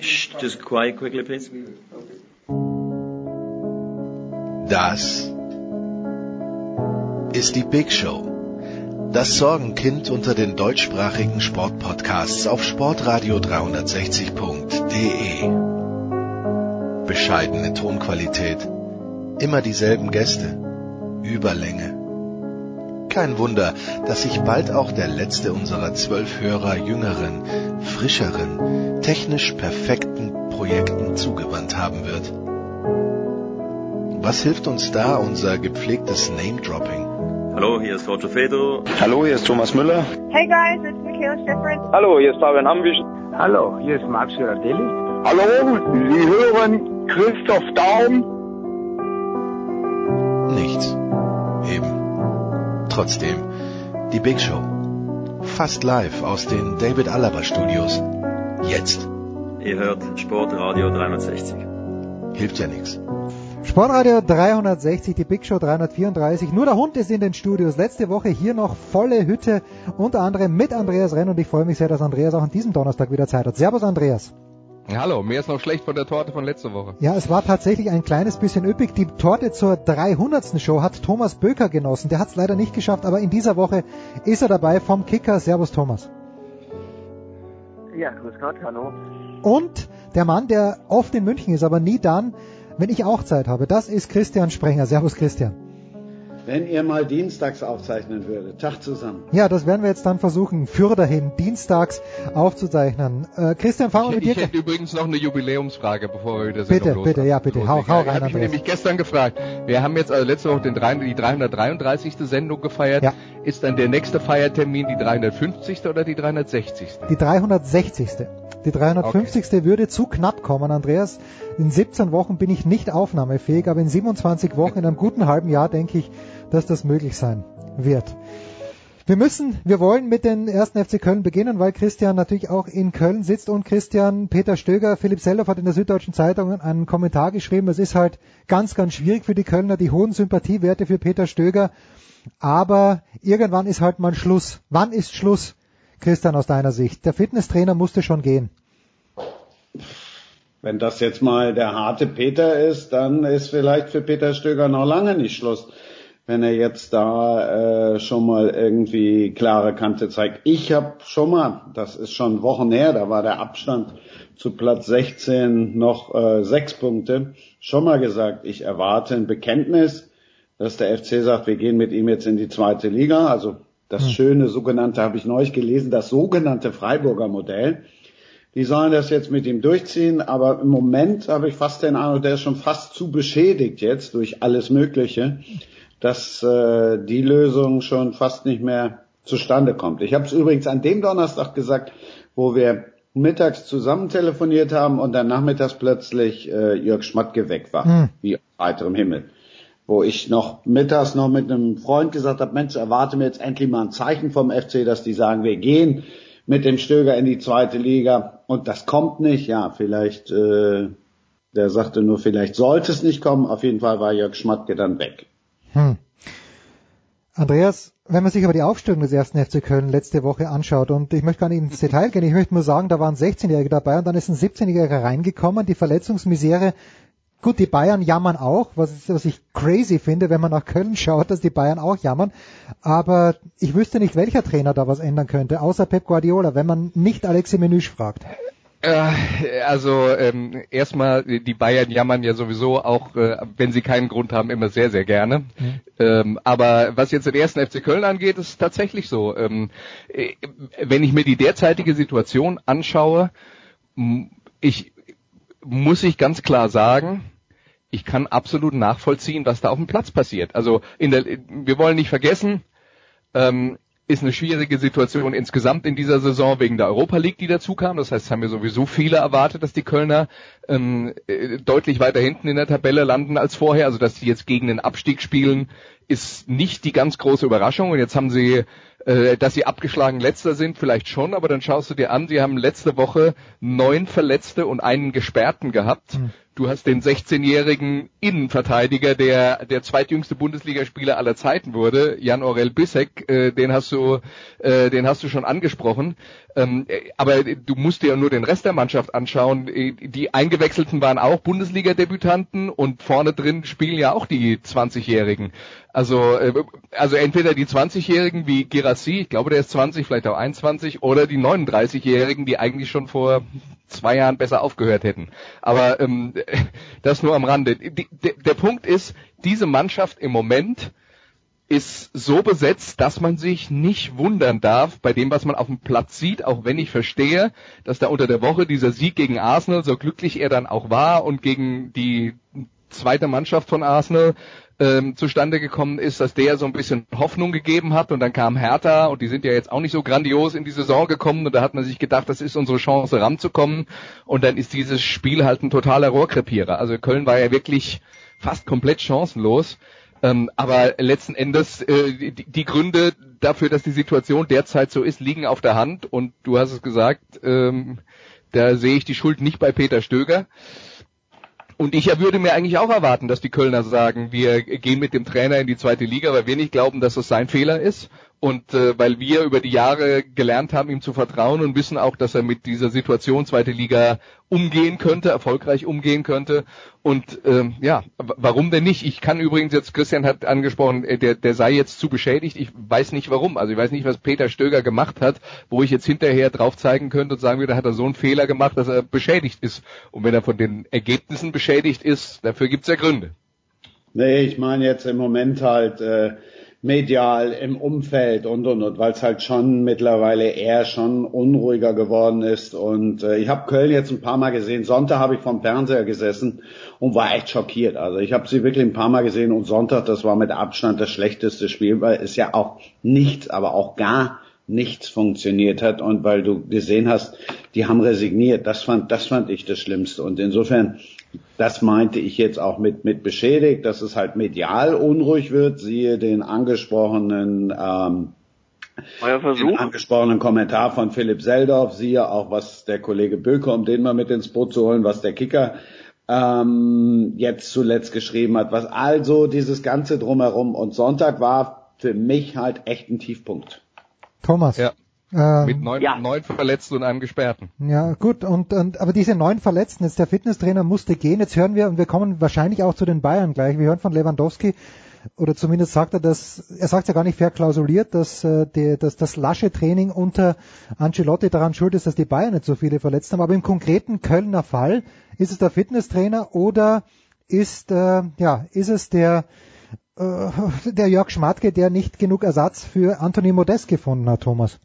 Shh, just quiet quickly, please. Das ist die Big Show. Das Sorgenkind unter den deutschsprachigen Sportpodcasts auf sportradio360.de. Bescheidene Tonqualität, immer dieselben Gäste, Überlänge. Kein Wunder, dass sich bald auch der letzte unserer zwölf Hörer jüngeren, frischeren, technisch perfekten Projekten zugewandt haben wird. Was hilft uns da unser gepflegtes Name-Dropping? Hallo, hier ist Roger Fedor. Hallo, hier ist Thomas Müller. Hey guys, it's Michaela Schifrin. Hallo, hier ist Fabian Ambisch. Hallo, hier ist Max Girardelli. Hallo, Sie hören Christoph Daum. Trotzdem, die Big Show. Fast live aus den David Alaba Studios. Jetzt. Ihr hört Sportradio 360. Hilft ja nichts. Sportradio 360, die Big Show 334. Nur der Hund ist in den Studios. Letzte Woche hier noch volle Hütte, unter anderem mit Andreas Renn und ich freue mich sehr, dass Andreas auch an diesem Donnerstag wieder Zeit hat. Servus Andreas. Hallo, mir ist noch schlecht von der Torte von letzter Woche. Ja, es war tatsächlich ein kleines bisschen üppig. Die Torte zur 300. Show hat Thomas Böker genossen. Der hat es leider nicht geschafft, aber in dieser Woche ist er dabei vom Kicker. Servus Thomas. Ja, grüß Gott, hallo. Und der Mann, der oft in München ist, aber nie dann, wenn ich auch Zeit habe. Das ist Christian Sprenger. Servus Christian. Wenn ihr mal dienstags aufzeichnen würdet. Tag zusammen. Ja, das werden wir jetzt dann versuchen, für dahin, dienstags aufzuzeichnen. Äh, Christian, fangen wir mit dir. Ich hätte übrigens noch eine Jubiläumsfrage, bevor wir wieder Bitte, bitte, ja, bitte. Hau, hau rein, Ich habe nämlich gestern gefragt. Wir haben jetzt also letzte Woche den, die 333. Sendung gefeiert. Ja. Ist dann der nächste Feiertermin die 350. oder die 360.? Die 360. Die 350. würde zu knapp kommen, Andreas. In 17 Wochen bin ich nicht aufnahmefähig, aber in 27 Wochen, in einem guten halben Jahr, denke ich, dass das möglich sein wird. Wir müssen, wir wollen mit den ersten FC Köln beginnen, weil Christian natürlich auch in Köln sitzt und Christian Peter Stöger, Philipp Selloff hat in der Süddeutschen Zeitung einen Kommentar geschrieben. Es ist halt ganz, ganz schwierig für die Kölner, die hohen Sympathiewerte für Peter Stöger. Aber irgendwann ist halt mal Schluss. Wann ist Schluss, Christian, aus deiner Sicht? Der Fitnesstrainer musste schon gehen. Wenn das jetzt mal der harte Peter ist, dann ist vielleicht für Peter Stöger noch lange nicht Schluss wenn er jetzt da äh, schon mal irgendwie klare Kante zeigt. Ich habe schon mal, das ist schon Wochen her, da war der Abstand zu Platz 16 noch äh, sechs Punkte, schon mal gesagt, ich erwarte ein Bekenntnis, dass der FC sagt, wir gehen mit ihm jetzt in die zweite Liga. Also das hm. schöne sogenannte, habe ich neulich gelesen, das sogenannte Freiburger Modell. Die sollen das jetzt mit ihm durchziehen, aber im Moment habe ich fast den Eindruck, der ist schon fast zu beschädigt jetzt durch alles Mögliche dass äh, die Lösung schon fast nicht mehr zustande kommt. Ich habe es übrigens an dem Donnerstag gesagt, wo wir mittags zusammen telefoniert haben und dann nachmittags plötzlich äh, Jörg Schmatke weg war, hm. wie heiterem Himmel. Wo ich noch mittags noch mit einem Freund gesagt habe, Mensch, erwarte mir jetzt endlich mal ein Zeichen vom FC, dass die sagen, wir gehen mit dem Stöger in die zweite Liga und das kommt nicht. Ja, vielleicht, äh, der sagte nur, vielleicht sollte es nicht kommen. Auf jeden Fall war Jörg Schmatke dann weg. Hm. Andreas, wenn man sich aber die Aufstellung des ersten FC Köln letzte Woche anschaut, und ich möchte gar nicht ins Detail gehen, ich möchte nur sagen, da waren 16-Jährige dabei und dann ist ein 17-Jähriger reingekommen, die Verletzungsmisere, gut, die Bayern jammern auch, was, was ich crazy finde, wenn man nach Köln schaut, dass die Bayern auch jammern, aber ich wüsste nicht, welcher Trainer da was ändern könnte, außer Pep Guardiola, wenn man nicht Alexi Menüsch fragt. Äh, also ähm, erstmal, die Bayern jammern ja sowieso auch, äh, wenn sie keinen Grund haben, immer sehr, sehr gerne. Mhm. Ähm, aber was jetzt den ersten FC Köln angeht, ist tatsächlich so. Ähm, äh, wenn ich mir die derzeitige Situation anschaue, ich muss ich ganz klar sagen, ich kann absolut nachvollziehen, was da auf dem Platz passiert. Also in der, wir wollen nicht vergessen, ähm, ist eine schwierige Situation insgesamt in dieser Saison wegen der Europa League, die dazu kam. Das heißt, haben wir sowieso viele erwartet, dass die Kölner ähm, äh, deutlich weiter hinten in der Tabelle landen als vorher. Also dass die jetzt gegen den Abstieg spielen, ist nicht die ganz große Überraschung. Und jetzt haben sie, äh, dass sie abgeschlagen letzter sind, vielleicht schon, aber dann schaust du dir an, sie haben letzte Woche neun Verletzte und einen Gesperrten gehabt. Mhm du hast den 16-jährigen Innenverteidiger, der der zweitjüngste Bundesligaspieler aller Zeiten wurde, Jan Orel Bissek, äh, den hast du, äh, den hast du schon angesprochen. Ähm, äh, aber du musst dir ja nur den Rest der Mannschaft anschauen. Äh, die Eingewechselten waren auch Bundesliga-Debütanten und vorne drin spielen ja auch die 20-Jährigen. Also, äh, also entweder die 20-Jährigen wie Girassi, ich glaube der ist 20, vielleicht auch 21, oder die 39-Jährigen, die eigentlich schon vor zwei Jahren besser aufgehört hätten. Aber ähm, das nur am Rande. Die, de, der Punkt ist, diese Mannschaft im Moment ist so besetzt, dass man sich nicht wundern darf bei dem, was man auf dem Platz sieht, auch wenn ich verstehe, dass da unter der Woche dieser Sieg gegen Arsenal, so glücklich er dann auch war und gegen die zweite Mannschaft von Arsenal ähm, zustande gekommen ist, dass der so ein bisschen Hoffnung gegeben hat und dann kam Hertha und die sind ja jetzt auch nicht so grandios in die Saison gekommen und da hat man sich gedacht, das ist unsere Chance ranzukommen und dann ist dieses Spiel halt ein totaler Rohrkrepierer. Also Köln war ja wirklich fast komplett chancenlos. Ähm, aber letzten Endes äh, die, die, Gründe dafür, dass die Situation derzeit so ist, liegen auf der Hand und du hast es gesagt, ähm, da sehe ich die Schuld nicht bei Peter Stöger. Und ich würde mir eigentlich auch erwarten, dass die Kölner sagen, wir gehen mit dem Trainer in die zweite Liga, weil wir nicht glauben, dass es sein Fehler ist. Und äh, weil wir über die Jahre gelernt haben, ihm zu vertrauen und wissen auch, dass er mit dieser Situation zweite Liga umgehen könnte, erfolgreich umgehen könnte. Und ähm, ja, warum denn nicht? Ich kann übrigens jetzt, Christian hat angesprochen, äh, der, der sei jetzt zu beschädigt. Ich weiß nicht warum. Also ich weiß nicht, was Peter Stöger gemacht hat, wo ich jetzt hinterher drauf zeigen könnte und sagen würde, hat er so einen Fehler gemacht, dass er beschädigt ist. Und wenn er von den Ergebnissen beschädigt ist, dafür gibt's ja Gründe. Nee, ich meine jetzt im Moment halt. Äh medial im Umfeld und und und, weil es halt schon mittlerweile eher schon unruhiger geworden ist. Und äh, ich habe Köln jetzt ein paar Mal gesehen. Sonntag habe ich vom Fernseher gesessen und war echt schockiert. Also ich habe sie wirklich ein paar Mal gesehen und Sonntag, das war mit Abstand das schlechteste Spiel, weil es ja auch nichts, aber auch gar nichts funktioniert hat und weil du gesehen hast, die haben resigniert. Das fand, das fand ich das Schlimmste. Und insofern das meinte ich jetzt auch mit, mit beschädigt, dass es halt medial unruhig wird, siehe den angesprochenen, ähm, den angesprochenen Kommentar von Philipp Seldorf, siehe auch, was der Kollege Böke, um den mal mit ins Boot zu holen, was der Kicker ähm, jetzt zuletzt geschrieben hat, was also dieses ganze drumherum und Sonntag war für mich halt echt ein Tiefpunkt. Thomas. Ja. Ähm, Mit neun, ja. neun Verletzten und einem Gesperrten. Ja, gut, und, und aber diese neun Verletzten, jetzt der Fitnesstrainer musste gehen, jetzt hören wir, und wir kommen wahrscheinlich auch zu den Bayern gleich, wir hören von Lewandowski, oder zumindest sagt er das, er sagt ja gar nicht verklausuliert, dass, äh, die, dass das lasche Training unter Ancelotti daran schuld ist, dass die Bayern nicht so viele verletzt haben. Aber im konkreten Kölner Fall ist es der Fitnesstrainer oder ist, äh, ja, ist es der, äh, der Jörg Schmatke, der nicht genug Ersatz für Anthony Modest gefunden hat, Thomas?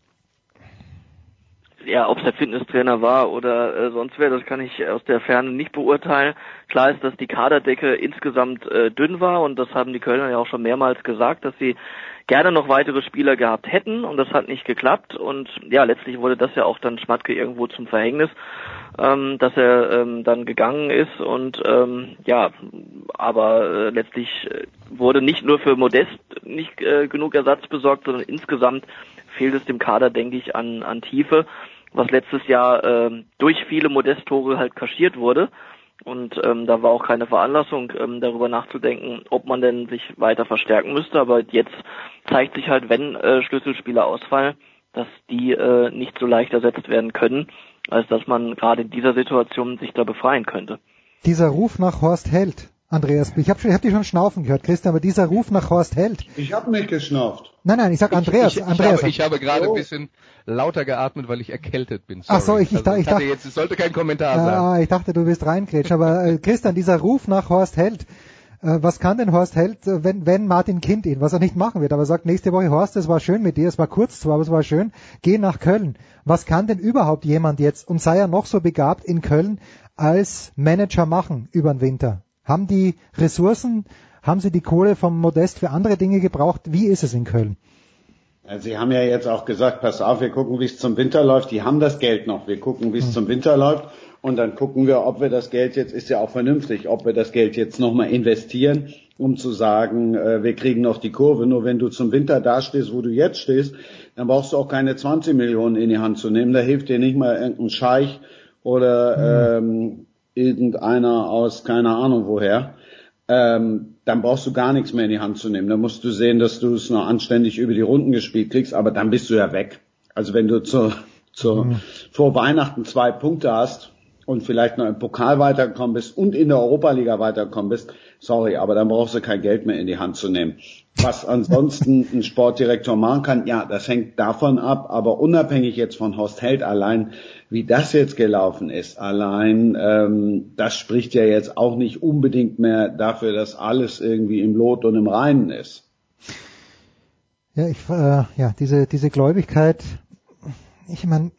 Ja, ob es der Fitnesstrainer war oder äh, sonst wer, das kann ich aus der Ferne nicht beurteilen. Klar ist, dass die Kaderdecke insgesamt äh, dünn war und das haben die Kölner ja auch schon mehrmals gesagt, dass sie gerne noch weitere Spieler gehabt hätten und das hat nicht geklappt und ja, letztlich wurde das ja auch dann Schmatke irgendwo zum Verhängnis, ähm, dass er ähm, dann gegangen ist und ähm, ja, aber äh, letztlich äh, wurde nicht nur für Modest nicht äh, genug Ersatz besorgt, sondern insgesamt fehlt es dem Kader, denke ich, an, an Tiefe was letztes Jahr äh, durch viele Modesttore halt kaschiert wurde. Und ähm, da war auch keine Veranlassung, ähm, darüber nachzudenken, ob man denn sich weiter verstärken müsste. Aber jetzt zeigt sich halt, wenn äh, Schlüsselspieler ausfallen, dass die äh, nicht so leicht ersetzt werden können, als dass man gerade in dieser Situation sich da befreien könnte. Dieser Ruf nach Horst Held, Andreas, ich habe ich hab dich schon schnaufen gehört, Christian, aber dieser Ruf nach Horst Held. Ich habe nicht geschnauft. Nein, nein, ich sag Andreas. Ich, ich, Andreas. Ich habe, ich habe gerade ein bisschen lauter geatmet, weil ich erkältet bin. Sorry. Ach so, ich, ich, also, ich, dachte jetzt, es sollte kein Kommentar ah, sein. Ah, ich dachte, du willst reinkrätschen. Aber äh, Christian, dieser Ruf nach Horst Held, äh, was kann denn Horst Held, äh, wenn, wenn Martin Kind ihn, was er nicht machen wird, aber sagt nächste Woche, Horst, es war schön mit dir, es war kurz zwar, aber es war schön, geh nach Köln. Was kann denn überhaupt jemand jetzt, und sei er noch so begabt, in Köln als Manager machen über den Winter? Haben die Ressourcen, haben sie die Kohle vom Modest für andere Dinge gebraucht? Wie ist es in Köln? Sie haben ja jetzt auch gesagt, pass auf, wir gucken, wie es zum Winter läuft. Die haben das Geld noch. Wir gucken, wie es hm. zum Winter läuft. Und dann gucken wir, ob wir das Geld jetzt, ist ja auch vernünftig, ob wir das Geld jetzt nochmal investieren, um zu sagen, äh, wir kriegen noch die Kurve. Nur wenn du zum Winter da stehst, wo du jetzt stehst, dann brauchst du auch keine 20 Millionen in die Hand zu nehmen. Da hilft dir nicht mal irgendein Scheich oder hm. ähm, irgendeiner aus keine Ahnung woher, ähm, dann brauchst du gar nichts mehr in die Hand zu nehmen. Dann musst du sehen, dass du es noch anständig über die Runden gespielt kriegst, aber dann bist du ja weg. Also wenn du zur, zur, mhm. vor Weihnachten zwei Punkte hast und vielleicht noch im Pokal weitergekommen bist und in der Europaliga weitergekommen bist, sorry, aber dann brauchst du kein Geld mehr in die Hand zu nehmen. Was ansonsten ein Sportdirektor machen kann, ja, das hängt davon ab, aber unabhängig jetzt von Horst Held allein, wie das jetzt gelaufen ist, allein, ähm, das spricht ja jetzt auch nicht unbedingt mehr dafür, dass alles irgendwie im Lot und im Reinen ist. Ja, ich, äh, ja, diese, diese Gläubigkeit, ich meine,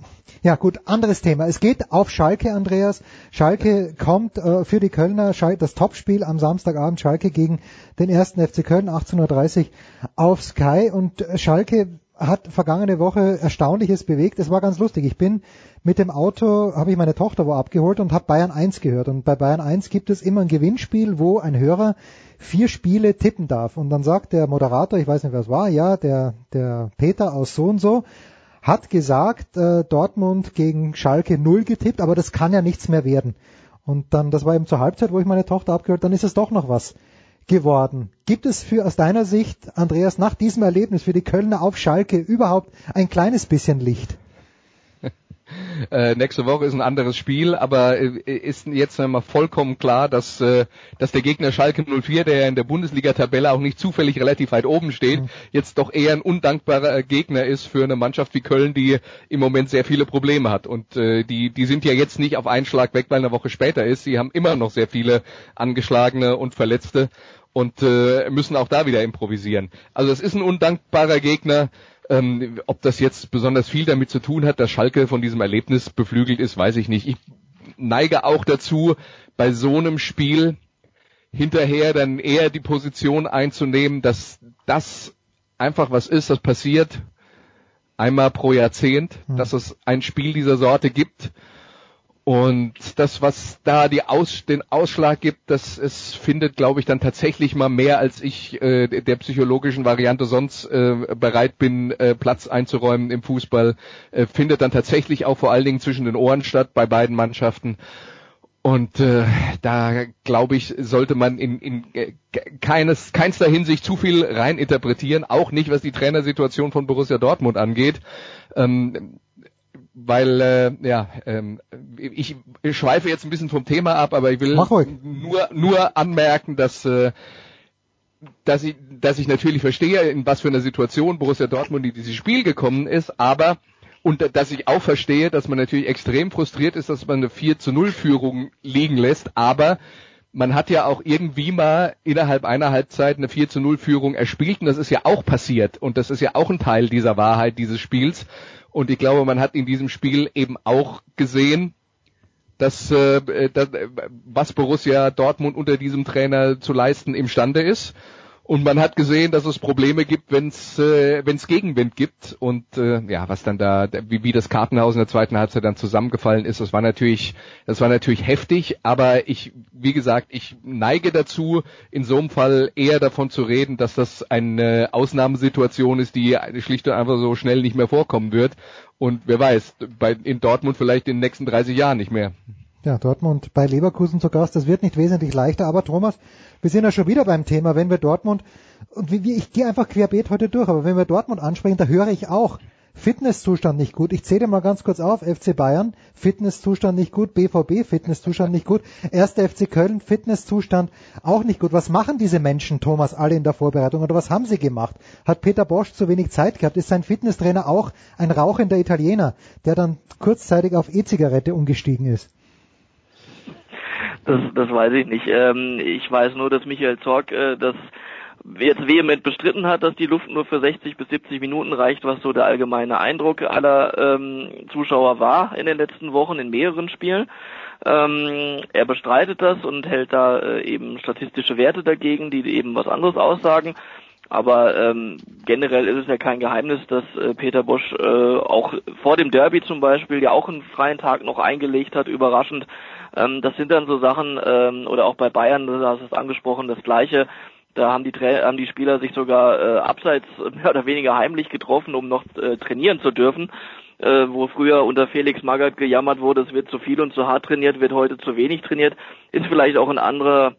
ja gut, anderes Thema. Es geht auf Schalke, Andreas. Schalke kommt äh, für die Kölner, Schalke, das Topspiel am Samstagabend, Schalke gegen den ersten FC Köln, 18.30 Uhr auf Sky. Und Schalke hat vergangene Woche Erstaunliches bewegt. Es war ganz lustig. Ich bin mit dem Auto, habe ich meine Tochter wo abgeholt und habe Bayern 1 gehört. Und bei Bayern 1 gibt es immer ein Gewinnspiel, wo ein Hörer vier Spiele tippen darf. Und dann sagt der Moderator, ich weiß nicht, wer es war, ja, der, der Peter aus so und so, hat gesagt, äh, Dortmund gegen Schalke null getippt, aber das kann ja nichts mehr werden. Und dann, das war eben zur Halbzeit, wo ich meine Tochter abgehört, dann ist es doch noch was geworden. Gibt es für aus deiner Sicht, Andreas, nach diesem Erlebnis für die Kölner auf Schalke überhaupt ein kleines bisschen Licht? Äh, nächste Woche ist ein anderes Spiel, aber äh, ist jetzt einmal vollkommen klar, dass, äh, dass der Gegner Schalke 04, der ja in der Bundesliga-Tabelle auch nicht zufällig relativ weit oben steht, mhm. jetzt doch eher ein undankbarer Gegner ist für eine Mannschaft wie Köln, die im Moment sehr viele Probleme hat. Und äh, die, die sind ja jetzt nicht auf einen Schlag weg, weil eine Woche später ist. Sie haben immer noch sehr viele angeschlagene und Verletzte und äh, müssen auch da wieder improvisieren. Also es ist ein undankbarer Gegner. Ähm, ob das jetzt besonders viel damit zu tun hat, dass Schalke von diesem Erlebnis beflügelt ist, weiß ich nicht. Ich neige auch dazu, bei so einem Spiel hinterher dann eher die Position einzunehmen, dass das einfach was ist, das passiert einmal pro Jahrzehnt, hm. dass es ein Spiel dieser Sorte gibt und das, was da die Aus, den Ausschlag gibt, das es findet, glaube ich, dann tatsächlich mal mehr, als ich äh, der psychologischen Variante sonst äh, bereit bin, äh, Platz einzuräumen im Fußball, äh, findet dann tatsächlich auch vor allen Dingen zwischen den Ohren statt bei beiden Mannschaften. Und äh, da glaube ich, sollte man in, in äh, keines, keinster Hinsicht zu viel rein interpretieren, auch nicht was die Trainersituation von Borussia Dortmund angeht. Ähm, weil äh, ja, ähm, ich, ich schweife jetzt ein bisschen vom Thema ab, aber ich will nur nur anmerken, dass äh, dass ich dass ich natürlich verstehe, in was für einer Situation Borussia Dortmund in dieses Spiel gekommen ist, aber und dass ich auch verstehe, dass man natürlich extrem frustriert ist, dass man eine 4 zu 0 Führung liegen lässt, aber man hat ja auch irgendwie mal innerhalb einer Halbzeit eine 4 zu 0 Führung erspielt und das ist ja auch passiert und das ist ja auch ein Teil dieser Wahrheit dieses Spiels und ich glaube, man hat in diesem Spiel eben auch gesehen, dass, äh, dass was Borussia Dortmund unter diesem Trainer zu leisten imstande ist. Und man hat gesehen, dass es Probleme gibt, wenn es äh, wenn's Gegenwind gibt. Und äh, ja, was dann da, wie, wie das Kartenhaus in der zweiten Halbzeit dann zusammengefallen ist, das war natürlich, das war natürlich heftig. Aber ich, wie gesagt, ich neige dazu, in so einem Fall eher davon zu reden, dass das eine Ausnahmesituation ist, die schlicht und einfach so schnell nicht mehr vorkommen wird. Und wer weiß, bei, in Dortmund vielleicht in den nächsten 30 Jahren nicht mehr. Ja, Dortmund bei Leverkusen zu Gast, das wird nicht wesentlich leichter, aber Thomas, wir sind ja schon wieder beim Thema, wenn wir Dortmund, und wie, wie, ich gehe einfach querbeet heute durch, aber wenn wir Dortmund ansprechen, da höre ich auch, Fitnesszustand nicht gut. Ich zähle mal ganz kurz auf, FC Bayern, Fitnesszustand nicht gut, BVB, Fitnesszustand nicht gut, 1. FC Köln, Fitnesszustand auch nicht gut. Was machen diese Menschen, Thomas, alle in der Vorbereitung oder was haben sie gemacht? Hat Peter Bosch zu wenig Zeit gehabt? Ist sein Fitnesstrainer auch ein rauchender Italiener, der dann kurzzeitig auf E-Zigarette umgestiegen ist? Das, das weiß ich nicht. Ähm, ich weiß nur, dass Michael Zorg äh, das jetzt vehement bestritten hat, dass die Luft nur für 60 bis 70 Minuten reicht, was so der allgemeine Eindruck aller ähm, Zuschauer war in den letzten Wochen in mehreren Spielen. Ähm, er bestreitet das und hält da äh, eben statistische Werte dagegen, die eben was anderes aussagen. Aber ähm, generell ist es ja kein Geheimnis, dass äh, Peter Bosch äh, auch vor dem Derby zum Beispiel ja auch einen freien Tag noch eingelegt hat, überraschend. Ähm, das sind dann so Sachen, ähm, oder auch bei Bayern, du hast es angesprochen, das Gleiche. Da haben die, Tra haben die Spieler sich sogar äh, abseits mehr oder weniger heimlich getroffen, um noch äh, trainieren zu dürfen. äh, wo früher unter Felix Magath gejammert wurde, es wird zu viel und zu hart trainiert, wird heute zu wenig trainiert, ist vielleicht auch ein anderer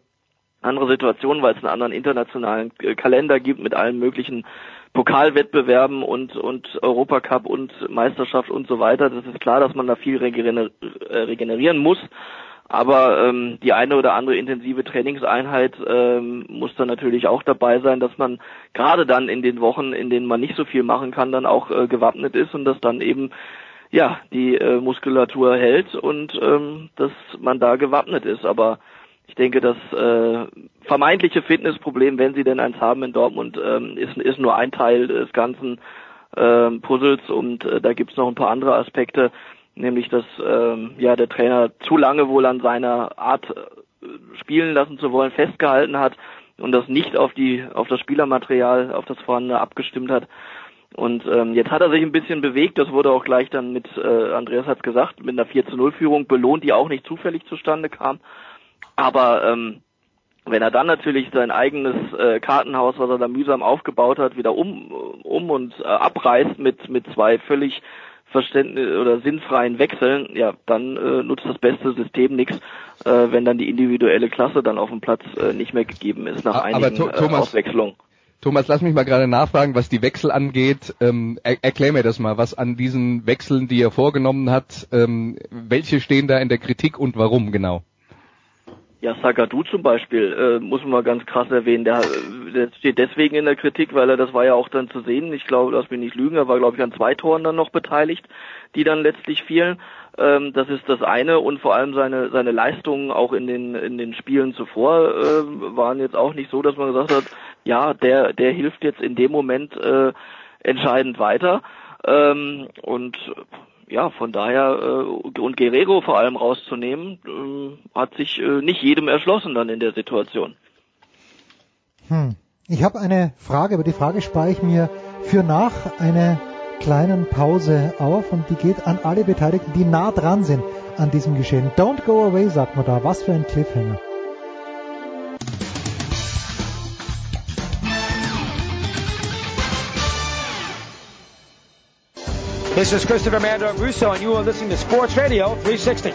andere Situation, weil es einen anderen internationalen äh, Kalender gibt mit allen möglichen Pokalwettbewerben und und Europacup und Meisterschaft und so weiter. Das ist klar, dass man da viel regener äh, regenerieren muss. Aber ähm, die eine oder andere intensive Trainingseinheit ähm, muss dann natürlich auch dabei sein, dass man gerade dann in den Wochen, in denen man nicht so viel machen kann, dann auch äh, gewappnet ist und dass dann eben ja die äh, Muskulatur hält und ähm, dass man da gewappnet ist. Aber ich denke, das äh, vermeintliche Fitnessproblem, wenn sie denn eins haben in Dortmund, ähm, ist, ist nur ein Teil des ganzen äh, Puzzles und äh, da gibt's noch ein paar andere Aspekte nämlich dass ähm, ja der Trainer zu lange wohl an seiner Art äh, spielen lassen zu wollen festgehalten hat und das nicht auf die auf das Spielermaterial auf das vorhandene abgestimmt hat. Und ähm, jetzt hat er sich ein bisschen bewegt das wurde auch gleich dann mit äh, Andreas hat gesagt mit einer 4 zu 0 Führung belohnt die auch nicht zufällig zustande kam aber ähm, wenn er dann natürlich sein eigenes äh, Kartenhaus, was er da mühsam aufgebaut hat, wieder um um und äh, abreißt mit mit zwei völlig Verständnis oder sinnfreien Wechseln, ja, dann äh, nutzt das beste System nichts, äh, wenn dann die individuelle Klasse dann auf dem Platz äh, nicht mehr gegeben ist nach Aber einigen Thomas, äh, Auswechslungen. Thomas, lass mich mal gerade nachfragen, was die Wechsel angeht. Ähm, er, erklär mir das mal, was an diesen Wechseln, die er vorgenommen hat, ähm, welche stehen da in der Kritik und warum genau? Ja, Sagadu zum Beispiel, äh, muss man mal ganz krass erwähnen. Der, der steht deswegen in der Kritik, weil er, das war ja auch dann zu sehen, ich glaube, lass mich nicht lügen, er war, glaube ich, an zwei Toren dann noch beteiligt, die dann letztlich fielen. Ähm, das ist das eine und vor allem seine, seine Leistungen auch in den, in den Spielen zuvor äh, waren jetzt auch nicht so, dass man gesagt hat, ja, der, der hilft jetzt in dem Moment äh, entscheidend weiter. Ähm, und ja, von daher äh, und Guerrero vor allem rauszunehmen, äh, hat sich äh, nicht jedem erschlossen dann in der Situation. Hm. Ich habe eine Frage, aber die Frage spare ich mir für nach einer kleinen Pause auf und die geht an alle Beteiligten, die nah dran sind an diesem Geschehen. Don't go away, sagt man da. Was für ein Cliffhanger. This is Christopher Mandor Russo, and you are listening to Sports Radio 360.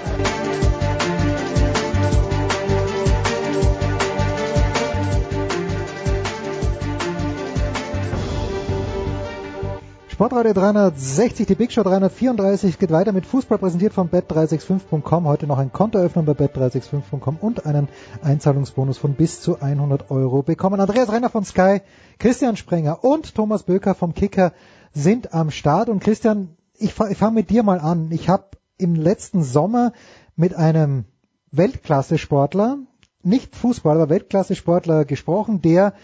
Sportradio 360, die Big Show 334 geht weiter mit Fußball präsentiert von bet365.com. Heute noch ein Kontoöffnung bei bet365.com und einen Einzahlungsbonus von bis zu 100 Euro bekommen. Andreas Renner von Sky, Christian Sprenger und Thomas Böker vom Kicker sind am Start. Und Christian, ich, ich fange mit dir mal an. Ich habe im letzten Sommer mit einem Weltklasse-Sportler, nicht Fußballer, aber Weltklasse-Sportler gesprochen, der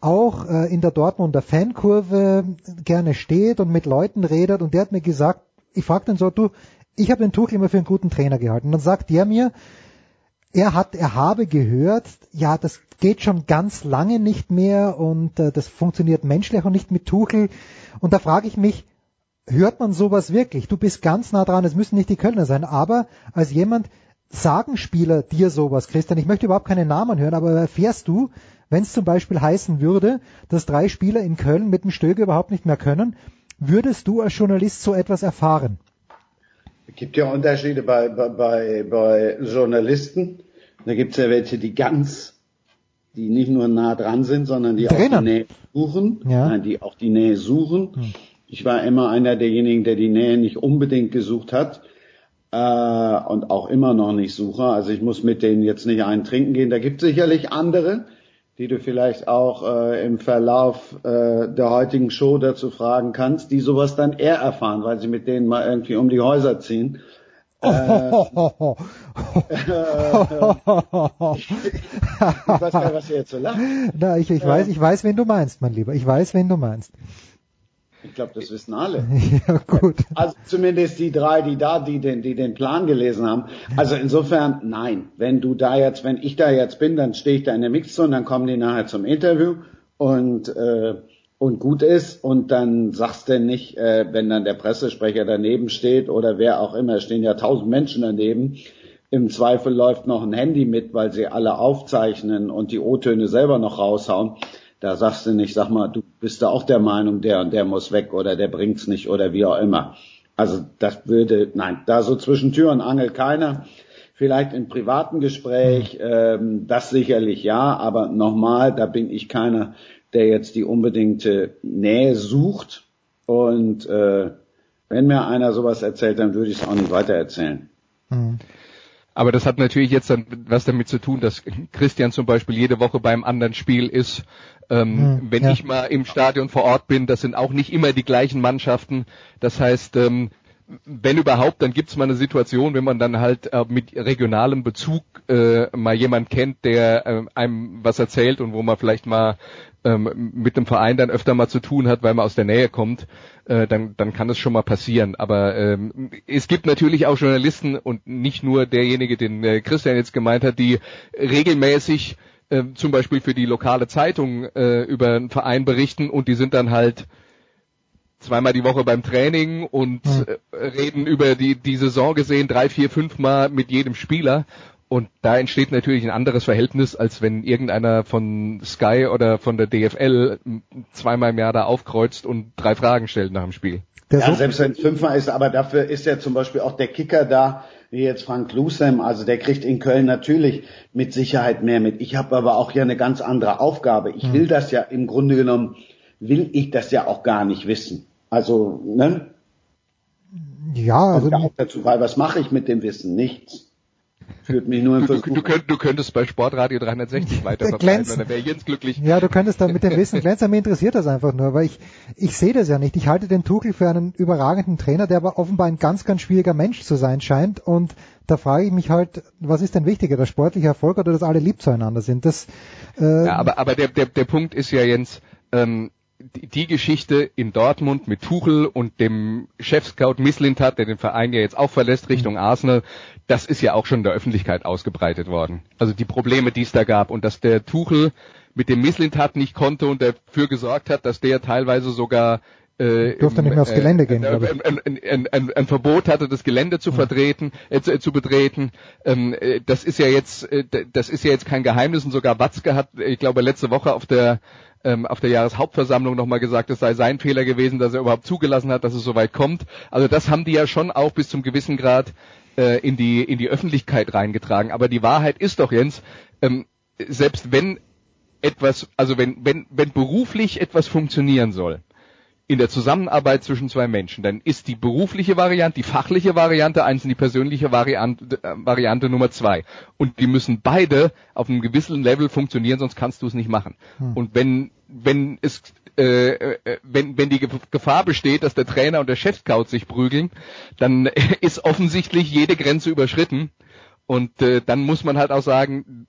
auch äh, in der Dortmunder Fankurve gerne steht und mit Leuten redet und der hat mir gesagt, ich fragte ihn so, du, ich habe den Tuchel immer für einen guten Trainer gehalten. Und dann sagt der mir, er hat, er habe gehört, ja, das geht schon ganz lange nicht mehr und äh, das funktioniert menschlich auch nicht mit Tuchel. Und da frage ich mich, hört man sowas wirklich? Du bist ganz nah dran, es müssen nicht die Kölner sein, aber als jemand, sagen Spieler dir sowas, Christian? Ich möchte überhaupt keine Namen hören, aber erfährst du, wenn es zum Beispiel heißen würde, dass drei Spieler in Köln mit dem Stöge überhaupt nicht mehr können, würdest du als Journalist so etwas erfahren? Es gibt ja Unterschiede bei, bei, bei Journalisten. Da gibt es ja welche, die ganz, die nicht nur nah dran sind, sondern die Drinnen. auch die Nähe suchen. Ja. Nein, die auch die Nähe suchen. Hm. Ich war immer einer derjenigen, der die Nähe nicht unbedingt gesucht hat äh, und auch immer noch nicht suche. Also ich muss mit denen jetzt nicht einen trinken gehen. Da gibt es sicherlich andere, die du vielleicht auch äh, im Verlauf äh, der heutigen Show dazu fragen kannst, die sowas dann eher erfahren, weil sie mit denen mal irgendwie um die Häuser ziehen. Äh, ich, ich weiß gar nicht, was ihr jetzt so lacht. Na, ich, ich weiß, ich weiß, wen du meinst, mein Lieber. Ich weiß, wen du meinst. Ich glaube, das wissen alle. ja, gut. Also zumindest die drei, die da, die den, die den Plan gelesen haben. Also insofern, nein. Wenn du da jetzt, wenn ich da jetzt bin, dann stehe ich da in der Mixzone, dann kommen die nachher zum Interview und äh, und gut ist und dann sagst du nicht, äh, wenn dann der Pressesprecher daneben steht oder wer auch immer, stehen ja tausend Menschen daneben. Im Zweifel läuft noch ein Handy mit, weil sie alle aufzeichnen und die O-Töne selber noch raushauen. Da sagst du nicht, sag mal, du bist da auch der Meinung, der und der muss weg oder der bringt's nicht oder wie auch immer. Also das würde, nein, da so zwischen Tür und Angel keiner. Vielleicht im privaten Gespräch, ähm, das sicherlich ja, aber nochmal, da bin ich keiner, der jetzt die unbedingte Nähe sucht. Und äh, wenn mir einer sowas erzählt, dann würde ich es auch nicht weitererzählen. Mhm. Aber das hat natürlich jetzt dann was damit zu tun, dass Christian zum Beispiel jede Woche beim anderen Spiel ist. Ähm, hm, wenn ja. ich mal im Stadion vor Ort bin, das sind auch nicht immer die gleichen Mannschaften. Das heißt, ähm, wenn überhaupt, dann gibt's mal eine Situation, wenn man dann halt äh, mit regionalem Bezug äh, mal jemand kennt, der äh, einem was erzählt und wo man vielleicht mal ähm, mit dem Verein dann öfter mal zu tun hat, weil man aus der Nähe kommt, äh, dann, dann kann es schon mal passieren. Aber ähm, es gibt natürlich auch Journalisten und nicht nur derjenige, den äh, Christian jetzt gemeint hat, die regelmäßig äh, zum Beispiel für die lokale Zeitung äh, über einen Verein berichten und die sind dann halt zweimal die Woche beim Training und äh, reden über die, die Saison gesehen drei, vier, fünf Mal mit jedem Spieler und da entsteht natürlich ein anderes Verhältnis, als wenn irgendeiner von Sky oder von der DFL zweimal im Jahr da aufkreuzt und drei Fragen stellt nach dem Spiel. ja, selbst wenn es fünfmal ist, aber dafür ist ja zum Beispiel auch der Kicker da, wie jetzt Frank Lusem, also der kriegt in Köln natürlich mit Sicherheit mehr mit. Ich habe aber auch ja eine ganz andere Aufgabe. Ich will hm. das ja im Grunde genommen, will ich das ja auch gar nicht wissen. Also, ne? Ja, also. Auch dazu, weil was mache ich mit dem Wissen? Nichts. Führt mich nur in du, du, könnt, du könntest bei Sportradio 360 weiter verbleiben, dann wäre Jens glücklich. Ja, du könntest da mit dem Wissen glänzen. Mir interessiert das einfach nur, weil ich, ich sehe das ja nicht. Ich halte den Tuchel für einen überragenden Trainer, der aber offenbar ein ganz, ganz schwieriger Mensch zu sein scheint. Und da frage ich mich halt, was ist denn wichtiger, der sportliche Erfolg oder dass alle lieb zueinander sind? Das, äh, ja, aber, aber der, der, der Punkt ist ja, Jens, ähm, die, die Geschichte in Dortmund mit Tuchel und dem Chefscout Misslintat, der den Verein ja jetzt auch verlässt Richtung mhm. Arsenal, das ist ja auch schon in der Öffentlichkeit ausgebreitet worden. Also die Probleme, die es da gab und dass der Tuchel mit dem Misslintat nicht konnte und dafür gesorgt hat, dass der teilweise sogar äh, durfte nicht mehr aufs Gelände gehen, äh, ein, ein, ein, Verbot hatte, das Gelände zu vertreten, äh, zu, äh, zu betreten. Ähm, äh, das ist ja jetzt, äh, das ist ja jetzt kein Geheimnis und sogar Watzke hat, ich glaube, letzte Woche auf der ähm, auf der Jahreshauptversammlung nochmal gesagt, es sei sein Fehler gewesen, dass er überhaupt zugelassen hat, dass es so weit kommt. Also das haben die ja schon auch bis zum gewissen Grad äh, in die in die Öffentlichkeit reingetragen. Aber die Wahrheit ist doch, Jens, ähm, selbst wenn etwas, also wenn wenn wenn beruflich etwas funktionieren soll, in der Zusammenarbeit zwischen zwei Menschen, dann ist die berufliche Variante, die fachliche Variante eins und die persönliche Variante, äh, Variante Nummer zwei. Und die müssen beide auf einem gewissen Level funktionieren, sonst kannst du es nicht machen. Hm. Und wenn, wenn es, äh, äh, wenn, wenn die Gefahr besteht, dass der Trainer und der Chefscout sich prügeln, dann ist offensichtlich jede Grenze überschritten. Und äh, dann muss man halt auch sagen,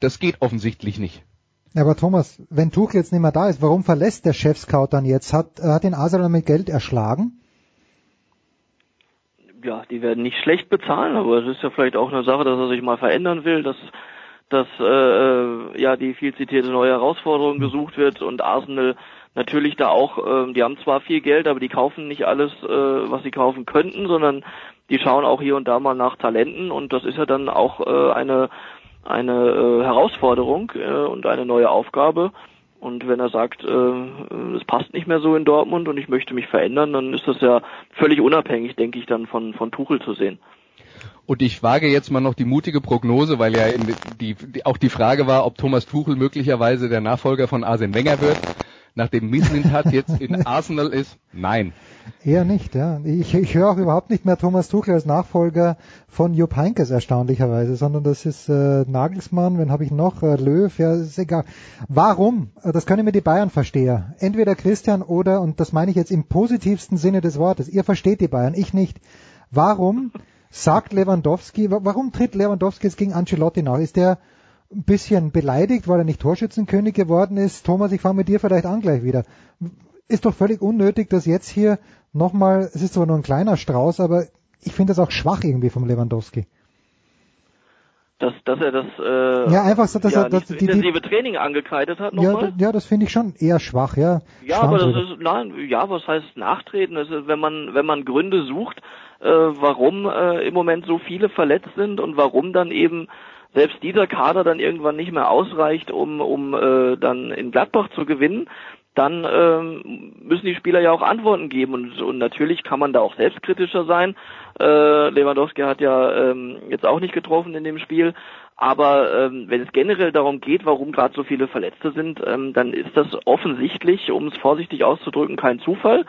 das geht offensichtlich nicht. Aber Thomas, wenn Tuchel jetzt nicht mehr da ist, warum verlässt der Chef-Scout dann jetzt? Hat, hat den Arsenal mit Geld erschlagen? Ja, die werden nicht schlecht bezahlen, aber es ist ja vielleicht auch eine Sache, dass er sich mal verändern will, dass dass äh, äh ja die viel zitierte neue Herausforderung gesucht wird und Arsenal natürlich da auch, äh, die haben zwar viel Geld, aber die kaufen nicht alles, äh, was sie kaufen könnten, sondern die schauen auch hier und da mal nach Talenten und das ist ja dann auch äh, eine eine äh, Herausforderung äh, und eine neue Aufgabe. Und wenn er sagt, äh, es passt nicht mehr so in Dortmund und ich möchte mich verändern, dann ist das ja völlig unabhängig, denke ich, dann von, von Tuchel zu sehen. Und ich wage jetzt mal noch die mutige Prognose, weil ja die, die, auch die Frage war, ob Thomas Tuchel möglicherweise der Nachfolger von Arsene Wenger wird nachdem Mislintat jetzt in Arsenal ist? Nein. Eher nicht, ja. Ich, ich höre auch überhaupt nicht mehr Thomas Tuchel als Nachfolger von Jupp Heynckes erstaunlicherweise, sondern das ist äh, Nagelsmann, wen habe ich noch? Äh, Löw, ja, ist egal. Warum? Äh, das können mir die Bayern verstehen. Entweder Christian oder, und das meine ich jetzt im positivsten Sinne des Wortes, ihr versteht die Bayern, ich nicht. Warum sagt Lewandowski, warum tritt Lewandowski jetzt gegen Ancelotti nach? Ist der ein bisschen beleidigt, weil er nicht Torschützenkönig geworden ist. Thomas, ich fange mit dir vielleicht an gleich wieder. Ist doch völlig unnötig, dass jetzt hier nochmal, es ist zwar nur ein kleiner Strauß, aber ich finde das auch schwach irgendwie vom Lewandowski. Dass, dass er das, äh, ja, einfach so, dass ja, er das die, intensive Training angekreidet hat nochmal. Ja, ja, das finde ich schon eher schwach, ja. Ja, aber das ist, nein, ja, was heißt nachtreten? Das ist, wenn man, wenn man Gründe sucht, äh, warum äh, im Moment so viele verletzt sind und warum dann eben selbst dieser Kader dann irgendwann nicht mehr ausreicht, um, um äh, dann in Gladbach zu gewinnen, dann ähm, müssen die Spieler ja auch Antworten geben und, und natürlich kann man da auch selbstkritischer sein. Äh, Lewandowski hat ja ähm, jetzt auch nicht getroffen in dem Spiel, aber ähm, wenn es generell darum geht, warum gerade so viele Verletzte sind, ähm, dann ist das offensichtlich, um es vorsichtig auszudrücken, kein Zufall.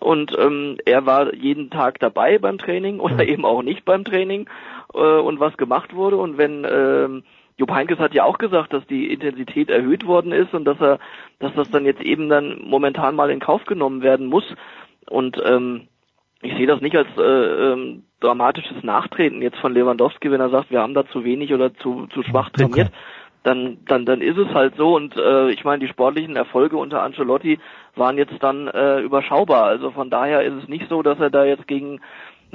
Und ähm, er war jeden Tag dabei beim Training oder eben auch nicht beim Training äh, und was gemacht wurde. Und wenn ähm, Jupp Heynckes hat ja auch gesagt, dass die Intensität erhöht worden ist und dass er, dass das dann jetzt eben dann momentan mal in Kauf genommen werden muss. Und ähm, ich sehe das nicht als äh, ähm, dramatisches Nachtreten jetzt von Lewandowski, wenn er sagt, wir haben da zu wenig oder zu, zu schwach trainiert. Dann, dann, dann ist es halt so und äh, ich meine, die sportlichen Erfolge unter Ancelotti waren jetzt dann äh, überschaubar. Also von daher ist es nicht so, dass er da jetzt gegen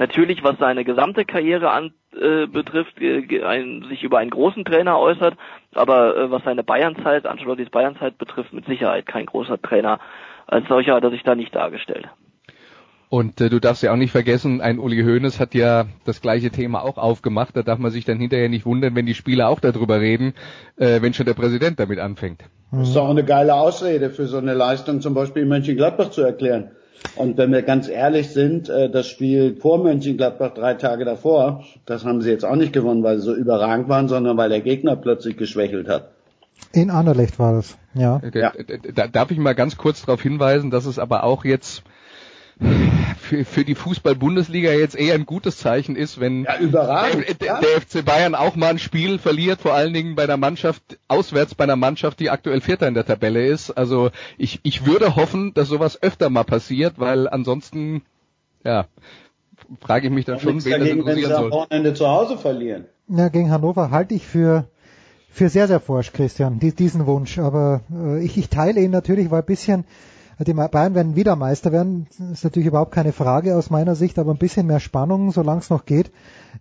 natürlich, was seine gesamte Karriere an, äh, betrifft, äh, ein, sich über einen großen Trainer äußert, aber äh, was seine Bayernzeit, Ancelottis Bayernzeit betrifft, mit Sicherheit kein großer Trainer. Als solcher hat er sich da nicht dargestellt. Und äh, du darfst ja auch nicht vergessen, ein Uli Hoeneß hat ja das gleiche Thema auch aufgemacht. Da darf man sich dann hinterher nicht wundern, wenn die Spieler auch darüber reden, äh, wenn schon der Präsident damit anfängt. Das ist doch eine geile Ausrede für so eine Leistung, zum Beispiel in Mönchengladbach zu erklären. Und wenn wir ganz ehrlich sind, äh, das Spiel vor Mönchengladbach drei Tage davor, das haben sie jetzt auch nicht gewonnen, weil sie so überragend waren, sondern weil der Gegner plötzlich geschwächelt hat. In Anderlecht war das, ja. ja. Darf ich mal ganz kurz darauf hinweisen, dass es aber auch jetzt für, für die Fußball-Bundesliga jetzt eher ein gutes Zeichen ist, wenn ja, überragend, der, der, FC Bayern auch mal ein Spiel verliert, vor allen Dingen bei einer Mannschaft, auswärts bei einer Mannschaft, die aktuell Vierter in der Tabelle ist. Also ich, ich würde hoffen, dass sowas öfter mal passiert, weil ansonsten, ja, frage ich mich dann schon, wen dagegen, das interessieren soll. am Wochenende zu Hause verlieren. Ja, gegen Hannover halte ich für für sehr, sehr forsch, Christian, diesen Wunsch. Aber äh, ich, ich teile ihn natürlich, weil ein bisschen die Bayern werden wieder Meister werden, ist natürlich überhaupt keine Frage aus meiner Sicht, aber ein bisschen mehr Spannung, solange es noch geht,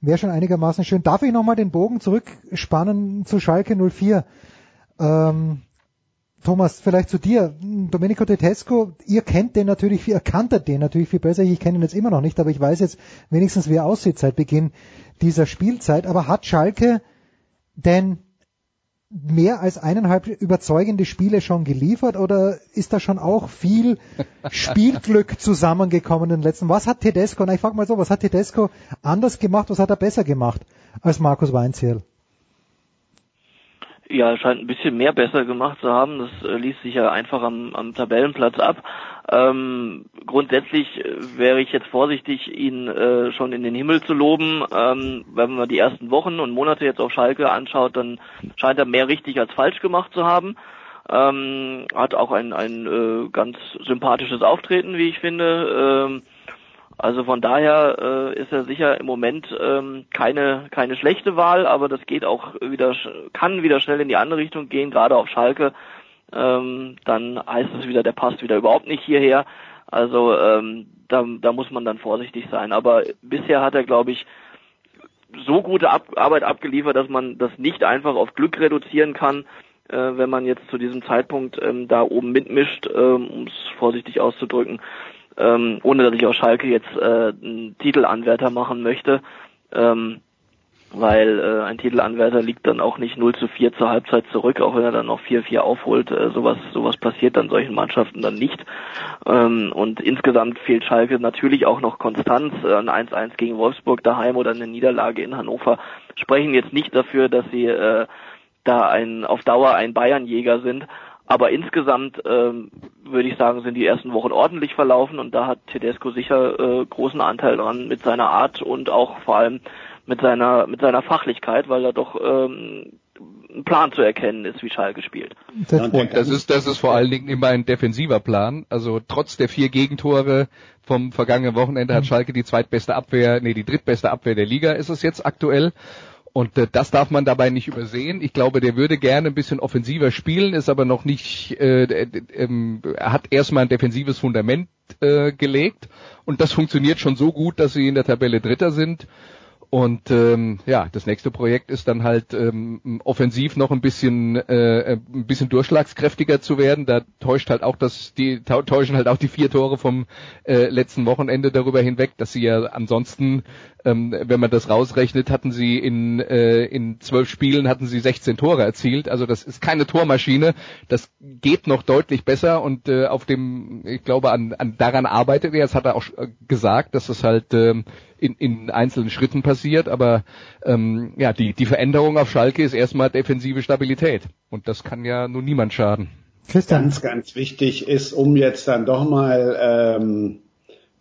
wäre schon einigermaßen schön. Darf ich nochmal den Bogen zurückspannen zu Schalke 04? Ähm, Thomas, vielleicht zu dir. Domenico Tedesco, ihr kennt den natürlich, ihr kanntet den natürlich viel besser. Ich kenne ihn jetzt immer noch nicht, aber ich weiß jetzt wenigstens, wie er aussieht seit Beginn dieser Spielzeit. Aber hat Schalke denn mehr als eineinhalb überzeugende Spiele schon geliefert oder ist da schon auch viel Spielglück zusammengekommen in den letzten? Was hat Tedesco, na ich frage mal so, was hat Tedesco anders gemacht, was hat er besser gemacht als Markus Weinzierl? Ja, scheint ein bisschen mehr besser gemacht zu haben. Das äh, ließ sich ja einfach am, am Tabellenplatz ab. Ähm, grundsätzlich äh, wäre ich jetzt vorsichtig, ihn äh, schon in den Himmel zu loben. Ähm, wenn man die ersten Wochen und Monate jetzt auf Schalke anschaut, dann scheint er mehr richtig als falsch gemacht zu haben. Ähm, hat auch ein, ein äh, ganz sympathisches Auftreten, wie ich finde. Ähm, also von daher äh, ist er sicher im Moment ähm, keine keine schlechte Wahl, aber das geht auch wieder kann wieder schnell in die andere Richtung gehen, gerade auf Schalke. Ähm, dann heißt es wieder, der passt wieder überhaupt nicht hierher. Also ähm, da, da muss man dann vorsichtig sein. Aber bisher hat er, glaube ich, so gute Ab Arbeit abgeliefert, dass man das nicht einfach auf Glück reduzieren kann, äh, wenn man jetzt zu diesem Zeitpunkt ähm, da oben mitmischt, ähm, um es vorsichtig auszudrücken ähm, ohne dass ich aus Schalke jetzt äh, einen Titelanwärter machen möchte, ähm, weil äh, ein Titelanwärter liegt dann auch nicht 0 zu 4 zur Halbzeit zurück, auch wenn er dann noch 4-4 aufholt. Äh, sowas, sowas passiert dann solchen Mannschaften dann nicht. Ähm, und insgesamt fehlt Schalke natürlich auch noch Konstanz. Äh, ein 1-1 gegen Wolfsburg daheim oder eine Niederlage in Hannover sprechen jetzt nicht dafür, dass sie äh, da ein, auf Dauer ein Bayernjäger sind. Aber insgesamt ähm, würde ich sagen, sind die ersten Wochen ordentlich verlaufen und da hat Tedesco sicher äh, großen Anteil dran mit seiner Art und auch vor allem mit seiner mit seiner Fachlichkeit, weil er doch ähm, ein Plan zu erkennen ist, wie Schalke spielt. Und das ist das ist vor allen Dingen immer ein defensiver Plan. Also trotz der vier Gegentore vom vergangenen Wochenende hat mhm. Schalke die zweitbeste Abwehr, nee die drittbeste Abwehr der Liga ist es jetzt aktuell und äh, das darf man dabei nicht übersehen. Ich glaube, der würde gerne ein bisschen offensiver spielen, ist aber noch nicht, äh, äh, hat erstmal ein defensives Fundament äh, gelegt und das funktioniert schon so gut, dass sie in der Tabelle Dritter sind. Und ähm, ja, das nächste Projekt ist dann halt ähm, offensiv noch ein bisschen äh, ein bisschen durchschlagskräftiger zu werden. Da täuscht halt auch das die täuschen halt auch die vier Tore vom äh, letzten Wochenende darüber hinweg, dass sie ja ansonsten, ähm, wenn man das rausrechnet, hatten sie in äh, in zwölf Spielen hatten sie 16 Tore erzielt. Also das ist keine Tormaschine. Das geht noch deutlich besser und äh, auf dem ich glaube an, an daran arbeitet er. Das hat er auch äh, gesagt, dass das halt ähm, in, in einzelnen Schritten passiert, aber ähm, ja, die, die Veränderung auf Schalke ist erstmal defensive Stabilität. Und das kann ja nun niemand schaden. Christian. Ganz, ganz wichtig ist, um jetzt dann doch mal, ähm,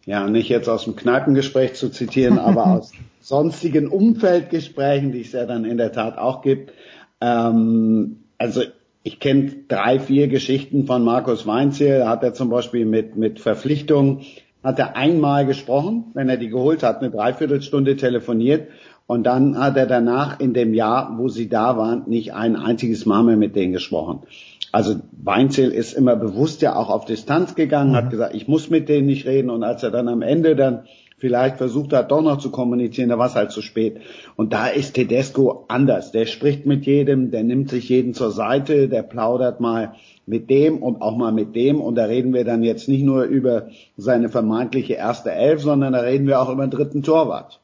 ja, nicht jetzt aus dem Kneipengespräch zu zitieren, aber aus sonstigen Umfeldgesprächen, die es ja dann in der Tat auch gibt. Ähm, also ich kenne drei, vier Geschichten von Markus Weinziel. Da hat er zum Beispiel mit, mit Verpflichtungen hat er einmal gesprochen, wenn er die geholt hat, eine Dreiviertelstunde telefoniert und dann hat er danach in dem Jahr, wo sie da waren, nicht ein einziges Mal mehr mit denen gesprochen. Also Weinzel ist immer bewusst ja auch auf Distanz gegangen, mhm. hat gesagt, ich muss mit denen nicht reden und als er dann am Ende dann vielleicht versucht hat, doch noch zu kommunizieren, da war es halt zu spät. Und da ist Tedesco anders. Der spricht mit jedem, der nimmt sich jeden zur Seite, der plaudert mal mit dem und auch mal mit dem. Und da reden wir dann jetzt nicht nur über seine vermeintliche erste Elf, sondern da reden wir auch über den dritten Torwart.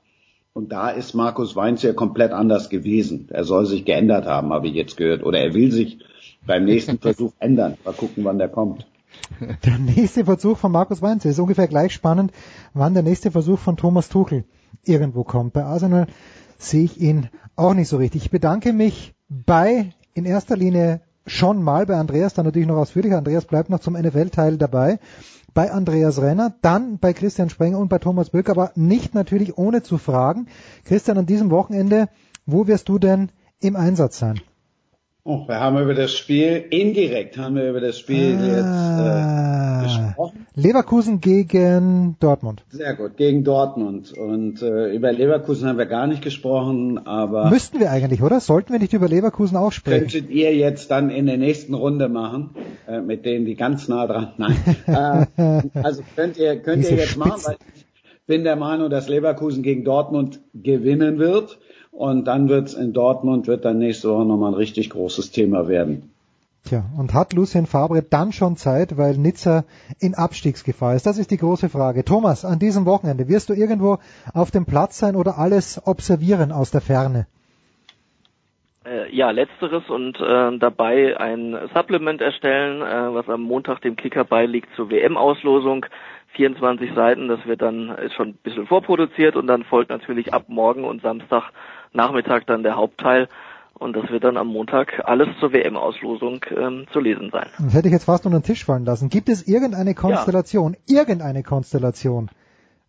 Und da ist Markus Weinz ja komplett anders gewesen. Er soll sich geändert haben, habe ich jetzt gehört. Oder er will sich beim nächsten Versuch ändern. Mal gucken, wann der kommt. Der nächste Versuch von Markus Weinz ist ungefähr gleich spannend, wann der nächste Versuch von Thomas Tuchel irgendwo kommt. Bei Arsenal sehe ich ihn auch nicht so richtig. Ich bedanke mich bei in erster Linie schon mal bei Andreas, dann natürlich noch ausführlicher. Andreas bleibt noch zum NFL-Teil dabei. Bei Andreas Renner, dann bei Christian Sprenger und bei Thomas Böck, aber nicht natürlich ohne zu fragen. Christian, an diesem Wochenende, wo wirst du denn im Einsatz sein? Oh, wir haben über das Spiel, indirekt haben wir über das Spiel ah, jetzt äh, gesprochen. Leverkusen gegen Dortmund. Sehr gut, gegen Dortmund. Und äh, über Leverkusen haben wir gar nicht gesprochen, aber... Müssten wir eigentlich, oder? Sollten wir nicht über Leverkusen auch sprechen? Könntet ihr jetzt dann in der nächsten Runde machen, äh, mit denen, die ganz nah dran... Nein. äh, also könnt ihr, könnt ihr jetzt Spitzen. machen, weil ich bin der Meinung, dass Leverkusen gegen Dortmund gewinnen wird. Und dann wird's in Dortmund, wird dann nächste Woche nochmal ein richtig großes Thema werden. Tja, und hat Lucien Fabre dann schon Zeit, weil Nizza in Abstiegsgefahr ist? Das ist die große Frage. Thomas, an diesem Wochenende wirst du irgendwo auf dem Platz sein oder alles observieren aus der Ferne? Äh, ja, letzteres und äh, dabei ein Supplement erstellen, äh, was am Montag dem Kicker beiliegt zur WM-Auslosung. 24 Seiten, das wird dann, ist schon ein bisschen vorproduziert und dann folgt natürlich ab morgen und Samstag Nachmittag dann der Hauptteil. Und das wird dann am Montag alles zur WM-Auslosung ähm, zu lesen sein. Das hätte ich jetzt fast unter den Tisch fallen lassen. Gibt es irgendeine Konstellation, ja. irgendeine Konstellation,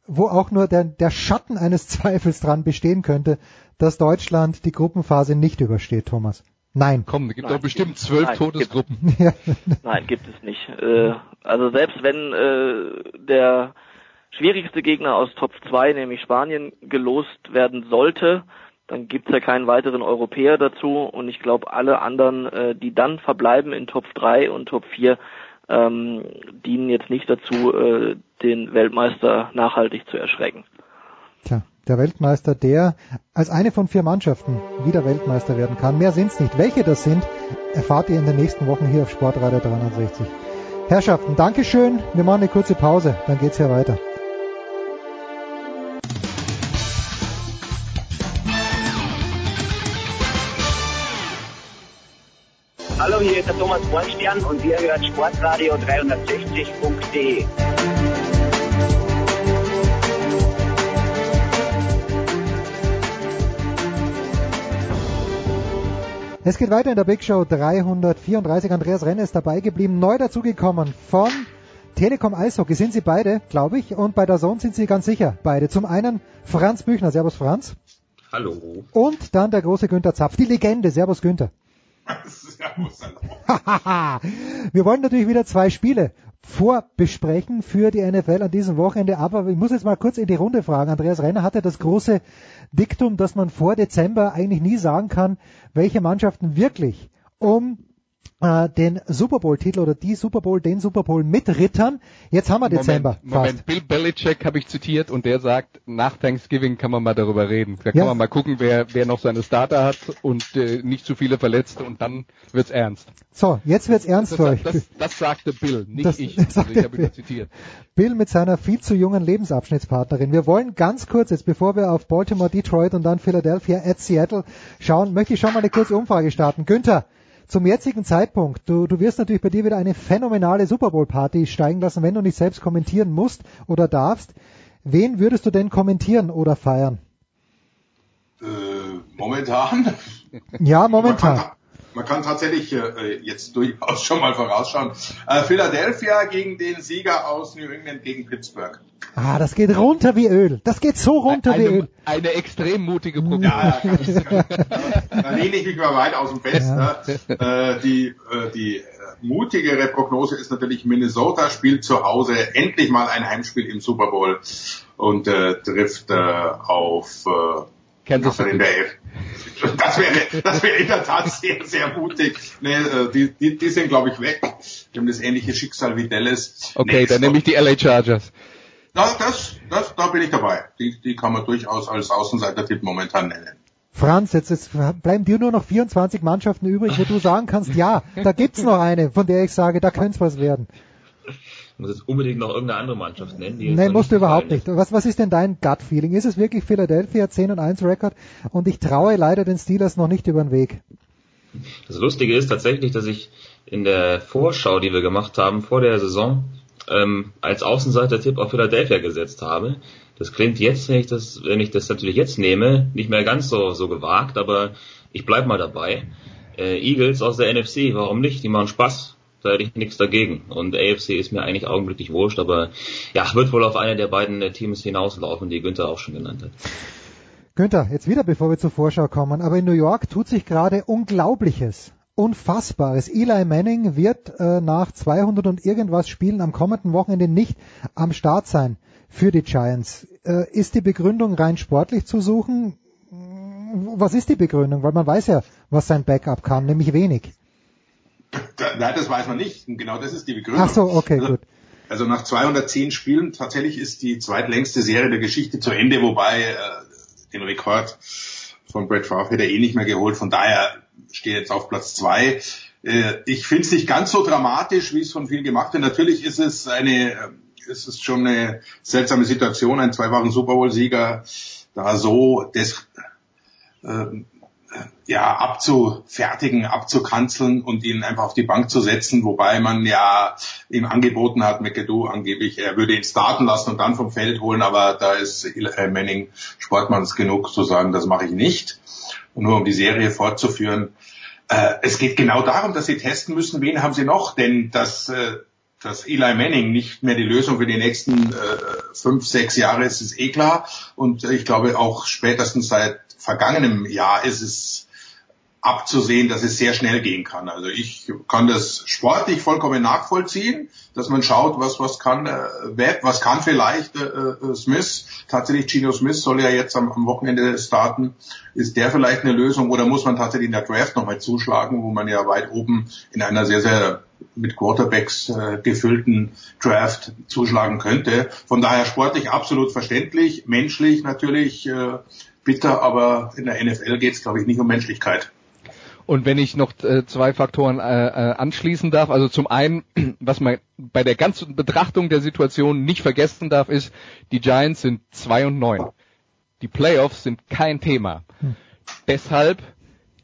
wo auch nur der, der Schatten eines Zweifels dran bestehen könnte, dass Deutschland die Gruppenphase nicht übersteht, Thomas? Nein. Komm, es gibt doch bestimmt zwölf nein, Todesgruppen. Gibt, nein, gibt es nicht. Äh, also selbst wenn äh, der schwierigste Gegner aus Top 2, nämlich Spanien, gelost werden sollte, dann gibt's ja keinen weiteren Europäer dazu und ich glaube, alle anderen, äh, die dann verbleiben in Top 3 und Top 4, ähm, dienen jetzt nicht dazu, äh, den Weltmeister nachhaltig zu erschrecken. Tja, der Weltmeister, der als eine von vier Mannschaften wieder Weltmeister werden kann. Mehr sind's nicht. Welche das sind, erfahrt ihr in den nächsten Wochen hier auf Sportradio 360. Herrschaften, Dankeschön. Wir machen eine kurze Pause, dann geht's hier weiter. Hallo, hier ist der Thomas Bornstern und ihr hört Sportradio 360.de. Es geht weiter in der Big Show 334. Andreas Renn ist dabei geblieben. Neu dazugekommen von Telekom Eishockey sind sie beide, glaube ich, und bei der Zone sind sie ganz sicher beide. Zum einen Franz Büchner. Servus Franz. Hallo. Und dann der große Günther Zapf, die Legende. Servus Günther. Wir wollen natürlich wieder zwei Spiele vorbesprechen für die NFL an diesem Wochenende, aber ich muss jetzt mal kurz in die Runde fragen. Andreas Renner hatte das große Diktum, dass man vor Dezember eigentlich nie sagen kann, welche Mannschaften wirklich um äh, den Super Bowl-Titel oder die Super Bowl, den Super Bowl mit Rittern. Jetzt haben wir Dezember. Moment, Moment. Bill Belichick habe ich zitiert und der sagt, nach Thanksgiving kann man mal darüber reden. Da kann Ja. man mal gucken, wer, wer noch seine Starter hat und äh, nicht zu viele Verletzte und dann wird's ernst. So, jetzt wird's ernst Das, für euch. das, das sagte Bill, nicht Das- ich. Also ich habe ihn zitiert. Bill mit seiner viel zu jungen Lebensabschnittspartnerin. Wir wollen ganz kurz, jetzt bevor wir auf Baltimore, Detroit und dann Philadelphia at Seattle schauen, möchte ich schon mal eine kurze Umfrage starten. Günther, zum jetzigen Zeitpunkt, du, du wirst natürlich bei dir wieder eine phänomenale Super Bowl Party steigen lassen, wenn du nicht selbst kommentieren musst oder darfst. Wen würdest du denn kommentieren oder feiern? Äh, momentan. Ja, momentan. Man kann, man kann tatsächlich äh, jetzt durchaus schon mal vorausschauen. Äh, Philadelphia gegen den Sieger aus New England gegen Pittsburgh. Ah, das geht runter wie Öl. Das geht so runter wie Öl. Eine, eine extrem mutige Prognose. Ja, ja, da lehne ich mich mal weit aus dem Fenster. Äh, die äh, die äh, mutigere Prognose ist natürlich Minnesota spielt zu Hause endlich mal ein Heimspiel im Super Bowl und äh, trifft äh, auf äh, Kansas in City. Das wäre, das wäre in der Tat sehr, sehr mutig. Nee, äh, die, die, die sind, glaube ich, weg. Die haben das ähnliche Schicksal wie Dallas. Okay, Nee, dann nehme ich die LA Chargers. Das, das, das, da bin ich dabei. Die, die kann man durchaus als Außenseiter-Tipp momentan nennen. Franz, jetzt, jetzt bleiben dir nur noch 24 Mannschaften übrig, wo du sagen kannst, ja, da gibt's noch eine, von der ich sage, da könnte was werden. Ich muss jetzt unbedingt noch irgendeine andere Mannschaft nennen. Die Nein, musst du überhaupt nicht. Was, was ist denn dein Gut-Feeling? Ist es wirklich Philadelphia 10 und 1 Rekord? Und ich traue leider den Steelers noch nicht über den Weg. Das Lustige ist tatsächlich, dass ich in der Vorschau, die wir gemacht haben vor der Saison, ähm, als Außenseiter-Tipp auf Philadelphia gesetzt habe. Das klingt jetzt, wenn ich das, wenn ich das natürlich jetzt nehme, nicht mehr ganz so, so gewagt, aber ich bleib mal dabei. Äh, Eagles aus der NFC, warum nicht? Die machen Spaß. Da hätte ich nichts dagegen. Und AFC ist mir eigentlich augenblicklich wurscht, aber ja, wird wohl auf eine der beiden äh, Teams hinauslaufen, die Günther auch schon genannt hat. Günther, jetzt wieder, bevor wir zur Vorschau kommen, aber in New York tut sich gerade Unglaubliches, Unfassbares. Eli Manning wird äh, nach 200 und irgendwas Spielen am kommenden Wochenende nicht am Start sein für die Giants. Äh, ist die Begründung rein sportlich zu suchen? Was ist die Begründung? Weil man weiß ja, was sein Backup kann, nämlich wenig. Nein, das weiß man nicht. Genau das ist die Begründung. Ach so, okay, also, gut. Also nach 210 Spielen tatsächlich ist die zweitlängste Serie der Geschichte zu Ende, wobei äh, den Rekord von Brett Favre hätte er eh nicht mehr geholt. Von daher steht jetzt auf Platz zwei. Äh, ich finde es nicht ganz so dramatisch, wie es von vielen gemacht wird. Natürlich ist es eine, äh, ist es schon eine seltsame Situation, ein zweifachen Super Bowl-Sieger da so des, äh, ja, abzufertigen, abzukanzeln und ihn einfach auf die Bank zu setzen, wobei man ja ihm angeboten hat, McAdoo angeblich, er würde ihn starten lassen und dann vom Feld holen, aber da ist Eli Manning Sportmanns genug zu sagen, das mache ich nicht. Und nur um die Serie fortzuführen, äh, es geht genau darum, dass sie testen müssen, wen haben sie noch, denn das äh, dass Eli Manning nicht mehr die Lösung für die nächsten äh, fünf, sechs Jahre ist, ist eh klar. Und äh, ich glaube auch spätestens seit vergangenem Jahr ist es abzusehen, dass es sehr schnell gehen kann. Also ich kann das sportlich vollkommen nachvollziehen, dass man schaut, was was kann äh, Webb, was kann vielleicht äh, äh, Smith. Tatsächlich Gino Smith soll ja jetzt am, am Wochenende starten. Ist der vielleicht eine Lösung oder muss man tatsächlich in der Draft nochmal zuschlagen, wo man ja weit oben in einer sehr sehr mit Quarterbacks äh, gefüllten Draft zuschlagen könnte. Von daher sportlich absolut verständlich, menschlich natürlich äh, bitter, aber in der NFL geht es, glaube ich, nicht um Menschlichkeit. Und wenn ich noch äh, zwei Faktoren äh, äh, anschließen darf, also zum einen, was man bei der ganzen Betrachtung der Situation nicht vergessen darf, ist, die Giants sind zwei und neun. Die Playoffs sind kein Thema. Hm. Deshalb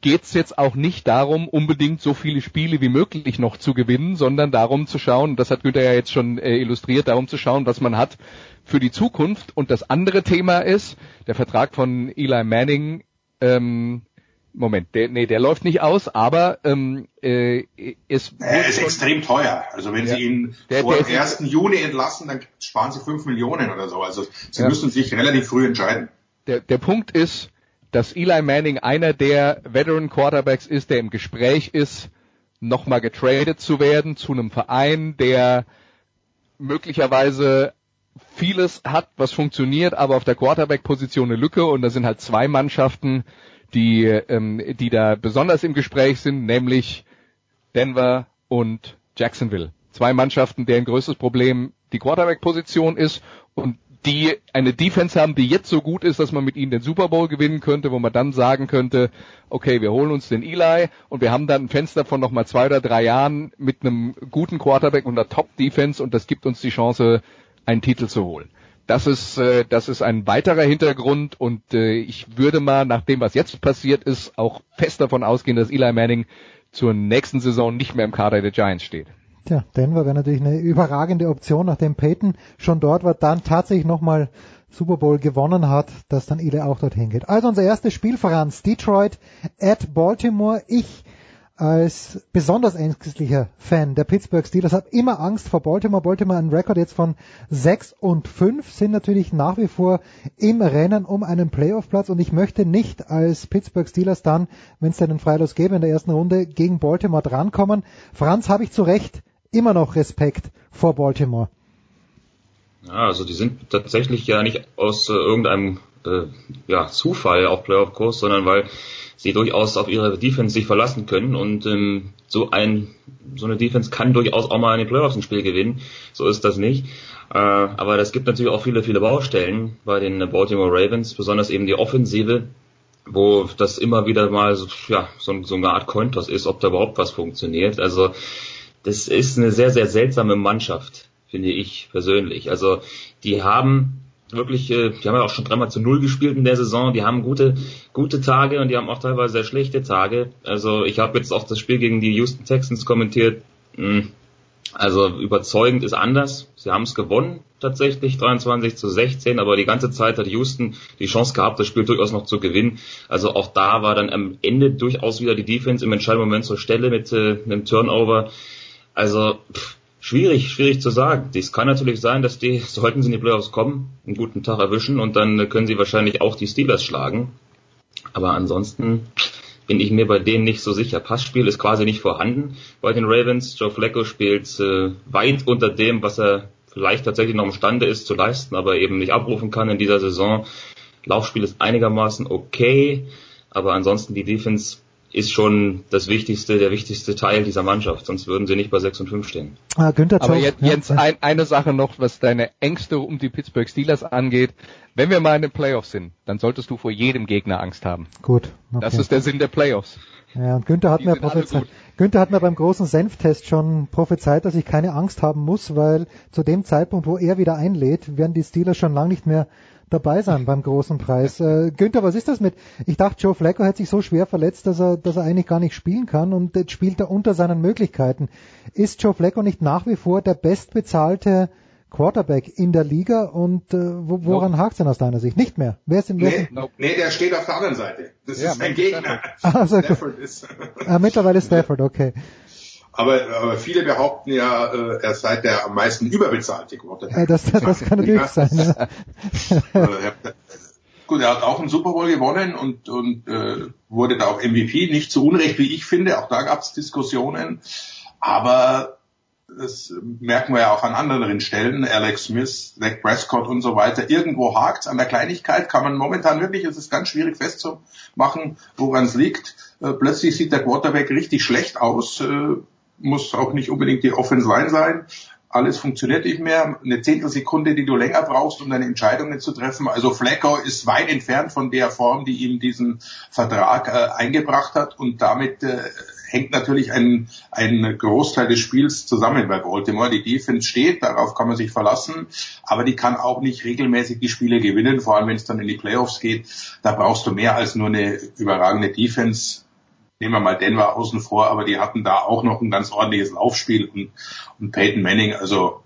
geht's jetzt auch nicht darum, unbedingt so viele Spiele wie möglich noch zu gewinnen, sondern darum zu schauen, das hat Günther ja jetzt schon äh, illustriert, darum zu schauen, was man hat für die Zukunft. Und das andere Thema ist, der Vertrag von Eli Manning, ähm, Moment, der, nee, der läuft nicht aus, aber ähm, äh, es er ist extrem teuer. Also wenn Ja. Sie ihn Der- vor dem ist- 1. Juni entlassen, dann sparen Sie 5 Millionen oder so. Also Sie Ja. müssen sich relativ früh entscheiden. der, der Punkt ist, dass Eli Manning einer der Veteran Quarterbacks ist, der im Gespräch ist, nochmal getradet zu werden zu einem Verein, der möglicherweise vieles hat, was funktioniert, aber auf der Quarterback-Position eine Lücke und da sind halt zwei Mannschaften, die, ähm, die da besonders im Gespräch sind, nämlich Denver und Jacksonville. Zwei Mannschaften, deren größtes Problem die Quarterback-Position ist und die eine Defense haben, die jetzt so gut ist, dass man mit ihnen den Super Bowl gewinnen könnte, wo man dann sagen könnte, okay, wir holen uns den Eli und wir haben dann ein Fenster von nochmal zwei oder drei Jahren mit einem guten Quarterback und einer Top-Defense und das gibt uns die Chance, einen Titel zu holen. Das ist, äh, das ist ein weiterer Hintergrund und äh, ich würde mal, nach dem, was jetzt passiert ist, auch fest davon ausgehen, dass Eli Manning zur nächsten Saison nicht mehr im Kader der Giants steht. Tja, Denver wäre natürlich eine überragende Option, nachdem Peyton schon dort war, dann tatsächlich nochmal Super Bowl gewonnen hat, dass dann Ile auch dorthin geht. Also unser erstes Spiel, Franz, Detroit at Baltimore. Ich als besonders ängstlicher Fan der Pittsburgh Steelers habe immer Angst vor Baltimore. Baltimore ein Rekord jetzt von 6 und 5 sind natürlich nach wie vor im Rennen um einen Playoff-Platz und ich möchte nicht als Pittsburgh Steelers dann, wenn es einen Freilos gäbe in der ersten Runde, gegen Baltimore drankommen. Franz, habe ich zu Recht immer noch Respekt vor Baltimore. Ja, also die sind tatsächlich ja nicht aus äh, irgendeinem äh, ja, Zufall auf Playoff-Kurs, sondern weil sie durchaus auf ihre Defense sich verlassen können und ähm, so ein so eine Defense kann durchaus auch mal in den Playoffs ein Spiel gewinnen. So ist das nicht. Äh, aber es gibt natürlich auch viele, viele Baustellen bei den Baltimore Ravens, besonders eben die Offensive, wo das immer wieder mal so, ja, so, so eine Art Cointos ist, ob da überhaupt was funktioniert. Also das ist eine sehr, sehr seltsame Mannschaft, finde ich persönlich. Also die haben wirklich, äh, die haben ja auch schon dreimal zu null gespielt in der Saison. Die haben gute, gute Tage und die haben auch teilweise sehr schlechte Tage. Also ich habe jetzt auch das Spiel gegen die Houston Texans kommentiert. Hm, also überzeugend ist anders. Sie haben es gewonnen tatsächlich, 23 zu 16, aber die ganze Zeit hat Houston die Chance gehabt, das Spiel durchaus noch zu gewinnen. Also auch da war dann am Ende durchaus wieder die Defense im entscheidenden Moment zur Stelle mit, äh, mit einem Turnover. Also pff, schwierig, schwierig zu sagen. Dies kann natürlich sein, dass die, sollten sie in die Playoffs kommen, einen guten Tag erwischen und dann können sie wahrscheinlich auch die Steelers schlagen. Aber ansonsten bin ich mir bei denen nicht so sicher. Passspiel ist quasi nicht vorhanden bei den Ravens. Joe Flacco spielt äh, weit unter dem, was er vielleicht tatsächlich noch imstande ist zu leisten, aber eben nicht abrufen kann in dieser Saison. Laufspiel ist einigermaßen okay, aber ansonsten die Defense ist schon das wichtigste, der wichtigste Teil dieser Mannschaft, sonst würden sie nicht bei 6 und 5 stehen. Ah, Günther Aber jetzt, Jens, ja. ein, eine Sache noch, was deine Ängste um die Pittsburgh Steelers angeht. Wenn wir mal in den Playoffs sind, dann solltest du vor jedem Gegner Angst haben. Gut. Okay. Das ist der Sinn der Playoffs. Ja, und Günther hat, mir prophezeit, Günther hat mir beim großen Senftest schon prophezeit, dass ich keine Angst haben muss, weil zu dem Zeitpunkt, wo er wieder einlädt, werden die Steelers schon lange nicht mehr dabei sein beim großen Preis. Äh, Günther, was ist das mit? Ich dachte, Joe Flacco hat sich so schwer verletzt, dass er, dass er eigentlich gar nicht spielen kann und jetzt spielt er unter seinen Möglichkeiten. Ist Joe Flacco nicht nach wie vor der bestbezahlte Quarterback in der Liga und äh, wo, woran nope. hakt es denn aus deiner Sicht? Nicht mehr. Wer ist denn nee, nope. nee, der steht auf der anderen Seite. Das ja, ist ein Gegner. Also, Stafford ist. ah, mittlerweile Stafford, okay. Aber, aber viele behaupten ja, äh, er sei der am meisten überbezahlte Quarterback. Ja, das, das, kann natürlich sein. Ja. Äh, gut, er hat auch einen Super Bowl gewonnen und, und äh, wurde da auch MVP, nicht zu Unrecht, wie ich finde. Auch da gab es Diskussionen. Aber das merken wir ja auch an anderen Stellen, Alex Smith, Dak Prescott und so weiter. Irgendwo hakt an der Kleinigkeit, kann man momentan wirklich, es ist ganz schwierig festzumachen, woran es liegt. Äh, plötzlich sieht der Quarterback richtig schlecht aus. Äh, muss auch nicht unbedingt die Offense Line sein. Alles funktioniert nicht mehr. Eine Zehntelsekunde, die du länger brauchst, um deine Entscheidungen zu treffen. Also Flacco ist weit entfernt von der Form, die ihm diesen Vertrag äh, eingebracht hat. Und damit äh, hängt natürlich ein, ein Großteil des Spiels zusammen bei Baltimore. Die Defense steht, darauf kann man sich verlassen, aber die kann auch nicht regelmäßig die Spiele gewinnen, vor allem wenn es dann in die Playoffs geht. Da brauchst du mehr als nur eine überragende Defense nehmen wir mal Denver außen vor, aber die hatten da auch noch ein ganz ordentliches Laufspiel und, und Peyton Manning, also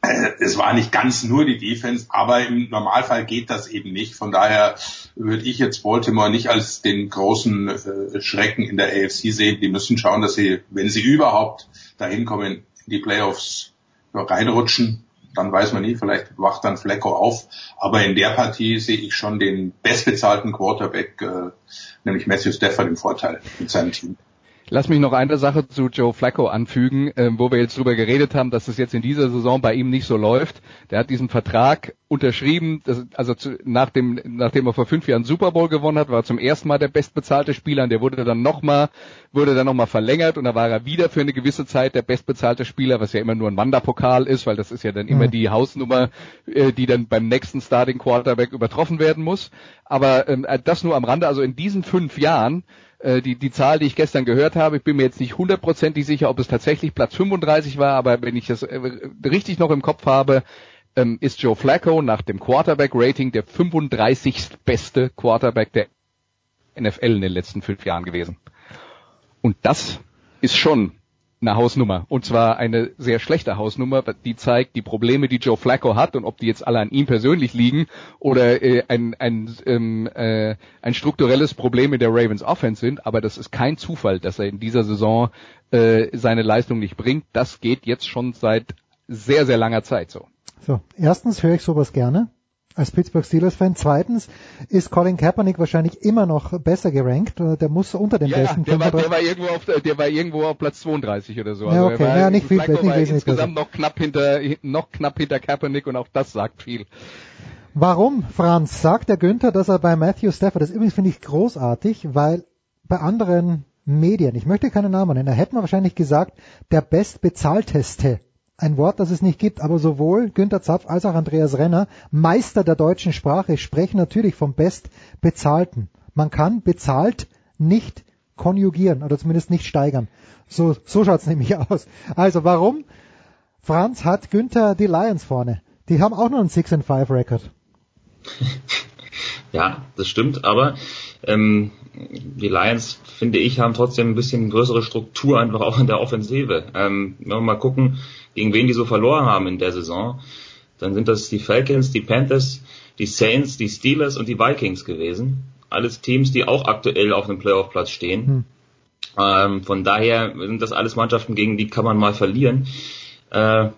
äh, es war nicht ganz nur die Defense, aber im Normalfall geht das eben nicht. Von daher würde ich jetzt Baltimore nicht als den großen äh, Schrecken in der AFC sehen. Die müssen schauen, dass sie, wenn sie überhaupt dahin kommen, in die Playoffs reinrutschen. Dann weiß man nie, vielleicht wacht dann Flecko auf. Aber in der Partie sehe ich schon den bestbezahlten Quarterback äh, nämlich Matthew Stafford im Vorteil mit seinem Team. Lass mich noch eine Sache zu Joe Flacco anfügen, äh, wo wir jetzt drüber geredet haben, dass es jetzt in dieser Saison bei ihm nicht so läuft. Der hat diesen Vertrag unterschrieben, das, also zu, nach dem, nachdem er vor fünf Jahren Super Bowl gewonnen hat, war er zum ersten Mal der bestbezahlte Spieler und der wurde dann nochmal, wurde dann nochmal verlängert und da war er wieder für eine gewisse Zeit der bestbezahlte Spieler, was ja immer nur ein Wanderpokal ist, weil das ist ja dann immer mhm. die Hausnummer, äh, die dann beim nächsten Starting Quarterback übertroffen werden muss. Aber ähm, das nur am Rande, also in diesen fünf Jahren äh, die, die Zahl, die ich gestern gehört habe, ich bin mir jetzt nicht hundertprozentig sicher, ob es tatsächlich Platz 35 war, aber wenn ich das äh, richtig noch im Kopf habe, ähm, ist Joe Flacco nach dem Quarterback-Rating der 35. beste Quarterback der NFL in den letzten fünf Jahren gewesen. Und das ist schon eine Hausnummer. Und zwar eine sehr schlechte Hausnummer, die zeigt die Probleme, die Joe Flacco hat und ob die jetzt alle an ihm persönlich liegen oder äh, ein, ein, ähm, äh, ein strukturelles Problem in der Ravens Offense sind. Aber das ist kein Zufall, dass er in dieser Saison äh, seine Leistung nicht bringt. Das geht jetzt schon seit sehr, sehr langer Zeit so. So, erstens höre ich sowas gerne als Pittsburgh Steelers Fan. Zweitens ist Colin Kaepernick wahrscheinlich immer noch besser gerankt. Der muss unter den ja, besten. Der war, der war irgendwo auf, der war irgendwo auf Platz 32 oder so. Ja, also okay. ja, nicht viel, nicht wesentlich insgesamt noch knapp hinter, noch knapp hinter Kaepernick und auch das sagt viel. Warum, Franz, sagt der Günther, dass er bei Matthew Stafford, das übrigens finde ich großartig, weil bei anderen Medien, ich möchte keine Namen nennen, da hätte man wahrscheinlich gesagt, der bestbezahlteste ein Wort, das es nicht gibt, aber sowohl Günter Zapf als auch Andreas Renner, Meister der deutschen Sprache, sprechen natürlich vom Bestbezahlten. Man kann bezahlt nicht konjugieren oder zumindest nicht steigern. So, so schaut's nämlich aus. Also warum? Franz hat Günther die Lions vorne. Die haben auch noch einen 6 and 5 Record. Ja, das stimmt, aber ähm, die Lions, finde ich, haben trotzdem ein bisschen größere Struktur einfach auch in der Offensive. Ähm, wenn wir mal gucken, gegen wen die so verloren haben in der Saison, dann sind das die Falcons, die Panthers, die Saints, die Steelers und die Vikings gewesen. Alles Teams, die auch aktuell auf einem Playoff-Platz stehen. Hm. Ähm, von daher sind das alles Mannschaften, gegen die kann man mal verlieren. Äh,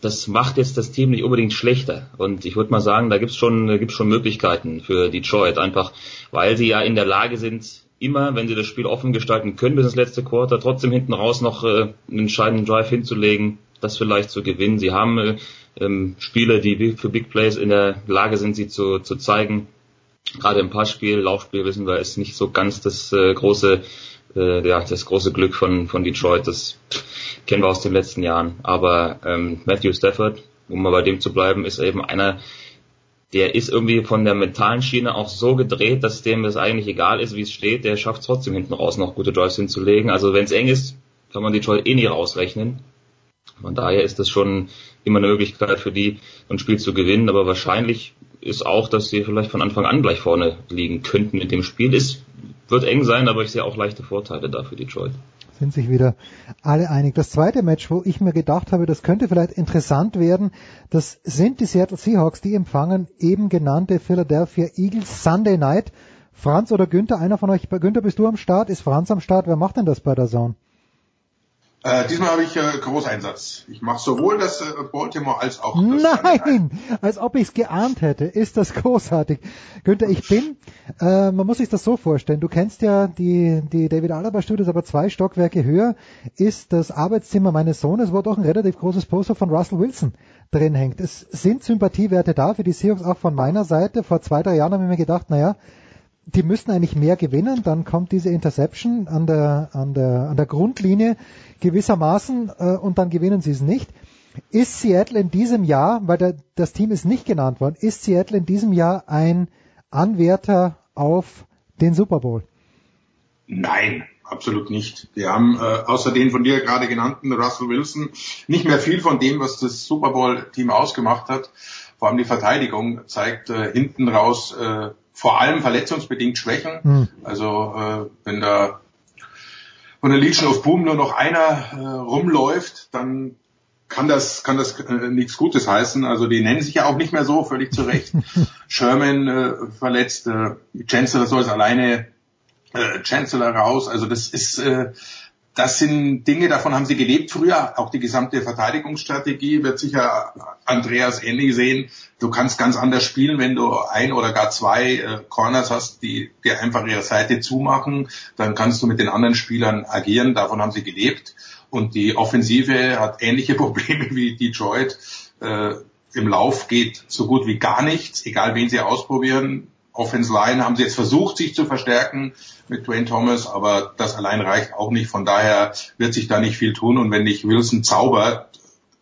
das macht jetzt das Team nicht unbedingt schlechter. Und ich würde mal sagen, da gibt's schon, gibt's schon Möglichkeiten für Detroit, einfach weil sie ja in der Lage sind, immer, wenn sie das Spiel offen gestalten können bis ins letzte Quarter, trotzdem hinten raus noch äh, einen entscheidenden Drive hinzulegen, das vielleicht zu gewinnen. Sie haben äh, ähm, Spieler, die für Big Plays in der Lage sind, sie zu, zu zeigen. Gerade im Passspiel, Laufspiel wissen wir, ist nicht so ganz das äh, große, äh, ja, das große Glück von, von Detroit. Das kennen wir aus den letzten Jahren. Aber ähm, Matthew Stafford, um mal bei dem zu bleiben, ist eben einer, der ist irgendwie von der mentalen Schiene auch so gedreht, dass dem es eigentlich egal ist, wie es steht. Der schafft trotzdem hinten raus noch gute Drives hinzulegen. Also wenn es eng ist, kann man Detroit eh nie rausrechnen. Von daher ist das schon immer eine Möglichkeit für die, ein Spiel zu gewinnen. Aber wahrscheinlich ist auch, dass sie vielleicht von Anfang an gleich vorne liegen könnten mit dem Spiel. Es wird eng sein, aber ich sehe auch leichte Vorteile da für Detroit. Sind sich wieder alle einig. Das zweite Match, wo ich mir gedacht habe, das könnte vielleicht interessant werden, das sind die Seattle Seahawks, die empfangen eben genannte Philadelphia Eagles Sunday Night. Franz oder Günther, einer von euch, Günther, bist du am Start? Ist Franz am Start? Wer macht denn das bei der Zone? Äh, diesmal habe ich äh, Großeinsatz. Ich mache sowohl das äh, Baltimore als auch das Nein, als ob ich es geahnt hätte. Ist das großartig. Günther, ich bin, äh, man muss sich das so vorstellen, du kennst ja die, die David Alaba Studios, aber zwei Stockwerke höher ist das Arbeitszimmer meines Sohnes, wo doch ein relativ großes Poster von Russell Wilson drin hängt. Es sind Sympathiewerte da für die Seahawks auch von meiner Seite. Vor zwei, drei Jahren habe ich mir gedacht, naja, die müssten eigentlich mehr gewinnen, dann kommt diese Interception an der, an der, an der Grundlinie gewissermaßen äh, und dann gewinnen sie es nicht. Ist Seattle in diesem Jahr, weil der, das Team ist nicht genannt worden, ist Seattle in diesem Jahr ein Anwärter auf den Super Bowl? Nein, absolut nicht. Wir haben äh, außer den von dir gerade genannten Russell Wilson nicht mehr viel von dem, was das Super Bowl-Team ausgemacht hat. Vor allem die Verteidigung zeigt äh, hinten raus äh, vor allem verletzungsbedingt Schwächen. Hm. Also äh, wenn da von der Legion of Boom nur noch einer äh, rumläuft, dann kann das kann das äh, nichts Gutes heißen. Also die nennen sich ja auch nicht mehr so, völlig zu Recht. Sherman äh, verletzt, äh, Chancellor soll es alleine äh, Chancellor raus. Also das ist äh, das sind Dinge, davon haben sie gelebt früher. Auch die gesamte Verteidigungsstrategie wird sicher Andreas ähnlich sehen. Du kannst ganz anders spielen, wenn du ein oder gar zwei äh, Corners hast, die dir einfach ihre Seite zumachen. Dann kannst du mit den anderen Spielern agieren. Davon haben sie gelebt. Und die Offensive hat ähnliche Probleme wie Detroit. Äh, im Lauf geht so gut wie gar nichts, egal wen sie ausprobieren. Offense Line haben sie jetzt versucht, sich zu verstärken mit Dwayne Thomas, aber das allein reicht auch nicht. Von daher wird sich da nicht viel tun. Und wenn nicht Wilson zaubert,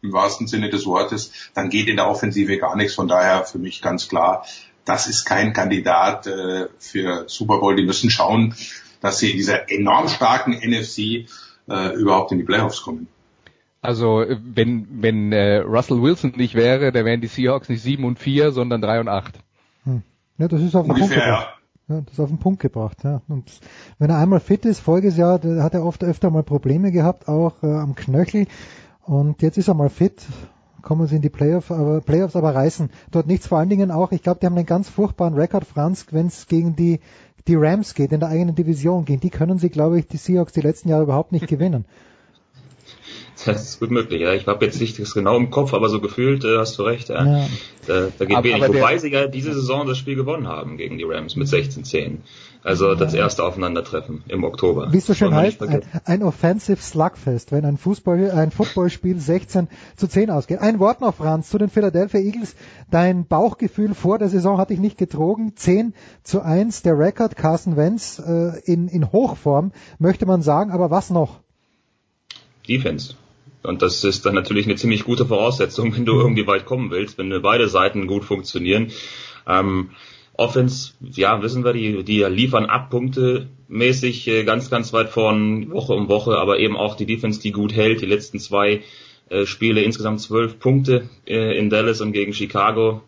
im wahrsten Sinne des Wortes, dann geht in der Offensive gar nichts. Von daher für mich ganz klar, das ist kein Kandidat äh, für Super Bowl. Die müssen schauen, dass sie in dieser enorm starken NFC äh, überhaupt in die Playoffs kommen. Also wenn wenn äh, Russell Wilson nicht wäre, dann wären die Seahawks nicht 7 und 4, sondern 3 und 8. Ja, das ist auf den Punkt gebracht. Ja. ja. das ist auf den Punkt gebracht. Ja. Und wenn er einmal fit ist, voriges Jahr da hat er oft öfter mal Probleme gehabt, auch äh, am Knöchel. Und jetzt ist er mal fit, kommen sie in die Playoff, aber, Playoffs aber reißen dort nichts. Vor allen Dingen auch, ich glaube, die haben einen ganz furchtbaren Rekord, Franz, wenn es gegen die die Rams geht, in der eigenen Division. Gegen die können sie, glaube ich, die Seahawks die letzten Jahre überhaupt nicht gewinnen. Das ist gut möglich, ja. Ich habe jetzt nicht das genau im Kopf, aber so gefühlt äh, hast du recht, ja. ja. Da, da geht aber, wenig. Aber Wobei sie ja diese Saison das Spiel gewonnen haben gegen die Rams mit 16-10. Also das erste Aufeinandertreffen im Oktober. Wie es so schön heißt, ein, ein Offensive Slugfest, wenn ein Fußball, ein Footballspiel 16 zu 10 ausgeht. Ein Wort noch, Franz, zu den Philadelphia Eagles. Dein Bauchgefühl vor der Saison hatte ich nicht getrogen. 10 zu 1, der Rekord, Carson Wentz äh, in, in Hochform, möchte man sagen. Aber was noch? Defense. Und das ist dann natürlich eine ziemlich gute Voraussetzung, wenn du irgendwie weit kommen willst, wenn beide Seiten gut funktionieren. Ähm, Offense, ja, wissen wir, die, die liefern ab Punkte mäßig äh, ganz, ganz weit vorn, Woche um Woche, aber eben auch die Defense, die gut hält. Die letzten zwei äh, Spiele insgesamt zwölf Punkte äh, in Dallas und gegen Chicago.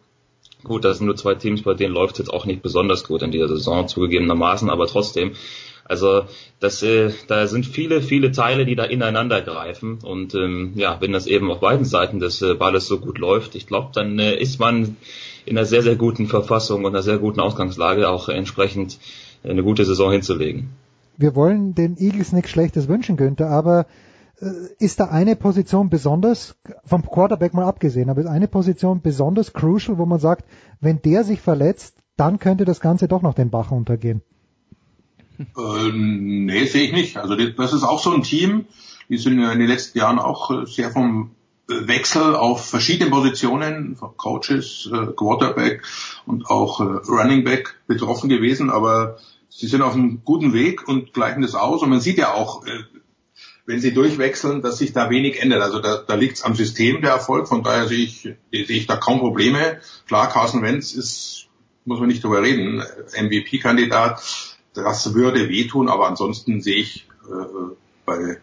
Gut, das sind nur zwei Teams, bei denen läuft es jetzt auch nicht besonders gut in dieser Saison, zugegebenermaßen, aber trotzdem. Also das, äh, da sind viele, viele Teile, die da ineinander greifen. Und ähm, ja, wenn das eben auf beiden Seiten des äh, Balles so gut läuft, ich glaube, dann äh, ist man in einer sehr, sehr guten Verfassung und einer sehr guten Ausgangslage auch entsprechend eine gute Saison hinzulegen. Wir wollen den Eagles nichts Schlechtes wünschen, Günther, aber äh, ist da eine Position besonders, vom Quarterback mal abgesehen, aber ist eine Position besonders crucial, wo man sagt, wenn der sich verletzt, dann könnte das Ganze doch noch den Bach untergehen? Äh, nee, sehe ich nicht. Also das ist auch so ein Team, die sind in den letzten Jahren auch äh, sehr vom Wechsel auf verschiedene Positionen, Coaches, äh, Quarterback und auch Running Back betroffen gewesen, aber sie sind auf einem guten Weg und gleichen das aus. Und man sieht ja auch, wenn sie durchwechseln, dass sich da wenig ändert. Also da, da liegt es am System der Erfolg, von daher sehe ich, sehe ich da kaum Probleme. Klar, Carson Wentz ist, muss man nicht drüber reden, MVP-Kandidat das würde wehtun, aber ansonsten sehe ich äh, bei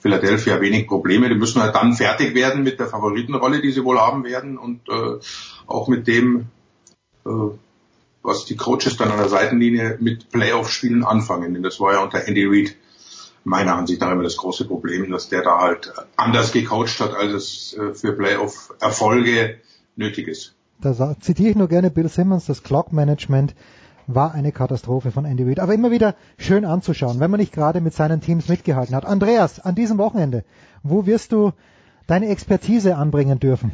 Philadelphia wenig Probleme. Die müssen halt dann fertig werden mit der Favoritenrolle, die sie wohl haben werden und äh, auch mit dem, äh, was die Coaches dann an der Seitenlinie mit Playoff-Spielen anfangen. Denn das war ja unter Andy Reid meiner Ansicht nach immer das große Problem, dass der da halt anders gecoacht hat, als es äh, für Playoff-Erfolge nötig ist. Da zitiere ich nur gerne Bill Simmons, das Clock Management war eine Katastrophe von Andy Reid. Aber immer wieder schön anzuschauen, wenn man nicht gerade mit seinen Teams mitgehalten hat. Andreas, an diesem Wochenende, wo wirst du deine Expertise anbringen dürfen?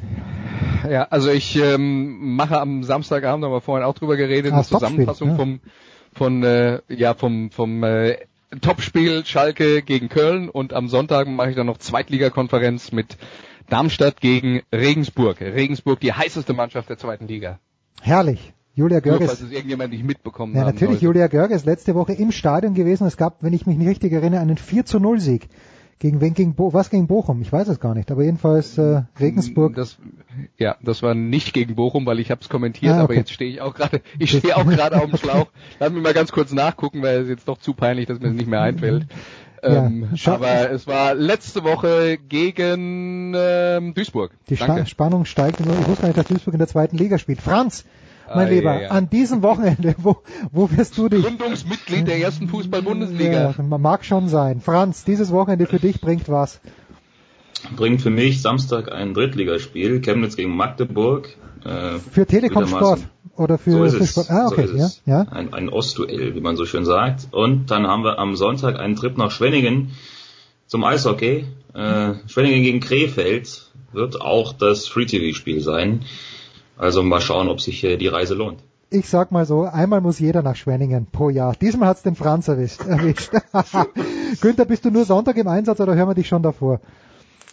Ja, also ich ähm, mache am Samstagabend, haben wir vorhin auch drüber geredet, ah, eine Zusammenfassung ja. vom von äh, ja vom vom äh, Topspiel Schalke gegen Köln und am Sonntag mache ich dann noch Zweitligakonferenz mit Darmstadt gegen Regensburg. Regensburg, die heißeste Mannschaft der zweiten Liga. Herrlich. Julia Görges. Nur, falls es irgendjemand nicht mitbekommen Ja, natürlich. Sollte. Julia Görges letzte Woche im Stadion gewesen. Es gab, wenn ich mich nicht richtig erinnere, einen 4 zu 0 Sieg. Gegen wen? Gegen Bo was gegen Bochum? Ich weiß es gar nicht. Aber jedenfalls äh, Regensburg. Das, ja, das war nicht gegen Bochum, weil ich habe es kommentiert. Ah, okay. Aber jetzt stehe ich auch gerade. Ich stehe auch gerade auf dem Schlauch. Lass mich mal ganz kurz nachgucken, weil es jetzt doch zu peinlich, dass mir das nicht mehr einfällt. Ja, ähm, aber es war letzte Woche gegen ähm, Duisburg. Die Danke. Spannung steigt. Ich wusste gar nicht, dass Duisburg in der zweiten Liga spielt. Franz, mein ah, Lieber, ja, ja. an diesem Wochenende, wo, wo wirst du dich? Gründungsmitglied der ersten Fußball-Bundesliga. Ja, mag schon sein. Franz, dieses Wochenende für dich bringt was? Bringt für mich Samstag ein Drittligaspiel, Chemnitz gegen Magdeburg. Äh, für Telekom Sport oder für, so für Sport? Ah, okay, so ja, ja. Ein, ein Ostduell, wie man so schön sagt. Und dann haben wir am Sonntag einen Trip nach Schwenningen zum Eishockey. Äh, Schwenningen gegen Krefeld wird auch das Free-TV-Spiel sein. Also mal schauen, ob sich äh, die Reise lohnt. Ich sag mal so, einmal muss jeder nach Schwenningen pro Jahr. Diesmal hat's den Franz erwischt. erwischt. Günther, bist du nur Sonntag im Einsatz oder hören wir dich schon davor?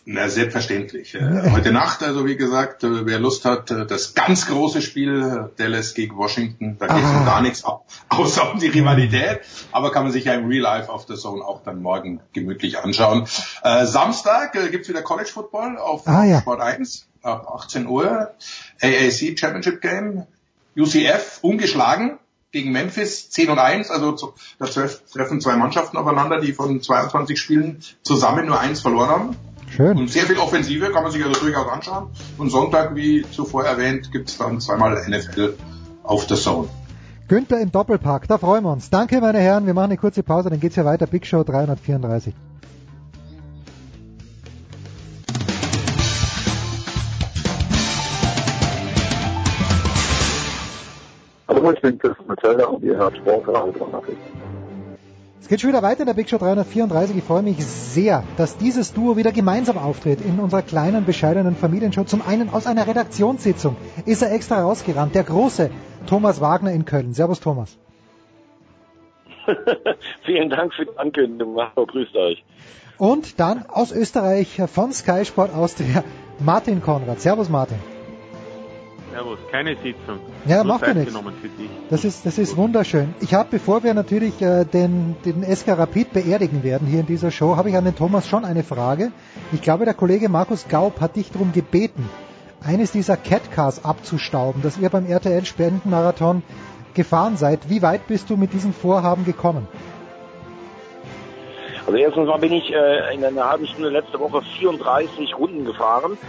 Na, selbstverständlich. Äh, heute Nacht, also wie gesagt, äh, wer Lust hat, äh, das ganz große Spiel Dallas gegen Washington, da geht es um gar nichts außer um die Rivalität, aber kann man sich ja im Real Life auf der Zone auch dann morgen gemütlich anschauen. Samstag gibt's wieder College Football auf Ah, ja. Sport 1 ab 18 Uhr. AAC Championship Game. UCF ungeschlagen gegen Memphis 10 und 1, also zu, da treff- treffen zwei Mannschaften aufeinander, die von 22 Spielen zusammen nur eins verloren haben. Schön. Und sehr viel Offensive, kann man sich also durchaus anschauen. Und Sonntag, wie zuvor erwähnt, gibt's dann zweimal NFL auf der Zone. Günther im Doppelpack, da freuen wir uns. Danke, meine Herren. Wir machen eine kurze Pause, dann geht's hier weiter. Big Show 334. Hallo, ich bin Chris Metzelder und ihr hört Sportradio 360. Es geht schon wieder weiter in der Big Show 334. Ich freue mich sehr, dass dieses Duo wieder gemeinsam auftritt in unserer kleinen, bescheidenen Familienshow. Zum einen aus einer Redaktionssitzung ist er extra rausgerannt. Der große Thomas Wagner in Köln. Servus, Thomas. Vielen Dank für die Ankündigung. Grüßt euch. Und dann aus Österreich von Sky Sport Austria Martin Konrad. Servus, Martin. Servus, keine Sitzung. Ja, Nur macht ja nichts. genommen für dich. Das ist, das ist wunderschön. Ich habe, bevor wir natürlich äh, den, den SK Rapid beerdigen werden hier in dieser Show, habe ich an den Thomas schon eine Frage. Ich glaube, der Kollege Markus Gaub hat dich darum gebeten, eines dieser Catcars abzustauben, das ihr beim RTL Spendenmarathon gefahren seid. Wie weit bist du mit diesem Vorhaben gekommen? Also erstens mal bin ich äh, in einer halben Stunde letzte Woche 34 Runden gefahren,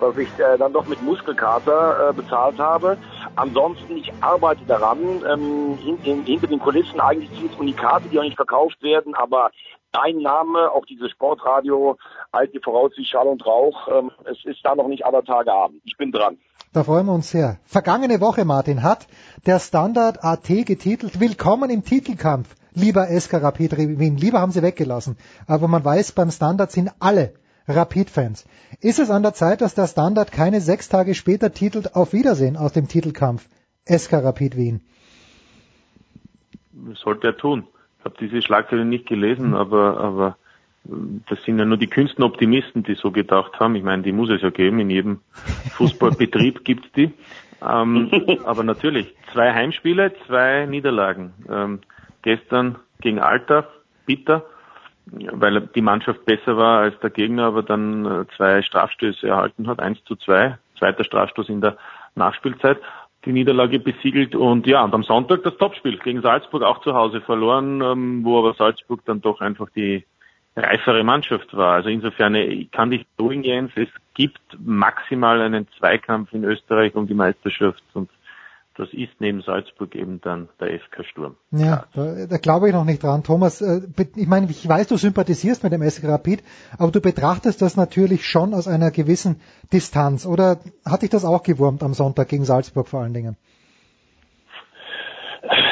was ich äh, dann doch mit Muskelkater äh, bezahlt habe. Ansonsten, ich arbeite daran, ähm, hin, hin, hinter den Kulissen eigentlich sind Unikate, die auch nicht verkauft werden, aber dein Name, auch dieses Sportradio, alte voraus wie Schall und Rauch, ähm, es ist da noch nicht aller Tage Abend. Ich bin dran. Da freuen wir uns sehr. Vergangene Woche, Martin, hat der Standard AT getitelt Willkommen im Titelkampf, lieber SK Rapid Wien. Lieber haben sie weggelassen. Aber man weiß, beim Standard sind alle Rapid-Fans. Ist es an der Zeit, dass der Standard keine sechs Tage später titelt Auf Wiedersehen aus dem Titelkampf SK Rapid Wien? Sollte er tun. Ich habe diese Schlagzeile nicht gelesen, aber, aber äh, das sind ja nur die kühnsten Optimisten, die so gedacht haben. Ich meine, die muss es ja geben. In jedem Fußballbetrieb gibt's die. Ähm, aber natürlich, zwei Heimspiele, zwei Niederlagen. Ähm, gestern gegen Alta, bitter, weil die Mannschaft besser war als der Gegner, aber dann äh, zwei Strafstöße erhalten hat, eins zu zwei, zweiter Strafstoß in der Nachspielzeit, die Niederlage besiegelt und ja, und am Sonntag das Topspiel gegen Salzburg auch zu Hause verloren, ähm, wo aber Salzburg dann doch einfach die reifere Mannschaft war. Also insofern, ich kann dich beruhigen, Jens, es gibt maximal einen Zweikampf in Österreich um die Meisterschaft und das ist neben Salzburg eben dann der FK Sturm. Ja, da, da glaube ich noch nicht dran. Thomas, äh, ich meine, ich weiß, du sympathisierst mit dem SK Rapid, aber du betrachtest das natürlich schon aus einer gewissen Distanz. Oder hat dich das auch gewurmt am Sonntag gegen Salzburg vor allen Dingen?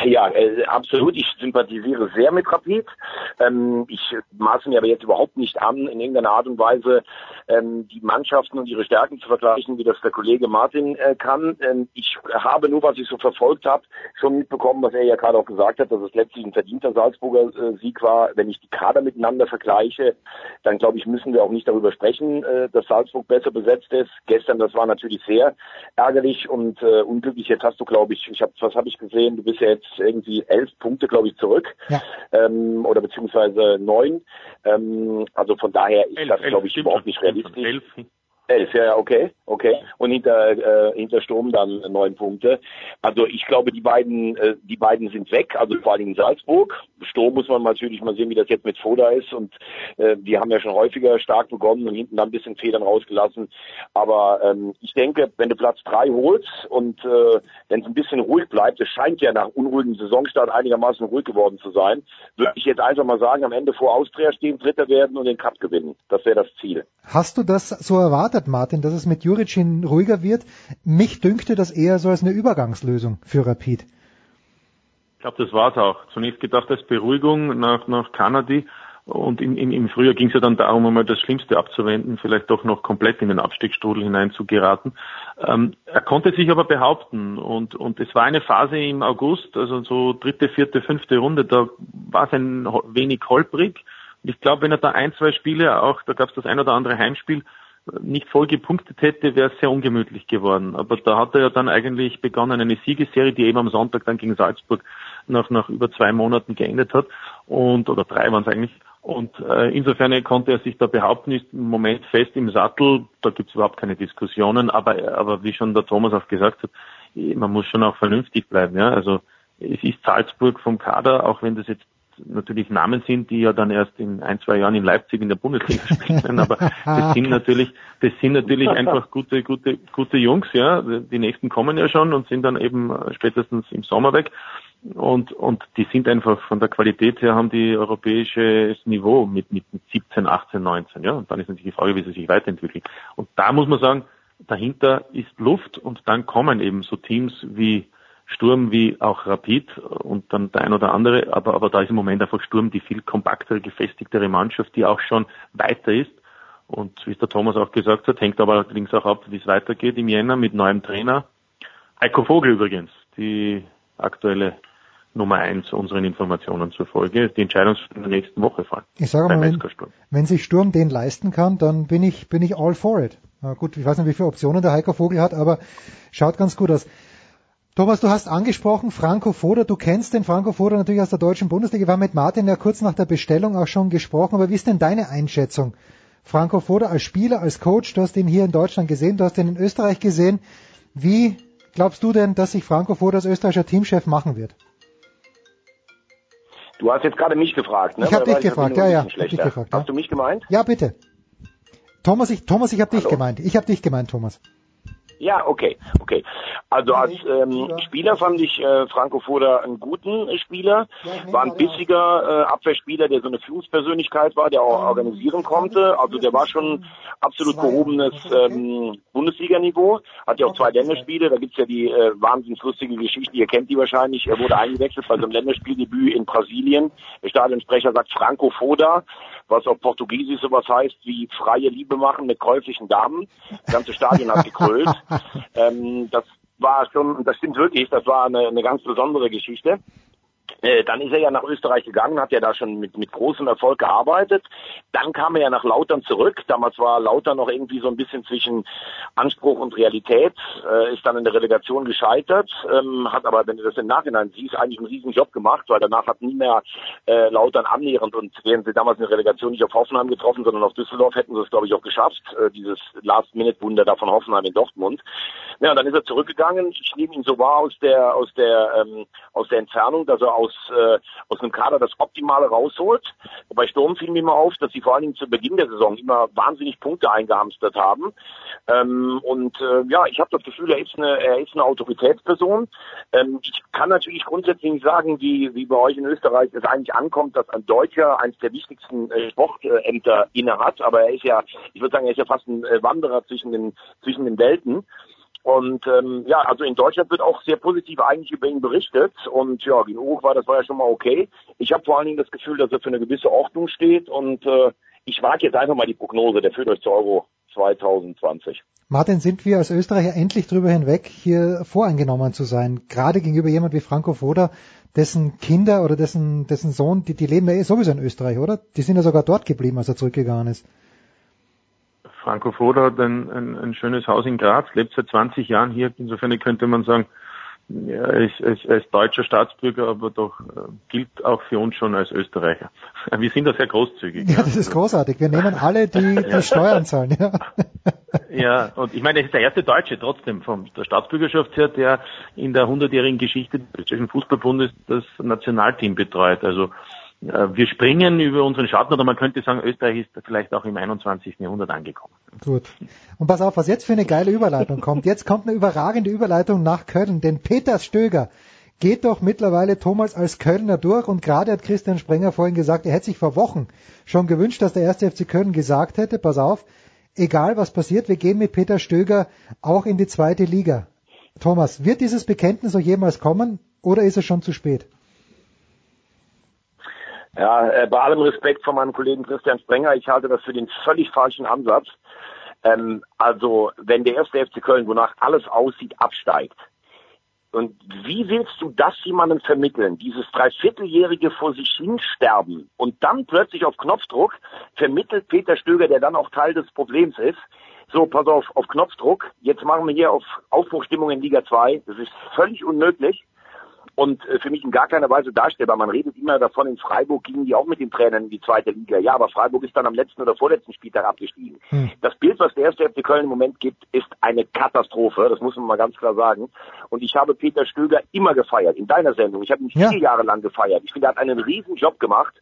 Ja, äh, absolut. Ich sympathisiere sehr mit Rapid. Ähm, ich maße mir aber jetzt überhaupt nicht an, in irgendeiner Art und Weise ähm, die Mannschaften und ihre Stärken zu vergleichen, wie das der Kollege Martin äh, kann. Ähm, ich habe nur, was ich so verfolgt habe, schon mitbekommen, was er ja gerade auch gesagt hat, dass es letztlich ein verdienter Salzburger äh, Sieg war. Wenn ich die Kader miteinander vergleiche, dann glaube ich, müssen wir auch nicht darüber sprechen, äh, dass Salzburg besser besetzt ist. Gestern, das war natürlich sehr ärgerlich und äh, unglücklich. Jetzt hast du, glaube ich, ich habe, was habe ich gesehen? Du bist ja jetzt irgendwie elf Punkte, glaube ich, zurück Ja. ähm, oder beziehungsweise neun. Ähm, also von daher ist Elf, das, glaube ich, überhaupt nicht realistisch. Elf. Elf, ja, okay, okay. Und hinter, äh, hinter Sturm dann neun Punkte. Also ich glaube, die beiden, äh, die beiden sind weg, also vor allen Dingen Salzburg. Sturm muss man natürlich mal sehen, wie das jetzt mit Foda ist. Und äh, die haben ja schon häufiger stark begonnen und hinten dann ein bisschen Federn rausgelassen. Aber ähm, ich denke, wenn du Platz drei holst und äh, wenn es ein bisschen ruhig bleibt, es scheint ja nach unruhigem Saisonstart einigermaßen ruhig geworden zu sein, würde ich jetzt einfach mal sagen, am Ende vor Austria stehen, Dritter werden und den Cup gewinnen. Das wäre das Ziel. Hast du das so erwartet, Martin, dass es mit Juricin ruhiger wird? Mich dünkte das eher so als eine Übergangslösung für Rapid. Ich glaube, das war's auch. Zunächst gedacht als Beruhigung nach, nach Kanadi. Und im, im, im Frühjahr ging es ja dann darum, einmal das Schlimmste abzuwenden, vielleicht doch noch komplett in den Abstiegsstrudel hineinzugeraten. Ähm, er konnte sich aber behaupten und, und es war eine Phase im August, also so dritte, vierte, fünfte Runde, da war es ein wenig holprig Ich glaube, wenn er da ein, zwei Spiele, auch da gab es das ein oder andere Heimspiel, nicht voll gepunktet hätte, wäre es sehr ungemütlich geworden. Aber da hat er ja dann eigentlich begonnen, eine Siegesserie, die eben am Sonntag dann gegen Salzburg nach, nach über zwei Monaten geendet hat. Und, oder drei waren es eigentlich. Und äh, insofern konnte er sich da behaupten, ist im Moment fest im Sattel, da gibt es überhaupt keine Diskussionen, aber, aber wie schon der Thomas auch gesagt hat, man muss schon auch vernünftig bleiben. Ja? Also es ist Salzburg vom Kader, auch wenn das jetzt natürlich Namen sind, die ja dann erst in ein, zwei Jahren in Leipzig in der Bundesliga spielen, aber das sind natürlich, das sind natürlich einfach gute, gute, gute Jungs, ja. Die nächsten kommen ja schon und sind dann eben spätestens im Sommer weg. Und, und die sind einfach von der Qualität her haben die europäisches Niveau mit, mit 17, 18, 19, ja. Und dann ist natürlich die Frage, wie sie sich weiterentwickeln. Und da muss man sagen, dahinter ist Luft und dann kommen eben so Teams wie Sturm wie auch Rapid und dann der ein oder andere, aber, aber da ist im Moment einfach Sturm die viel kompaktere, gefestigtere Mannschaft, die auch schon weiter ist. Und wie es der Thomas auch gesagt hat, hängt aber allerdings auch ab, wie es weitergeht im Jänner mit neuem Trainer. Heiko Vogel übrigens, die aktuelle Nummer eins unseren Informationen zufolge. Die Entscheidung in der nächsten Woche fallen. Ich sage mal, wenn, wenn sich Sturm den leisten kann, dann bin ich, bin ich all for it. Na gut, ich weiß nicht, wie viele Optionen der Heiko Vogel hat, aber schaut ganz gut aus. Thomas, du hast angesprochen Franco Foda, du kennst den Franco Foda natürlich aus der deutschen Bundesliga, wir haben mit Martin ja kurz nach der Bestellung auch schon gesprochen, aber wie ist denn deine Einschätzung? Franco Foda als Spieler, als Coach, du hast ihn hier in Deutschland gesehen, du hast ihn in Österreich gesehen. Wie glaubst du denn, dass sich Franco Foda als österreichischer Teamchef machen wird? Du hast jetzt gerade mich gefragt, ne? Ich habe dich gefragt, ja, ja. Dich gefragt, hast ja. du mich gemeint? Ja, bitte. Thomas, ich, Thomas, ich habe dich gemeint. Ich habe dich gemeint, Thomas. Ja, okay, okay. Also als ähm, Spieler fand ich äh, Franco Foda einen guten äh, Spieler, war ein bissiger äh, Abwehrspieler, der so eine Führungspersönlichkeit war, der auch organisieren konnte. Also der war schon absolut gehobenes ähm, Bundesliga-Niveau. Hat ja auch zwei Länderspiele, da gibt's ja die äh, wahnsinnig lustige Geschichte, ihr kennt die wahrscheinlich. Er wurde eingewechselt bei so einem Länderspieldebüt in Brasilien. Der Stadionsprecher sagt Franco Foda, was auf Portugiesisch sowas heißt wie freie Liebe machen mit käuflichen Damen. Das ganze Stadion hat gekrölt. ähm, das war schon, das stimmt wirklich, das war eine, eine ganz besondere Geschichte. Äh, dann ist er ja nach Österreich gegangen, hat ja da schon mit, mit großem Erfolg gearbeitet. Dann kam er ja nach Lautern zurück. Damals war Lautern noch irgendwie so ein bisschen zwischen Anspruch und Realität, äh, ist dann in der Relegation gescheitert, ähm, hat aber, wenn du das im Nachhinein siehst, eigentlich einen riesen Job gemacht, weil danach hat nie mehr äh, Lautern annähernd und wären sie damals in der Relegation nicht auf Hoffenheim getroffen, sondern auf Düsseldorf, hätten sie es, glaube ich, auch geschafft, äh, dieses Last-Minute-Wunder da von Hoffenheim in Dortmund. Ja, und dann ist er zurückgegangen. Ich nehme ihn so wahr aus der, aus der, ähm, aus der Entfernung, dass er aus, äh, aus einem Kader das Optimale rausholt. Bei Sturm fiel mir mal auf, dass sie vor allen Dingen zu Beginn der Saison immer wahnsinnig Punkte eingehamstert haben. Ähm, und äh, ja, ich habe das Gefühl, er ist eine, er ist eine Autoritätsperson. Ähm, ich kann natürlich grundsätzlich nicht sagen, wie, wie bei euch in Österreich es eigentlich ankommt, dass ein Deutscher eines der wichtigsten äh, Sportämter inne hat. Aber er ist ja, ich würde sagen, er ist ja fast ein äh, Wanderer zwischen den, zwischen den Welten. Und ähm, ja, also in Deutschland wird auch sehr positiv eigentlich über ihn berichtet. Und ja, gegen Uruguay, das war ja schon mal okay. Ich habe vor allen Dingen das Gefühl, dass er für eine gewisse Ordnung steht. Und äh, ich wage jetzt einfach mal die Prognose, der führt euch zu Euro 2020. Martin, sind wir als Österreicher endlich drüber hinweg, hier voreingenommen zu sein? Gerade gegenüber jemand wie Franco Foda, dessen Kinder oder dessen, dessen Sohn, die, die leben ja eh sowieso in Österreich, oder? Die sind ja sogar dort geblieben, als er zurückgegangen ist. Franco Foda hat ein, ein, ein schönes Haus in Graz, lebt seit 20 Jahren hier. Insofern könnte man sagen, ja, er, ist, er, ist, er ist deutscher Staatsbürger, aber doch äh, gilt auch für uns schon als Österreicher. Wir sind da sehr großzügig. Ja, das ist großartig. Wir nehmen alle, die, die Steuern zahlen. Ja. ja, und ich meine, er ist der erste Deutsche trotzdem von der Staatsbürgerschaft her, der in der hundertjährigen Geschichte des Österreichischen Fußballbundes das Nationalteam betreut. Also wir springen über unseren Schatten oder man könnte sagen, Österreich ist vielleicht auch im 21. Jahrhundert angekommen. Gut. Und pass auf, was jetzt für eine geile Überleitung kommt. Jetzt kommt eine überragende Überleitung nach Köln, denn Peter Stöger geht doch mittlerweile Thomas als Kölner durch und gerade hat Christian Sprenger vorhin gesagt, er hätte sich vor Wochen schon gewünscht, dass der erste FC Köln gesagt hätte, pass auf, egal was passiert, wir gehen mit Peter Stöger auch in die zweite Liga. Thomas, wird dieses Bekenntnis noch jemals kommen oder ist es schon zu spät? Ja, äh, bei allem Respekt von meinem Kollegen Christian Sprenger, ich halte das für den völlig falschen Ansatz. Ähm, also, wenn der erste FC Köln, wonach alles aussieht, absteigt, Und wie willst du das jemandem vermitteln? Dieses dreivierteljährige vor sich hinsterben und dann plötzlich auf Knopfdruck vermittelt Peter Stöger, der dann auch Teil des Problems ist, so, pass auf, auf Knopfdruck. Jetzt machen wir hier auf Aufbruchstimmung in Liga 2. Das ist völlig unmöglich und äh, für mich in gar keiner Weise darstellbar. Man redet immer davon, in Freiburg gingen die auch mit den Trainern in die zweite Liga. Ja, aber Freiburg ist dann am letzten oder vorletzten Spieltag abgestiegen. Hm. Das Bild, was der erste FC Köln im Moment gibt, ist eine Katastrophe. Das muss man mal ganz klar sagen. Und ich habe Peter Stöger immer gefeiert, in deiner Sendung. Ich habe ihn ja. vier Jahre lang gefeiert. Ich finde, er hat einen riesen Job gemacht.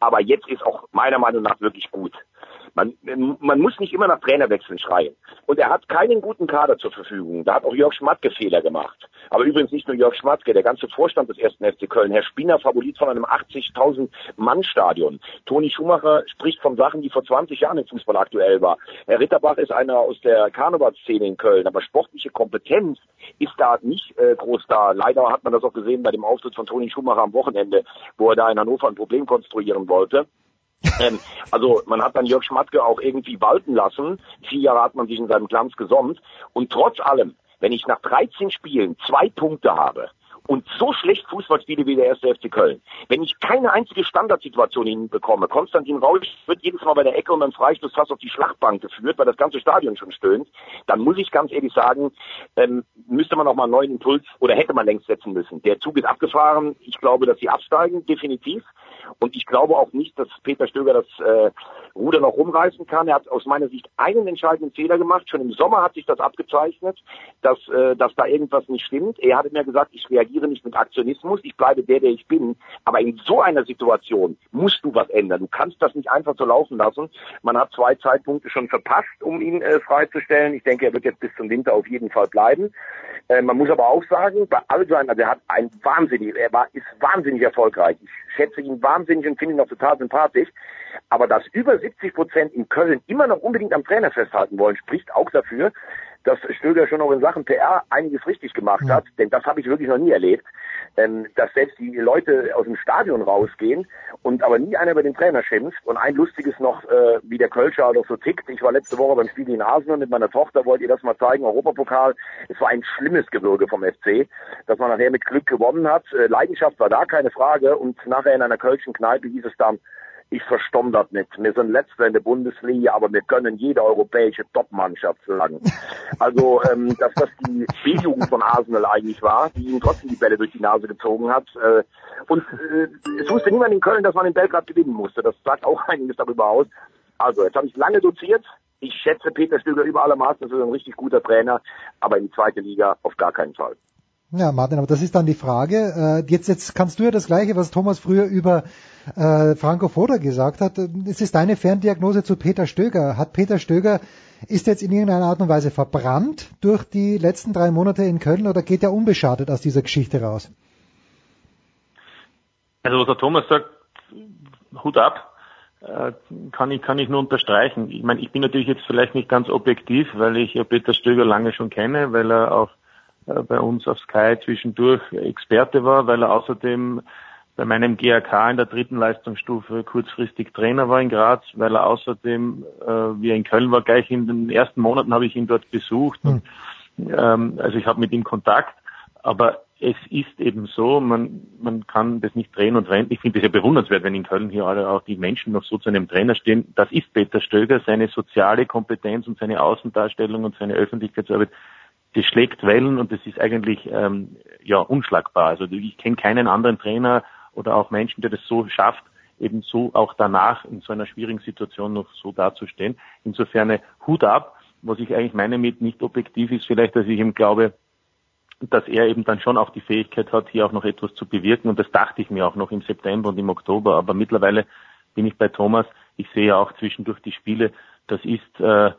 Aber jetzt ist auch meiner Meinung nach wirklich gut. Man, man muss nicht immer nach Trainerwechseln schreien. Und er hat keinen guten Kader zur Verfügung. Da hat auch Jörg Schmatke Fehler gemacht. Aber übrigens nicht nur Jörg Schmatke, der ganze Vorstand des ersten FC Köln. Herr Spinner fabuliert von einem 80.000 Mann Stadion. Toni Schumacher spricht von Sachen, die vor 20 Jahren im Fußball aktuell war. Herr Ritterbach ist einer aus der Karnevalszene in Köln. Aber sportliche Kompetenz ist da nicht äh, groß da. Leider hat man das auch gesehen bei dem Auftritt von Toni Schumacher am Wochenende, wo er da in Hannover ein Problem konstruieren wollte. Ähm, also man hat dann Jörg Schmatke auch irgendwie walten lassen. Vier Jahre hat man sich in seinem Glanz gesonnt. Und trotz allem, wenn ich nach 13 Spielen zwei Punkte habe, und so schlecht Fußball spiele wie der erste FC Köln. Wenn ich keine einzige Standardsituation hinbekomme, Konstantin Rausch wird jedes Mal bei der Ecke und beim Freistoß fast auf die Schlachtbank geführt, weil das ganze Stadion schon stöhnt, dann muss ich ganz ehrlich sagen, ähm, müsste man auch mal einen neuen Impuls oder hätte man längst setzen müssen. Der Zug ist abgefahren. Ich glaube, dass sie absteigen, definitiv. Und ich glaube auch nicht, dass Peter Stöger das äh, Ruder noch rumreißen kann. Er hat aus meiner Sicht einen entscheidenden Fehler gemacht. Schon im Sommer hat sich das abgezeichnet, dass, äh, dass da irgendwas nicht stimmt. Er hatte mir gesagt, ich reagiere nicht mit Aktionismus, ich bleibe der, der ich bin. Aber in so einer Situation musst du was ändern. Du kannst das nicht einfach so laufen lassen. Man hat zwei Zeitpunkte schon verpasst, um ihn äh, freizustellen. Ich denke, er wird jetzt bis zum Winter auf jeden Fall bleiben. Äh, man muss aber auch sagen, bei all seinen, also er hat ein wahnsinnig, er war, ist wahnsinnig erfolgreich. Ich schätze ihn wahnsinnig und finde ihn auch total sympathisch. Aber dass über 70 Prozent in Köln immer noch unbedingt am Trainer festhalten wollen, spricht auch dafür, dass Stöger schon auch in Sachen PR einiges richtig gemacht hat, denn das habe ich wirklich noch nie erlebt, ähm, dass selbst die Leute aus dem Stadion rausgehen und aber nie einer über den Trainer schimpft. Und ein lustiges noch, äh, wie der Kölscher doch so tickt. Ich war letzte Woche beim Spiel in Arsenal mit meiner Tochter, wollt ihr das mal zeigen, Europapokal. Es war ein schlimmes Gewürge vom FC, dass man nachher mit Glück gewonnen hat. Äh, Leidenschaft war da, keine Frage. Und nachher in einer Kölschen Kneipe hieß es dann, ich verstomm das nicht. Wir sind Letzter in der Bundesliga, aber wir können jede europäische Top-Mannschaft schlagen. Also, ähm, dass das die B-Jugend von Arsenal eigentlich war, die ihm trotzdem die Bälle durch die Nase gezogen hat. Äh, und äh, es wusste niemand in Köln, dass man in Belgrad gewinnen musste. Das sagt auch einiges darüber aus. Also, jetzt habe ich lange doziert. Ich schätze Peter Stöger über alle Maßen, das ist ein richtig guter Trainer, aber in die zweite Liga auf gar keinen Fall. Ja, Martin, aber das ist dann die Frage. Äh, jetzt, jetzt kannst du ja das Gleiche, was Thomas früher über äh, Franco Foda gesagt hat. Es ist deine Ferndiagnose zu Peter Stöger. Hat Peter Stöger, ist jetzt in irgendeiner Art und Weise verbrannt durch die letzten drei Monate in Köln oder geht er unbeschadet aus dieser Geschichte raus? Also was der Thomas sagt, Hut ab, äh, kann ich, kann ich nur unterstreichen. Ich meine, ich bin natürlich jetzt vielleicht nicht ganz objektiv, weil ich ja Peter Stöger lange schon kenne, weil er auch bei uns auf Sky zwischendurch Experte war, weil er außerdem bei meinem GAK in der dritten Leistungsstufe kurzfristig Trainer war in Graz, weil er außerdem, äh, wie er in Köln war, gleich in den ersten Monaten habe ich ihn dort besucht. Und, ähm, also ich habe mit ihm Kontakt, aber es ist eben so, man, man kann das nicht drehen und wenden. Ich finde es ja bewundernswert, wenn in Köln hier alle auch die Menschen noch so zu einem Trainer stehen. Das ist Peter Stöger, seine soziale Kompetenz und seine Außendarstellung und seine Öffentlichkeitsarbeit das schlägt Wellen und das ist eigentlich ähm, ja unschlagbar. Also ich kenne keinen anderen Trainer oder auch Menschen, der das so schafft, eben so auch danach in so einer schwierigen Situation noch so dazustehen. Insofern Hut ab. Was ich eigentlich meine mit nicht objektiv ist vielleicht, dass ich ihm glaube, dass er eben dann schon auch die Fähigkeit hat, hier auch noch etwas zu bewirken. Und das dachte ich mir auch noch im September und im Oktober. Aber mittlerweile bin ich bei Thomas. Ich sehe auch zwischendurch die Spiele. Das ist äh,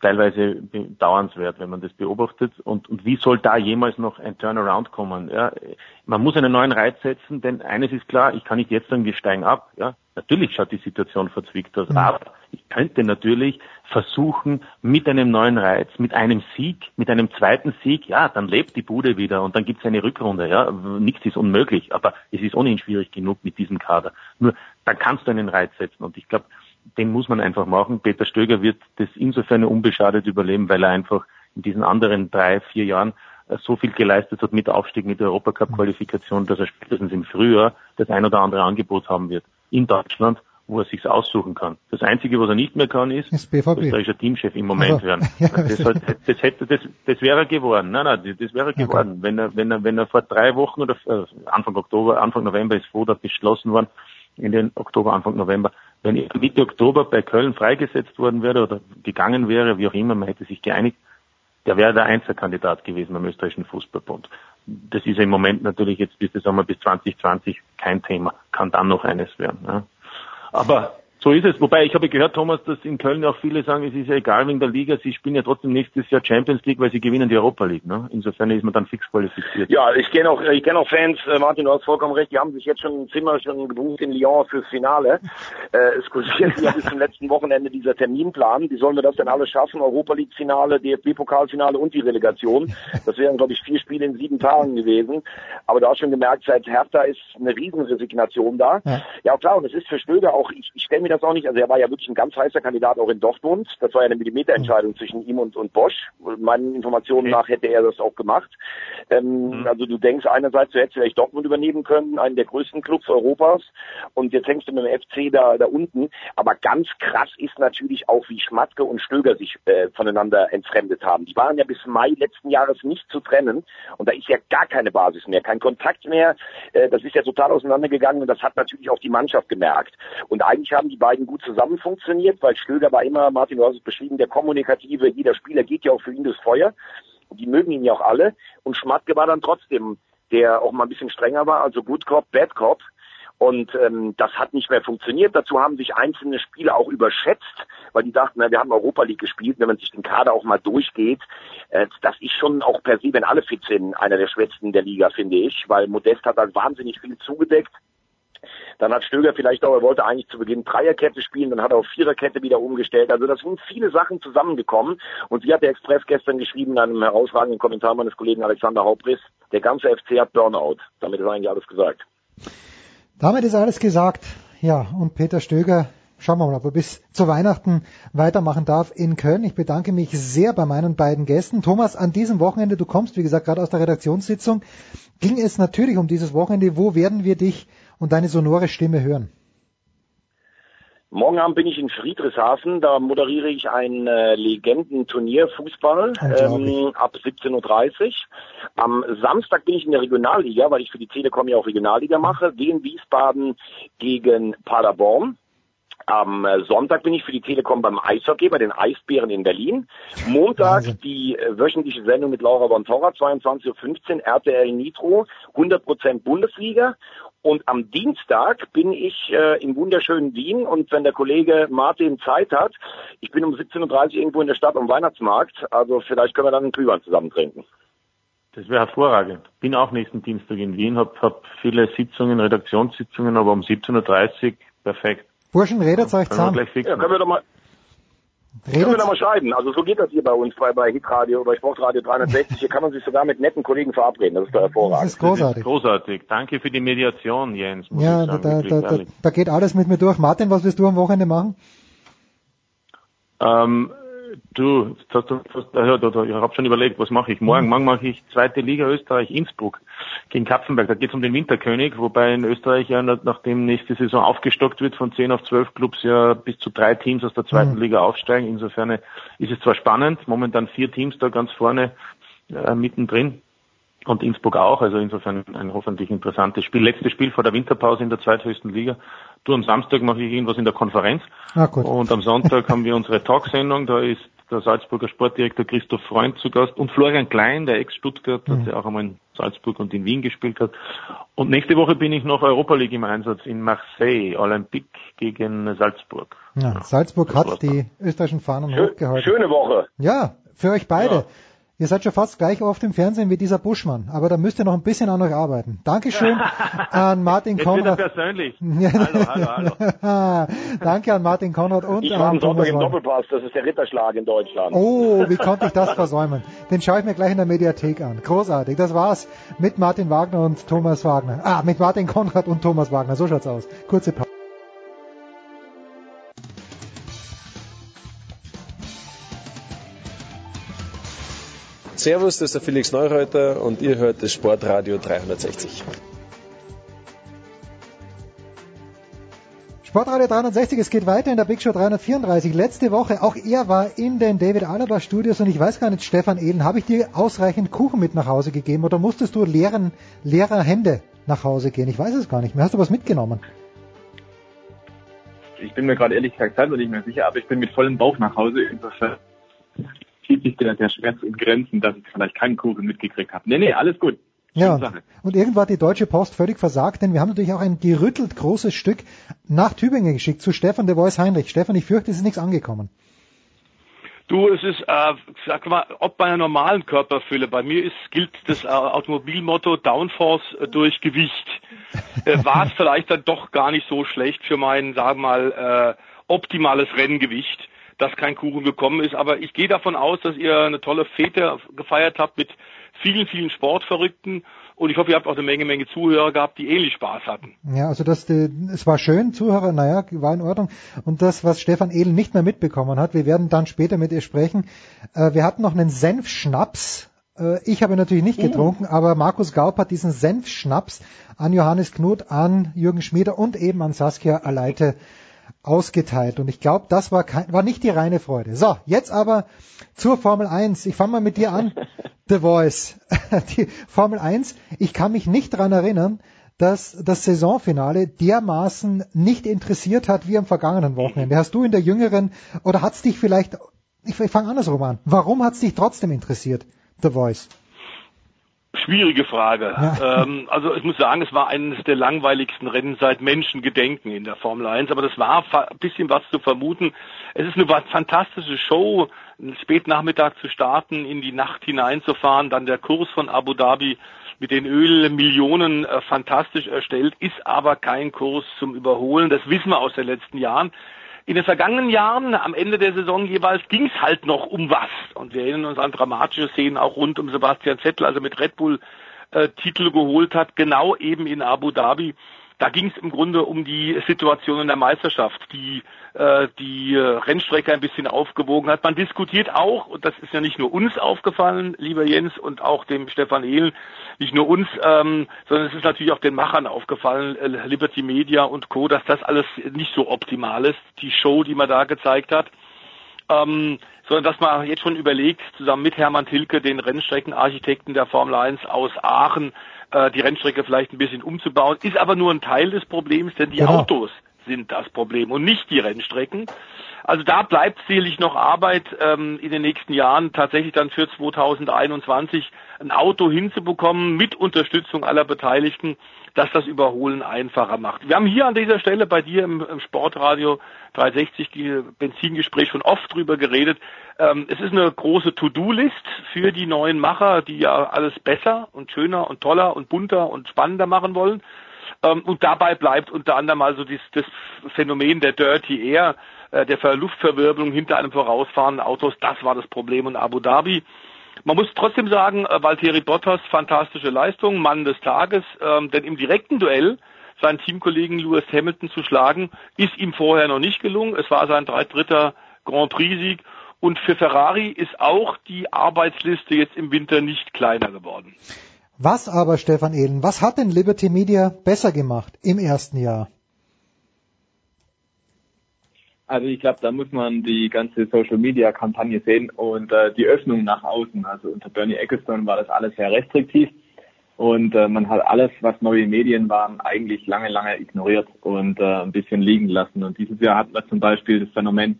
teilweise bedauernswert, wenn man das beobachtet. Und, und wie soll da jemals noch ein Turnaround kommen? Ja, man muss einen neuen Reiz setzen, denn eines ist klar, ich kann nicht jetzt sagen, wir steigen ab. Ja, natürlich schaut die Situation verzwickt aus, mhm. aber ich könnte natürlich versuchen, mit einem neuen Reiz, mit einem Sieg, mit einem zweiten Sieg, ja, dann lebt die Bude wieder und dann gibt es eine Rückrunde. Ja, nichts ist unmöglich, aber es ist ohnehin schwierig genug mit diesem Kader. Nur dann kannst du einen Reiz setzen und ich glaube, den muss man einfach machen. Peter Stöger wird das insofern unbeschadet überleben, weil er einfach in diesen anderen drei, vier Jahren äh, so viel geleistet hat mit Aufstieg, mit der Europacup-Qualifikation, dass er spätestens im Frühjahr das ein oder andere Angebot haben wird in Deutschland, wo er sich's aussuchen kann. Das Einzige, was er nicht mehr kann, ist, ist BVB. österreichischer Teamchef im Moment Also, werden. ja, das, hat, das hätte, das, das wäre er geworden. Nein, nein, das, wäre er geworden. Wenn er, wenn er, wenn er vor drei Wochen oder äh, Anfang Oktober, Anfang November ist Foda beschlossen worden, in den Oktober, Anfang November, wenn er Mitte Oktober bei Köln freigesetzt worden wäre oder gegangen wäre, wie auch immer, man hätte sich geeinigt, der wäre der Einzelkandidat gewesen beim österreichischen Fußballbund. Das ist im Moment natürlich jetzt bis, sagen wir, bis 2020 kein Thema, kann dann noch eines werden. Ja. Aber so ist es. Wobei, ich habe gehört, Thomas, dass in Köln auch viele sagen, es ist ja egal wegen der Liga, sie spielen ja trotzdem nächstes Jahr Champions League, weil sie gewinnen die Europa League. Ne? Insofern ist man dann fix qualifiziert. Ja, ich kenne auch, ich kenne auch Fans, äh, Martin, du hast vollkommen recht, die haben sich jetzt schon ein Zimmer schon gebucht in Lyon fürs Finale. Äh, es kursiert ja bis zum letzten Wochenende dieser Terminplan. Wie sollen wir das denn alles schaffen? Europa League Finale, DFB-Pokalfinale und die Relegation. Das wären, glaube ich, vier Spiele in sieben Tagen gewesen. Aber du hast schon gemerkt, seit Hertha ist eine Riesenresignation da. Ja, ja klar, und es ist für Stöger auch, ich, ich stelle mir das auch nicht, also er war ja wirklich ein ganz heißer Kandidat auch in Dortmund. Das war ja eine Millimeterentscheidung zwischen ihm und, und Bosch. Meinen Informationen nach hätte er das auch gemacht. Ähm, Mhm. Also du denkst einerseits, du hättest vielleicht Dortmund übernehmen können, einen der größten Clubs Europas. Und jetzt hängst du mit dem FC da, da unten. Aber ganz krass ist natürlich auch, wie Schmatke und Stöger sich äh, voneinander entfremdet haben. Die waren ja bis Mai letzten Jahres nicht zu trennen. Und da ist ja gar keine Basis mehr, kein Kontakt mehr. Äh, das ist ja total auseinandergegangen und das hat natürlich auch die Mannschaft gemerkt. Und eigentlich haben die beiden gut zusammen funktioniert, weil Stöger war immer, Martin, du hast es beschrieben, der kommunikative, jeder Spieler geht ja auch für ihn das Feuer. Die mögen ihn ja auch alle. Und Schmatke war dann trotzdem, der auch mal ein bisschen strenger war, also Good Cop, Bad Cop. Und ähm, das hat nicht mehr funktioniert. Dazu haben sich einzelne Spieler auch überschätzt, weil die dachten, na, wir haben Europa League gespielt. Wenn man sich den Kader auch mal durchgeht, äh, das ist schon auch per se, wenn alle fit sind, einer der schwächsten der Liga, finde ich, weil Modest hat halt wahnsinnig viel zugedeckt. Dann hat Stöger vielleicht auch, er wollte eigentlich zu Beginn Dreierkette spielen, dann hat er auf Viererkette wieder umgestellt. Also das sind viele Sachen zusammengekommen. Und wie hat der Express gestern geschrieben in einem herausragenden Kommentar meines Kollegen Alexander Hauptriss, der ganze FC hat Burnout. Damit ist eigentlich alles gesagt. Damit ist alles gesagt. Ja, und Peter Stöger, schauen wir mal, ob er bis zu Weihnachten weitermachen darf in Köln. Ich bedanke mich sehr bei meinen beiden Gästen. Thomas, an diesem Wochenende, du kommst, wie gesagt, gerade aus der Redaktionssitzung, ging es natürlich um dieses Wochenende. Wo werden wir dich und deine sonore Stimme hören? Morgen Abend bin ich in Friedrichshafen, da moderiere ich ein äh, Legendenturnier Fußball ähm, ab 17.30 Uhr. Am Samstag bin ich in der Regionalliga, weil ich für die Telekom ja auch Regionalliga mache, Wien Wiesbaden gegen Paderborn. Am äh, Sonntag bin ich für die Telekom beim Eishockey, bei den Eisbären in Berlin. Montag die äh, wöchentliche Sendung mit Laura von Torra, 22.15 Uhr, RTL Nitro, 100% Bundesliga. Und am Dienstag bin ich äh, im wunderschönen Wien und wenn der Kollege Martin Zeit hat, ich bin um 17.30 Uhr irgendwo in der Stadt am Weihnachtsmarkt, also vielleicht können wir dann einen Glühwein zusammen trinken. Das wäre hervorragend. Bin auch nächsten Dienstag in Wien, habe hab viele Sitzungen, Redaktionssitzungen, aber um 17.30 Uhr perfekt. Burschen, redet euch zusammen. gleich fixen. Ja, können wir doch mal, können wir doch mal schreiben. Also so geht das hier bei uns bei, bei Hitradio, bei Sportradio 360. Hier kann man sich sogar mit netten Kollegen verabreden. Das ist doch hervorragend. Das ist großartig. Großartig. Danke für die Mediation, Jens. Muss Ja, ich da, sagen, da, da, da, da geht alles mit mir durch. Martin, was wirst du am Wochenende machen? Ähm, du, das hast du, das, ja, da, da, ich habe schon überlegt, was mache ich. Morgen, morgen mache ich zweite Liga Österreich Innsbruck gegen Kapfenberg. Da geht es um den Winterkönig, wobei in Österreich ja nach- nachdem nächste Saison aufgestockt wird von 10 auf 12 Clubs ja bis zu drei Teams aus der zweiten Mhm. Liga aufsteigen. Insofern ist es zwar spannend, momentan vier Teams da ganz vorne äh, mittendrin. Und Innsbruck auch, also insofern ein hoffentlich interessantes Spiel. Letztes Spiel vor der Winterpause in der zweithöchsten Liga. Du, am Samstag mache ich irgendwas in der Konferenz. Ah, gut. Und am Sonntag haben wir unsere Talksendung. Da ist der Salzburger Sportdirektor Christoph Freund zu Gast und Florian Klein, der Ex-Stuttgart, Mhm. der auch einmal in Salzburg und in Wien gespielt hat. Und nächste Woche bin ich noch Europa League im Einsatz in Marseille, Olympique gegen Salzburg. Ja, Salzburg hat die österreichischen Fahnen hochgehalten. Schöne Woche. Ja, für euch beide. Ihr seid schon fast gleich oft im Fernsehen wie dieser Buschmann, aber da müsst ihr noch ein bisschen an euch arbeiten. Dankeschön an Martin Jetzt wird er Konrad. persönlich. Hallo, hallo, hallo. Danke an Martin Konrad und Ich war am an Sonntag im. Doppelpass. Das ist der Ritterschlag in Deutschland. Oh, wie konnte ich das versäumen? Den schaue ich mir gleich in der Mediathek an. Großartig. Das war's mit Martin Wagner und Thomas Wagner. Ah, mit Martin Konrad und Thomas Wagner. So schaut's aus. Kurze Pause. Servus, das ist der Felix Neureuter und ihr hört das Sportradio 360. Sportradio 360, es geht weiter in der Big Show 334. Letzte Woche, auch er war in den David Alaba Studios und ich weiß gar nicht, Stefan Ehlen, habe ich dir ausreichend Kuchen mit nach Hause gegeben oder musstest du leeren, leerer Hände nach Hause gehen? Ich weiß es gar nicht mehr. Hast du was mitgenommen? Ich bin mir gerade ehrlich gesagt selber nicht mehr sicher, aber ich bin mit vollem Bauch nach Hause. Insofern zieht sich der, der Schmerz in Grenzen, dass ich vielleicht keinen Kuchen mitgekriegt habe. Nee, nee, alles gut. Ja, und irgendwann hat die Deutsche Post völlig versagt, denn wir haben natürlich auch ein gerüttelt großes Stück nach Tübingen geschickt zu Stefan de Vois Heinrich. Stefan, ich fürchte, es ist nichts angekommen. Du, es ist, äh, sag mal, ob bei einer normalen Körperfülle, bei mir ist, gilt das äh, Automobilmotto Downforce äh, durch Gewicht. Äh, War es vielleicht dann doch gar nicht so schlecht für mein, sagen wir mal, äh, optimales Renngewicht, dass kein Kuchen gekommen ist. Aber ich gehe davon aus, dass ihr eine tolle Fete gefeiert habt mit vielen, vielen Sportverrückten. Und ich hoffe, ihr habt auch eine Menge, Menge Zuhörer gehabt, die ähnlich Spaß hatten. Ja, also das, es war schön, Zuhörer, naja, war in Ordnung. Und das, was Stefan Edel nicht mehr mitbekommen hat, wir werden dann später mit ihr sprechen. Äh, wir hatten noch einen Senfschnaps. Äh, ich habe natürlich nicht uh. getrunken, aber Markus Gaup hat diesen Senfschnaps an Johannes Knut, an Jürgen Schmieder und eben an Saskia Aleite ausgeteilt. Und ich glaube, das war, kein, war nicht die reine Freude. So, jetzt aber zur Formel 1. Ich fange mal mit dir an, The Voice. Die Formel 1, ich kann mich nicht dran erinnern, dass das Saisonfinale dermaßen nicht interessiert hat wie am vergangenen Wochenende. Hast du in der jüngeren, oder hat es dich vielleicht, ich, ich fange andersrum an, warum hat es dich trotzdem interessiert, The Voice? Schwierige Frage. Ja. Ähm, also ich muss sagen, es war eines der langweiligsten Rennen seit Menschengedenken in der Formel 1, aber das war ein bisschen was zu vermuten. Es ist eine fantastische Show, Spätnachmittag zu starten, in die Nacht hineinzufahren, dann der Kurs von Abu Dhabi mit den Ölmillionen äh, fantastisch erstellt, ist aber kein Kurs zum Überholen. Das wissen wir aus den letzten Jahren. In den vergangenen Jahren, am Ende der Saison jeweils, ging es halt noch um was. Und wir erinnern uns an dramatische Szenen auch rund um Sebastian Vettel, also mit Red Bull äh, Titel geholt hat, genau eben in Abu Dhabi. Da ging es im Grunde um die Situation in der Meisterschaft, die äh, die Rennstrecke ein bisschen aufgewogen hat. Man diskutiert auch, und das ist ja nicht nur uns aufgefallen, lieber Jens, und auch dem Stefan Ehlen, nicht nur uns, ähm, sondern es ist natürlich auch den Machern aufgefallen, äh, Liberty Media und Co., dass das alles nicht so optimal ist, die Show, die man da gezeigt hat. Ähm, sondern dass man jetzt schon überlegt, zusammen mit Hermann Tilke, den Rennstreckenarchitekten der Formel 1 aus Aachen, äh, die Rennstrecke vielleicht ein bisschen umzubauen, ist aber nur ein Teil des Problems, denn die genau. Autos sind das Problem und nicht die Rennstrecken. Also da bleibt sicherlich noch Arbeit ähm, in den nächsten Jahren, tatsächlich dann für 2021 ein Auto hinzubekommen mit Unterstützung aller Beteiligten, dass das Überholen einfacher macht. Wir haben hier an dieser Stelle bei dir im, im Sportradio 360 Benzingespräch schon oft drüber geredet. Ähm, es ist eine große To-Do-List für die neuen Macher, die ja alles besser und schöner und toller und bunter und spannender machen wollen. Ähm, und dabei bleibt unter anderem also dies, das Phänomen der Dirty Air, äh, der Luftverwirbelung hinter einem vorausfahrenden Autos, das war das Problem in Abu Dhabi. Man muss trotzdem sagen, äh, Valtteri Bottas, fantastische Leistung, Mann des Tages, ähm, denn im direkten Duell seinen Teamkollegen Lewis Hamilton zu schlagen, ist ihm vorher noch nicht gelungen. Es war sein dritter Grand Prix-Sieg und für Ferrari ist auch die Arbeitsliste jetzt im Winter nicht kleiner geworden. Was aber, Stefan Ehlen, was hat denn Liberty Media besser gemacht im ersten Jahr? Also ich glaube, da muss man die ganze Social Media Kampagne sehen und äh, die Öffnung nach außen. Also unter Bernie Ecclestone war das alles sehr restriktiv und äh, man hat alles, was neue Medien waren, eigentlich lange, lange ignoriert und äh, ein bisschen liegen lassen. Und dieses Jahr hatten wir zum Beispiel das Phänomen,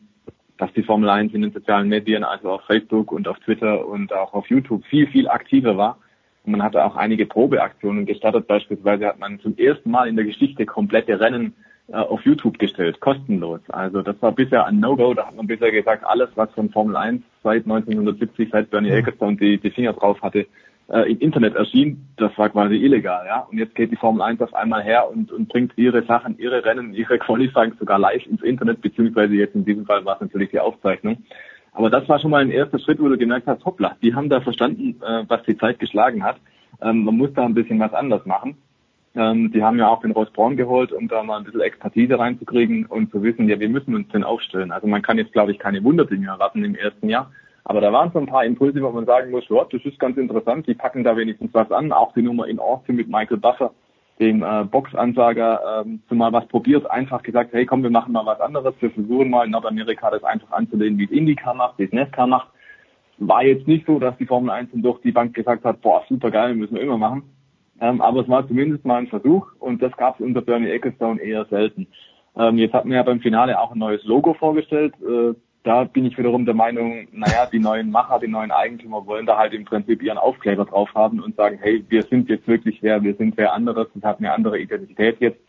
dass die Formel 1 in den sozialen Medien, also auf Facebook und auf Twitter und auch auf YouTube viel, viel aktiver war und man hatte auch einige Probeaktionen gestartet. Beispielsweise hat man zum ersten Mal in der Geschichte komplette Rennen auf YouTube gestellt, kostenlos. Also das war bisher ein No-Go. Da hat man bisher gesagt, alles, was von Formel 1 seit 1970, seit Bernie mhm. Ecclestone die, die Finger drauf hatte, äh, im Internet erschien, das war quasi illegal. ja. Und jetzt geht die Formel 1 auf einmal her und, und bringt ihre Sachen, ihre Rennen, ihre Qualifying sogar live ins Internet, beziehungsweise jetzt in diesem Fall war es natürlich die Aufzeichnung. Aber das war schon mal ein erster Schritt, wo du gemerkt hast, hoppla, die haben da verstanden, äh, was die Zeit geschlagen hat. Ähm, man muss da ein bisschen was anders machen. Ähm, die haben ja auch den Ross Braun geholt, um da mal ein bisschen Expertise reinzukriegen und zu wissen, ja, wir müssen uns denn aufstellen. Also man kann jetzt, glaube ich, keine Wunderdinge erwarten im ersten Jahr. Aber da waren so ein paar Impulse, wo man sagen muss, ja, das ist ganz interessant, die packen da wenigstens was an. Auch die Nummer in Austin mit Michael Buffer, dem äh, Boxansager, ähm, zumal was probiert, einfach gesagt, hey komm, wir machen mal was anderes, wir versuchen mal in Nordamerika das einfach anzulehnen, wie es IndyCar macht, wie es NASCAR macht. War jetzt nicht so, dass die Formel 1 durch die Bank gesagt hat, boah, super geil, müssen wir immer machen. Ähm, aber es war zumindest mal ein Versuch und das gab es unter Bernie Ecclestone eher selten. Ähm, jetzt hat man ja beim Finale auch ein neues Logo vorgestellt. Äh, da bin ich wiederum der Meinung, naja, die neuen Macher, die neuen Eigentümer wollen da halt im Prinzip ihren Aufkleber drauf haben und sagen, hey, wir sind jetzt wirklich wer, wir sind wer anderes, das hat eine andere Identität jetzt.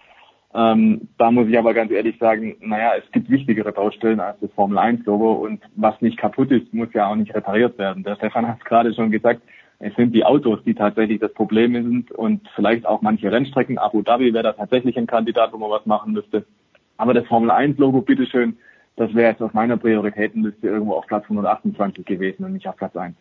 Ähm, da muss ich aber ganz ehrlich sagen, naja, es gibt wichtigere Baustellen als das Formel 1 Logo und was nicht kaputt ist, muss ja auch nicht repariert werden. Der Stefan hat es gerade schon gesagt, es sind die Autos, die tatsächlich das Problem sind und vielleicht auch manche Rennstrecken. Abu Dhabi wäre da tatsächlich ein Kandidat, wo man was machen müsste. Aber das Formel 1 Logo, bitteschön, das wäre jetzt auf meiner Prioritätenliste irgendwo auf Platz 128 gewesen und nicht auf Platz 1.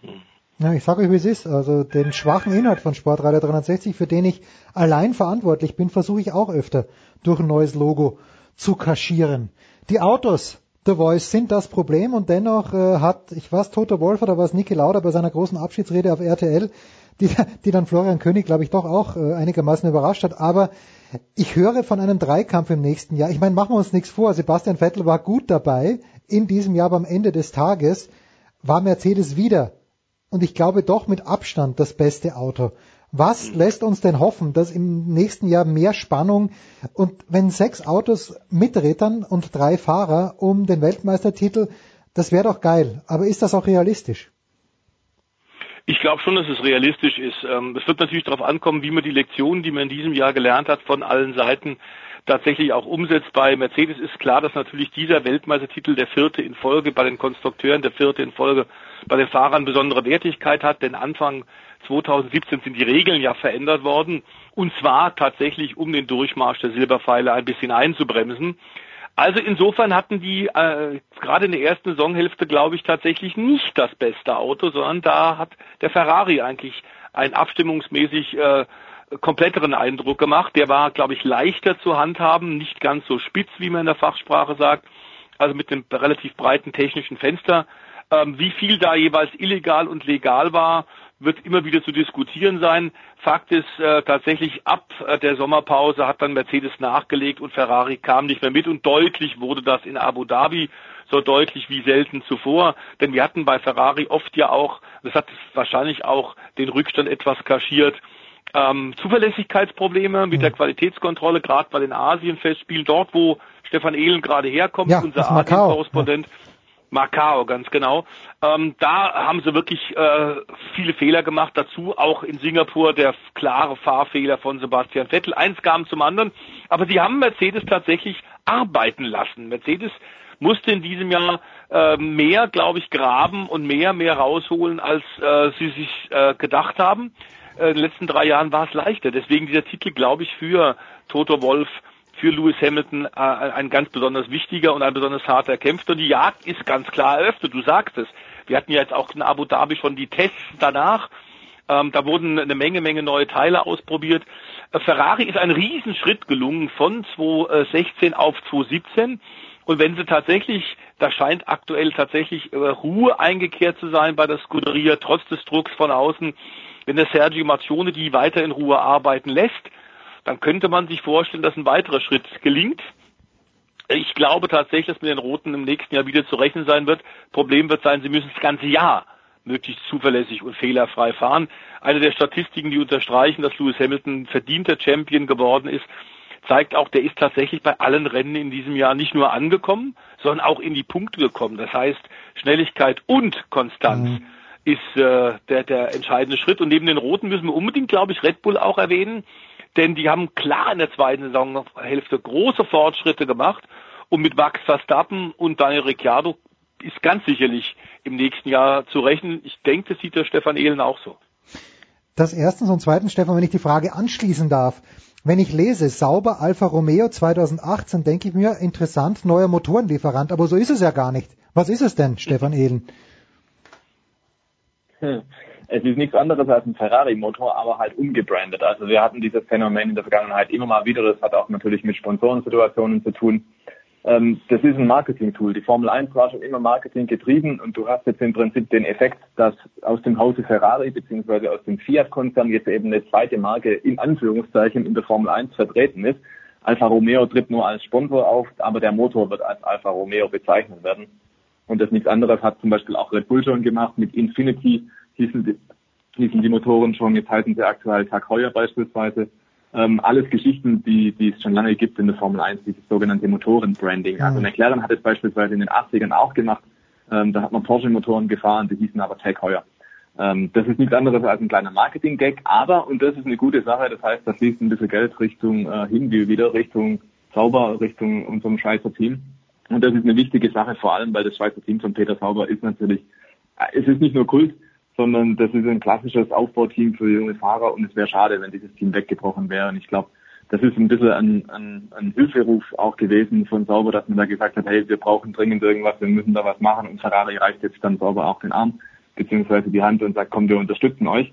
Ja, ich sage euch, wie es ist. Also den schwachen Inhalt von Sportradio 360, für den ich allein verantwortlich bin, versuche ich auch öfter durch ein neues Logo zu kaschieren. Die Autos, The Voice, sind das Problem und dennoch äh, hat, ich weiß, Toto Wolf oder was Niki Lauda bei seiner großen Abschiedsrede auf RTL, die, die dann Florian König, glaube ich, doch auch äh, einigermaßen überrascht hat, aber ich höre von einem Dreikampf im nächsten Jahr. Ich meine, machen wir uns nichts vor. Sebastian Vettel war gut dabei. In diesem Jahr beim Ende des Tages war Mercedes wieder. Und ich glaube doch mit Abstand das beste Auto. Was lässt uns denn hoffen, dass im nächsten Jahr mehr Spannung und wenn sechs Autos mitrittern und drei Fahrer um den Weltmeistertitel, das wäre doch geil. Aber ist das auch realistisch? Ich glaube schon, dass es realistisch ist. Ähm, es wird natürlich darauf ankommen, wie man die Lektionen, die man in diesem Jahr gelernt hat, von allen Seiten tatsächlich auch umsetzt. Bei Mercedes ist klar, dass natürlich dieser Weltmeistertitel der vierte in Folge bei den Konstrukteuren, der vierte in Folge bei den Fahrern besondere Wertigkeit hat, denn Anfang 2017 sind die Regeln ja verändert worden und zwar tatsächlich, um den Durchmarsch der Silberpfeile ein bisschen einzubremsen. Also insofern hatten die äh, gerade in der ersten Saisonhälfte, glaube ich, tatsächlich nicht das beste Auto, sondern da hat der Ferrari eigentlich einen abstimmungsmäßig äh, kompletteren Eindruck gemacht. Der war, glaube ich, leichter zu handhaben, nicht ganz so spitz, wie man in der Fachsprache sagt, also mit einem relativ breiten technischen Fenster. Ähm, wie viel da jeweils illegal und legal war, wird immer wieder zu diskutieren sein. Fakt ist äh, tatsächlich, ab äh, der Sommerpause hat dann Mercedes nachgelegt und Ferrari kam nicht mehr mit und deutlich wurde das in Abu Dhabi so deutlich wie selten zuvor. Denn wir hatten bei Ferrari oft ja auch, das hat wahrscheinlich auch den Rückstand etwas kaschiert, ähm, Zuverlässigkeitsprobleme mit der mhm. Qualitätskontrolle, gerade bei den Asien-Festspielen, dort wo Stefan Ehlen gerade herkommt, ja, unser Asien-Korrespondent. Ja. Macau, ganz genau. Ähm, da haben sie wirklich äh, viele Fehler gemacht. Dazu auch in Singapur der klare Fahrfehler von Sebastian Vettel. Eins kam zum anderen. Aber sie haben Mercedes tatsächlich arbeiten lassen. Mercedes musste in diesem Jahr äh, mehr, glaube ich, graben und mehr, mehr rausholen, als äh, sie sich äh, gedacht haben. Äh, in den letzten drei Jahren war es leichter. Deswegen dieser Titel, glaube ich, für Toto Wolf für Lewis Hamilton äh, ein ganz besonders wichtiger und ein besonders harter erkämpfter. Und die Jagd ist ganz klar eröffnet, du sagst es. Wir hatten ja jetzt auch in Abu Dhabi schon die Tests danach. Ähm, da wurden eine Menge, Menge neue Teile ausprobiert. Äh, Ferrari ist ein Riesenschritt gelungen von 2016 auf 2017. Und wenn sie tatsächlich, da scheint aktuell tatsächlich äh, Ruhe eingekehrt zu sein bei der Scuderia, trotz des Drucks von außen, wenn der Sergio Marcione die weiter in Ruhe arbeiten lässt, dann könnte man sich vorstellen, dass ein weiterer Schritt gelingt. Ich glaube tatsächlich, dass mit den Roten im nächsten Jahr wieder zu rechnen sein wird. Problem wird sein, sie müssen das ganze Jahr möglichst zuverlässig und fehlerfrei fahren. Eine der Statistiken, die unterstreichen, dass Lewis Hamilton verdienter Champion geworden ist, zeigt auch, der ist tatsächlich bei allen Rennen in diesem Jahr nicht nur angekommen, sondern auch in die Punkte gekommen. Das heißt, Schnelligkeit und Konstanz mhm. ist äh, der, der entscheidende Schritt. Und neben den Roten müssen wir unbedingt, glaube ich, Red Bull auch erwähnen denn die haben klar in der zweiten Saisonhälfte große Fortschritte gemacht und mit Max Verstappen und Daniel Ricciardo ist ganz sicherlich im nächsten Jahr zu rechnen. Ich denke, das sieht der Stefan Ehlen auch so. Das erstens und zweitens, Stefan, wenn ich die Frage anschließen darf. Wenn ich lese, sauber Alfa Romeo 2018, denke ich mir, interessant, neuer Motorenlieferant, aber so ist es ja gar nicht. Was ist es denn, Stefan Ehlen? Hm es ist nichts anderes als ein Ferrari-Motor, aber halt umgebrandet. Also wir hatten dieses Phänomen in der Vergangenheit immer mal wieder. Das hat auch natürlich mit Sponsorensituationen zu tun. ähm, das ist ein Marketing-Tool. Die Formel 1 war schon immer Marketing getrieben und du hast jetzt im Prinzip den Effekt, dass aus dem Hause Ferrari beziehungsweise aus dem Fiat-Konzern jetzt eben eine zweite Marke in Anführungszeichen in der Formel 1 vertreten ist. Alfa Romeo tritt nur als Sponsor auf, aber der Motor wird als Alfa Romeo bezeichnet werden. Und das nichts anderes hat zum Beispiel auch Red Bull schon gemacht. Mit Infinity hießen die, hießen die Motoren schon, jetzt halten sie aktuell Tag Heuer beispielsweise. Ähm, alles Geschichten, die, die es schon lange gibt in der Formel 1, dieses sogenannte Motorenbranding. Also mhm. McLaren hat es beispielsweise in den 80ern auch gemacht. Ähm, da hat man Porsche-Motoren gefahren, die hießen aber Tag Heuer. Ähm, das ist nichts anderes als ein kleiner Marketing-Gag, aber, und das ist eine gute Sache, das heißt, da fließt ein bisschen Geld Richtung äh, Hinwil wieder, Richtung Sauber, Richtung unserem Schweizer Team. Und das ist eine wichtige Sache, vor allem, weil das Schweizer Team von Peter Sauber ist natürlich, äh, es ist nicht nur Kult, sondern das ist ein klassisches Aufbauteam für junge Fahrer und es wäre schade, wenn dieses Team weggebrochen wäre. Und ich glaube, das ist ein bisschen ein, ein, ein Hilferuf auch gewesen von Sauber, dass man da gesagt hat, hey, wir brauchen dringend irgendwas, wir müssen da was machen und Ferrari reicht jetzt dann Sauber auch den Arm beziehungsweise die Hand und sagt, komm, wir unterstützen euch.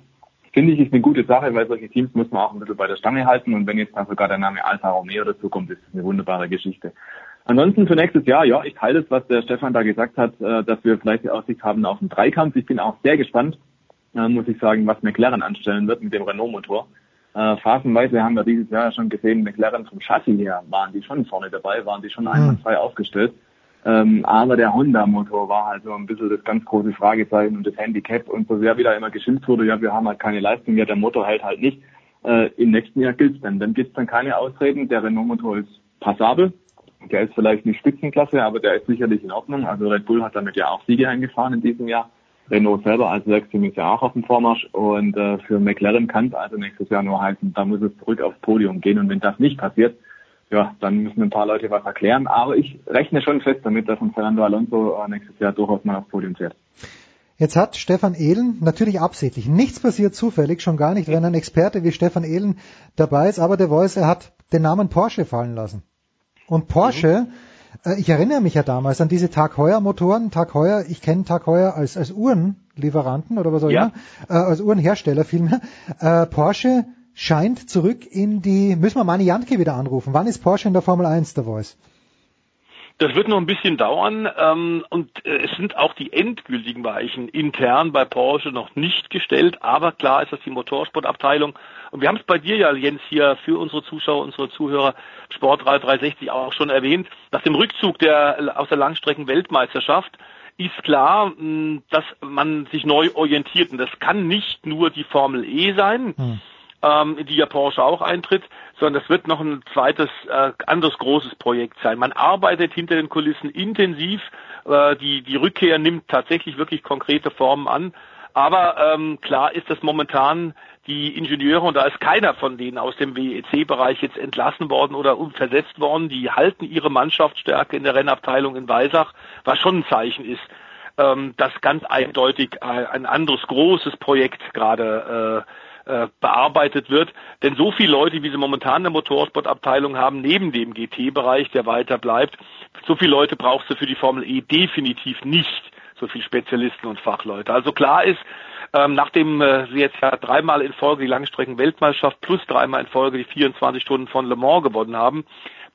Finde ich, ist eine gute Sache, weil solche Teams muss man auch ein bisschen bei der Stange halten und wenn jetzt da sogar der Name Alfa Romeo dazu kommt, ist das eine wunderbare Geschichte. Ansonsten für nächstes Jahr, ja, ich teile das, was der Stefan da gesagt hat, äh, dass wir vielleicht die Aussicht haben auf einen Dreikampf. Ich bin auch sehr gespannt, äh, muss ich sagen, was McLaren anstellen wird mit dem Renault-Motor. Äh, phasenweise haben wir dieses Jahr schon gesehen, McLaren vom Chassis her waren die schon vorne dabei, waren die schon mhm. einwandfrei aufgestellt. Ähm, aber der Honda-Motor war halt so ein bisschen das ganz große Fragezeichen und das Handicap und so sehr wieder immer geschimpft wurde, ja, wir haben halt keine Leistung, ja, der Motor hält halt nicht. Im nächsten Jahr gilt's dann. Dann gibt's dann keine Ausreden. Der Renault-Motor ist passabel. Der ist vielleicht nicht Spitzenklasse, aber der ist sicherlich in Ordnung. Also Red Bull hat damit ja auch Siege eingefahren in diesem Jahr. Renault selber als Werksteam ist ja auch auf dem Vormarsch und äh, für McLaren kann es also nächstes Jahr nur heißen, da muss es zurück aufs Podium gehen und wenn das nicht passiert, ja, dann müssen ein paar Leute was erklären. Aber ich rechne schon fest damit, dass ein Fernando Alonso äh, nächstes Jahr durchaus mal aufs Podium fährt. Jetzt hat Stefan Ehlen natürlich absichtlich, nichts passiert zufällig, schon gar nicht, wenn ein Experte wie Stefan Ehlen dabei ist, aber der Voice, er hat den Namen Porsche fallen lassen. Und Porsche, mhm. äh, ich erinnere mich ja damals an diese Tag Heuer Motoren, Tag Heuer, ich kenne Tag Heuer als, als Uhrenlieferanten oder was auch ja. immer, äh, als Uhrenhersteller vielmehr. Äh, Porsche scheint zurück in die, müssen wir Mani Jantke wieder anrufen. Wann ist Porsche in der Formel 1 der Voice? Das wird noch ein bisschen dauern ähm, und äh, es sind auch die endgültigen Weichen intern bei Porsche noch nicht gestellt, aber klar ist das die Motorsportabteilung und wir haben es bei dir ja, Jens, hier für unsere Zuschauer, unsere Zuhörer Sportrad 360 auch schon erwähnt, nach dem Rückzug der aus der Langstrecken-Weltmeisterschaft ist klar, dass man sich neu orientiert und das kann nicht nur die Formel E sein. Hm ähm, in die ja Porsche auch eintritt, sondern es wird noch ein zweites, äh, anderes großes Projekt sein. Man arbeitet hinter den Kulissen intensiv, äh, die, die Rückkehr nimmt tatsächlich wirklich konkrete Formen an. Aber ähm, klar ist, dass momentan die Ingenieure, und da ist keiner von denen aus dem WEC-Bereich jetzt entlassen worden oder versetzt worden, die halten ihre Mannschaftsstärke in der Rennabteilung in Weisach, was schon ein Zeichen ist, ähm, dass ganz eindeutig ein anderes großes Projekt gerade äh, äh, bearbeitet wird. Denn so viele Leute, wie sie momentan in der Motorsportabteilung haben, neben dem GT-Bereich, der weiter bleibt, so viele Leute brauchst du für die Formel E definitiv nicht. So viele Spezialisten und Fachleute. Also klar ist, ähm, nachdem äh, sie jetzt ja dreimal in Folge die Langstrecken-Weltmeisterschaft plus dreimal in Folge die 24 Stunden von Le Mans gewonnen haben,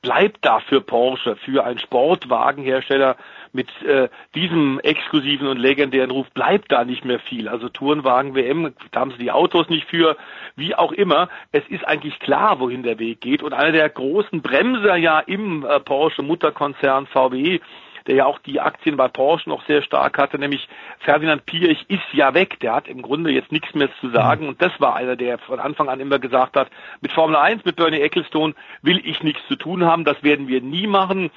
bleibt da für Porsche, für einen Sportwagenhersteller mit äh, diesem exklusiven und legendären Ruf, bleibt da nicht mehr viel. Also Tourenwagen WM, da haben sie die Autos nicht für, wie auch immer. Es ist eigentlich klar, wohin der Weg geht. Und einer der großen Bremser ja im äh, Porsche Mutterkonzern VW der ja auch die Aktien bei Porsche noch sehr stark hatte, nämlich Ferdinand Piech ist ja weg. Der hat im Grunde jetzt nichts mehr zu sagen. Und das war einer, der von Anfang an immer gesagt hat, mit Formel 1, mit Bernie Ecclestone will ich nichts zu tun haben. Das werden wir nie machen.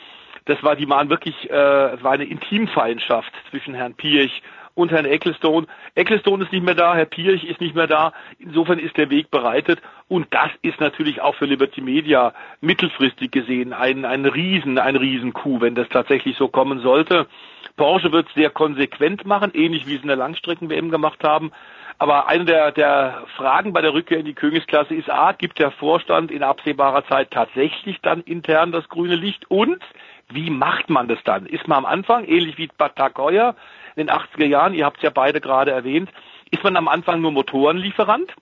Das war, die waren wirklich, äh, es war eine Intimfeindschaft zwischen Herrn Piech und Herrn Ecclestone. Ecclestone ist nicht mehr da, Herr Pirch ist nicht mehr da. Insofern ist der Weg bereitet. Und das ist natürlich auch für Liberty Media mittelfristig gesehen ein, ein Riesen, ein Riesenkuh, wenn das tatsächlich so kommen sollte. Porsche wird es sehr konsequent machen, ähnlich wie sie in der Langstrecken-WM gemacht haben. Aber eine der, der Fragen bei der Rückkehr in die Königsklasse ist, A, gibt der Vorstand in absehbarer Zeit tatsächlich dann intern das grüne Licht? Und wie macht man das dann? Ist man am Anfang, ähnlich wie Batakoya, in den 80er Jahren, ihr habt es ja beide gerade erwähnt, ist man am Anfang nur Motorenlieferant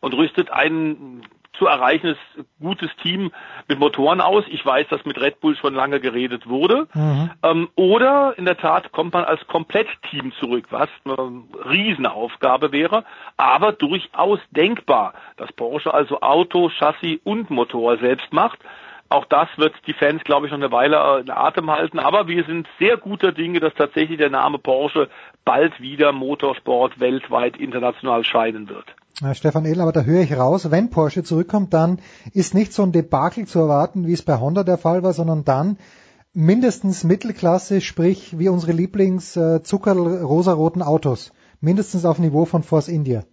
und rüstet einen zu erreichendes gutes Team mit Motoren aus. Ich weiß, dass mit Red Bull schon lange geredet wurde. Mhm. Ähm, oder in der Tat kommt man als Komplettteam zurück, was eine Riesenaufgabe wäre, aber durchaus denkbar, dass Porsche also Auto, Chassis und Motor selbst macht. Auch das wird die Fans, glaube ich, noch eine Weile in Atem halten. Aber wir sind sehr guter Dinge, dass tatsächlich der Name Porsche bald wieder Motorsport weltweit international scheinen wird. Ja, Stefan Edel, aber da höre ich raus, wenn Porsche zurückkommt, dann ist nicht so ein Debakel zu erwarten, wie es bei Honda der Fall war, sondern dann mindestens Mittelklasse, sprich wie unsere Lieblings äh, Autos. Mindestens auf Niveau von Force India.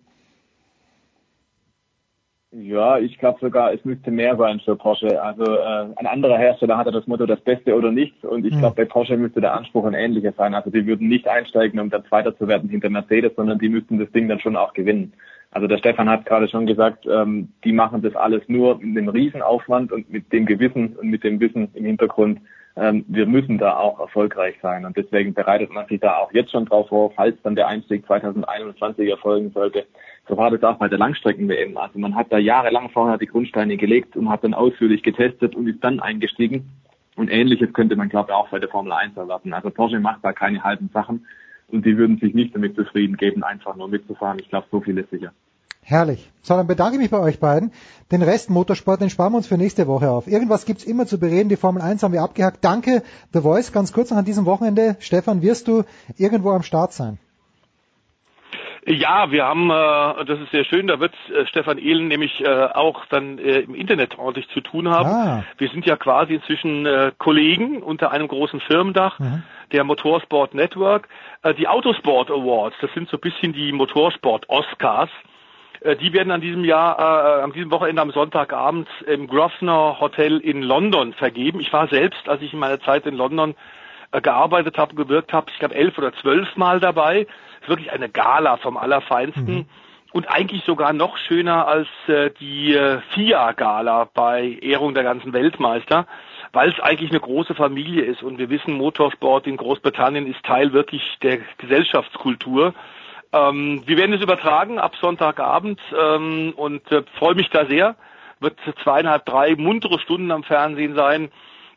Ja, ich glaube sogar, es müsste mehr sein für Porsche. Also äh, ein anderer Hersteller hatte das Motto das Beste oder nichts und ich hm. glaube, bei Porsche müsste der Anspruch ein ähnlicher sein. Also die würden nicht einsteigen, um dann Zweiter zu werden hinter Mercedes, sondern die müssten das Ding dann schon auch gewinnen. Also der Stefan hat gerade schon gesagt, ähm, die machen das alles nur mit einem Riesenaufwand und mit dem Gewissen und mit dem Wissen im Hintergrund, ähm, wir müssen da auch erfolgreich sein. Und deswegen bereitet man sich da auch jetzt schon drauf vor, falls dann der Einstieg 2021 erfolgen sollte, so war das auch bei der Langstrecken-WM. Also man hat da jahrelang vorher die Grundsteine gelegt und hat dann ausführlich getestet und ist dann eingestiegen. Und ähnliches könnte man, glaube ich, auch bei der Formel 1 erwarten. Also Porsche macht da keine halben Sachen und die würden sich nicht damit zufrieden geben, einfach nur mitzufahren. Ich glaube, so viel ist sicher. Herrlich. So, dann bedanke ich mich bei euch beiden. Den Rest Motorsport, den sparen wir uns für nächste Woche auf. Irgendwas gibt's immer zu bereden. Die Formel 1 haben wir abgehakt. Danke, The Voice. Ganz kurz noch an diesem Wochenende. Stefan, wirst du irgendwo am Start sein? Ja, wir haben, äh, das ist sehr schön, da wird äh, Stefan Ehlen nämlich äh, auch dann äh, im Internet ordentlich zu tun haben. Ah. Wir sind ja quasi inzwischen äh, Kollegen unter einem großen Firmendach, mhm. der Motorsport Network. Äh, die Autosport Awards, das sind so ein bisschen die Motorsport Oscars. Äh, die werden an diesem Jahr, äh, an diesem Wochenende am Sonntagabend im Grosvenor Hotel in London vergeben. Ich war selbst, als ich in meiner Zeit in London äh, gearbeitet habe, gewirkt habe, ich glaube elf oder zwölf Mal dabei. Es ist wirklich eine Gala vom Allerfeinsten. Mhm. Und eigentlich sogar noch schöner als äh, die äh, FIA-Gala bei Ehrung der ganzen Weltmeister, weil es eigentlich eine große Familie ist. Und wir wissen, Motorsport in Großbritannien ist Teil wirklich der Gesellschaftskultur. Ähm, wir werden es übertragen ab Sonntagabend ähm, und äh, freue mich da sehr. Wird zweieinhalb, drei muntere Stunden am Fernsehen sein.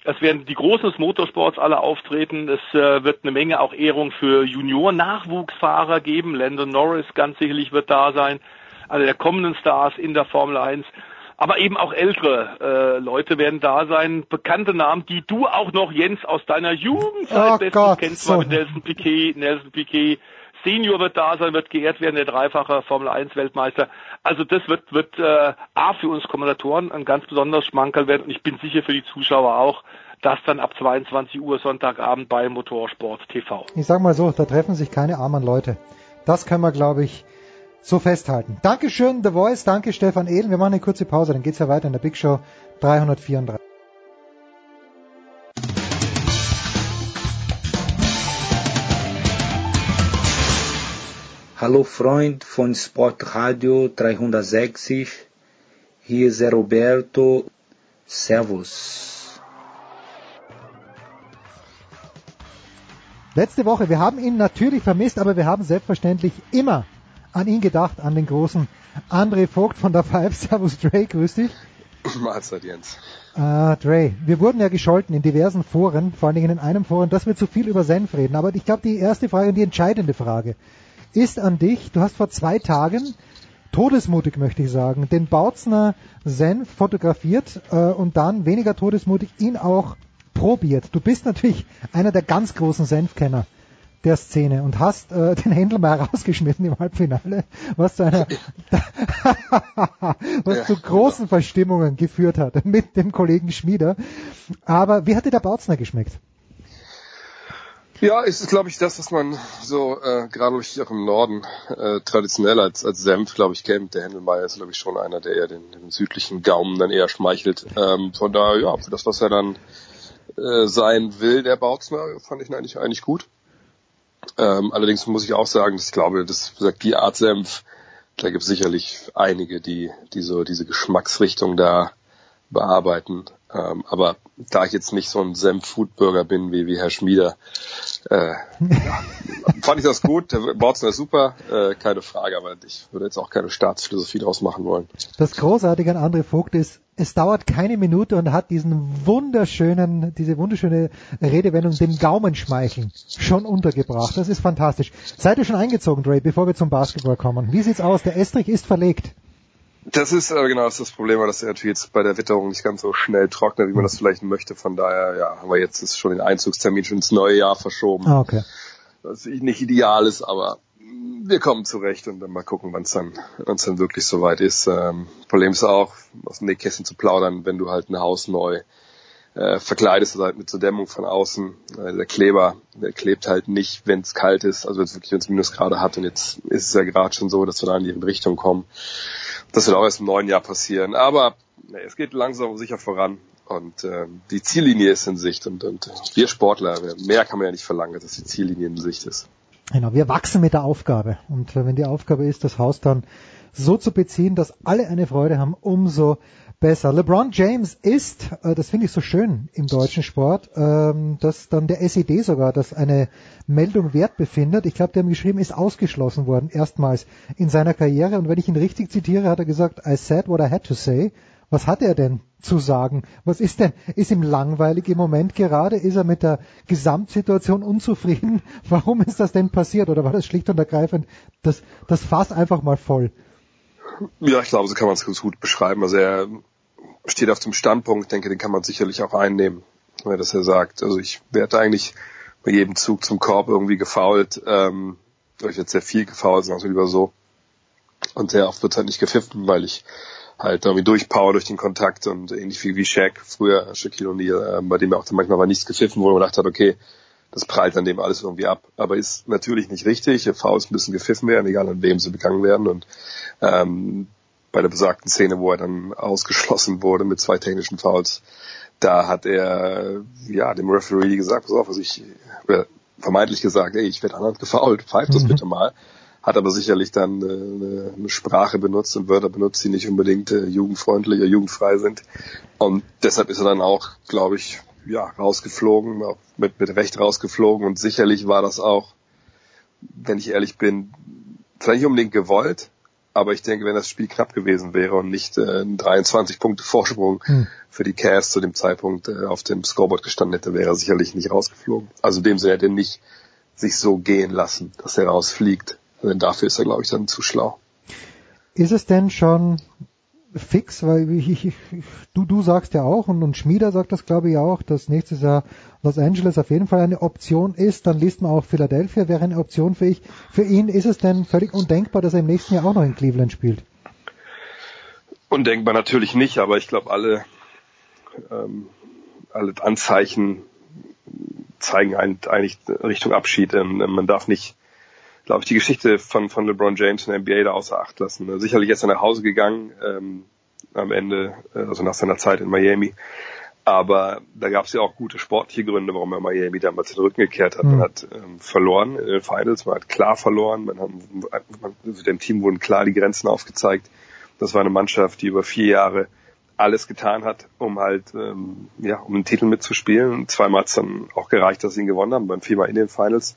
Es werden die Großen des Motorsports alle auftreten. Es äh, wird eine Menge auch Ehrung für Junior-Nachwuchsfahrer geben. Landon Norris ganz sicherlich wird da sein. Also der kommenden Stars in der Formel 1. Aber eben auch ältere äh, Leute werden da sein. Bekannte Namen, die du auch noch, Jens, aus deiner Jugendzeit oh bestens Gott, kennst, so. mit Nelson Piquet, Nelson Piquet, Senior wird da sein, wird geehrt werden, der dreifache Formel 1 Weltmeister. Also das wird, wird äh, A für uns Kommentatoren ein ganz besonderes Schmankerl werden und ich bin sicher für die Zuschauer auch, das dann ab 22 Uhr Sonntagabend bei Motorsport TV. Ich sag mal so, da treffen sich keine armen Leute. Das können wir, glaube ich, so festhalten. Dankeschön, The Voice, danke Stefan Ehlen. Wir machen eine kurze Pause, dann geht's ja weiter in der Big Show 334. Hallo Freund von Sportradio 360, hier ist Roberto, Servus. Letzte Woche, wir haben ihn natürlich vermisst, aber wir haben selbstverständlich immer an ihn gedacht, an den großen André Vogt von der Five. Servus Dre, grüß dich. Mahlzeit Jens. Ah, Dre, wir wurden ja gescholten in diversen Foren, vor allen Dingen in einem Forum, dass wir zu viel über Senf reden. Aber ich glaube, die erste Frage und die entscheidende Frage ist an dich. Du hast vor zwei Tagen todesmutig möchte ich sagen, den Bautzner Senf fotografiert äh, und dann weniger todesmutig ihn auch probiert. Du bist natürlich einer der ganz großen Senfkenner der Szene und hast äh, den Händel mal rausgeschmissen im Halbfinale, was zu einer was ja, zu großen genau. Verstimmungen geführt hat mit dem Kollegen Schmieder. Aber wie hat dir der Bautzner geschmeckt? Ja, es ist, glaube ich, das, was man so äh, gerade auch im Norden äh, traditionell als, als Senf, glaube ich, kennt. Der Händelmeier ist, glaube ich, schon einer, der eher den, den südlichen Gaumen dann eher schmeichelt. Ähm, von daher, ja, für das, was er dann äh, sein will, der Bautzner, fand ich ihn eigentlich, eigentlich gut. Ähm, allerdings muss ich auch sagen, dass ich glaube, das sagt die Art Senf, da gibt es sicherlich einige, die, die so diese Geschmacksrichtung da bearbeiten. Ähm, aber da ich jetzt nicht so ein Senf-Foodburger bin wie, wie Herr Schmieder, äh, ja, fand ich das gut. Der Bautzen ist super, äh, keine Frage, aber ich würde jetzt auch keine Staatsphilosophie draus machen wollen. Das Großartige an André Vogt ist, es dauert keine Minute und hat diesen wunderschönen, diese wunderschöne Redewendung, den Gaumenschmeicheln, schon untergebracht. Das ist fantastisch. Seid ihr schon eingezogen, Dre, bevor wir zum Basketball kommen? Wie sieht's aus? Der Estrich ist verlegt. Das ist äh, genau das, ist das Problem, dass er natürlich jetzt bei der Witterung nicht ganz so schnell trocknet, wie man das vielleicht möchte. Von daher, ja, haben wir jetzt ist schon den Einzugstermin schon ins neue Jahr verschoben. Ah, okay. Was nicht ideal ist, aber wir kommen zurecht und dann mal gucken, wann es dann, wann's dann wirklich soweit ist. Ähm, Problem ist auch, aus dem Nähkästchen zu plaudern, wenn du halt ein Haus neu äh, verkleidest oder halt mit zur Dämmung von außen. Äh, der Kleber, der klebt halt nicht, wenn es kalt ist, also wenn es wirklich wenn's Minusgrade hat und jetzt ist es ja gerade schon so, dass wir da in die Richtung kommen. Das wird auch erst im neuen Jahr passieren. Aber es geht langsam und sicher voran. Und äh, die Ziellinie ist in Sicht und, und wir Sportler, mehr kann man ja nicht verlangen, dass die Ziellinie in Sicht ist. Genau, wir wachsen mit der Aufgabe. Und äh, wenn die Aufgabe ist, das Haus dann so zu beziehen, dass alle eine Freude haben, umso besser. LeBron James ist, äh, das finde ich so schön im deutschen Sport, ähm, dass dann der SED sogar, dass eine Meldung Wert befindet. Ich glaube, der haben geschrieben, ist ausgeschlossen worden, erstmals in seiner Karriere. Und wenn ich ihn richtig zitiere, hat er gesagt, I said what I had to say. Was hat er denn zu sagen? Was ist denn? Ist ihm langweilig im Moment gerade? Ist er mit der Gesamtsituation unzufrieden? Warum ist das denn passiert? Oder war das schlicht und ergreifend das, das Fass einfach mal voll? Ja, ich glaube, so kann man es ganz gut beschreiben. Also er steht auf dem Standpunkt, ich denke, den kann man sicherlich auch einnehmen, dass er sagt, also ich werde eigentlich bei jedem Zug zum Korb irgendwie gefault, ähm, ich werde sehr viel gefault, sagen wir lieber so. Und sehr oft wird halt nicht gepfiffen, weil ich halt irgendwie durchpower durch den Kontakt und ähnlich wie, wie Shaq, früher Shaquille O'Neal, äh, bei dem auch dann manchmal mal nichts gepfiffen wurde und man dachte hat, okay, das prallt an dem alles irgendwie ab. Aber ist natürlich nicht richtig. Fouls müssen gepfiffen werden, egal an wem sie begangen werden. Und ähm, bei der besagten Szene, wo er dann ausgeschlossen wurde mit zwei technischen Fouls, da hat er ja dem Referee gesagt, pass auf, also ich äh, vermeintlich gesagt, ey, ich werde anderen gefoult, pfeift das mhm. bitte mal. Hat aber sicherlich dann äh, eine Sprache benutzt und Wörter benutzt, die nicht unbedingt äh, jugendfreundlich oder jugendfrei sind. Und deshalb ist er dann auch, glaube ich, ja, rausgeflogen, mit, mit Recht rausgeflogen und sicherlich war das auch, wenn ich ehrlich bin, vielleicht nicht unbedingt gewollt, aber ich denke, wenn das Spiel knapp gewesen wäre und nicht äh, ein 23 Punkte Vorsprung hm. für die Cavs zu dem Zeitpunkt äh, auf dem Scoreboard gestanden hätte, wäre er sicherlich nicht rausgeflogen. Also in dem Sinne hätte er nicht sich so gehen lassen, dass er rausfliegt. Denn dafür ist er, glaube ich, dann zu schlau. Ist es denn schon fix, weil ich, ich, du, du sagst ja auch und, und Schmieder sagt das glaube ich auch, dass nächstes Jahr Los Angeles auf jeden Fall eine Option ist. Dann liest man auch Philadelphia wäre eine Option für, ich. für ihn. Ist es denn völlig undenkbar, dass er im nächsten Jahr auch noch in Cleveland spielt? Undenkbar natürlich nicht, aber ich glaube alle, ähm, alle Anzeichen zeigen eigentlich Richtung Abschied. Ähm, man darf nicht glaube ich, die Geschichte von, von LeBron James in der NBA da außer Acht lassen. Sicherlich ist er nach Hause gegangen ähm, am Ende, äh, also nach seiner Zeit in Miami. Aber da gab es ja auch gute sportliche Gründe, warum er Miami damals den Rücken gekehrt hat. Man mhm. hat ähm, verloren in den Finals, man hat klar verloren, man hat, man, also dem Team wurden klar die Grenzen aufgezeigt. Das war eine Mannschaft, die über vier Jahre alles getan hat, um halt ähm, ja um einen Titel mitzuspielen. Zweimal hat es dann auch gereicht, dass sie ihn gewonnen haben, beim viermal in den Finals.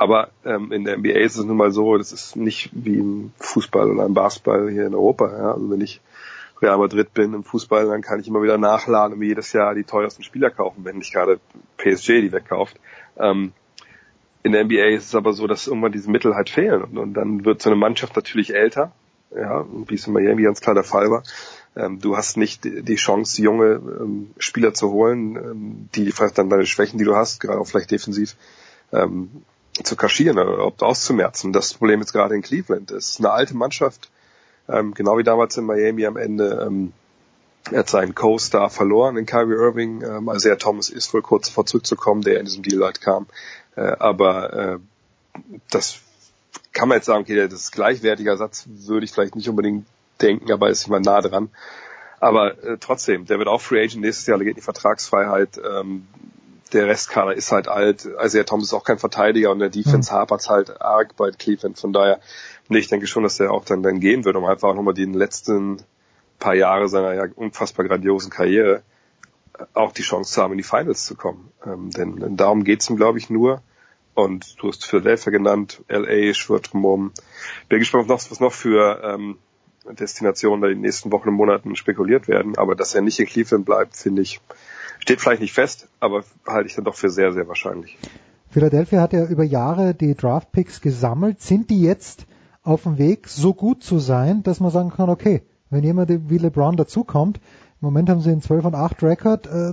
Aber ähm, in der NBA ist es nun mal so, das ist nicht wie im Fußball oder im Basketball hier in Europa. Ja? Also wenn ich Real Madrid bin im Fußball, dann kann ich immer wieder nachladen und mir jedes Jahr die teuersten Spieler kaufen, wenn nicht gerade PSG die wegkauft. Ähm, in der NBA ist es aber so, dass irgendwann diese Mittel halt fehlen und, und dann wird so eine Mannschaft natürlich älter, ja, wie es in Miami ganz klar der Fall war. Ähm, du hast nicht die Chance, junge ähm, Spieler zu holen, ähm, die vielleicht dann deine Schwächen, die du hast, gerade auch vielleicht defensiv, ähm, zu kaschieren oder überhaupt auszumerzen. Das Problem jetzt gerade in Cleveland ist eine alte Mannschaft, ähm, genau wie damals in Miami am Ende. Ähm, er hat seinen Co-Star verloren in Kyrie Irving. Ähm, also ja, Thomas ist wohl kurz vor zurückzukommen, der in diesem Deal halt kam. Äh, aber äh, das kann man jetzt sagen, okay, das ist gleichwertiger Satz, würde ich vielleicht nicht unbedingt denken, aber ist immer nah dran. Aber äh, trotzdem, der wird auch Free Agent nächstes Jahr, da geht die Vertragsfreiheit. Ähm, der Restkader ist halt alt. Also Thomas ist auch kein Verteidiger und der Defense mhm. hapert halt arg bei Cleveland. Von daher, nee, ich denke schon, dass der auch dann, dann gehen wird, um einfach nochmal die letzten paar Jahre seiner ja unfassbar grandiosen Karriere auch die Chance zu haben, in die Finals zu kommen. Ähm, denn, denn darum geht's ihm, glaube ich, nur. Und du hast Philadelphia genannt, LA schwirrt rum. Bin gespannt, was noch für ähm, Destinationen da in den nächsten Wochen und Monaten spekuliert werden. Aber dass er nicht in Cleveland bleibt, finde ich, steht vielleicht nicht fest, aber halte ich dann doch für sehr, sehr wahrscheinlich. Philadelphia hat ja über Jahre die Draftpicks gesammelt. Sind die jetzt auf dem Weg, so gut zu sein, dass man sagen kann, okay, wenn jemand wie LeBron dazukommt, im Moment haben sie einen 12 und 8 Rekord, äh,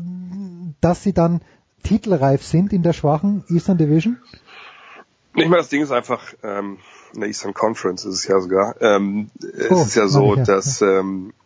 dass sie dann titelreif sind in der schwachen Eastern Division? Nicht mal das Ding ist einfach, ähm, in der Eastern Conference ist es ja sogar, ähm, oh, es ist ja so, ja, dass. Ähm, äh,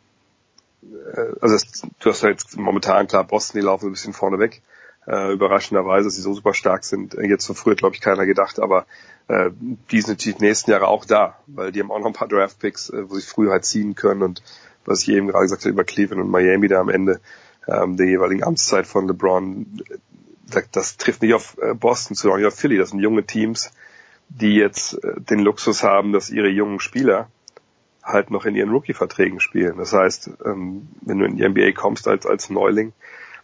also es, du hast ja jetzt momentan klar Boston, die laufen ein bisschen vorne weg, äh, überraschenderweise, dass sie so super stark sind. Jetzt so früh glaube ich keiner gedacht, aber äh, die sind natürlich nächsten Jahre auch da, weil die haben auch noch ein paar Draftpicks, äh, wo sie früher halt ziehen können und was ich eben gerade gesagt habe über Cleveland und Miami da am Ende ähm, der jeweiligen Amtszeit von LeBron, das, das trifft nicht auf äh, Boston zu, auch nicht auf Philly. Das sind junge Teams, die jetzt äh, den Luxus haben, dass ihre jungen Spieler halt noch in ihren Rookie-Verträgen spielen. Das heißt, ähm, wenn du in die NBA kommst als, als Neuling,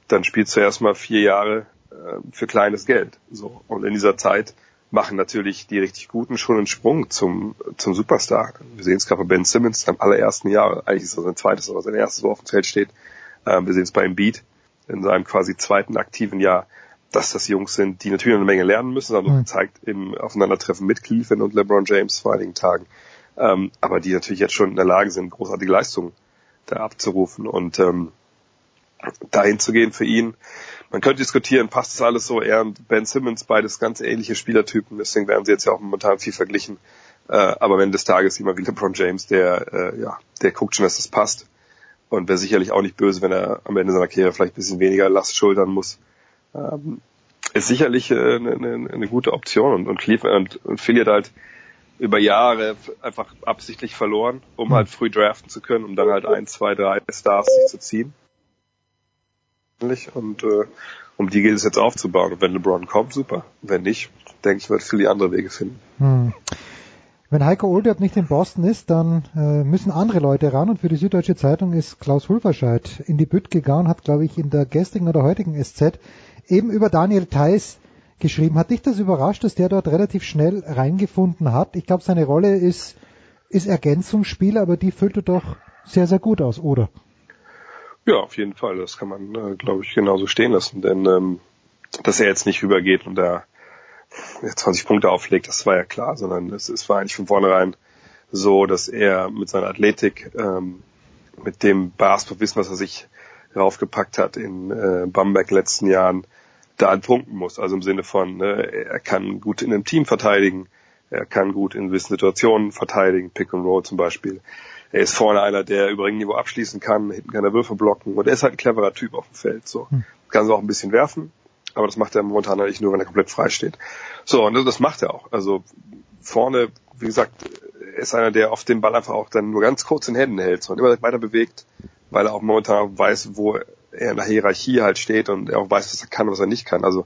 dann spielst du erstmal vier Jahre äh, für kleines Geld. So. Und in dieser Zeit machen natürlich die richtig Guten schon einen Sprung zum, zum Superstar. Wir sehen es gerade bei Ben Simmons im allerersten Jahr, eigentlich ist das sein zweites, aber sein erstes, wo auf dem Feld steht. Ähm, wir sehen es bei Embiid in seinem quasi zweiten aktiven Jahr, dass das Jungs sind, die natürlich eine Menge lernen müssen, das haben mhm. gezeigt im Aufeinandertreffen mit Cleveland und LeBron James vor einigen Tagen, ähm, aber die natürlich jetzt schon in der Lage sind, großartige Leistungen da abzurufen und ähm, dahin zu gehen für ihn. Man könnte diskutieren, passt das alles so? Er und Ben Simmons, beides ganz ähnliche Spielertypen, deswegen werden sie jetzt ja auch momentan viel verglichen. Äh, aber wenn des Tages jemand wie LeBron James, der, äh, ja, der guckt schon, dass das passt. Und wäre sicherlich auch nicht böse, wenn er am Ende seiner Karriere vielleicht ein bisschen weniger Last schultern muss. Ähm, ist sicherlich äh, eine, eine, eine gute Option. Und, und Cleveland und, und Philly hat halt über Jahre einfach absichtlich verloren, um halt früh draften zu können, um dann halt ein, zwei, drei Stars sich zu ziehen und äh, um die geht es jetzt aufzubauen. Und wenn LeBron kommt, super. Wenn nicht, denke ich, wird Philly andere Wege finden. Hm. Wenn Heiko Olderb nicht in Boston ist, dann äh, müssen andere Leute ran und für die Süddeutsche Zeitung ist Klaus Hulverscheid in die Bütt gegangen, hat glaube ich in der gestrigen oder heutigen SZ eben über Daniel Theiss geschrieben. Hat dich das überrascht, dass der dort relativ schnell reingefunden hat? Ich glaube, seine Rolle ist, ist Ergänzungsspiel, aber die füllt er doch sehr, sehr gut aus, oder? Ja, auf jeden Fall. Das kann man, äh, glaube ich, genauso stehen lassen. Denn ähm, dass er jetzt nicht übergeht und da 20 Punkte auflegt, das war ja klar, sondern es, es war eigentlich von vornherein so, dass er mit seiner Athletik, ähm, mit dem Basketballwissen, was er sich raufgepackt hat in äh, Bamberg letzten Jahren, da punkten muss. Also im Sinne von, ne, er kann gut in einem Team verteidigen, er kann gut in gewissen Situationen verteidigen, Pick and Roll zum Beispiel. Er ist vorne einer, der über Ringniveau abschließen kann, hinten kann er Würfe blocken und er ist halt ein cleverer Typ auf dem Feld. So hm. kann so auch ein bisschen werfen, aber das macht er momentan eigentlich nur, wenn er komplett frei steht. So und das macht er auch. Also vorne, wie gesagt, ist einer, der auf den Ball einfach auch dann nur ganz kurz in Händen hält so, und immer weiter bewegt, weil er auch momentan weiß, wo er in der Hierarchie halt steht und er auch weiß, was er kann und was er nicht kann. Also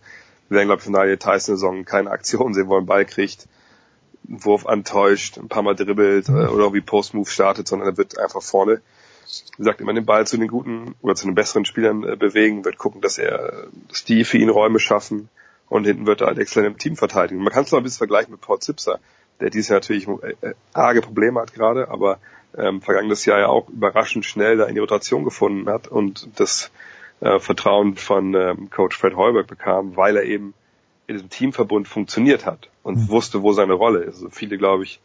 wir werden, glaube ich, von Daniel Tyson Saison keine Aktion sehen, wo er einen Ball kriegt, einen Wurf antäuscht, ein paar Mal dribbelt äh, oder wie Post-Move startet, sondern er wird einfach vorne, wie gesagt, immer den Ball zu den guten oder zu den besseren Spielern äh, bewegen, wird gucken, dass er, dass die für ihn Räume schaffen und hinten wird er halt extra im Team verteidigen. Man kann es noch ein bisschen vergleichen mit Paul Zipser, der dieses Jahr natürlich äh, äh, arge Probleme hat gerade, aber ähm, vergangenes Jahr ja auch überraschend schnell da in die Rotation gefunden hat und das äh, Vertrauen von ähm, Coach Fred Heuberg bekam, weil er eben in diesem Teamverbund funktioniert hat und mhm. wusste, wo seine Rolle ist. Also viele, glaube ich,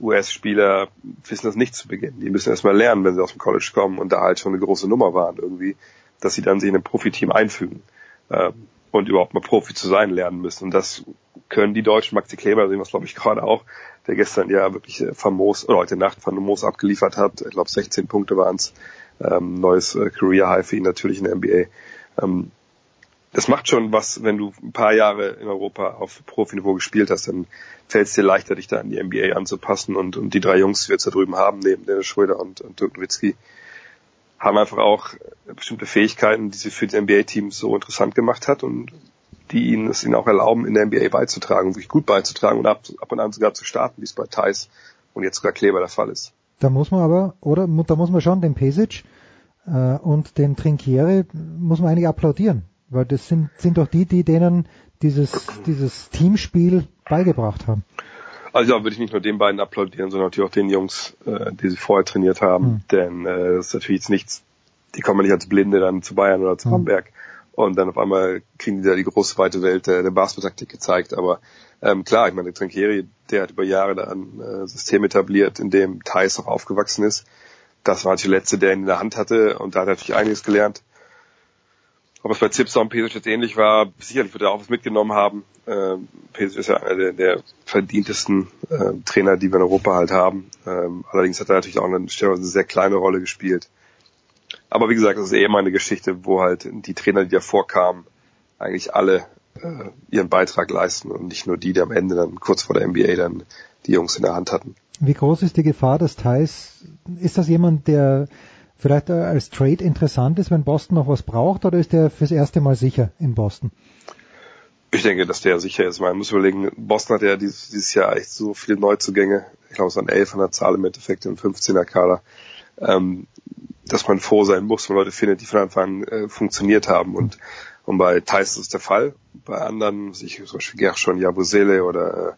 US-Spieler wissen das nicht zu Beginn. Die müssen erstmal lernen, wenn sie aus dem College kommen und da halt schon eine große Nummer waren irgendwie, dass sie dann sich in ein Profiteam einfügen äh, und überhaupt mal Profi zu sein lernen müssen. Und das können die Deutschen. Maxi Kleber sehen wir es, glaube ich, gerade auch, der gestern ja wirklich äh, famos, oder heute Nacht famos abgeliefert hat. Ich glaube, 16 Punkte waren es. Ähm, neues äh, Career High für ihn natürlich in der NBA. Ähm, das macht schon was, wenn du ein paar Jahre in Europa auf Profiniveau gespielt hast, dann fällt es dir leichter, dich da an die NBA anzupassen. Und, und die drei Jungs, die wir jetzt da drüben haben, neben Dennis Schröder und, und Dirk Nowitzki, haben einfach auch bestimmte Fähigkeiten, die sie für die NBA-Teams so interessant gemacht hat und die ihnen es ihnen auch erlauben, in der NBA beizutragen, wirklich gut beizutragen und ab, ab und an sogar zu starten, wie es bei Thais und jetzt sogar Kleber der Fall ist. Da muss man aber, oder da muss man schon den Pesic äh, und den Trinkiere muss man eigentlich applaudieren Weil das sind, sind doch die, die denen dieses, dieses Teamspiel beigebracht haben. Also ja, würde ich nicht nur den beiden applaudieren, sondern natürlich auch den Jungs, äh, die sie vorher trainiert haben. Mhm. Denn äh, das ist natürlich jetzt nichts, die kommen nicht als Blinde dann zu Bayern oder zu mhm. Bamberg und dann auf einmal kriegen die da die große weite Welt der, der Basketballtaktik gezeigt. Aber ähm, klar, ich meine, Trinkieri, der hat über Jahre da ein äh, System etabliert, in dem Thais auch aufgewachsen ist. Das war natürlich der letzte, der ihn in der Hand hatte und da hat er natürlich einiges gelernt. Ob es bei Zipser und Pesic jetzt ähnlich war, sicherlich wird er auch was mitgenommen haben. Ähm, Pesic ist ja einer der, der verdientesten äh, Trainer, die wir in Europa halt haben. Ähm, allerdings hat er natürlich auch eine, eine sehr kleine Rolle gespielt. Aber wie gesagt, das ist eher mal eine Geschichte, wo halt die Trainer, die davor kamen, eigentlich alle äh, ihren Beitrag leisten und nicht nur die, die am Ende dann kurz vor der NBA dann die Jungs in der Hand hatten. Wie groß ist die Gefahr, dass Thais, ist das jemand, der vielleicht als Trade interessant ist, wenn Boston noch was braucht, oder ist der fürs erste Mal sicher in Boston? Ich denke, dass der sicher ist. Man muss überlegen, Boston hat ja dieses, dieses Jahr echt so viele Neuzugänge. Ich glaube, es waren elf an der Zahl im Endeffekt im 15er Kader. Ähm, dass man froh sein muss, wenn Leute findet, die von Anfang an äh, funktioniert haben. Und, und bei Thais ist es der Fall. Bei anderen, ich zum Beispiel Gershon Yabusele oder äh,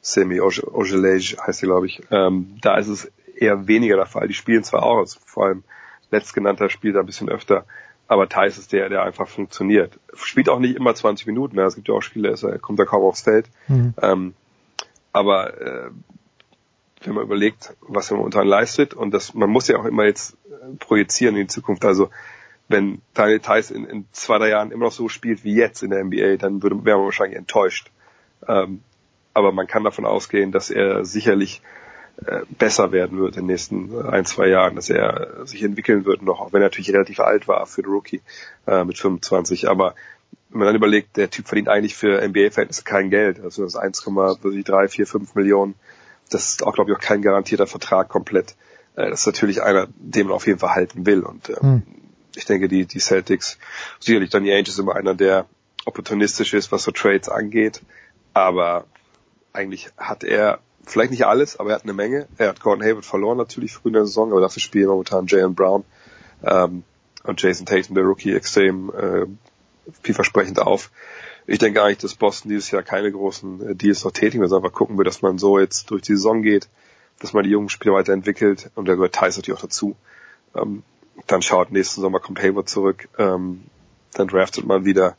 Semi Ojelej heißt er, glaube ich, ähm, da ist es eher weniger der Fall. Die spielen zwar auch, also vor allem letztgenannter spielt da ein bisschen öfter, aber Thais ist der, der einfach funktioniert. Spielt auch nicht immer 20 Minuten, ne? es gibt ja auch Spiele, er kommt da kaum aufs Feld. Mhm. Ähm, aber äh, wenn man überlegt, was er momentan leistet und das, man muss ja auch immer jetzt äh, projizieren in die Zukunft. Also wenn Daniel Theiss in, in zwei, drei Jahren immer noch so spielt wie jetzt in der NBA, dann würde, wäre man wahrscheinlich enttäuscht. Ähm, aber man kann davon ausgehen, dass er sicherlich äh, besser werden wird in den nächsten äh, ein, zwei Jahren, dass er sich entwickeln wird noch, auch wenn er natürlich relativ alt war für den Rookie äh, mit 25. Aber wenn man dann überlegt, der Typ verdient eigentlich für NBA-Verhältnisse kein Geld, also das 1,3, 4, 5 Millionen das ist auch, glaube ich, auch kein garantierter Vertrag komplett. Äh, das ist natürlich einer, den man auf jeden Fall halten will. Und ähm, hm. ich denke, die, die Celtics, sicherlich dann die Angels immer einer, der opportunistisch ist, was so Trades angeht. Aber eigentlich hat er vielleicht nicht alles, aber er hat eine Menge. Er hat Gordon Hayward verloren natürlich früh in der Saison, aber dafür spielen momentan Jalen Brown ähm, und Jason Tatum, der Rookie, extrem äh, vielversprechend auf ich denke eigentlich, dass Boston dieses Jahr keine großen äh, Deals noch tätigen wird, einfach gucken wir, dass man so jetzt durch die Saison geht, dass man die jungen Spieler weiterentwickelt und da gehört Thais natürlich auch dazu. Ähm, dann schaut nächsten Sommer kommt Hayward zurück, ähm, dann draftet man wieder.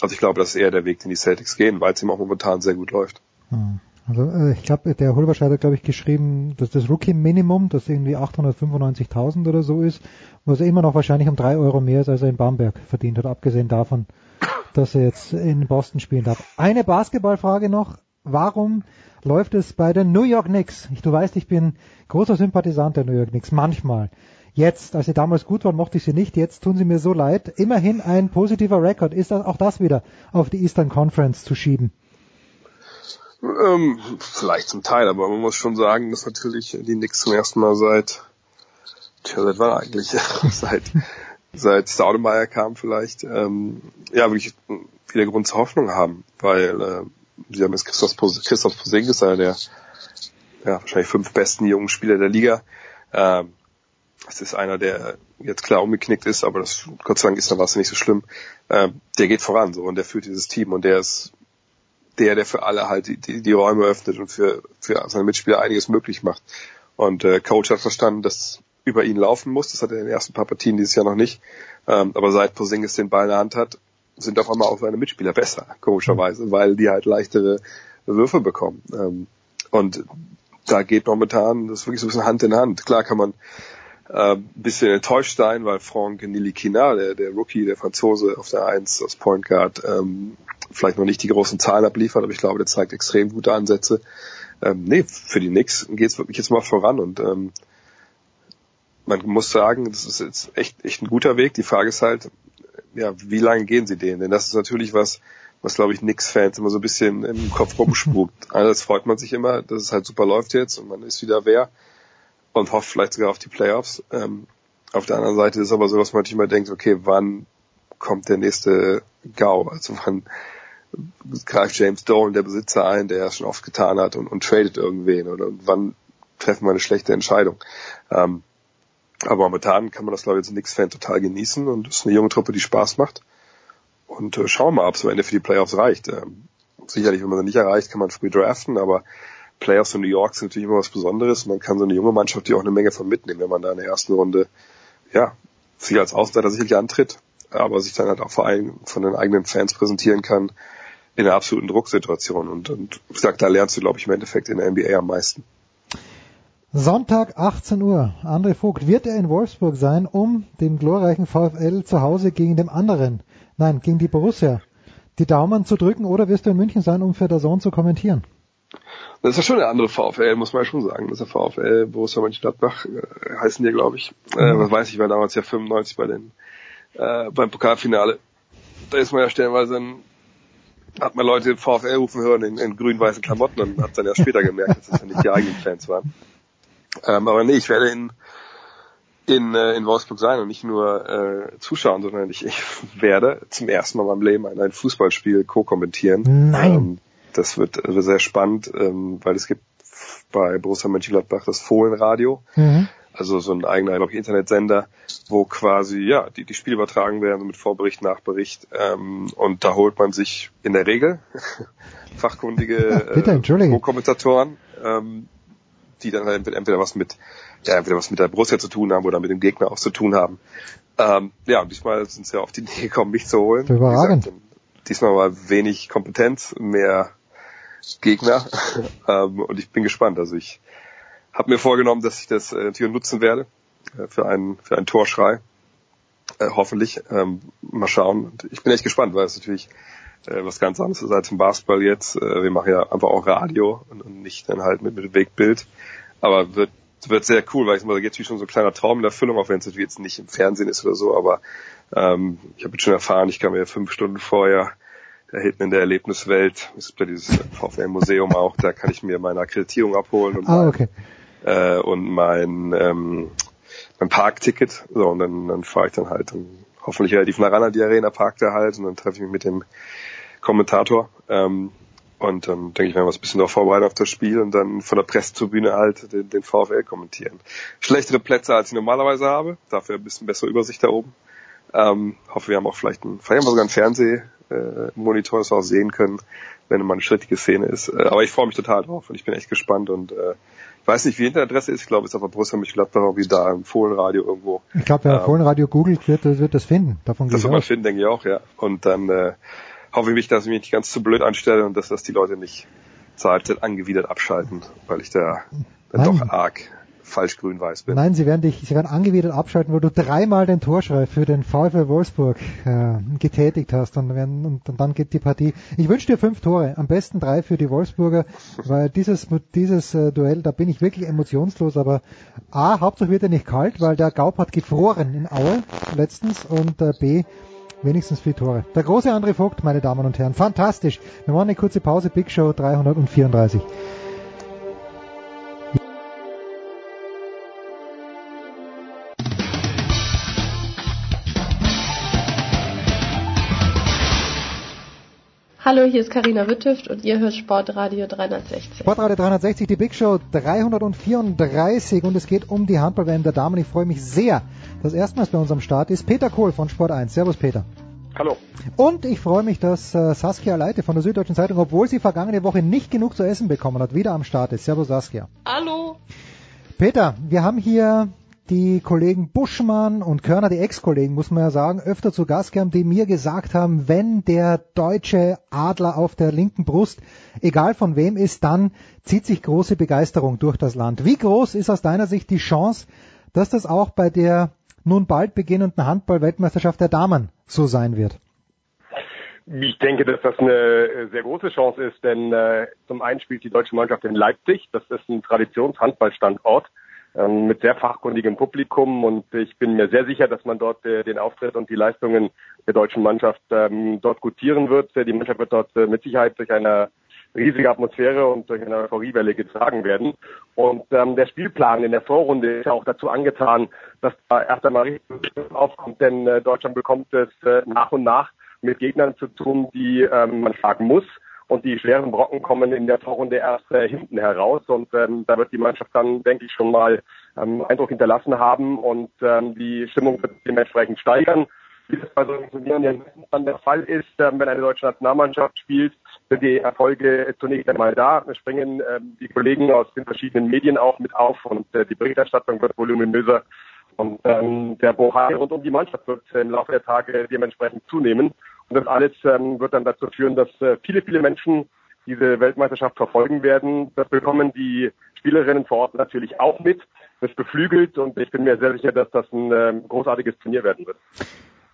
Also ich glaube, das ist eher der Weg, den die Celtics gehen, weil es ihm auch momentan sehr gut läuft. Hm. Also äh, ich glaube, der Holbersch hat glaube ich geschrieben, dass das Rookie-Minimum, das irgendwie 895.000 oder so ist, was immer noch wahrscheinlich um drei Euro mehr ist, als er in Bamberg verdient hat, abgesehen davon, dass er jetzt in Boston spielen darf. Eine Basketballfrage noch. Warum läuft es bei den New York Knicks? Ich, du weißt, ich bin großer Sympathisant der New York Knicks. Manchmal. Jetzt, als sie damals gut waren, mochte ich sie nicht. Jetzt tun sie mir so leid. Immerhin ein positiver Rekord. Ist das auch das wieder auf die Eastern Conference zu schieben? Ähm, vielleicht zum Teil, aber man muss schon sagen, dass natürlich die Knicks zum ersten Mal seit, tja, seit wann eigentlich? seit seit Staudemeyer kam vielleicht, ähm, ja, wirklich wieder Grund zur Hoffnung haben, weil äh, sie haben jetzt Christoph, Christoph Posingis, einer der ja, wahrscheinlich fünf besten jungen Spieler der Liga. Ähm, das ist einer, der jetzt klar umgeknickt ist, aber das Gott sei Dank ist dann was nicht so schlimm. Ähm, der geht voran so und der führt dieses Team und der ist der, der für alle halt die, die, die Räume öffnet und für, für seine Mitspieler einiges möglich macht. Und äh, Coach hat verstanden, dass über ihn laufen muss. Das hat er in den ersten paar Partien dieses Jahr noch nicht. Ähm, aber seit Posingis den Ball in der Hand hat, sind auf einmal auch seine Mitspieler besser, komischerweise, weil die halt leichtere Würfe bekommen. Ähm, und da geht momentan das wirklich so ein bisschen Hand in Hand. Klar kann man äh, bisschen enttäuscht sein, weil Franck Nilikina, der, der Rookie, der Franzose auf der Eins aus Point Guard, ähm, vielleicht noch nicht die großen Zahlen abliefert, aber ich glaube, der zeigt extrem gute Ansätze. Ähm, nee, für die Knicks geht's wirklich jetzt mal voran und ähm, man muss sagen, das ist jetzt echt, echt ein guter Weg. Die Frage ist halt, ja, wie lange gehen sie den? Denn das ist natürlich was, was glaube ich Knicks-Fans immer so ein bisschen im Kopf rumspukt. Einerseits freut man sich immer, dass es halt super läuft jetzt und man ist wieder wer und hofft vielleicht sogar auf die Playoffs. Ähm, auf der anderen Seite ist es aber so, dass man natürlich immer denkt, okay, wann kommt der nächste GAU? Also wann greift James Dolan, der Besitzer, ein, der es schon oft getan hat und, und tradet irgendwen oder wann treffen wir eine schlechte Entscheidung? Ähm, aber momentan kann man das, glaube ich, als Knicks-Fan total genießen und es ist eine junge Truppe, die Spaß macht. und äh, schauen wir mal, ob es am Ende für die Playoffs reicht. Ähm, sicherlich, wenn man sie nicht erreicht, kann man früh draften, aber Playoffs in New York sind natürlich immer was Besonderes. Man kann so eine junge Mannschaft die auch eine Menge von mitnehmen, wenn man da in der ersten Runde ja, sich als Außenseiter sicherlich antritt, aber sich dann halt auch vor allem von den eigenen Fans präsentieren kann in einer absoluten Drucksituation. Und, und wie gesagt, da lernst du, glaube ich, im Endeffekt in der NBA am meisten. Sonntag 18 Uhr. André Vogt, wird er in Wolfsburg sein, um dem glorreichen VfL zu Hause gegen den anderen, nein, gegen die Borussia, die Daumen zu drücken oder wirst du in München sein, um für der Sohn zu kommentieren? Das ist ja schon eine andere VfL, muss man ja schon sagen. Das ist der VfL Borussia Mönchengladbach, äh, heißen die, glaube ich. Äh, was weiß ich, war damals ja 95 bei den, äh, beim Pokalfinale. Da ist man ja stellenweise ein, hat man Leute VfL rufen hören in, in grün-weißen Klamotten und hat dann ja später gemerkt, dass das ja nicht die eigenen Fans waren. Ähm, aber nee, ich werde in, in, äh, in Wolfsburg sein und nicht nur äh, zuschauen, sondern ich, ich werde zum ersten Mal in meinem Leben ein, ein Fußballspiel co-kommentieren. Nein. Ähm, das wird, wird sehr spannend, ähm, weil es gibt bei Borussia Mönchengladbach das Fohlenradio. Mhm. Also so ein eigener, glaube ich, Internetsender, wo quasi ja die, die Spiele übertragen werden mit Vorbericht, Nachbericht. Ähm, und da holt man sich in der Regel fachkundige äh. Co-Kommentatoren, ähm, die dann halt entweder, entweder was mit ja, entweder was mit der Borussia zu tun haben oder mit dem Gegner auch zu tun haben. Ähm, ja, und diesmal sind sie auf die Idee gekommen, mich zu holen. Überragend. Gesagt, diesmal war wenig Kompetenz, mehr Gegner. ähm, und ich bin gespannt. Also ich habe mir vorgenommen, dass ich das äh, natürlich nutzen werde äh, für einen für einen Torschrei. Äh, hoffentlich. Ähm, mal schauen. Und ich bin echt gespannt, weil es natürlich äh, was ganz anderes ist als im Basketball jetzt. Äh, wir machen ja einfach auch Radio und, und nicht dann halt mit, mit Wegbild. Aber wird wird sehr cool, weil ich mal, da geht natürlich schon so ein kleiner Traum in Erfüllung, auch wenn es natürlich jetzt nicht im Fernsehen ist oder so, aber ähm, ich habe jetzt schon erfahren, ich kann mir fünf Stunden vorher da hinten in der Erlebniswelt, es gibt ja dieses VfL-Museum auch, da kann ich mir meine Akkreditierung abholen und, Ah, okay. mein, äh, und mein, ähm, mein Parkticket. So, und dann, dann fahre ich dann halt dann hoffentlich relativ nah ran an die Arena, parkt er halt und dann treffe ich mich mit dem Kommentator. Ähm, und dann denke ich mir was ein bisschen darauf vorbereiten auf das Spiel und dann von der Pressetribüne halt den, den VfL kommentieren. Schlechtere Plätze, als ich normalerweise habe, dafür ein bisschen bessere Übersicht da oben. Ähm, hoffe, wir haben auch vielleicht einen, vielleicht haben wir sogar einen Fernsehmonitor, dass wir auch sehen können, wenn mal eine schrittige Szene ist. Äh, aber ich freue mich total drauf und ich bin echt gespannt und äh, weiß nicht, wie die Internetadresse ist. Ich glaube, es ist auf der Borussia Mönchengladbach irgendwie da im Fohlenradio irgendwo. Ich glaube, wer Ähm, Fohlenradio googelt, wird, wird das finden. Davon Das ich wird man finden, denke ich auch, ja. Und dann äh, hoffe ich mich, dass ich mich nicht ganz zu blöd anstelle und dass das die Leute nicht zur Halbzeit angewidert abschalten, weil ich da dann Nein. doch arg falsch grün-weiß bin. Nein, sie werden dich, sie werden angewidert abschalten, weil du dreimal den Torschrei für den VfL Wolfsburg äh, getätigt hast und, werden, und, und dann geht die Partie. Ich wünsche dir fünf Tore, am besten drei für die Wolfsburger, weil dieses dieses äh, Duell, da bin ich wirklich emotionslos, aber A, Hauptsache wird er nicht kalt, weil der Gaub hat gefroren in Aue letztens und äh, B, wenigstens vier Tore. Der große André Vogt, meine Damen und Herren, fantastisch. Wir machen eine kurze Pause, Big Show 334. Hallo, hier ist Karina Wittüft und ihr hört Sportradio 360. Sportradio 360, die Big Show 334 und es geht um die Handball-WM der Damen. Ich freue mich sehr, dass erstmals bei uns am Start ist Peter Kohl von Sport 1. Servus Peter. Hallo. Und ich freue mich, dass äh, Saskia Leite von der Süddeutschen Zeitung, obwohl sie vergangene Woche nicht genug zu essen bekommen hat, wieder am Start ist. Servus Saskia. Hallo. Peter, wir haben hier die Kollegen Buschmann und Körner, die Ex-Kollegen, muss man ja sagen, öfter zu Gast gehabt, die mir gesagt haben, wenn der deutsche Adler auf der linken Brust, egal von wem ist, dann zieht sich große Begeisterung durch das Land. Wie groß ist aus deiner Sicht die Chance, dass das auch bei der nun bald beginnenden Handball-Weltmeisterschaft der Damen so sein wird? Ich denke, dass das eine sehr große Chance ist, denn äh, zum einen spielt die deutsche Mannschaft in Leipzig. Das ist ein Traditionshandballstandort mit sehr fachkundigem Publikum und ich bin mir sehr sicher, dass man dort äh, den Auftritt und die Leistungen der deutschen Mannschaft ähm, dort gutieren wird. Äh, Die Mannschaft wird dort äh, mit Sicherheit durch eine riesige Atmosphäre und durch eine Euphoriewelle getragen werden. Und ähm, der Spielplan in der Vorrunde ist ja auch dazu angetan, dass da erst einmal richtig aufkommt, denn Deutschland bekommt es nach und nach mit Gegnern zu tun, die ähm, man schlagen muss. Und die schweren Brocken kommen in der Vorrunde erst äh, hinten heraus. Und ähm, da wird die Mannschaft dann, denke ich, schon mal ähm, Eindruck hinterlassen haben und ähm, die Stimmung wird dementsprechend steigern. wie das bei solchen Turnieren ja dann der Fall ist, ähm, wenn eine deutsche Nationalmannschaft spielt, sind die Erfolge zunächst einmal da. Wir springen ähm, die Kollegen aus den verschiedenen Medien auch mit auf und äh, die Berichterstattung wird voluminöser. Und ähm, der Bohai rund um die Mannschaft wird im Laufe der Tage dementsprechend zunehmen. Und das alles ähm, wird dann dazu führen, dass äh, viele, viele Menschen diese Weltmeisterschaft verfolgen werden. Das bekommen die Spielerinnen vor Ort natürlich auch mit. Das beflügelt und ich bin mir sehr sicher, dass das ein äh, großartiges Turnier werden wird.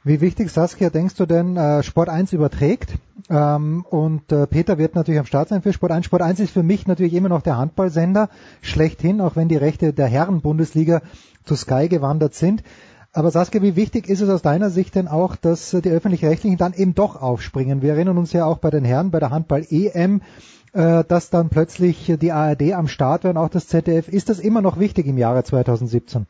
Wie wichtig, Saskia, denkst du denn, äh, Sport 1 überträgt? Ähm, und äh, Peter wird natürlich am Start sein für Sport 1. Sport 1 ist für mich natürlich immer noch der Handballsender, schlechthin, auch wenn die Rechte der Herren-Bundesliga zu Sky gewandert sind. Aber Saskia, wie wichtig ist es aus deiner Sicht denn auch, dass die Öffentlich-Rechtlichen dann eben doch aufspringen? Wir erinnern uns ja auch bei den Herren, bei der Handball-EM, äh, dass dann plötzlich die ARD am Start war und auch das ZDF. Ist das immer noch wichtig im Jahre 2017?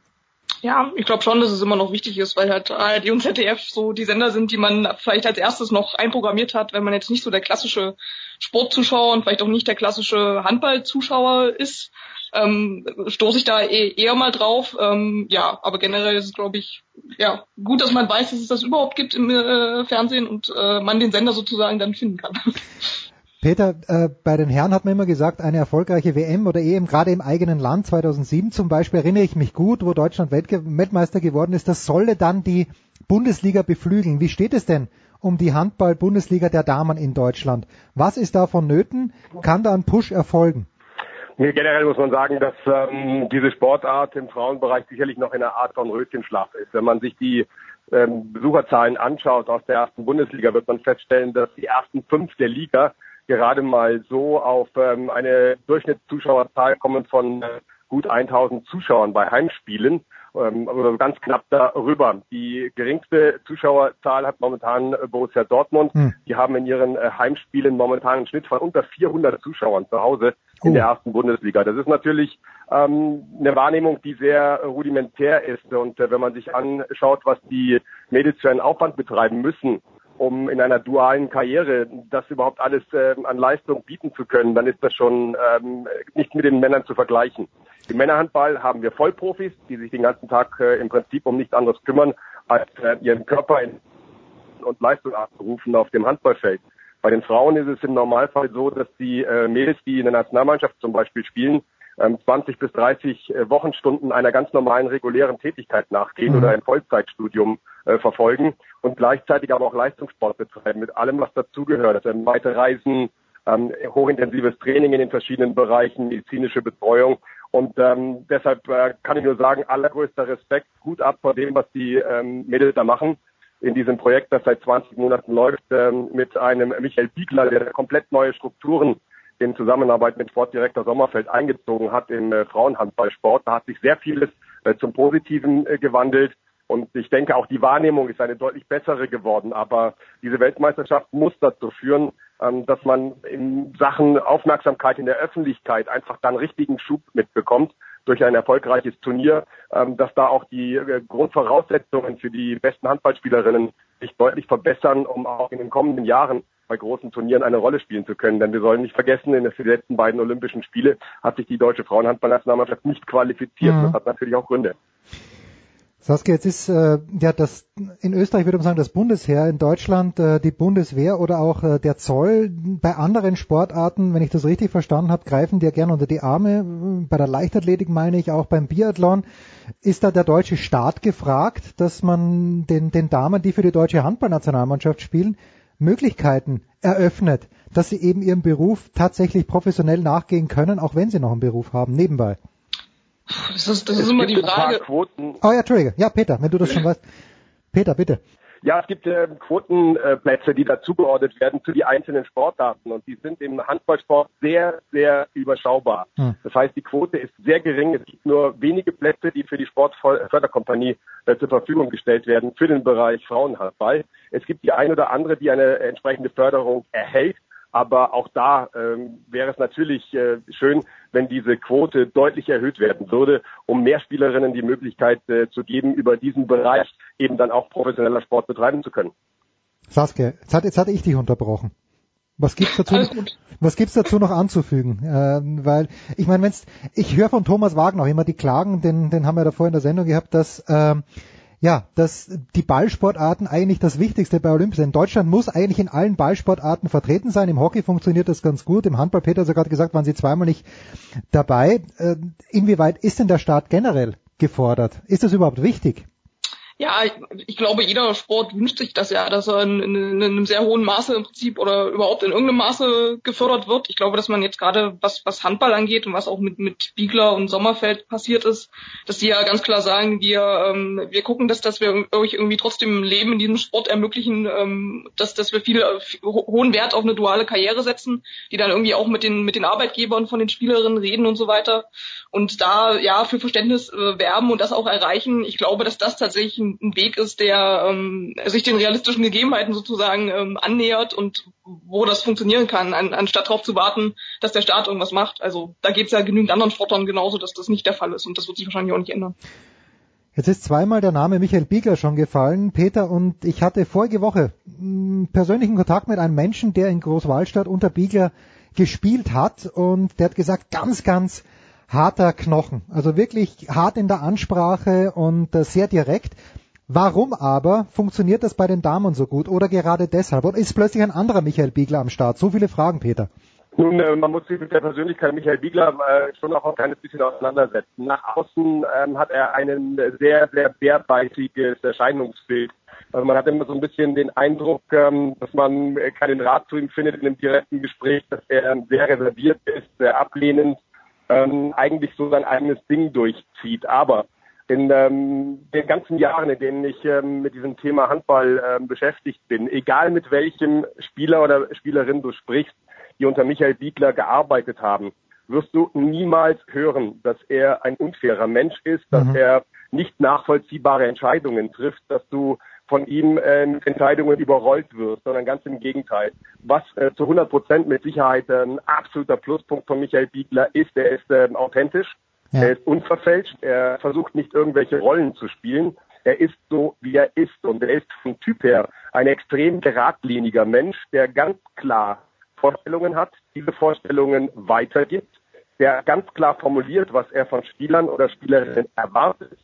Ja, ich glaube schon, dass es immer noch wichtig ist, weil halt ARD und ZDF so die Sender sind, die man vielleicht als erstes noch einprogrammiert hat, wenn man jetzt nicht so der klassische Sportzuschauer und vielleicht auch nicht der klassische Handballzuschauer ist. Ähm, stoße ich da eh, eher mal drauf. Ähm, ja, aber generell ist es, glaube ich, ja, gut, dass man weiß, dass es das überhaupt gibt im äh, Fernsehen und äh, man den Sender sozusagen dann finden kann. Peter, äh, bei den Herren hat man immer gesagt, eine erfolgreiche WM oder EM, gerade im eigenen Land, 2007 zum Beispiel, erinnere ich mich gut, wo Deutschland Weltmeister geworden ist, das solle dann die Bundesliga beflügeln. Wie steht es denn um die Handball-Bundesliga der Damen in Deutschland? Was ist da vonnöten? Kann da ein Push erfolgen? Nee, generell muss man sagen, dass ähm, diese Sportart im Frauenbereich sicherlich noch in einer Art von Röschenschlaf ist. Wenn man sich die ähm, Besucherzahlen anschaut aus der ersten Bundesliga, wird man feststellen, dass die ersten fünf der Liga gerade mal so auf ähm, eine Durchschnittszuschauerzahl kommen von äh, gut 1000 Zuschauern bei Heimspielen ähm, oder ganz knapp darüber. Die geringste Zuschauerzahl hat momentan äh, Borussia Dortmund. Hm. Die haben in ihren äh, Heimspielen momentan einen Schnitt von unter 400 Zuschauern zu Hause in oh. der ersten Bundesliga. Das ist natürlich ähm, eine Wahrnehmung, die sehr rudimentär ist. Und äh, wenn man sich anschaut, was die Mädels für einen Aufwand betreiben müssen, um in einer dualen Karriere das überhaupt alles äh, an Leistung bieten zu können, dann ist das schon ähm, nicht mit den Männern zu vergleichen. Im Männerhandball haben wir Vollprofis, die sich den ganzen Tag äh, im Prinzip um nichts anderes kümmern, als äh, ihren Körper in und Leistung abzurufen auf dem Handballfeld. Bei den Frauen ist es im Normalfall so, dass die äh, Mädels, die in der Nationalmannschaft zum Beispiel spielen, 20 ähm, bis 30 äh, Wochenstunden einer ganz normalen regulären Tätigkeit nachgehen mhm. oder ein Vollzeitstudium äh, verfolgen und gleichzeitig aber auch Leistungssport betreiben mit allem, was dazugehört. Also weite Reisen, ähm, hochintensives Training in den verschiedenen Bereichen, medizinische Betreuung. Und ähm, deshalb äh, kann ich nur sagen, allergrößter Respekt, gut ab vor dem, was die ähm, Mädels da machen in diesem Projekt, das seit 20 Monaten läuft, ähm, mit einem Michael Biegler, der komplett neue Strukturen in Zusammenarbeit mit Sportdirektor Sommerfeld eingezogen hat im äh, Frauenhandballsport. Da hat sich sehr vieles äh, zum Positiven äh, gewandelt. Und ich denke, auch die Wahrnehmung ist eine deutlich bessere geworden. Aber diese Weltmeisterschaft muss dazu führen, ähm, dass man in Sachen Aufmerksamkeit in der Öffentlichkeit einfach dann richtigen Schub mitbekommt durch ein erfolgreiches Turnier, ähm, dass da auch die äh, Grundvoraussetzungen für die besten Handballspielerinnen sich deutlich verbessern, um auch in den kommenden Jahren bei großen Turnieren eine Rolle spielen zu können. Denn wir sollen nicht vergessen, in den letzten beiden Olympischen Spiele hat sich die deutsche Frauenhandballnationalmannschaft nicht qualifiziert. Mhm. Das hat natürlich auch Gründe. Saskia, jetzt ist äh, ja das in Österreich würde man sagen das Bundesheer, in Deutschland äh, die Bundeswehr oder auch äh, der Zoll. Bei anderen Sportarten, wenn ich das richtig verstanden habe, greifen die ja gerne unter die Arme. Bei der Leichtathletik meine ich auch beim Biathlon. Ist da der deutsche Staat gefragt, dass man den, den Damen, die für die deutsche Handballnationalmannschaft spielen, Möglichkeiten eröffnet, dass sie eben ihrem Beruf tatsächlich professionell nachgehen können, auch wenn sie noch einen Beruf haben, nebenbei? Das ist, das ist immer die Frage. Oh ja, Entschuldige. Ja, Peter, wenn du das schon weißt. Peter, bitte. Ja, es gibt äh, Quotenplätze, die dazugeordnet werden für die einzelnen Sportarten und die sind im Handballsport sehr, sehr überschaubar. Hm. Das heißt, die Quote ist sehr gering. Es gibt nur wenige Plätze, die für die Sportförderkompanie äh, zur Verfügung gestellt werden für den Bereich Frauenhandball. Es gibt die ein oder andere, die eine entsprechende Förderung erhält. Aber auch da ähm, wäre es natürlich äh, schön, wenn diese Quote deutlich erhöht werden würde, um mehr Spielerinnen die Möglichkeit äh, zu geben, über diesen Bereich eben dann auch professioneller Sport betreiben zu können. Saskia, jetzt, hat, jetzt hatte ich dich unterbrochen. Was gibt's dazu? Was gibt's dazu noch anzufügen? Ähm, weil ich meine, wenn's, ich höre von Thomas Wagner auch immer die Klagen, den, den haben wir da vorhin in der Sendung gehabt, dass ähm, ja, dass die Ballsportarten eigentlich das Wichtigste bei Olympia sind. Deutschland muss eigentlich in allen Ballsportarten vertreten sein. Im Hockey funktioniert das ganz gut. Im Handball, Peter hat gerade gesagt, waren sie zweimal nicht dabei. Äh, inwieweit ist denn der Staat generell gefordert? Ist das überhaupt wichtig? Ja, ich glaube, jeder Sport wünscht sich das ja, dass er in, in, in, einem sehr hohen Maße im Prinzip oder überhaupt in irgendeinem Maße gefördert wird. Ich glaube, dass man jetzt gerade, was, was Handball angeht und was auch mit, mit Biegler und Sommerfeld passiert ist, dass die ja ganz klar sagen, wir, ähm, wir gucken, dass, dass wir euch irgendwie trotzdem Leben in diesem Sport ermöglichen, ähm, dass, dass wir viel hohen Wert auf eine duale Karriere setzen, die dann irgendwie auch mit den, mit den Arbeitgebern von den Spielerinnen reden und so weiter und da ja für Verständnis äh, werben und das auch erreichen. Ich glaube, dass das tatsächlich ein, Weg ist, der ähm, sich den realistischen Gegebenheiten sozusagen ähm, annähert und wo das funktionieren kann, an, anstatt darauf zu warten, dass der Staat irgendwas macht. Also da geht es ja genügend anderen Sportlern genauso, dass das nicht der Fall ist und das wird sich wahrscheinlich auch nicht ändern. Jetzt ist zweimal der Name Michael Biegler schon gefallen, Peter, und ich hatte vorige Woche mh, persönlichen Kontakt mit einem Menschen, der in Großwallstadt unter Biegler gespielt hat und der hat gesagt, ganz, ganz harter Knochen. Also wirklich hart in der Ansprache und äh, sehr direkt. Warum aber funktioniert das bei den Damen so gut oder gerade deshalb? Oder ist plötzlich ein anderer Michael Biegler am Start? So viele Fragen, Peter. Nun, äh, man muss sich mit der Persönlichkeit Michael Biegler äh, schon auch ein kleines bisschen auseinandersetzen. Nach außen ähm, hat er ein sehr, sehr bärbeißiges Erscheinungsbild. Also man hat immer so ein bisschen den Eindruck, ähm, dass man keinen Rat zu ihm findet in einem direkten Gespräch, dass er sehr reserviert ist, sehr ablehnend, ähm, eigentlich so sein eigenes Ding durchzieht. Aber in ähm, den ganzen Jahren, in denen ich ähm, mit diesem Thema Handball ähm, beschäftigt bin, egal mit welchem Spieler oder Spielerin du sprichst, die unter Michael Biegler gearbeitet haben, wirst du niemals hören, dass er ein unfairer Mensch ist, dass mhm. er nicht nachvollziehbare Entscheidungen trifft, dass du von ihm äh, Entscheidungen überrollt wirst, sondern ganz im Gegenteil. Was äh, zu 100 Prozent mit Sicherheit äh, ein absoluter Pluspunkt von Michael Biegler ist, er ist äh, authentisch, ja. er ist unverfälscht, er versucht nicht irgendwelche Rollen zu spielen. Er ist so, wie er ist und er ist vom Typ her ein extrem geradliniger Mensch, der ganz klar Vorstellungen hat, diese Vorstellungen weitergibt, der ganz klar formuliert, was er von Spielern oder Spielerinnen erwartet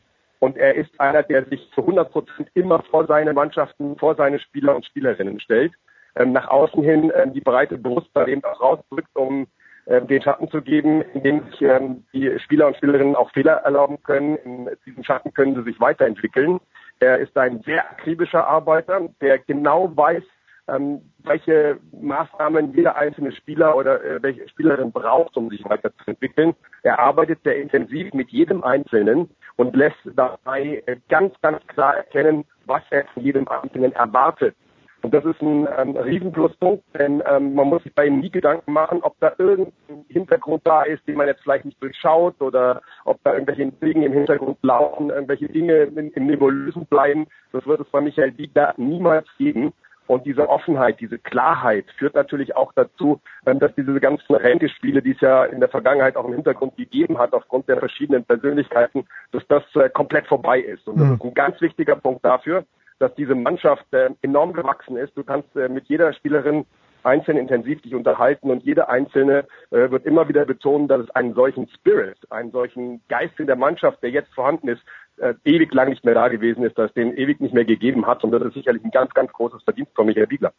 und er ist einer, der sich zu 100 Prozent immer vor seine Mannschaften, vor seine Spieler und Spielerinnen stellt. Ähm, nach außen hin ähm, die breite Brust da eben auch rausdrückt, um den Schatten zu geben, in dem sich ähm, die Spieler und Spielerinnen auch Fehler erlauben können. In diesem Schatten können sie sich weiterentwickeln. Er ist ein sehr akribischer Arbeiter, der genau weiß, ähm, welche Maßnahmen jeder einzelne Spieler oder äh, welche Spielerin braucht, um sich weiterzuentwickeln. Er arbeitet sehr intensiv mit jedem Einzelnen und lässt dabei ganz, ganz klar erkennen, was er von jedem Einzelnen erwartet. Und das ist ein ähm, Riesenpluspunkt, denn ähm, man muss sich bei ihm nie Gedanken machen, ob da irgendein Hintergrund da ist, den man jetzt vielleicht nicht durchschaut oder ob da irgendwelche Dinge im Hintergrund laufen, irgendwelche Dinge im Nebulösen bleiben. Das wird es bei Michael Biegler niemals geben. Und diese Offenheit, diese Klarheit führt natürlich auch dazu, ähm, dass diese ganzen Ränkespiele, die es ja in der Vergangenheit auch im Hintergrund gegeben hat, aufgrund der verschiedenen Persönlichkeiten, dass das äh, komplett vorbei ist. Und das mhm. ist ein ganz wichtiger Punkt dafür, dass diese Mannschaft äh, enorm gewachsen ist. Du kannst äh, mit jeder Spielerin einzeln intensiv dich unterhalten und jede einzelne äh, wird immer wieder betonen, dass es einen solchen Spirit, einen solchen Geist in der Mannschaft, der jetzt vorhanden ist, äh, ewig lang nicht mehr da gewesen ist, dass es den ewig nicht mehr gegeben hat. Und das ist sicherlich ein ganz, ganz großes Verdienst von Michael Biegler.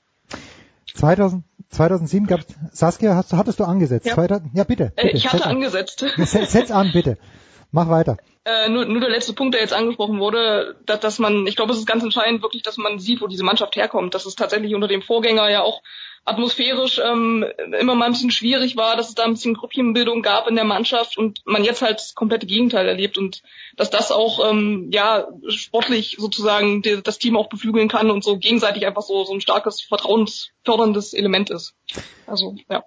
2000, 2007 gab Saskia, hast, hattest du angesetzt? Ja, 2000, ja bitte, äh, bitte. Ich hatte angesetzt. Setz, setz an, bitte. Mach weiter. Äh, nur, nur der letzte Punkt, der jetzt angesprochen wurde, dass, dass man, ich glaube, es ist ganz entscheidend wirklich, dass man sieht, wo diese Mannschaft herkommt. Dass es tatsächlich unter dem Vorgänger ja auch atmosphärisch ähm, immer mal ein bisschen schwierig war, dass es da ein bisschen Gruppchenbildung gab in der Mannschaft und man jetzt halt das komplette Gegenteil erlebt und dass das auch ähm, ja sportlich sozusagen die, das Team auch beflügeln kann und so gegenseitig einfach so so ein starkes vertrauensförderndes Element ist. Also ja.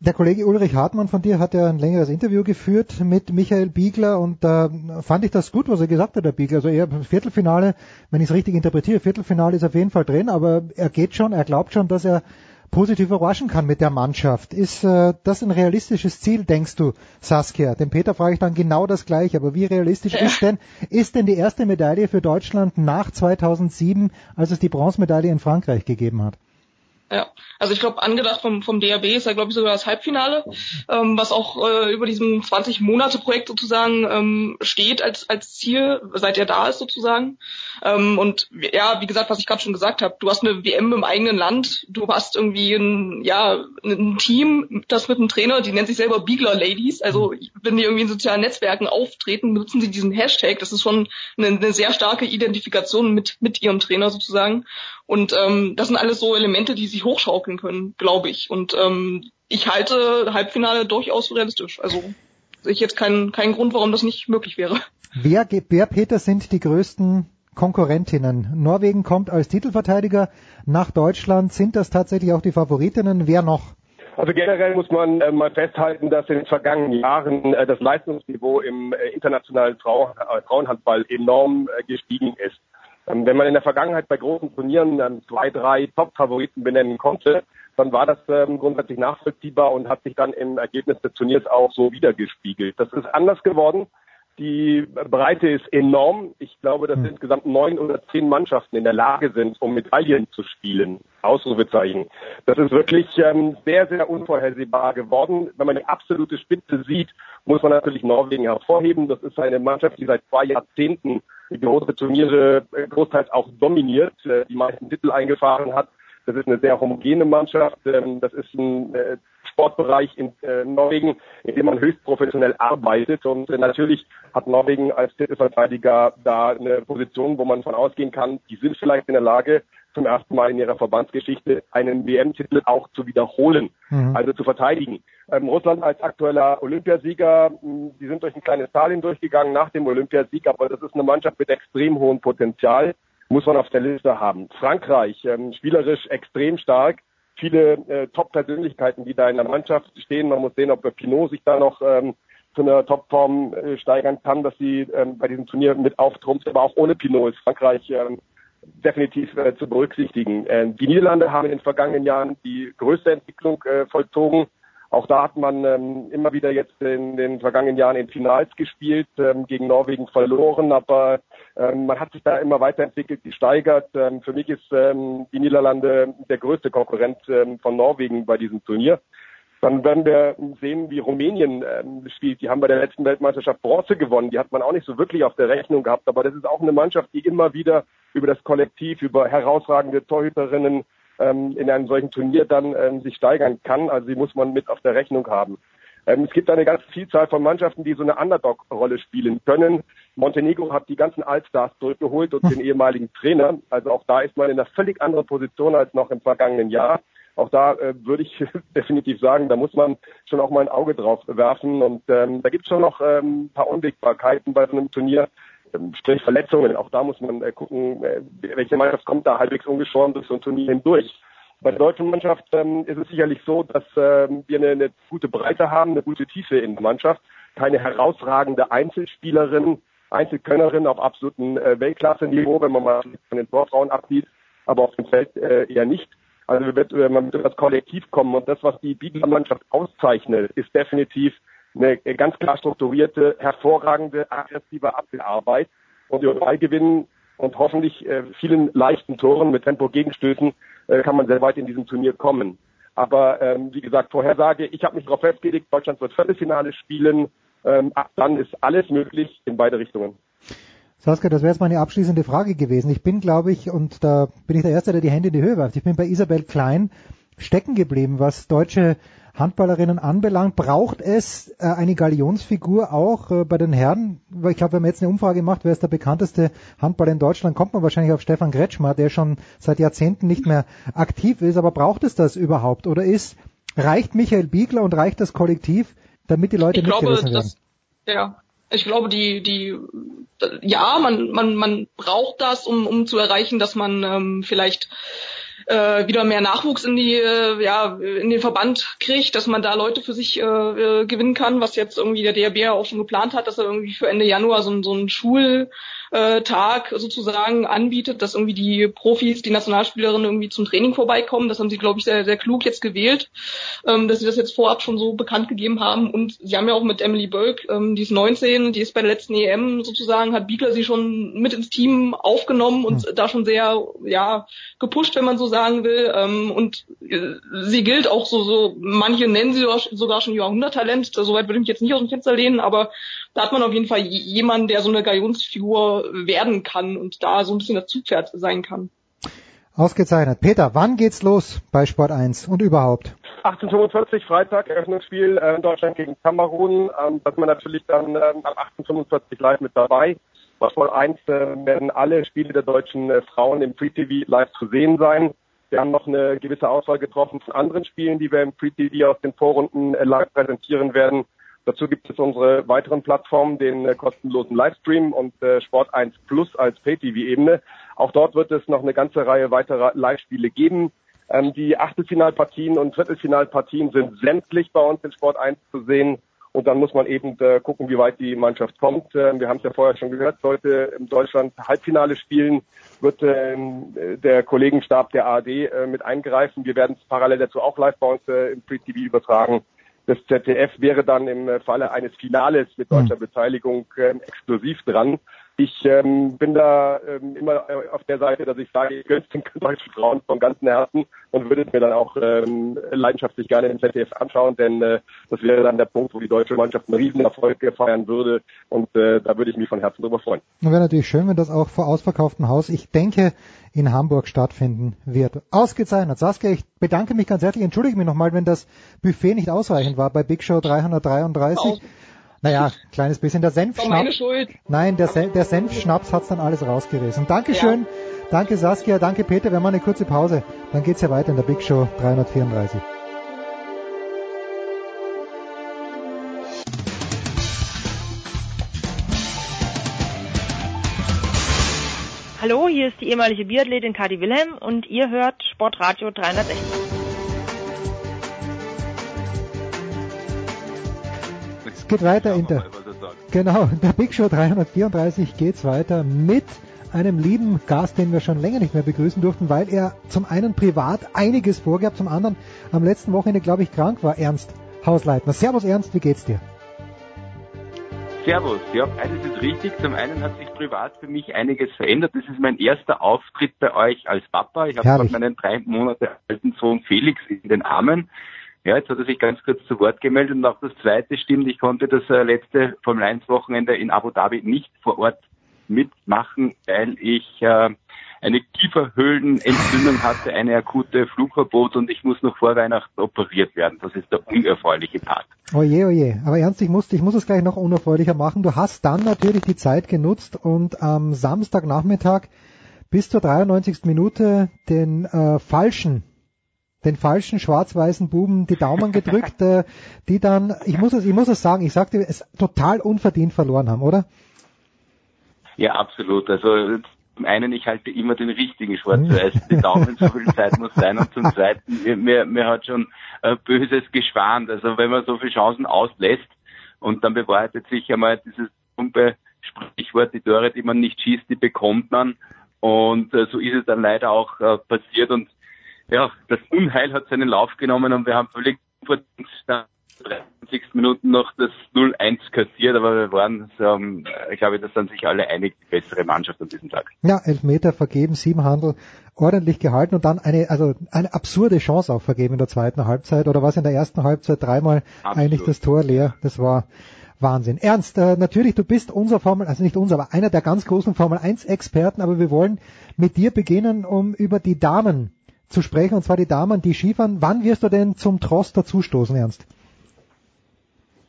Der Kollege Ulrich Hartmann von dir hat ja ein längeres Interview geführt mit Michael Biegler und da äh, fand ich das gut, was er gesagt hat, der Biegler. Also er Viertelfinale, wenn ich es richtig interpretiere, Viertelfinale ist auf jeden Fall drin, aber er geht schon, er glaubt schon, dass er positiv überraschen kann mit der Mannschaft. Ist äh, das ein realistisches Ziel, denkst du, Saskia? Den Peter frage ich dann genau das gleiche, aber wie realistisch ja. ist denn ist denn die erste Medaille für Deutschland nach 2007, als es die Bronzemedaille in Frankreich gegeben hat? Ja, also ich glaube, angedacht vom, vom DRB ist ja, glaube ich, sogar das Halbfinale, ähm, was auch äh, über diesem 20-Monate-Projekt sozusagen ähm, steht als, als Ziel, seit er da ist sozusagen. Ähm, und ja, wie gesagt, was ich gerade schon gesagt habe, du hast eine WM im eigenen Land, du hast irgendwie ein, ja, ein Team, das mit einem Trainer, die nennt sich selber Beagler Ladies, also wenn die irgendwie in sozialen Netzwerken auftreten, nutzen sie diesen Hashtag, das ist schon eine, eine sehr starke Identifikation mit, mit ihrem Trainer sozusagen. Und ähm, das sind alles so Elemente, die sich hochschaukeln können, glaube ich. Und ähm, ich halte Halbfinale durchaus realistisch. Also sehe ich jetzt keinen, keinen Grund, warum das nicht möglich wäre. Wer, wer, Peter, sind die größten Konkurrentinnen? Norwegen kommt als Titelverteidiger nach Deutschland. Sind das tatsächlich auch die Favoritinnen? Wer noch? Also generell muss man äh, mal festhalten, dass in den vergangenen Jahren äh, das Leistungsniveau im äh, internationalen Frau, äh, Frauenhandball enorm äh, gestiegen ist. Ähm, wenn man in der Vergangenheit bei großen Turnieren dann zwei, drei Top-Favoriten benennen konnte, dann war das ähm, grundsätzlich nachvollziehbar und hat sich dann im Ergebnis des Turniers auch so wiedergespiegelt. Das ist anders geworden. Die Breite ist enorm. Ich glaube, dass insgesamt neun oder zehn Mannschaften in der Lage sind, um Medaillen zu spielen. Ausrufezeichen. Das ist wirklich ähm, sehr, sehr unvorhersehbar geworden. Wenn man die absolute Spitze sieht, muss man natürlich Norwegen hervorheben. Das ist eine Mannschaft, die seit zwei Jahrzehnten große Turniere äh, großteils auch dominiert, äh, die meisten Titel eingefahren hat. Das ist eine sehr homogene Mannschaft. Ähm, das ist ein äh, Sportbereich in Norwegen, in dem man höchst professionell arbeitet. Und natürlich hat Norwegen als Titelverteidiger da eine Position, wo man von ausgehen kann, die sind vielleicht in der Lage, zum ersten Mal in ihrer Verbandsgeschichte einen WM-Titel auch zu wiederholen, mhm. also zu verteidigen. Ähm, Russland als aktueller Olympiasieger, die sind durch ein kleines Tal hindurchgegangen nach dem Olympiasieg, aber das ist eine Mannschaft mit extrem hohem Potenzial, muss man auf der Liste haben. Frankreich, ähm, spielerisch extrem stark, viele äh, Top-Persönlichkeiten, die da in der Mannschaft stehen. Man muss sehen, ob Pinot sich da noch ähm, zu einer Topform äh, steigern kann, dass sie ähm, bei diesem Turnier mit auftrumpft. Aber auch ohne Pinot ist Frankreich ähm, definitiv äh, zu berücksichtigen. Äh, die Niederlande haben in den vergangenen Jahren die größte Entwicklung äh, vollzogen. Auch da hat man ähm, immer wieder jetzt in den vergangenen Jahren in Finals gespielt, ähm, gegen Norwegen verloren, aber ähm, man hat sich da immer weiterentwickelt, gesteigert. Ähm, für mich ist ähm, die Niederlande der größte Konkurrent ähm, von Norwegen bei diesem Turnier. Dann werden wir sehen, wie Rumänien ähm, spielt. Die haben bei der letzten Weltmeisterschaft Bronze gewonnen. Die hat man auch nicht so wirklich auf der Rechnung gehabt. Aber das ist auch eine Mannschaft, die immer wieder über das Kollektiv, über herausragende Torhüterinnen ähm, in einem solchen Turnier dann ähm, sich steigern kann. Also die muss man mit auf der Rechnung haben. Ähm, es gibt eine ganze Vielzahl von Mannschaften, die so eine Underdog-Rolle spielen können. Montenegro hat die ganzen Allstars zurückgeholt und den ehemaligen Trainer. Also auch da ist man in einer völlig anderen Position als noch im vergangenen Jahr. Auch da äh, würde ich definitiv sagen, da muss man schon auch mal ein Auge drauf werfen. Und ähm, da gibt es schon noch ähm, ein paar Unwägbarkeiten bei so einem Turnier. Ähm, sprich Verletzungen. Auch da muss man äh, gucken, äh, welche Mannschaft kommt da halbwegs ungeschoren durch so ein Turnier hindurch. Bei der deutschen Mannschaft ähm, ist es sicherlich so, dass ähm, wir eine, eine gute Breite haben, eine gute Tiefe in der Mannschaft, keine herausragende Einzelspielerin, Einzelkönnerin auf absolutem äh, Weltklasse-Niveau, wenn man mal von den Torfrauen absieht, aber auf dem Feld äh, eher nicht. Also wird äh, man wird das Kollektiv kommen und das, was die Bieler-Mannschaft auszeichnet, ist definitiv eine ganz klar strukturierte, hervorragende, aggressive Abwehrarbeit und die Ball gewinnen und hoffentlich äh, vielen leichten Toren mit Tempo-Gegenstößen äh, kann man sehr weit in diesem Turnier kommen. Aber ähm, wie gesagt, Vorhersage, ich habe mich darauf festgelegt, Deutschland wird Viertelfinale spielen. Ähm, ab dann ist alles möglich in beide Richtungen. Saskia, das wäre jetzt meine abschließende Frage gewesen. Ich bin, glaube ich, und da bin ich der Erste, der die Hände in die Höhe wirft. Ich bin bei Isabel Klein stecken geblieben, was deutsche Handballerinnen anbelangt. Braucht es äh, eine Galionsfigur auch äh, bei den Herren? Weil ich glaube, wenn man jetzt eine Umfrage macht, wer ist der bekannteste Handballer in Deutschland, kommt man wahrscheinlich auf Stefan Kretschmer, der schon seit Jahrzehnten nicht mehr aktiv ist. Aber braucht es das überhaupt? Oder ist, reicht Michael Biegler und reicht das Kollektiv, damit die Leute ich glaube? Das, ja, ich glaube, die, die, ja, man, man, man braucht das, um, um zu erreichen, dass man ähm, vielleicht äh, wieder mehr Nachwuchs in die äh, ja in den Verband kriegt, dass man da Leute für sich äh, äh gewinnen kann, was jetzt irgendwie der DRB ja auch schon geplant hat, dass er irgendwie für Ende Januar so, so ein Schul äh, Tag sozusagen anbietet, dass irgendwie die Profis, die Nationalspielerinnen irgendwie zum Training vorbeikommen. Das haben sie, glaube ich, sehr, sehr klug jetzt gewählt, ähm, dass sie das jetzt vorab schon so bekannt gegeben haben. Und sie haben ja auch mit Emily Bölk, ähm, die ist 19, die ist bei der letzten EM sozusagen, hat Biegler sie schon mit ins Team aufgenommen und mhm. da schon sehr, ja, gepusht, wenn man so sagen will. Ähm, und äh, sie gilt auch so, so, manche nennen sie sogar schon Jahrhunderttalent. Soweit würde ich mich jetzt nicht aus dem Fenster lehnen, aber da hat man auf jeden Fall jemanden, der so eine Galionsfigur werden kann und da so ein bisschen das Zugpferd sein kann. Ausgezeichnet. Peter, wann geht's los bei Sport 1 und überhaupt? 1845 Freitag, Eröffnungsspiel äh, in Deutschland gegen Kamerun. Ähm, da ist man natürlich dann ähm, ab 1845 live mit dabei. Bei Sport 1 äh, werden alle Spiele der deutschen äh, Frauen im Free TV live zu sehen sein. Wir haben noch eine gewisse Auswahl getroffen von anderen Spielen, die wir im Free TV aus den Vorrunden äh, live präsentieren werden. Dazu gibt es unsere weiteren Plattformen, den äh, kostenlosen Livestream und äh, Sport 1 Plus als Pay-TV-Ebene. Auch dort wird es noch eine ganze Reihe weiterer Live-Spiele geben. Ähm, die Achtelfinalpartien und Viertelfinalpartien sind sämtlich bei uns in Sport 1 zu sehen. Und dann muss man eben äh, gucken, wie weit die Mannschaft kommt. Äh, wir haben es ja vorher schon gehört, sollte in Deutschland Halbfinale spielen, wird äh, der Kollegenstab der ARD äh, mit eingreifen. Wir werden es parallel dazu auch live bei uns äh, im Free TV übertragen. Das ZDF wäre dann im Falle eines Finales mit deutscher hm. Beteiligung äh, exklusiv dran. Ich ähm, bin da ähm, immer äh, auf der Seite, dass ich sage, ich gönne den deutschen Frauen vom ganzen Herzen und würde es mir dann auch ähm, leidenschaftlich gerne im ZDF anschauen, denn äh, das wäre dann der Punkt, wo die deutsche Mannschaft einen Riesenerfolg feiern würde und äh, da würde ich mich von Herzen drüber freuen. Wäre natürlich schön, wenn das auch vor ausverkauftem Haus, ich denke, in Hamburg stattfinden wird. Ausgezeichnet. Saskia, ich bedanke mich ganz herzlich. Entschuldige mich nochmal, wenn das Buffet nicht ausreichend war bei Big Show 333. Auch. Naja, kleines bisschen. Der Senfschnaps. Nein, der, Sen der Senfschnaps hat's dann alles rausgerissen. Dankeschön. Ja. Danke Saskia, danke Peter. Wir machen eine kurze Pause. Dann geht's ja weiter in der Big Show 334. Hallo, hier ist die ehemalige Biathletin Kadi Wilhelm und ihr hört Sportradio 360. Es geht weiter in der, genau, in der Big Show 334 geht's weiter mit einem lieben Gast, den wir schon länger nicht mehr begrüßen durften, weil er zum einen privat einiges vorgab, zum anderen am letzten Wochenende, glaube ich, krank war. Ernst Hausleitner. Servus Ernst, wie geht's dir? Servus. Ja, beides ist richtig. Zum einen hat sich privat für mich einiges verändert. Das ist mein erster Auftritt bei euch als Papa. Ich habe gerade meinen drei Monate alten Sohn Felix in den Armen. Ja, jetzt hat er sich ganz kurz zu Wort gemeldet und auch das zweite stimmt. Ich konnte das äh, letzte Formel 1 Wochenende in Abu Dhabi nicht vor Ort mitmachen, weil ich äh, eine Kieferhöhlenentzündung hatte, eine akute Flugverbot und ich muss noch vor Weihnachten operiert werden. Das ist der unerfreuliche Part. Oje, oje. Aber ernst, ich muss, ich muss es gleich noch unerfreulicher machen. Du hast dann natürlich die Zeit genutzt und am Samstagnachmittag bis zur 93. Minute den äh, falschen den falschen schwarz-weißen Buben die Daumen gedrückt, äh, die dann, ich muss es, ich muss es sagen, ich sagte, es total unverdient verloren haben, oder? Ja, absolut. Also zum einen, ich halte immer den richtigen schwarz-weiß, die Daumen so viel Zeit muss sein und zum zweiten, mir, mir hat schon äh, Böses geschwant. Also wenn man so viele Chancen auslässt und dann bewahrheitet sich einmal dieses plumpe Sprichwort, die Tore, die man nicht schießt, die bekommt man. Und äh, so ist es dann leider auch äh, passiert und ja, das Unheil hat seinen Lauf genommen und wir haben völlig vor 30 Minuten noch das 0-1 kassiert, aber wir waren, so, ich glaube, das sind sich alle einig, die bessere Mannschaft an diesem Tag. Ja, elf Meter vergeben, sieben Handel ordentlich gehalten und dann eine, also eine absurde Chance auch vergeben in der zweiten Halbzeit oder was in der ersten Halbzeit dreimal Absolut. eigentlich das Tor leer. Das war Wahnsinn. Ernst, äh, natürlich, du bist unser Formel, also nicht unser, aber einer der ganz großen Formel 1 Experten, aber wir wollen mit dir beginnen, um über die Damen zu sprechen, und zwar die Damen, die Skifahren. Wann wirst du denn zum Trost dazustoßen, Ernst?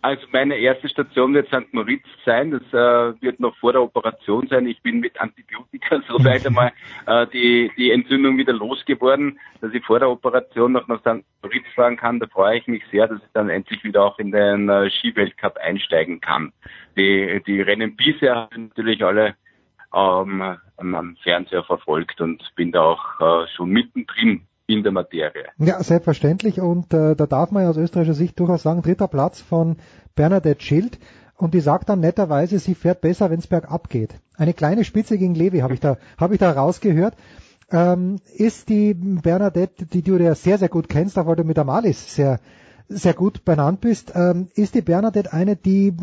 Also meine erste Station wird St. Moritz sein. Das äh, wird noch vor der Operation sein. Ich bin mit Antibiotika soweit einmal äh, die, die Entzündung wieder losgeworden, dass ich vor der Operation noch nach St. Moritz fahren kann. Da freue ich mich sehr, dass ich dann endlich wieder auch in den äh, Skiweltcup einsteigen kann. Die, die Rennen bisher haben natürlich alle ähm, am Fernseher verfolgt und bin da auch äh, schon mittendrin in der Materie. Ja, selbstverständlich. Und äh, da darf man ja aus österreichischer Sicht durchaus sagen, dritter Platz von Bernadette Schild. und die sagt dann netterweise, sie fährt besser, wenn es bergab geht. Eine kleine Spitze gegen Levi habe ich da, habe ich da rausgehört. Ähm, ist die Bernadette, die du ja sehr, sehr gut kennst, auch weil du mit Amalis sehr, sehr gut benannt bist, ähm, ist die Bernadette eine, die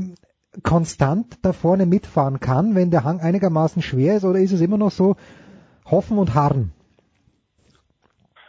konstant da vorne mitfahren kann, wenn der Hang einigermaßen schwer ist, oder ist es immer noch so hoffen und harren?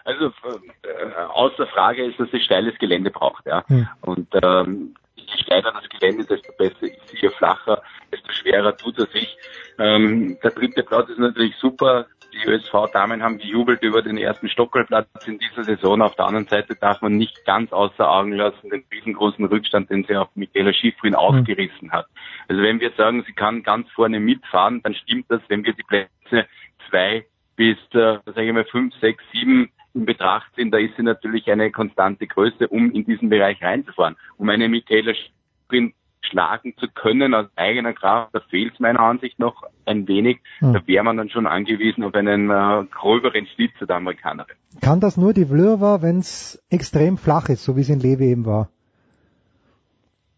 Also äh, außer Frage ist, dass es steiles Gelände braucht, ja. Hm. Und ähm, je steiler das Gelände, desto besser ist je flacher, desto schwerer tut er sich. Ähm, der dritte Platz ist natürlich super. Die ÖSV-Damen haben gejubelt über den ersten Stockerplatz in dieser Saison. Auf der anderen Seite darf man nicht ganz außer Augen lassen den riesengroßen Rückstand, den sie auf Michaela Schifrin mhm. aufgerissen hat. Also wenn wir sagen, sie kann ganz vorne mitfahren, dann stimmt das, wenn wir die Plätze zwei bis, äh, sage ich mal, fünf, sechs, sieben in Betracht ziehen, da ist sie natürlich eine konstante Größe, um in diesen Bereich reinzufahren. Um eine Michaela Schifrin schlagen zu können aus eigener Kraft, da fehlt es meiner Ansicht noch ein wenig. Hm. Da wäre man dann schon angewiesen auf einen äh, gröberen Schlitzer der Amerikanerin. Kann das nur die Vlöva, wenn es extrem flach ist, so wie es in Levi eben war?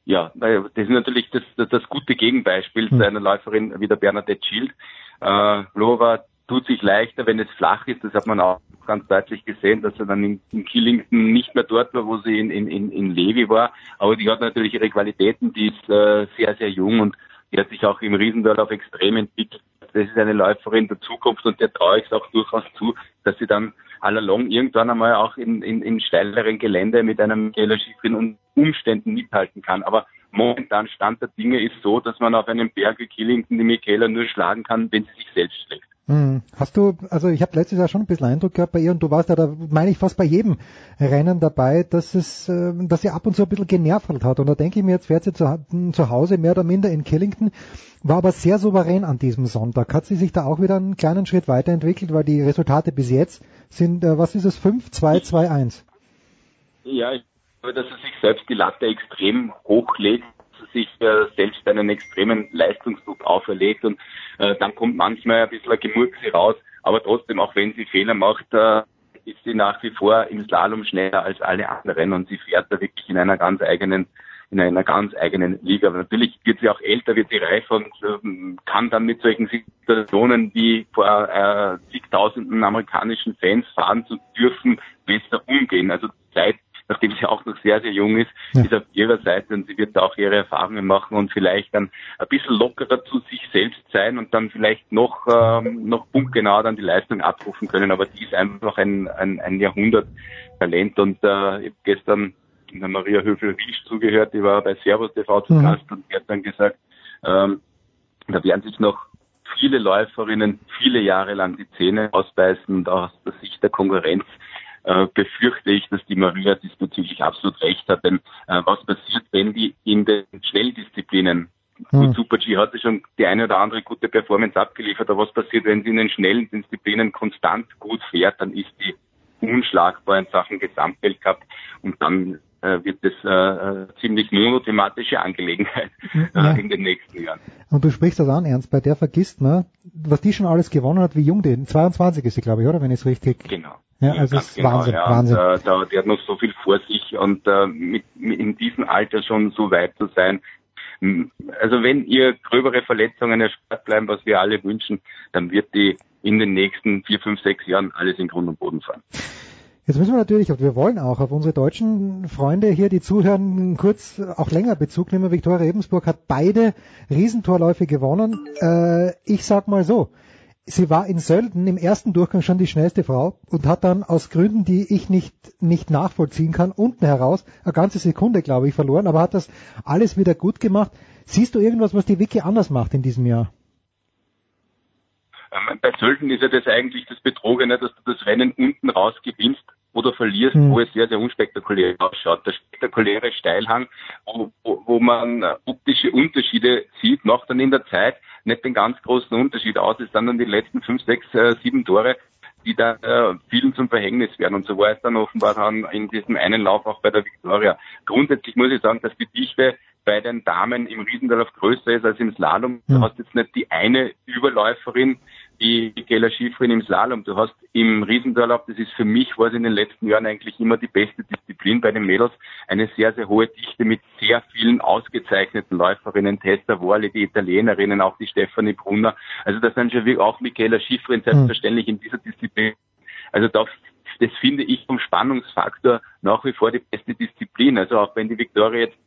Ja, das ist natürlich das, das, das gute Gegenbeispiel hm. zu einer Läuferin wie der Bernadette Schild. Äh, Vlöva tut sich leichter, wenn es flach ist. Das hat man auch ganz deutlich gesehen, dass er dann in, in Killington nicht mehr dort war, wo sie in, in, in Levi war. Aber die hat natürlich ihre Qualitäten, die ist äh, sehr, sehr jung und die hat sich auch im Riesendorf extrem entwickelt. Das ist eine Läuferin der Zukunft und der traue ich es auch durchaus zu, dass sie dann allalong irgendwann einmal auch in, in, in steileren Gelände mit einem Michaela Schifrin und Umständen mithalten kann. Aber momentan Stand der Dinge ist so, dass man auf einem Berg wie Killington die Michaela nur schlagen kann, wenn sie sich selbst schlägt. Hm. Hast du, also ich habe letztes Jahr schon ein bisschen Eindruck gehabt bei ihr und du warst ja da, meine ich, fast bei jedem Rennen dabei, dass es, äh, dass sie ab und zu ein bisschen genervt hat. Und da denke ich mir, jetzt fährt sie zu, zu Hause mehr oder minder in Killington, war aber sehr souverän an diesem Sonntag. Hat sie sich da auch wieder einen kleinen Schritt weiterentwickelt, weil die Resultate bis jetzt sind, äh, was ist es, 5, 2, 2, 1? Ja, ich glaube, dass sie sich selbst die Latte extrem hochlegt sich äh, selbst einen extremen Leistungsdruck auferlegt und äh, dann kommt manchmal ein bisschen ein Gemurkse raus, aber trotzdem, auch wenn sie Fehler macht, äh, ist sie nach wie vor im Slalom schneller als alle anderen und sie fährt da wirklich in einer ganz eigenen in einer ganz eigenen Liga. Aber natürlich wird sie auch älter, wird sie reifer und äh, kann dann mit solchen Situationen wie vor äh, zigtausenden amerikanischen Fans fahren zu dürfen, besser umgehen. Also Zeit nachdem sie auch noch sehr, sehr jung ist, ja. ist auf ihrer Seite und sie wird da auch ihre Erfahrungen machen und vielleicht dann ein bisschen lockerer zu sich selbst sein und dann vielleicht noch, ähm, noch punktgenau dann die Leistung abrufen können. Aber die ist einfach ein, ein, ein Jahrhunderttalent und äh, ich habe gestern der Maria Höfel-Riesch zugehört, die war bei Servus TV zu mhm. Gast und die hat dann gesagt, ähm, da werden sich noch viele Läuferinnen viele Jahre lang die Zähne ausbeißen und aus der Sicht der Konkurrenz befürchte ich, dass die Maria diesbezüglich absolut recht hat. Denn äh, was passiert, wenn die in den Schnelldisziplinen Hm. Super G hatte schon die eine oder andere gute Performance abgeliefert, aber was passiert, wenn sie in den schnellen Disziplinen konstant gut fährt, dann ist die unschlagbar in Sachen Gesamtweltcup und dann äh, wird das äh, äh ziemlich monothematische Angelegenheit äh, ja. in den nächsten Jahren. Und du sprichst das an, Ernst, bei der vergisst man, was die schon alles gewonnen hat, wie jung die, 22 ist sie, glaube ich, oder, wenn ich es richtig... Genau. Ja, also ja, ist genau, Wahnsinn, ja. Wahnsinn. Und, äh, da, die hat noch so viel vor sich und äh, mit, mit in diesem Alter schon so weit zu sein. Also wenn ihr gröbere Verletzungen erspart bleiben, was wir alle wünschen, dann wird die in den nächsten vier, fünf, sechs Jahren alles in Grund und Boden fahren. Jetzt müssen wir natürlich, und wir wollen auch auf unsere deutschen Freunde hier, die zuhören, kurz auch länger Bezug nehmen. Viktoria Ebensburg hat beide Riesentorläufe gewonnen. Äh, ich sag mal so, sie war in Sölden im ersten Durchgang schon die schnellste Frau und hat dann aus Gründen, die ich nicht, nicht nachvollziehen kann, unten heraus eine ganze Sekunde, glaube ich, verloren, aber hat das alles wieder gut gemacht. Siehst du irgendwas, was die Wiki anders macht in diesem Jahr? Ähm, bei Sölden ist ja das eigentlich das Betrogene, dass du das Rennen unten raus gewinnst oder verlierst, mhm. wo es sehr, sehr unspektakulär ausschaut. Der spektakuläre Steilhang, wo, wo, wo man optische Unterschiede sieht, macht dann in der Zeit nicht den ganz großen Unterschied aus. Es sind dann die letzten fünf, sechs, äh, sieben Tore, die da äh, vielen zum Verhängnis werden. Und so war es dann offenbar dann in diesem einen Lauf auch bei der Victoria. Grundsätzlich muss ich sagen, dass die Dichte bei den Damen im Riesendorf größer ist als im Slalom. Du hast jetzt nicht die eine Überläuferin, wie Michaela Schifrin im Slalom. Du hast im Riesendurlaub, das ist für mich, war es in den letzten Jahren eigentlich immer die beste Disziplin bei den Mädels, eine sehr, sehr hohe Dichte mit sehr vielen ausgezeichneten Läuferinnen, Tessa Worley, die Italienerinnen, auch die Stefanie Brunner. Also das sind schon wie auch Michaela Schifrin selbstverständlich in dieser Disziplin. Also da das finde ich vom Spannungsfaktor nach wie vor die beste Disziplin. Also auch wenn die Viktoria jetzt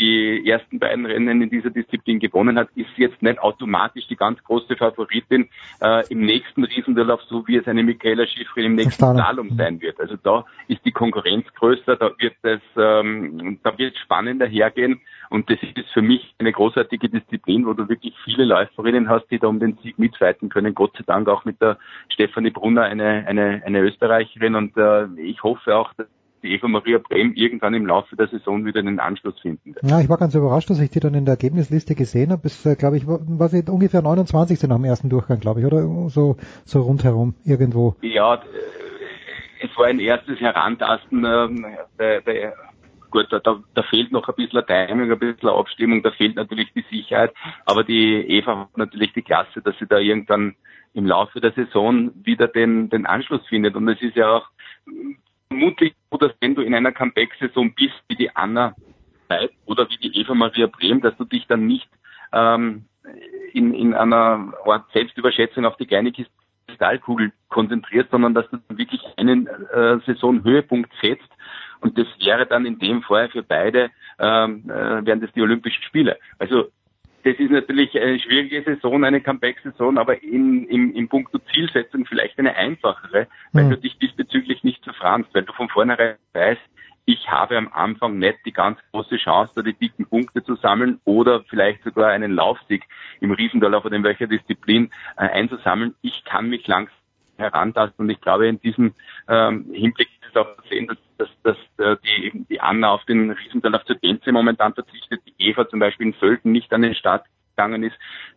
die ersten beiden Rennen in dieser Disziplin gewonnen hat, ist jetzt nicht automatisch die ganz große Favoritin äh, im nächsten Riesendurlauf, so wie es eine Michaela Schifrin im nächsten Slalom sein wird. Also da ist die Konkurrenz größer, da wird es, ähm, da wird spannender hergehen und das ist für mich eine großartige Disziplin, wo du wirklich viele Läuferinnen hast, die da um den Sieg mitfighten können. Gott sei Dank auch mit der Stefanie Brunner, eine, eine, eine Österreicherin und äh, ich hoffe auch, dass die Eva Maria Brem irgendwann im Laufe der Saison wieder einen Anschluss finden. Ja, ich war ganz überrascht, dass ich die dann in der Ergebnisliste gesehen habe. Bis, äh, glaube ich, war, sie ungefähr 29. nach dem ersten Durchgang, glaube ich, oder so, so rundherum irgendwo. Ja, äh, es war ein erstes Herantasten. Äh, der, der, gut, da, da fehlt noch ein bisschen Timing, ein bisschen Abstimmung, da fehlt natürlich die Sicherheit. Aber die Eva hat natürlich die Klasse, dass sie da irgendwann im Laufe der Saison wieder den, den Anschluss findet. Und es ist ja auch vermutlich so, dass wenn du in einer Comeback-Saison bist wie die Anna Zeit oder wie die Eva Maria Brehm, dass du dich dann nicht ähm, in, in einer Art Selbstüberschätzung auf die kleine Kristallkugel konzentrierst, sondern dass du wirklich einen äh, Saisonhöhepunkt setzt. Und das wäre dann in dem Fall für beide, ähm, äh, wären das die Olympischen Spiele. Also das ist natürlich eine schwierige Saison, eine Comeback-Saison, aber in, im, im Punkto Zielsetzung vielleicht eine einfachere, weil mhm. du dich diesbezüglich nicht verfranst, weil du von vornherein weißt, ich habe am Anfang nicht die ganz große Chance, da die dicken Punkte zu sammeln oder vielleicht sogar einen Laufsieg im Riesendorlauf oder in welcher Disziplin äh, einzusammeln. Ich kann mich langsam herantasten und ich glaube in diesem ähm, Hinblick ist auch zu sehen, dass, dass, dass äh, die, die Anna auf den Riesendorlauf zur Gänze momentan verzichtet, die Eva zum Beispiel in Sölden nicht an den Start gegangen ist,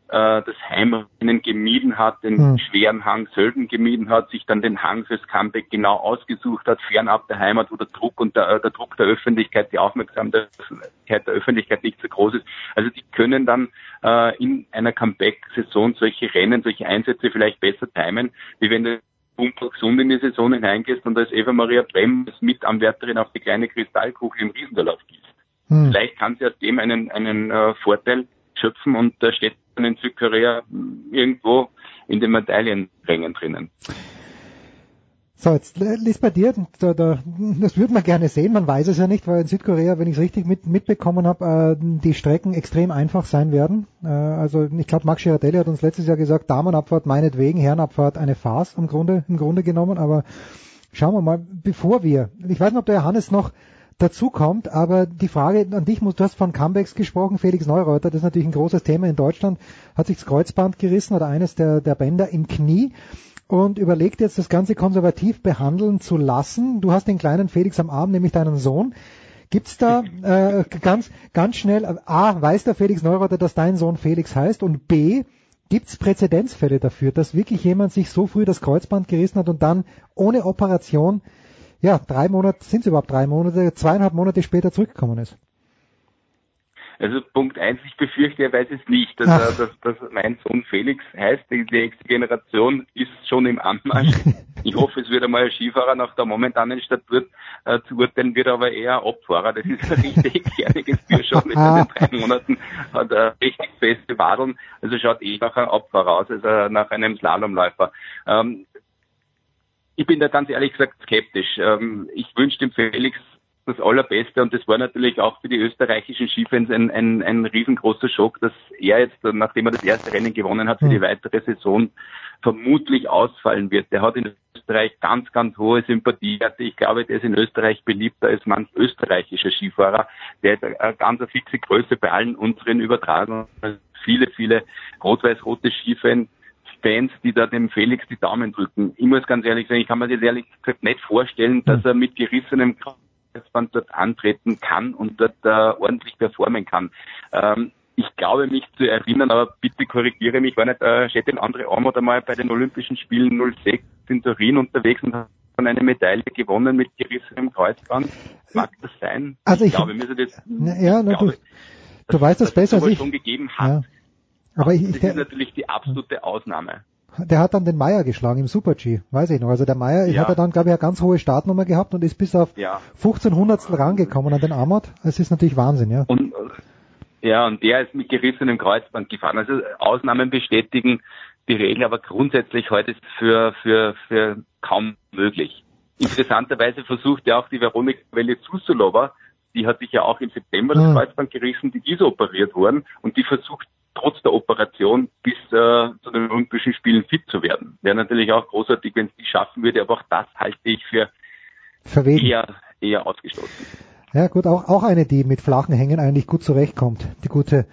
äh, das Heimrennen gemieden hat, den mhm. schweren Hang Sölden gemieden hat, sich dann den Hang fürs Comeback genau ausgesucht hat, fernab der Heimat, wo der Druck und der, der Druck der Öffentlichkeit, die Aufmerksamkeit der Öffentlichkeit nicht so groß ist. Also die können dann äh, in einer Comeback-Saison solche Rennen, solche Einsätze vielleicht besser timen, wie wenn du gesund in die Saison hineingehst und als Eva Maria Brem als Mitanwärterin auf die kleine Kristallkugel im Riesendorlauf gehst. Hm. Vielleicht kann sie aus dem einen, einen äh, Vorteil schöpfen und da steht dann in Südkorea irgendwo in den Medaillenrängen drinnen. So, jetzt liest bei dir, da, da, das würde man gerne sehen, man weiß es ja nicht, weil in Südkorea, wenn ich es richtig mit, mitbekommen habe, äh, die Strecken extrem einfach sein werden. Äh, also ich glaube, Max Girardelli hat uns letztes Jahr gesagt, Damenabfahrt meinetwegen, Herrenabfahrt eine Farce im Grunde, im Grunde genommen, aber schauen wir mal, bevor wir, ich weiß nicht, ob der Johannes noch dazu kommt, aber die Frage an dich, du hast von Comebacks gesprochen, Felix Neureuter, das ist natürlich ein großes Thema in Deutschland, hat sich das Kreuzband gerissen oder eines der, der Bänder im Knie und überlegt jetzt, das Ganze konservativ behandeln zu lassen. Du hast den kleinen Felix am Arm, nämlich deinen Sohn. Gibt's da äh, ganz, ganz schnell, A, weiß der Felix Neureuter, dass dein Sohn Felix heißt und B, gibt's Präzedenzfälle dafür, dass wirklich jemand sich so früh das Kreuzband gerissen hat und dann ohne Operation ja, drei Monate, sind es überhaupt drei Monate, zweieinhalb Monate später zurückgekommen ist? Also Punkt eins, ich befürchte, er weiß es nicht, dass, er, dass, dass mein Sohn Felix heißt. Die nächste Generation ist schon im Anmarsch. Ich hoffe, es wird einmal ein Skifahrer nach der momentanen Statur äh, zu urteilen, wird aber eher ein Abfahrer. Das ist ein richtig kerniges Bier schon mit den drei Monaten. Hat er richtig feste Wadeln. Also schaut eh nach einem Abfahrer aus, also nach einem Slalomläufer. Ähm, ich bin da ganz ehrlich gesagt skeptisch. Ähm, ich wünsche dem Felix das Allerbeste und das war natürlich auch für die österreichischen Skifans ein, ein, ein riesengroßer Schock, dass er jetzt, nachdem er das erste Rennen gewonnen hat, für die weitere Saison vermutlich ausfallen wird. Der hat in Österreich ganz, ganz hohe Sympathie. Ich glaube, der ist in Österreich beliebter als manch österreichischer Skifahrer. Der hat eine ganz fixe Größe bei allen unseren Übertragungen. Viele, viele rot-weiß-rote Skifans Fans, die da dem Felix die Daumen drücken. Ich muss ganz ehrlich sagen, ich kann mir das ehrlich gesagt nicht vorstellen, dass hm. er mit gerissenem Kreuzband dort antreten kann und dort äh, ordentlich performen kann. Ähm, ich glaube mich zu erinnern, aber bitte korrigiere mich, war nicht äh, Chetin Andre Amod einmal bei den Olympischen Spielen 06 in Turin unterwegs und hat von eine Medaille gewonnen mit gerissenem Kreuzband. Mag das sein? Also ich, ich glaube, mir ist das, ja, na, glaube, du, du weißt das besser als ich. schon gegeben hat. Ja. Aber ich, das ist natürlich die absolute Ausnahme. Der hat dann den Meier geschlagen im Super-G, weiß ich noch. Also der Meier Ja. hat er dann, glaube ich, eine ganz hohe Startnummer gehabt und ist bis auf Ja. 15 Hundertstel rangekommen an den Amot. Es ist natürlich Wahnsinn, ja. Und ja, und der ist mit gerissenem Kreuzband gefahren. Also Ausnahmen bestätigen die Regel, aber grundsätzlich heute ist es für, für, für kaum möglich. Interessanterweise versucht ja auch die Veronika Welle Zusulova, die hat sich ja auch im September das Mhm. Kreuzband gerissen, die ist operiert worden und die versucht trotz der Operation bis äh, zu den Olympischen Spielen fit zu werden. Wäre natürlich auch großartig, wenn es die schaffen würde, aber auch das halte ich für Verwegen. eher, eher ausgeschlossen. Ja gut, auch, auch eine, die mit flachen Hängen eigentlich gut zurechtkommt, die gute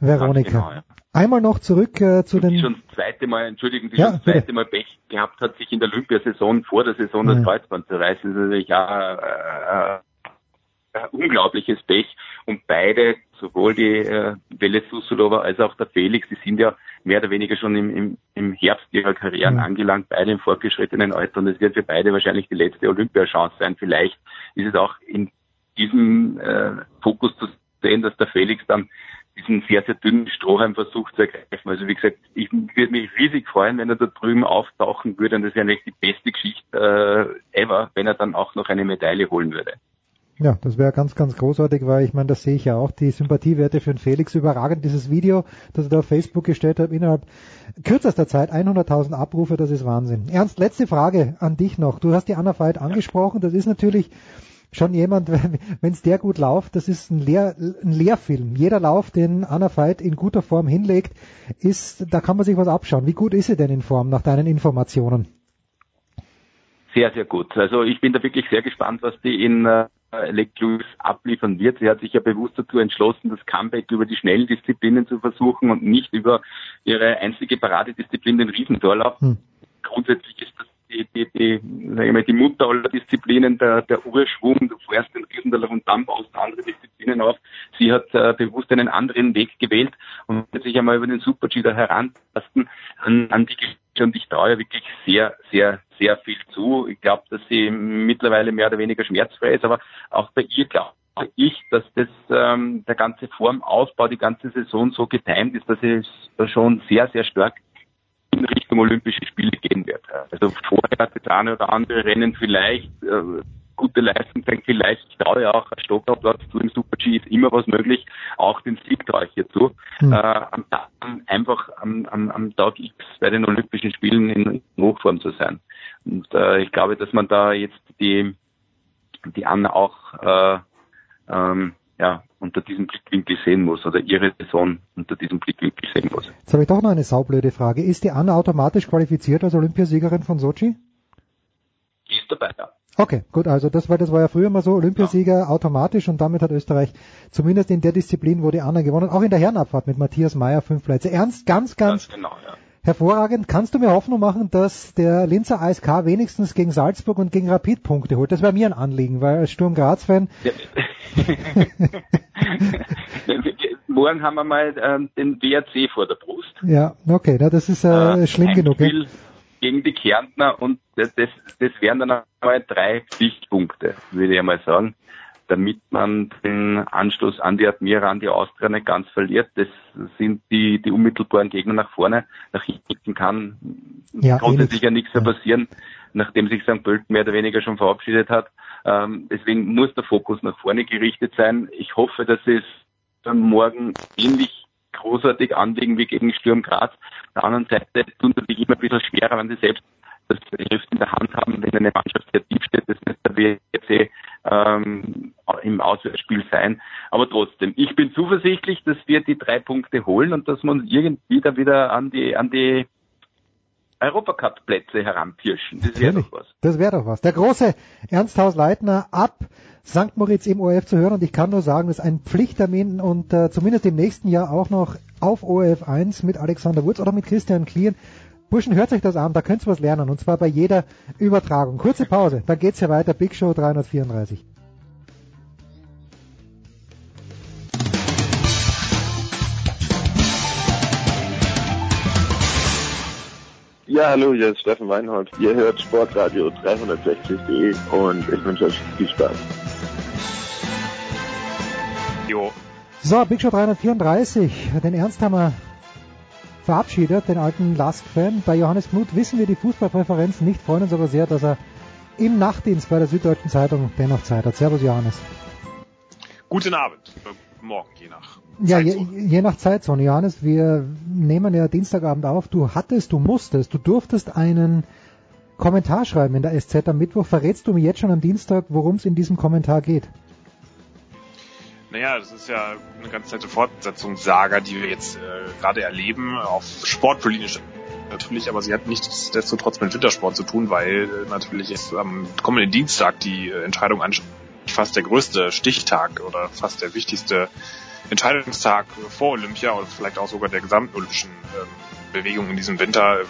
Veronika. Genau, ja. Einmal noch zurück äh, zu die den... schon das zweite Mal, entschuldigen, die Ja, schon das bitte. zweite Mal Pech gehabt hat, sich in der Olympiasaison vor der Saison das Mhm. Kreuzband zu reißen, ist natürlich ja äh, äh, unglaubliches Pech. Und beide, sowohl die äh, Welle Susulova als auch der Felix, die sind ja mehr oder weniger schon im, im, im Herbst ihrer Karrieren Mhm. angelangt, beide im fortgeschrittenen Alter. Und es wird für beide wahrscheinlich die letzte Olympiachance sein. Vielleicht ist es auch in diesem äh, Fokus zu sehen, dass der Felix dann diesen sehr, sehr dünnen Strohhalm versucht zu ergreifen. Also wie gesagt, ich würde mich riesig freuen, wenn er da drüben auftauchen würde und das wäre eigentlich die beste Geschichte äh, ever, wenn er dann auch noch eine Medaille holen würde. Ja, das wäre ganz, ganz großartig, weil ich meine, das sehe ich ja auch, die Sympathiewerte für den Felix überragend. Dieses Video, das er da auf Facebook gestellt hat, innerhalb kürzester Zeit 100.000 Abrufe, das ist Wahnsinn. Ernst, letzte Frage an dich noch. Du hast die Anna Veit angesprochen, das ist natürlich schon jemand, wenn es der gut läuft, das ist ein, Lehr, ein Lehrfilm. Jeder Lauf, den Anna Veit in guter Form hinlegt, ist, da kann man sich was abschauen. Wie gut ist sie denn in Form nach deinen Informationen? Sehr, sehr gut. Also ich bin da wirklich sehr gespannt, was die in Lake Louise abliefern wird. Sie hat sich ja bewusst dazu entschlossen, das Comeback über die schnellen Disziplinen zu versuchen und nicht über ihre einzige Paradedisziplin, den Riesentorlauf. Hm. Grundsätzlich ist das die, die, die, sag ich mal, die Mutter aller Disziplinen, der, der Urschwung, du fährst den Riesentorlauf und dann baust du andere Disziplinen auf. Sie hat äh, bewusst einen anderen Weg gewählt und wird sich einmal über den Super-G da herantasten an, an die Geschichte und ich traue wirklich sehr, sehr, sehr viel zu. Ich glaube, dass sie mittlerweile mehr oder weniger schmerzfrei ist, aber auch bei ihr glaube ich, dass das ähm, der ganze Formaufbau, die ganze Saison so getimt ist, dass es schon sehr, sehr stark in Richtung Olympische Spiele gehen wird. Also vorher hat das eine oder andere Rennen vielleicht äh, gute Leistung zeigt, vielleicht ich traue ja auch Stockerplatz zu im Super-G ist immer was möglich, auch den Sieg traue ich hier zu. Hm. Äh, am einfach am, am, am Tag X bei den Olympischen Spielen in Hochform zu sein. Und äh, ich glaube, dass man da jetzt die die Anna auch äh, ähm, ja, unter diesem Blickwinkel sehen muss oder ihre Saison unter diesem Blickwinkel sehen muss. Jetzt habe ich doch noch eine saublöde Frage. Ist die Anna automatisch qualifiziert als Olympiasiegerin von Sochi? Die ist dabei, ja. Okay, gut, also das war, das war ja früher mal so, Olympiasieger automatisch und damit hat Österreich zumindest in der Disziplin, wo die Anna gewonnen auch in der Herrenabfahrt mit Matthias Meyer fünf Plätze. Ernst, ganz, ganz Genau, ja. hervorragend. Kannst du mir Hoffnung machen, dass der Linzer ASK wenigstens gegen Salzburg und gegen Rapid Punkte holt? Das wäre mir ein Anliegen, weil als Sturm Graz-Fan, Morgen haben wir mal ähm, den WRC vor der Brust. ja, okay, na, das ist äh, Äh, schlimm genug. Ja? Gegen die Kärntner und das, das, das wären dann einmal drei Pflichtpunkte, würde ich einmal sagen, damit man den Anschluss an die Admira, an die Austria nicht ganz verliert. Das sind die, die unmittelbaren Gegner nach vorne. Nach hinten kann Ja, grundsätzlich eh ja nichts mehr passieren, nachdem sich St. Pölten mehr oder weniger schon verabschiedet hat. Ähm, deswegen muss der Fokus nach vorne gerichtet sein. Ich hoffe, dass es dann morgen ähnlich großartig anlegen wie gegen Sturm Graz. Auf der anderen Seite tun sie sich immer ein bisschen schwerer, wenn sie selbst das Schrift in der Hand haben, wenn eine Mannschaft sehr tief steht, das wird der WRC ähm, im Auswärtsspiel sein. Aber trotzdem, ich bin zuversichtlich, dass wir die drei Punkte holen und dass uns irgendwie da wieder an die, an die Europacup-Plätze heranpirschen. Das wäre doch was. Das wäre doch was. Der große Ernsthaus Leitner ab St. Moritz im ORF zu hören und ich kann nur sagen, das ist ein Pflichttermin und äh, zumindest im nächsten Jahr auch noch auf ORF 1 mit Alexander Wurz oder mit Christian Klien. Burschen, hört euch das an, da könnt ihr was lernen und zwar bei jeder Übertragung. Kurze Pause, dann geht's ja weiter, Big Show 334. Ja, hallo, hier ist Steffen Weinhold. Ihr hört Sportradio 360.de und ich wünsche euch viel Spaß. Jo. So, Big Show 334, den Ernst haben wir verabschiedet, den alten Lask-Fan. Bei Johannes Knut wissen wir die Fußballpräferenzen nicht, freuen uns aber sehr, dass er im Nachtdienst bei der Süddeutschen Zeitung dennoch Zeit hat. Servus Johannes. Guten Abend, morgen je nach. Ja, je, je nach Zeitzone, Johannes. Wir nehmen ja Dienstagabend auf. Du hattest, du musstest, du durftest einen Kommentar schreiben in der SZ am Mittwoch. Verrätst du mir jetzt schon am Dienstag, worum es in diesem Kommentar geht? Naja, das ist ja eine ganz nette Fortsetzungssaga, die wir jetzt äh, gerade erleben, auf sportpolitisch natürlich, aber sie hat nichtsdestotrotz mit Wintersport zu tun, weil äh, natürlich jetzt am kommenden Dienstag die äh, Entscheidung ansteht, fast der größte Stichtag oder fast der wichtigste Entscheidungstag vor Olympia oder vielleicht auch sogar der gesamten olympischen ähm, Bewegung in diesem Winter.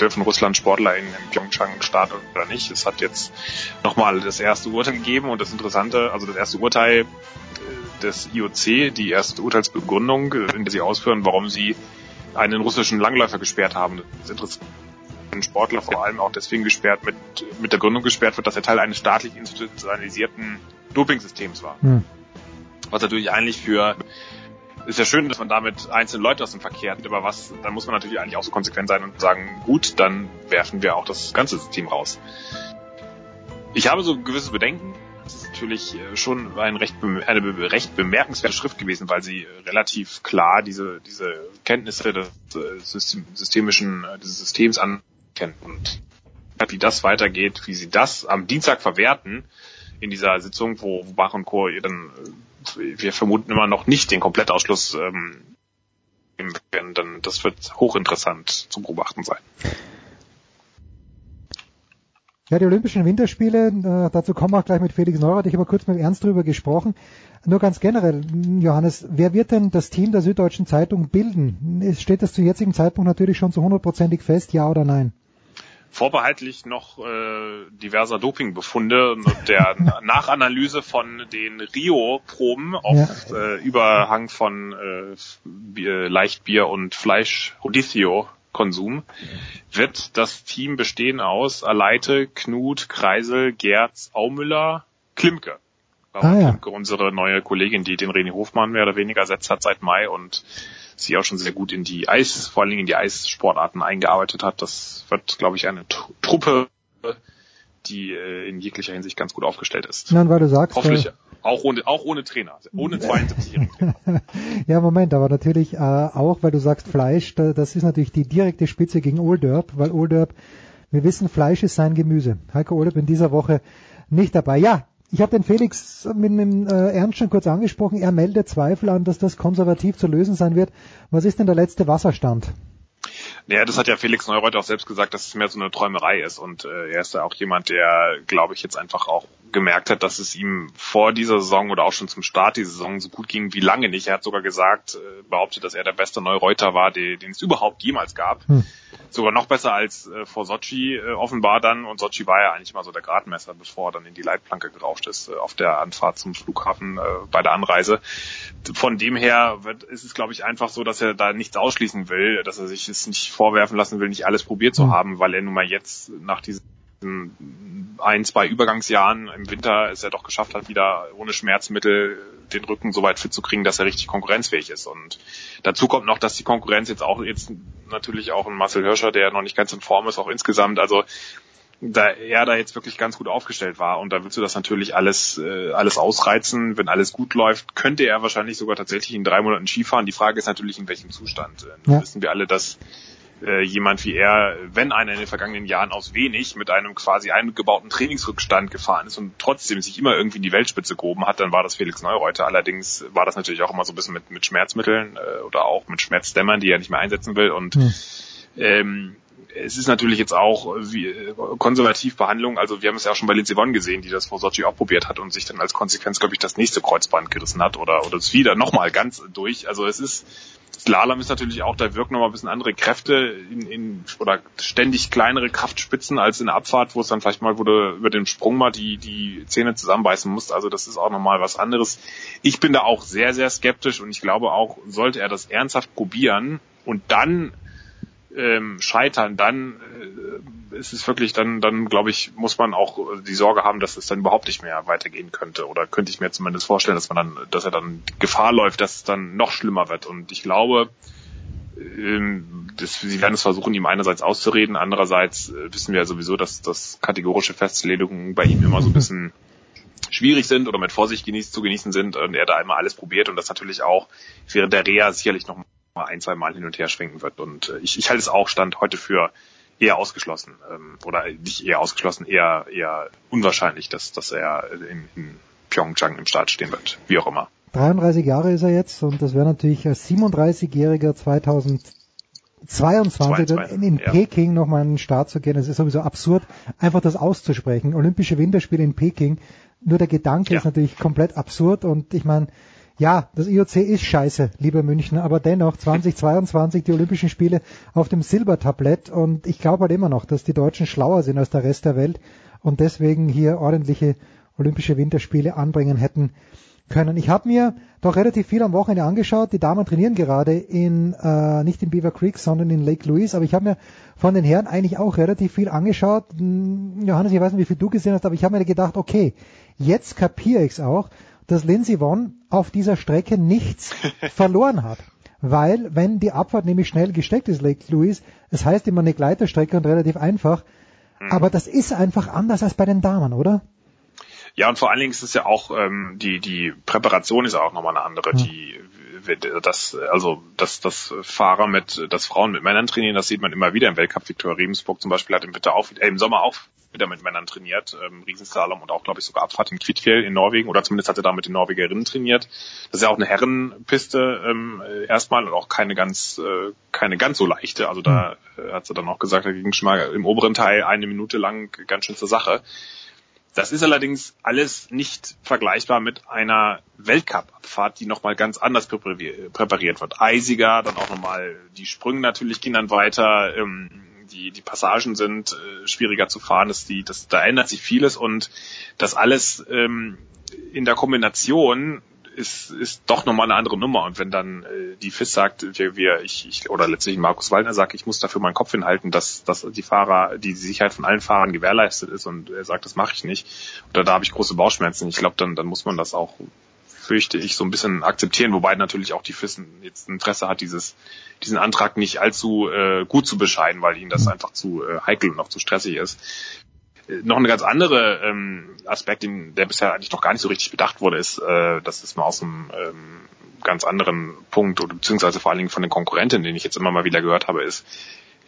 Dürfen Russland Sportler in, Pyeongchang starten oder nicht? Es hat jetzt nochmal das erste Urteil gegeben und das Interessante, also das erste Urteil äh, des IOC, die erste Urteilsbegründung, äh, in der sie ausführen, warum sie einen russischen Langläufer gesperrt haben. Das ist interessant. Ein Sportler vor allem auch deswegen gesperrt, mit, mit der Gründung gesperrt wird, dass er Teil eines staatlich institutionalisierten Dopingsystems war. Hm. Was natürlich eigentlich für ist ja schön, dass man damit einzelne Leute aus dem Verkehr hat, aber was, dann muss man natürlich eigentlich auch so konsequent sein und sagen, gut, dann werfen wir auch das ganze System raus. Ich habe so gewisse Bedenken. Das ist natürlich äh, schon ein recht, eine recht bemerkenswerte Schrift gewesen, weil sie relativ klar diese, diese Kenntnisse des äh, systemischen, äh, des Systems ankennt und wie das weitergeht, wie sie das am Dienstag verwerten in dieser Sitzung, wo Bach und Co. dann wir vermuten immer noch nicht den Komplettausschluss ähm, werden, dann das wird hochinteressant zu beobachten sein. Ja, die Olympischen Winterspiele, äh, dazu kommen wir auch gleich mit Felix Neurath. Ich habe kurz mit Ernst drüber gesprochen. Nur ganz generell, Johannes, wer wird denn das Team der Süddeutschen Zeitung bilden? Steht das zu jetzigen Zeitpunkt natürlich schon zu hundertprozentig fest, ja oder nein? Vorbehaltlich noch äh, diverser Dopingbefunde und der Nachanalyse von den Rio-Proben auf ja. äh, Überhang von äh, Bier, Leichtbier und Fleisch Odissio-Konsum wird das Team bestehen aus Aleite, Knut, Kreisel, Gerz, Aumüller, Klimke. Ah, ja. Klimke, unsere neue Kollegin, die den René Hofmann mehr oder weniger ersetzt hat seit Mai und sich auch schon sehr gut in die Eis, vor allen Dingen in die Eissportarten eingearbeitet hat. Das wird, glaube ich, eine Truppe, die äh, in jeglicher Hinsicht ganz gut aufgestellt ist. Nein, weil du sagst. Hoffentlich äh, auch ohne, auch ohne Trainer, ohne 72-jährigen Trainer. ja, Moment, aber natürlich äh, auch, weil du sagst Fleisch, da, das ist natürlich die direkte Spitze gegen Olderb, weil Olderb, wir wissen, Fleisch ist sein Gemüse. Heiko Olderb in dieser Woche nicht dabei. Ja, ich habe den Felix mit dem äh, Ernst schon kurz angesprochen. Er meldet Zweifel an, dass das konservativ zu lösen sein wird. Was ist denn der letzte Wasserstand? Naja, das hat ja Felix Neureuth auch selbst gesagt, dass es mehr so eine Träumerei ist. Und äh, er ist ja auch jemand, der, glaube ich, jetzt einfach auch gemerkt hat, dass es ihm vor dieser Saison oder auch schon zum Start dieser Saison so gut ging wie lange nicht. Er hat sogar gesagt, äh, behauptet, dass er der beste Neureuter war, den, den es überhaupt jemals gab. Hm sogar noch besser als äh, vor Sochi äh, offenbar dann. Und Sochi war ja eigentlich mal so der Gradmesser, bevor er dann in die Leitplanke gerauscht ist äh, auf der Anfahrt zum Flughafen äh, bei der Anreise. Von dem her wird, ist es, glaube ich, einfach so, dass er da nichts ausschließen will, dass er sich es nicht vorwerfen lassen will, nicht alles probiert zu hm. haben, weil er nun mal jetzt nach diesem ein, zwei Übergangsjahren im Winter es ja doch geschafft hat, wieder ohne Schmerzmittel den Rücken so weit fit zu kriegen, dass er richtig konkurrenzfähig ist. Und dazu kommt noch, dass die Konkurrenz jetzt auch jetzt natürlich auch ein Marcel Hirscher, der noch nicht ganz in Form ist, auch insgesamt, also da er da jetzt wirklich ganz gut aufgestellt war und da willst du das natürlich alles äh, alles ausreizen, wenn alles gut läuft, könnte er wahrscheinlich sogar tatsächlich in drei Monaten Skifahren. Die Frage ist natürlich in welchem Zustand. Äh, ja. wissen wir alle, dass äh, jemand wie er, wenn einer in den vergangenen Jahren aus wenig mit einem quasi eingebauten Trainingsrückstand gefahren ist und trotzdem sich immer irgendwie in die Weltspitze gehoben hat, dann war das Felix Neureuter. Allerdings war das natürlich auch immer so ein bisschen mit, mit Schmerzmitteln äh, oder auch mit Schmerzdämmern, die er nicht mehr einsetzen will und hm. ähm, es ist natürlich jetzt auch wie äh, Konservativbehandlung, also wir haben es ja auch schon bei Lindsey Vonn gesehen, die das vor Sochi auch probiert hat und sich dann als Konsequenz, glaube ich, das nächste Kreuzband gerissen hat oder oder es wieder nochmal ganz durch. Also es ist Slalom ist natürlich auch, da wirken nochmal ein bisschen andere Kräfte in, in oder ständig kleinere Kraftspitzen als in der Abfahrt, wo es dann vielleicht mal, du über den Sprung mal die, die Zähne zusammenbeißen musst. Also das ist auch nochmal was anderes. Ich bin da auch sehr, sehr skeptisch und ich glaube auch, sollte er das ernsthaft probieren und dann ähm, scheitern, dann äh, ist es wirklich, dann, dann glaube ich, muss man auch die Sorge haben, dass es dann überhaupt nicht mehr weitergehen könnte. Oder könnte ich mir zumindest vorstellen, dass man dann, dass er dann Gefahr läuft, dass es dann noch schlimmer wird. Und ich glaube, ähm, das, sie werden es versuchen, ihm einerseits auszureden, andererseits äh, wissen wir ja sowieso, dass, dass kategorische Festlegungen bei ihm immer so ein bisschen schwierig sind oder mit Vorsicht genießt, zu genießen sind und er da einmal alles probiert und das natürlich auch während der Reha sicherlich noch mal ein, zwei Mal hin und her schwenken wird. Und äh, ich, ich halte es auch Stand heute für eher ausgeschlossen ähm, oder nicht eher ausgeschlossen, eher eher unwahrscheinlich, dass dass er in, in Pyeongchang im Start stehen wird, wie auch immer. 33 Jahre ist er jetzt und das wäre natürlich als 37-Jähriger 2022 dann in ja. Peking nochmal einen Start zu gehen. Es ist sowieso absurd, einfach das auszusprechen. Olympische Winterspiele in Peking, nur der Gedanke ja. ist natürlich komplett absurd und ich meine, ja, das IOC ist scheiße, lieber München, aber dennoch 2022 die Olympischen Spiele auf dem Silbertablett und ich glaube halt immer noch, dass die Deutschen schlauer sind als der Rest der Welt und deswegen hier ordentliche Olympische Winterspiele anbringen hätten können. Ich habe mir doch relativ viel am Wochenende angeschaut. Die Damen trainieren gerade in äh, nicht in Beaver Creek, sondern in Lake Louise. Aber ich habe mir von den Herren eigentlich auch relativ viel angeschaut. Hm, Johannes, ich weiß nicht, wie viel du gesehen hast, aber ich habe mir gedacht, okay, jetzt kapiere ich's auch, dass Lindsey Vonn auf dieser Strecke nichts verloren hat. Weil, wenn die Abfahrt nämlich schnell gesteckt ist, Lake Louise, es heißt immer eine Gleiterstrecke und relativ einfach, hm. aber das ist einfach anders als bei den Damen, oder? Ja, und vor allen Dingen ist es ja auch, ähm, die, die Präparation ist ja auch nochmal eine andere. Mhm. Die, das, also, dass, dass Fahrer mit, dass Frauen mit Männern trainieren, das sieht man immer wieder im Weltcup. Viktor Riemsburg zum Beispiel hat im Winter auch, äh, im Sommer auch wieder mit Männern trainiert, ähm, Riesenslalom und auch, glaube ich, sogar Abfahrt in Kvitfjell in Norwegen oder zumindest hat er da mit den Norwegerinnen trainiert. Das ist ja auch eine Herrenpiste ähm, erstmal und auch keine ganz, äh, keine ganz so leichte. Also da äh, hat sie dann auch gesagt, da ging schon mal im oberen Teil eine Minute lang ganz schön zur Sache. Das ist allerdings alles nicht vergleichbar mit einer Weltcup-Abfahrt, die nochmal ganz anders präpariert wird. Eisiger, dann auch nochmal die Sprünge natürlich gehen dann weiter, ähm, die, die Passagen sind äh, schwieriger zu fahren, das, die, das, da ändert sich vieles und das alles ähm, in der Kombination ist, ist doch nochmal eine andere Nummer. Und wenn dann äh, die FIS sagt, wir, wir, ich, ich, oder letztlich Markus Waldner sagt, ich muss dafür meinen Kopf hinhalten, dass, dass die Fahrer, die Sicherheit von allen Fahrern gewährleistet ist und er sagt, das mache ich nicht. Oder da habe ich große Bauchschmerzen. Ich glaube, dann, dann muss man das auch fürchte ich, so ein bisschen akzeptieren, wobei natürlich auch die FIS jetzt Interesse hat, dieses, diesen Antrag nicht allzu äh, gut zu bescheiden, weil ihnen das einfach zu äh, heikel und auch zu stressig ist. Noch eine ganz andere ähm, Aspekt, der bisher eigentlich noch gar nicht so richtig bedacht wurde, ist, äh, das ist mal aus einem ähm, ganz anderen Punkt oder beziehungsweise vor allen Dingen von den Konkurrentinnen, den ich jetzt immer mal wieder gehört habe, ist,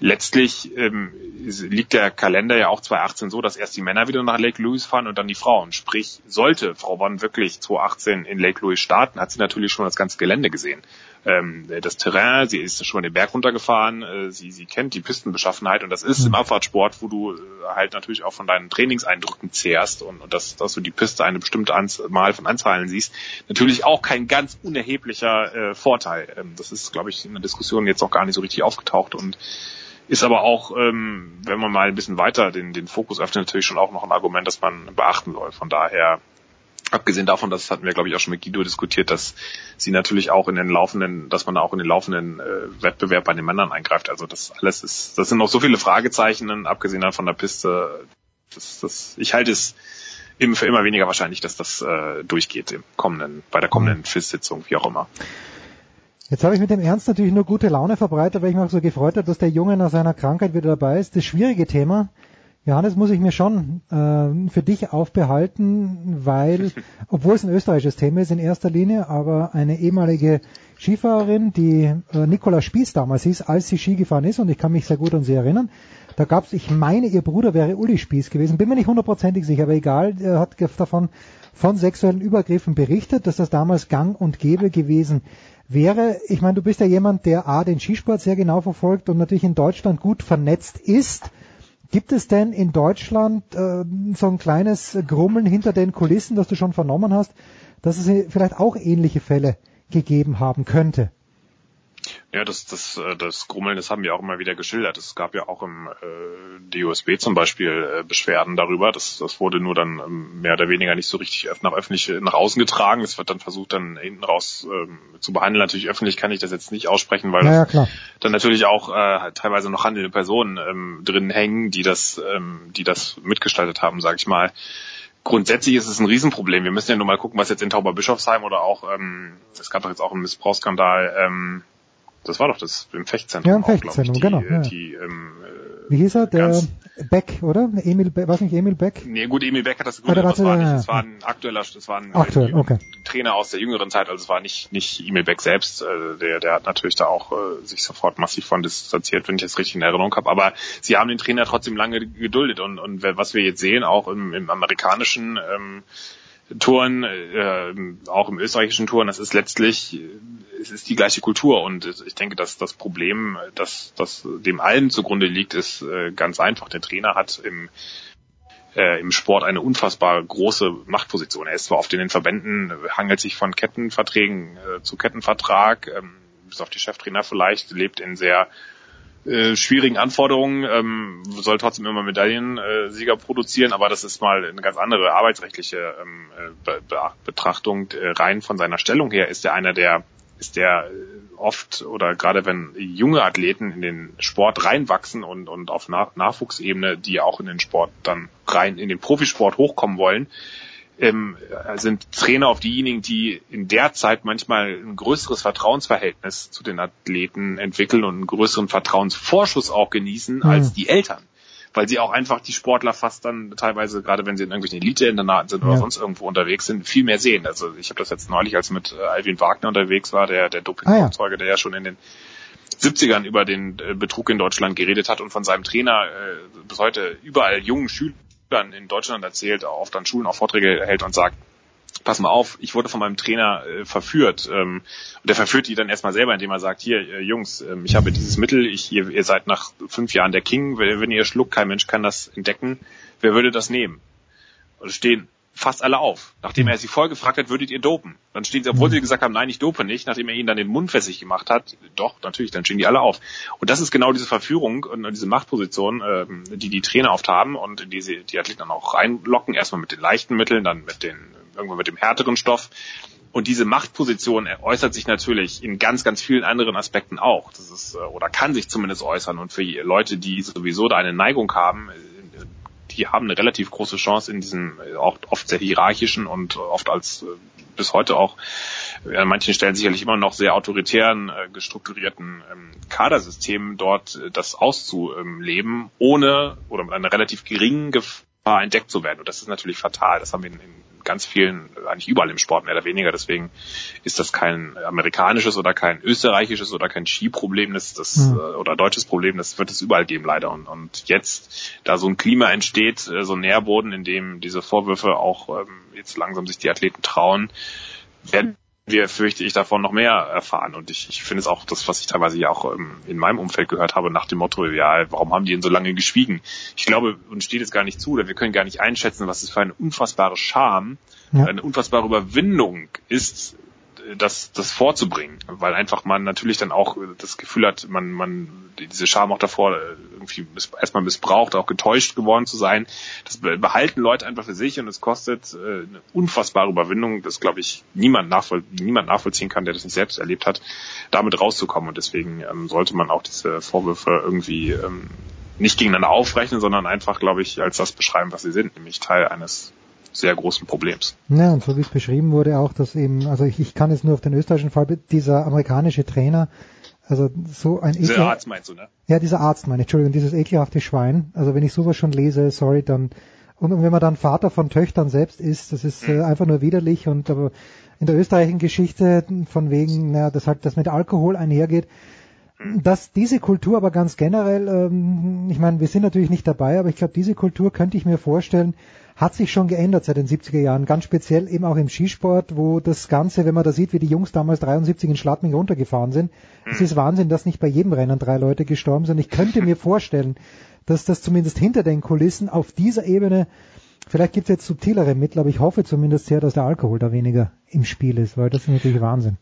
letztlich ähm, liegt der Kalender ja auch 2018 so, dass erst die Männer wieder nach Lake Louise fahren und dann die Frauen. Sprich, sollte Frau Wann wirklich 2018 in Lake Louise starten, hat sie natürlich schon das ganze Gelände gesehen. Ähm, das Terrain, sie ist schon mal den Berg runtergefahren, äh, sie, sie kennt die Pistenbeschaffenheit und das ist im mhm. Abfahrtsport, wo du äh, halt natürlich auch von deinen Trainingseindrücken zehrst und, und dass, dass du die Piste eine bestimmte Anzahl von Anzahlen siehst, natürlich auch kein ganz unerheblicher äh, Vorteil. Ähm, das ist, glaube ich, in der Diskussion jetzt auch gar nicht so richtig aufgetaucht und ist aber auch, ähm, wenn man mal ein bisschen weiter den, den Fokus öffnet, natürlich schon auch noch ein Argument, das man beachten soll. Von daher, abgesehen davon, das hatten wir, glaube ich, auch schon mit Guido diskutiert, dass sie natürlich auch in den laufenden, dass man auch in den laufenden äh, Wettbewerb bei den Männern eingreift. Also das alles ist, das sind noch so viele Fragezeichen, abgesehen dann von der Piste. Das, das, ich halte es eben für immer weniger wahrscheinlich, dass das äh, durchgeht im kommenden, bei der kommenden FIS-Sitzung, wie auch immer. Jetzt habe ich mit dem Ernst natürlich nur gute Laune verbreitet, weil ich mich auch so gefreut habe, dass der Junge nach seiner Krankheit wieder dabei ist. Das schwierige Thema, Johannes, muss ich mir schon äh, für dich aufbehalten, weil, obwohl es ein österreichisches Thema ist in erster Linie, aber eine ehemalige Skifahrerin, die äh, Nicola Spieß damals hieß, als sie Ski gefahren ist, und ich kann mich sehr gut an sie erinnern, da gab es, ich meine, ihr Bruder wäre Uli Spieß gewesen, bin mir nicht hundertprozentig sicher, aber egal, er hat davon von sexuellen Übergriffen berichtet, dass das damals gang und gäbe gewesen wäre, ich meine, du bist ja jemand, der A, den Skisport sehr genau verfolgt und natürlich in Deutschland gut vernetzt ist. Gibt es denn in Deutschland äh, so ein kleines Grummeln hinter den Kulissen, das du schon vernommen hast, dass es vielleicht auch ähnliche Fälle gegeben haben könnte? Ja, das, das, äh, das Grummeln, das haben wir auch immer wieder geschildert. Es gab ja auch im äh, DUSB zum Beispiel äh, Beschwerden darüber. Das, das wurde nur dann ähm, mehr oder weniger nicht so richtig nach öffentlich nach außen getragen. Es wird dann versucht, dann hinten raus ähm, zu behandeln. Natürlich öffentlich kann ich das jetzt nicht aussprechen, weil ja, ja, dann natürlich auch äh, teilweise noch handelnde Personen ähm, drin hängen, die das, ähm, die das mitgestaltet haben, sage ich mal grundsätzlich ist es ein Riesenproblem. Wir müssen ja nur mal gucken, was jetzt in Tauberbischofsheim oder auch, ähm, es gab doch jetzt auch einen Missbrauchsskandal ähm, das war doch das im Fechtzentrum. Ja, im auch, Fechtzentrum, die, genau, äh, ja. Die, ähm, Wie hieß er? Der Beck, oder? Emil Beck, was nicht Emil Beck? Nee, gut, Emil Beck hat das gegründet, aber es war nicht, ja, es war ein aktueller, es war ein Aktuell, okay. Trainer aus der jüngeren Zeit, also es war nicht, nicht Emil Beck selbst, äh, der, der hat natürlich da auch äh, sich sofort massiv von distanziert, wenn ich das richtig in Erinnerung habe, aber sie haben den Trainer trotzdem lange geduldet und, und was wir jetzt sehen, auch im, im amerikanischen ähm, Touren, äh, auch im österreichischen Touren, das ist letztlich, äh, es ist die gleiche Kultur und ich denke, dass das Problem, das, das dem allem zugrunde liegt, ist äh, ganz einfach. Der Trainer hat im äh, im Sport eine unfassbar große Machtposition. Er ist zwar oft in den Verbänden, äh, hangelt sich von Kettenverträgen äh, zu Kettenvertrag, ähm, bis auf die Cheftrainer vielleicht, lebt in sehr äh, schwierigen Anforderungen, ähm, soll trotzdem immer Medaillensieger Sieger produzieren, aber das ist mal eine ganz andere arbeitsrechtliche ähm, äh, Be Be Betrachtung. Äh, rein von seiner Stellung her ist er einer der ist der äh, oft oder gerade wenn junge Athleten in den Sport reinwachsen und, und auf Nach Nachwuchsebene, die auch in den Sport dann rein in den Profisport hochkommen wollen, ähm, sind Trainer auf diejenigen, die in der Zeit manchmal ein größeres Vertrauensverhältnis zu den Athleten entwickeln und einen größeren Vertrauensvorschuss auch genießen Mhm. als die Eltern. Weil sie auch einfach die Sportler fast dann teilweise, gerade wenn sie in irgendwelchen Elite-Internaten sind oder Ja. sonst irgendwo unterwegs sind, viel mehr sehen. Also ich habe das jetzt neulich, als mit äh, Alvin Wagner unterwegs war, der, der Doping-Vorzeuge, der ja schon in den 70ern über den äh, Betrug in Deutschland geredet hat und von seinem Trainer äh, bis heute überall jungen Schülern in Deutschland erzählt, oft an Schulen auch Vorträge hält und sagt, pass mal auf, ich wurde von meinem Trainer äh, verführt. Ähm, und der verführt die dann erstmal selber, indem er sagt, hier, äh, Jungs, ähm, ich habe dieses Mittel, ich, ihr, ihr seid nach fünf Jahren der King, wenn, wenn ihr schluckt, kein Mensch kann das entdecken, wer würde das nehmen? Es stehen fast alle auf. Nachdem er sie voll gefragt hat, würdet ihr dopen? Dann stehen sie, obwohl sie gesagt haben, nein, ich dope nicht, nachdem er ihnen dann den Mund wässrig gemacht hat, doch, natürlich, dann stehen die alle auf. Und das ist genau diese Verführung und diese Machtposition, ähm, die die Trainer oft haben und die sie die Athleten dann auch reinlocken, erstmal mit den leichten Mitteln, dann mit den, irgendwann mit dem härteren Stoff. Und diese Machtposition äußert sich natürlich in ganz, ganz vielen anderen Aspekten auch. Das ist, äh, oder kann sich zumindest äußern. Und für Leute, die sowieso da eine Neigung haben, die haben eine relativ große Chance in diesem äh, auch oft sehr hierarchischen und oft als äh, bis heute auch äh, an manchen Stellen sicherlich immer noch sehr autoritären, äh, gestrukturierten ähm, Kadersystem dort äh, das auszuleben, ohne oder mit einer relativ geringen Gefahr entdeckt zu werden. Und das ist natürlich fatal. Das haben wir in ganz vielen, eigentlich überall im Sport mehr oder weniger. Deswegen ist das kein amerikanisches oder kein österreichisches oder kein Skiproblem, das, das Mhm. oder deutsches Problem. Das wird es überall geben leider. Und, und jetzt, da so ein Klima entsteht, äh, so ein Nährboden, in dem diese Vorwürfe auch ähm, jetzt langsam sich die Athleten trauen, werden wir, fürchte ich, davon noch mehr erfahren. Und ich, ich finde es auch das, was ich teilweise ja auch ähm, in meinem Umfeld gehört habe, nach dem Motto, ja, warum haben die denn so lange geschwiegen? Ich glaube, uns steht es gar nicht zu, oder wir können gar nicht einschätzen, was es für eine unfassbare Scham, Ja. eine unfassbare Überwindung ist, das, das vorzubringen, weil einfach man natürlich dann auch das Gefühl hat, man, man, diese Scham auch davor äh, irgendwie erstmal missbraucht, auch getäuscht geworden zu sein. Das be- behalten Leute einfach für sich und es kostet äh, eine unfassbare Überwindung, das glaube ich niemand, nachvoll niemand nachvollziehen kann, der das nicht selbst erlebt hat, damit rauszukommen. Und deswegen ähm, sollte man auch diese Vorwürfe irgendwie ähm, nicht gegeneinander aufrechnen, sondern einfach, glaube ich, als das beschreiben, was sie sind, nämlich Teil eines sehr großen Problems. Ja, und so wie es beschrieben wurde auch, dass eben, also ich, ich kann jetzt nur auf den österreichischen Fall, dieser amerikanische Trainer, also so ein Dieser Arzt meinst du, ne? Ja, dieser Arzt meine, ich, Entschuldigung, dieses ekelhafte Schwein. Also wenn ich sowas schon lese, sorry, dann und, und wenn man dann Vater von Töchtern selbst ist, das ist äh, einfach nur widerlich und aber in der österreichischen Geschichte von wegen, na, dass halt das mit Alkohol einhergeht, dass diese Kultur aber ganz generell, ähm, ich meine, wir sind natürlich nicht dabei, aber ich glaube, diese Kultur könnte ich mir vorstellen, hat sich schon geändert seit den 70er Jahren, ganz speziell eben auch im Skisport, wo das Ganze, wenn man da sieht, wie die Jungs damals 73 in Schladming runtergefahren sind, es ist Wahnsinn, dass nicht bei jedem Rennen drei Leute gestorben sind. Ich könnte mir vorstellen, dass das zumindest hinter den Kulissen auf dieser Ebene, vielleicht gibt es jetzt subtilere Mittel, aber ich hoffe zumindest sehr, dass der Alkohol da weniger im Spiel ist, weil das ist natürlich Wahnsinn.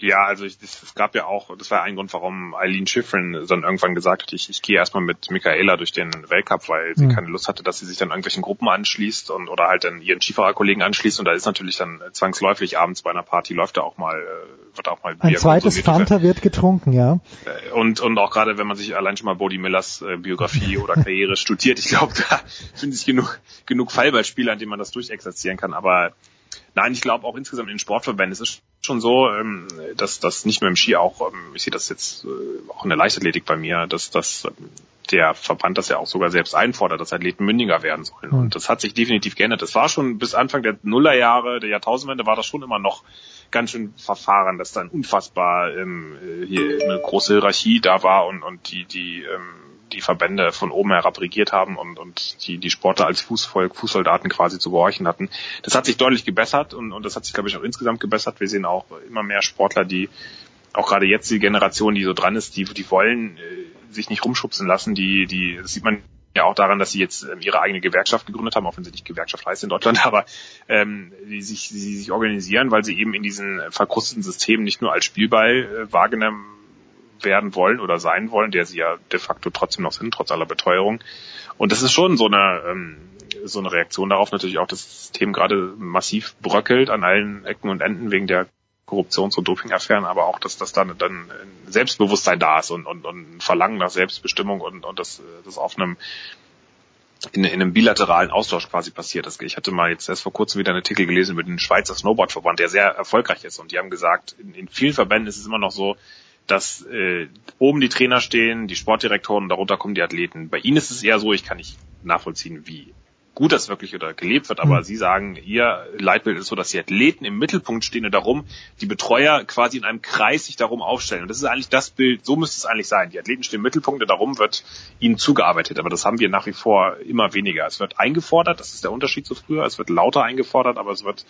Ja, also ich, das, es gab ja auch, das war ein Grund, warum Eileen Schiffrin dann irgendwann gesagt hat, ich, ich gehe erstmal mit Michaela durch den Weltcup, weil sie Mhm. keine Lust hatte, dass sie sich dann irgendwelchen Gruppen anschließt und oder halt dann ihren Skifahrerkollegen anschließt und da ist natürlich dann zwangsläufig abends bei einer Party läuft da auch mal, äh, wird auch mal Ein Bier zweites konsumiert. Fanta wird getrunken, ja. Äh, Und, und auch gerade, wenn man sich allein schon mal Bodie Millers äh, Biografie oder Karriere studiert, ich glaube, da finde ich genug, genug Fallbeispiele, an denen man das durchexerzieren kann. Aber Nein, ich glaube auch insgesamt in den Sportverbänden. Es ist schon so, ähm, dass das nicht mehr im Ski auch, ähm, ich sehe das jetzt äh, auch in der Leichtathletik bei mir, dass das ähm, der Verband das ja auch sogar selbst einfordert, dass Athleten mündiger werden sollen. Hm. Und das hat sich definitiv geändert. Das war schon bis Anfang der Nullerjahre, der Jahrtausendwende, war das schon immer noch ganz schön verfahren, dass dann unfassbar ähm, hier eine große Hierarchie da war und, und die, die, ähm, die Verbände von oben herab regiert haben und, und die, die Sportler als Fußvolk, Fußsoldaten quasi zu gehorchen hatten. Das hat sich deutlich gebessert und, und das hat sich, glaube ich, auch insgesamt gebessert. Wir sehen auch immer mehr Sportler, die auch gerade jetzt die Generation, die so dran ist, die, die wollen äh, sich nicht rumschubsen lassen, die, die, das sieht man ja auch daran, dass sie jetzt ähm, ihre eigene Gewerkschaft gegründet haben, auch wenn sie nicht Gewerkschaft heißt in Deutschland, aber ähm, die sich, die sich organisieren, weil sie eben in diesen verkrusteten Systemen nicht nur als Spielball äh, wahrgenommen werden wollen oder sein wollen, der sie ja de facto trotzdem noch sind, trotz aller Beteuerung. Und das ist schon so eine ähm, so eine Reaktion darauf natürlich auch, dass das System gerade massiv bröckelt an allen Ecken und Enden wegen der Korruptions- und Dopingaffären, aber auch, dass das dann, dann ein Selbstbewusstsein da ist und, und, und ein Verlangen nach Selbstbestimmung und, und das, das auf einem in, in einem bilateralen Austausch quasi passiert ist. Ich hatte mal jetzt erst vor kurzem wieder einen Artikel gelesen über den Schweizer Snowboardverband, der sehr erfolgreich ist und die haben gesagt, in, in vielen Verbänden ist es immer noch so, dass äh, oben die Trainer stehen, die Sportdirektoren darunter kommen die Athleten. Bei ihnen ist es eher so, ich kann nicht nachvollziehen, wie gut das wirklich oder gelebt wird, aber mhm. Sie sagen, Ihr Leitbild ist so, dass die Athleten im Mittelpunkt stehen und darum die Betreuer quasi in einem Kreis sich darum aufstellen. Und das ist eigentlich das Bild, so müsste es eigentlich sein. Die Athleten stehen im Mittelpunkt und darum wird ihnen zugearbeitet. Aber das haben wir nach wie vor immer weniger. Es wird eingefordert, das ist der Unterschied zu früher. Es wird lauter eingefordert, aber es wird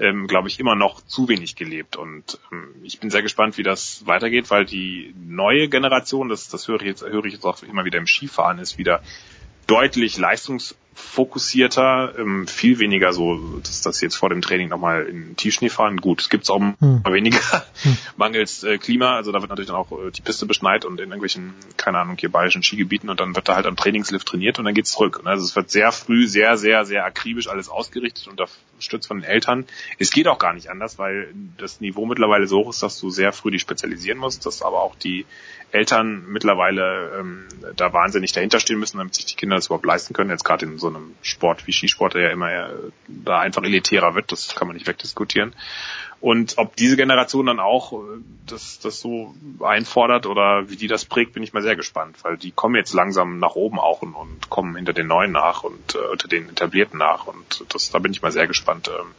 ähm, glaube ich, immer noch zu wenig gelebt. Und ähm, ich bin sehr gespannt, wie das weitergeht, weil die neue Generation, das, das höre ich jetzt, höre ich jetzt auch immer wieder im Skifahren, ist wieder deutlich leistungsfokussierter, ähm, viel weniger so, dass das jetzt vor dem Training nochmal in Tiefschnee fahren. Gut, es gibt's auch hm. weniger hm. mangels äh, Klima, also da wird natürlich dann auch äh, die Piste beschneit und in irgendwelchen, keine Ahnung, hier bayerischen Skigebieten und dann wird da halt am Trainingslift trainiert und dann geht's zurück. Also es wird sehr früh, sehr, sehr, sehr akribisch alles ausgerichtet und unterstützt von den Eltern. Es geht auch gar nicht anders, weil das Niveau mittlerweile so hoch ist, dass du sehr früh dich spezialisieren musst, dass aber auch die Eltern mittlerweile ähm, da wahnsinnig dahinter stehen müssen, damit sich die Kinder das überhaupt leisten können. Jetzt gerade in so einem Sport wie Skisport, der ja immer äh, da einfach elitärer wird, das kann man nicht wegdiskutieren. Und ob diese Generation dann auch äh, das, das so einfordert oder wie die das prägt, bin ich mal sehr gespannt, weil die kommen jetzt langsam nach oben auch und, und kommen hinter den Neuen nach und äh, unter den Etablierten nach und das, da bin ich mal sehr gespannt. Ähm,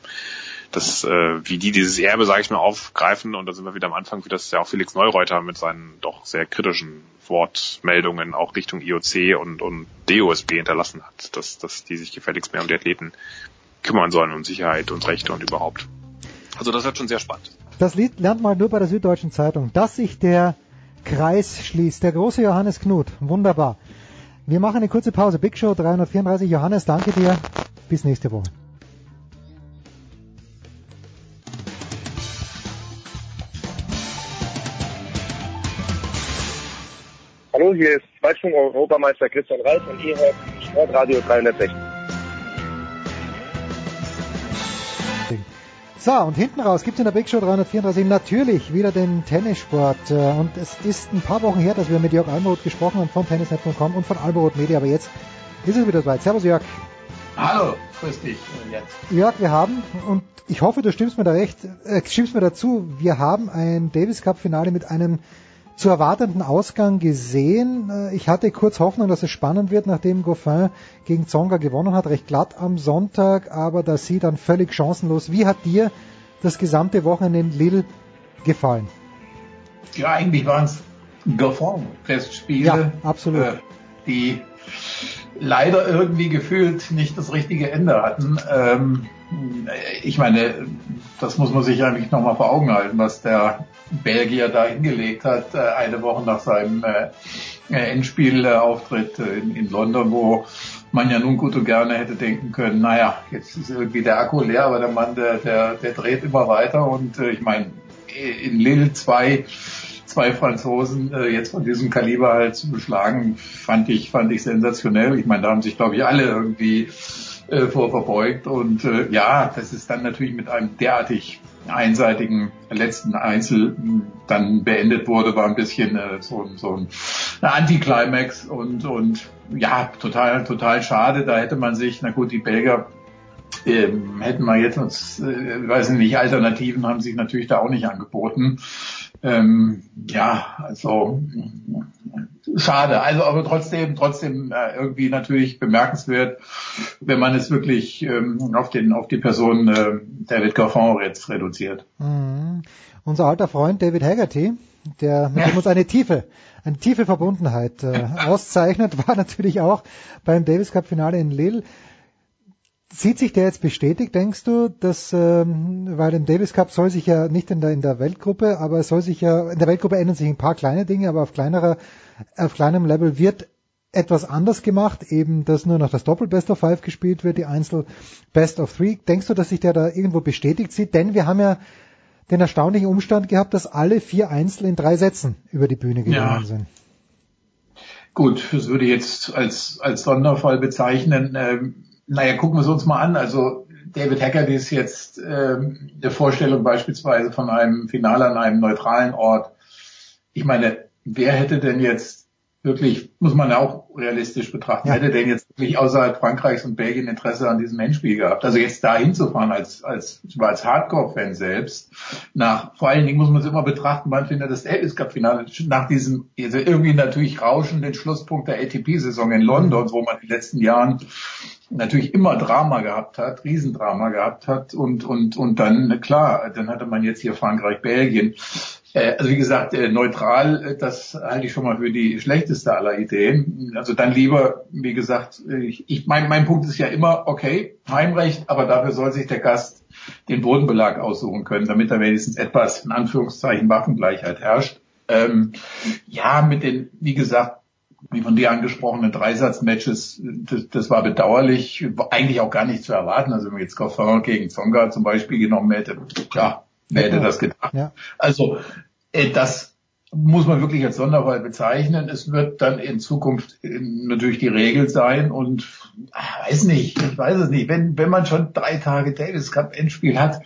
das, äh, wie die dieses Erbe, sage ich mal, aufgreifen. Und da sind wir wieder am Anfang, wie das ja auch Felix Neureuter mit seinen doch sehr kritischen Wortmeldungen auch Richtung IOC und, und DOSB hinterlassen hat, dass, dass die sich gefälligst mehr um die Athleten kümmern sollen, um Sicherheit und Rechte und überhaupt. Also das wird schon sehr spannend. Das Lied lernt man nur bei der Süddeutschen Zeitung, dass sich der Kreis schließt. Der große Johannes Knut, wunderbar. Wir machen eine kurze Pause. Big Show 334. Johannes, danke dir. Bis nächste Woche. Hallo, hier ist Zweitschwung-Europameister Christian Reif und ihr hört Sportradio 360. So, und hinten raus gibt es in der Big Show 334 natürlich wieder den Tennissport. Und es ist ein paar Wochen her, dass wir mit Jörg Almroth gesprochen haben von tennisnet.com und von Almroth Media, aber jetzt ist es wieder soweit. Servus Jörg. Hallo, grüß dich. Jetzt. Jörg, wir haben, und ich hoffe, du stimmst mir da recht, äh, stimmst mir dazu, wir haben ein Davis Cup Finale mit einem zu erwartenden Ausgang gesehen. Äh, ich hatte kurz Hoffnung, dass es spannend wird, nachdem Goffin gegen Zonga gewonnen hat, recht glatt am Sonntag, aber da sie dann völlig chancenlos. Wie hat dir das gesamte Wochenende in Lille gefallen? Ja, eigentlich waren es Goffin-Festspiele. Ja, absolut. Äh, die leider irgendwie gefühlt nicht das richtige Ende hatten. Ähm, ich meine, das muss man sich eigentlich nochmal vor Augen halten, was der Belgier da hingelegt hat, äh, eine Woche nach seinem äh, Endspielauftritt in, London, wo man ja nun gut und gerne hätte denken können, naja, jetzt ist irgendwie der Akku leer, aber der Mann, der, der, der dreht immer weiter und äh, ich meine, in Lille zwei, zwei Franzosen äh, jetzt von diesem Kaliber halt zu beschlagen, fand ich, fand ich sensationell. Ich meine, da haben sich, glaube ich, alle irgendwie äh, vor verbeugt und äh, ja, das ist dann natürlich mit einem derartig einseitigen letzten Einzel dann beendet wurde, war ein bisschen äh, so, so ein Anticlimax und, und ja, total, total schade. Da hätte man sich, na gut, die Belgier ähm, hätten wir jetzt uns, äh, weiß nicht, Alternativen haben sich natürlich da auch nicht angeboten. Ähm, ja, also schade. Also aber trotzdem, trotzdem äh, irgendwie natürlich bemerkenswert, wenn man es wirklich ähm, auf den auf die Person äh, David Goffin jetzt reduziert. Mhm. Unser alter Freund David Haggerty, der mit dem uns eine tiefe, eine tiefe Verbundenheit äh, auszeichnet, war natürlich auch beim Davis Cup Finale in Lille. Sieht sich der jetzt bestätigt, denkst du, dass, ähm, weil im Davis Cup soll sich ja nicht in der, in der Weltgruppe, aber es soll sich ja, in der Weltgruppe ändern sich ein paar kleine Dinge, aber auf kleinerer, auf kleinem Level wird etwas anders gemacht, eben, dass nur noch das Doppel Best of Five gespielt wird, die Einzel Best of Three. Denkst du, dass sich der da irgendwo bestätigt sieht? Denn wir haben ja den erstaunlichen Umstand gehabt, dass alle vier Einzel in drei Sätzen über die Bühne gegangen ja. sind. Gut, das würde ich jetzt als, als Sonderfall bezeichnen. Ähm, naja, gucken wir es uns mal an. Also David Hackerty ist jetzt ähm, der Vorstellung beispielsweise von einem Finale an einem neutralen Ort. Ich meine, wer hätte denn jetzt wirklich, muss man auch realistisch betrachten, ja. hätte denn jetzt wirklich außerhalb Frankreichs und Belgien Interesse an diesem Endspiel gehabt? Also jetzt da hinzufahren als, als, als Hardcore-Fan selbst, nach, vor allen Dingen muss man es immer betrachten, wann findet das Davis Cup Finale nach diesem, also irgendwie natürlich rauschenden Schlusspunkt der ATP-Saison in London, wo man in den letzten Jahren natürlich immer Drama gehabt hat, Riesendrama gehabt hat und, und, und dann, klar, dann hatte man jetzt hier Frankreich, Belgien. Äh, also wie gesagt, äh, neutral, äh, das halte ich schon mal für die schlechteste aller Ideen. Also dann lieber, wie gesagt, ich, mein, mein Punkt ist ja immer, okay, Heimrecht, aber dafür soll sich der Gast den Bodenbelag aussuchen können, damit da wenigstens etwas, in Anführungszeichen, Waffengleichheit herrscht. Ähm, ja, mit den, wie gesagt, wie von dir angesprochenen Dreisatzmatches, das, das war bedauerlich, eigentlich auch gar nicht zu erwarten. Also wenn man jetzt Goffin gegen Zonga zum Beispiel genommen hätte, ja, Wer hätte das gedacht? Ja. Also äh, das muss man wirklich als Sonderfall bezeichnen. Es wird dann in Zukunft äh, natürlich die Regel sein und ach, weiß nicht, ich weiß es nicht. Wenn, wenn man schon drei Tage Davis Cup Endspiel hat,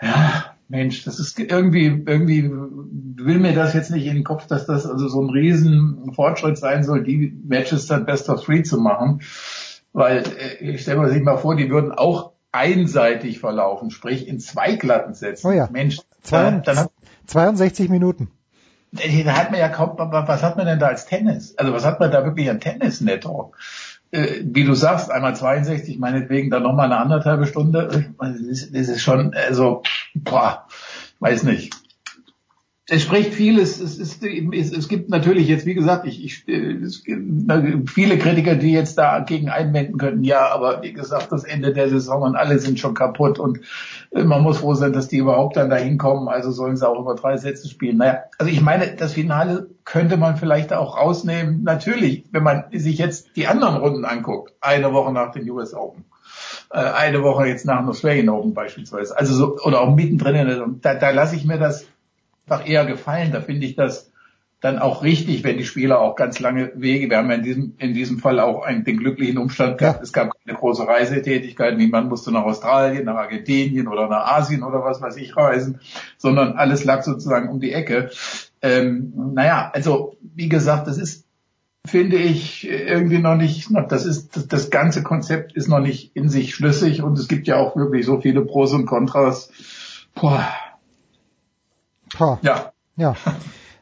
ja, Mensch, das ist irgendwie, irgendwie will mir das jetzt nicht in den Kopf, dass das also so ein riesen Fortschritt sein soll, die Matches dann Best of Three zu machen. Weil äh, ich stelle mir sich mal vor, die würden auch einseitig verlaufen, sprich in zwei glatten Sätzen. Oh ja. Mensch, Zwei, dann hat, 62 Minuten. Da hat man ja kaum, was hat man denn da als Tennis? Also was hat man da wirklich an Tennis netto? Äh, wie du sagst, einmal 62, meinetwegen dann nochmal eine anderthalbe Stunde. Das ist, schon, also, boah, weiß nicht es spricht vieles. Es, ist, es, es gibt natürlich jetzt, wie gesagt, ich, ich, es gibt viele Kritiker, die jetzt dagegen einwenden könnten. Ja, aber wie gesagt, das Ende der Saison und alle sind schon kaputt und man muss froh sein, dass die überhaupt dann dahin kommen. Also sollen sie auch über drei Sätze spielen. Naja, also ich meine, das Finale könnte man vielleicht auch rausnehmen. Natürlich, wenn man sich jetzt die anderen Runden anguckt, eine Woche nach den US Open äh, eine Woche jetzt nach dem Australian Open beispielsweise. Also so, oder auch mittendrin. Da, da lasse ich mir das einfach eher gefallen. Da finde ich das dann auch richtig, wenn die Spieler auch ganz lange Wege, wir haben ja in diesem, in diesem Fall auch einen, den glücklichen Umstand gehabt, es gab keine große Reisetätigkeit, niemand musste nach Australien, nach Argentinien oder nach Asien oder was weiß ich reisen, sondern alles lag sozusagen um die Ecke. Ähm, naja, also wie gesagt, das ist, finde ich, irgendwie noch nicht, das ist, das, das ganze Konzept ist noch nicht in sich schlüssig und es gibt ja auch wirklich so viele Pros und Kontras. Boah, Ha. Ja. Ja.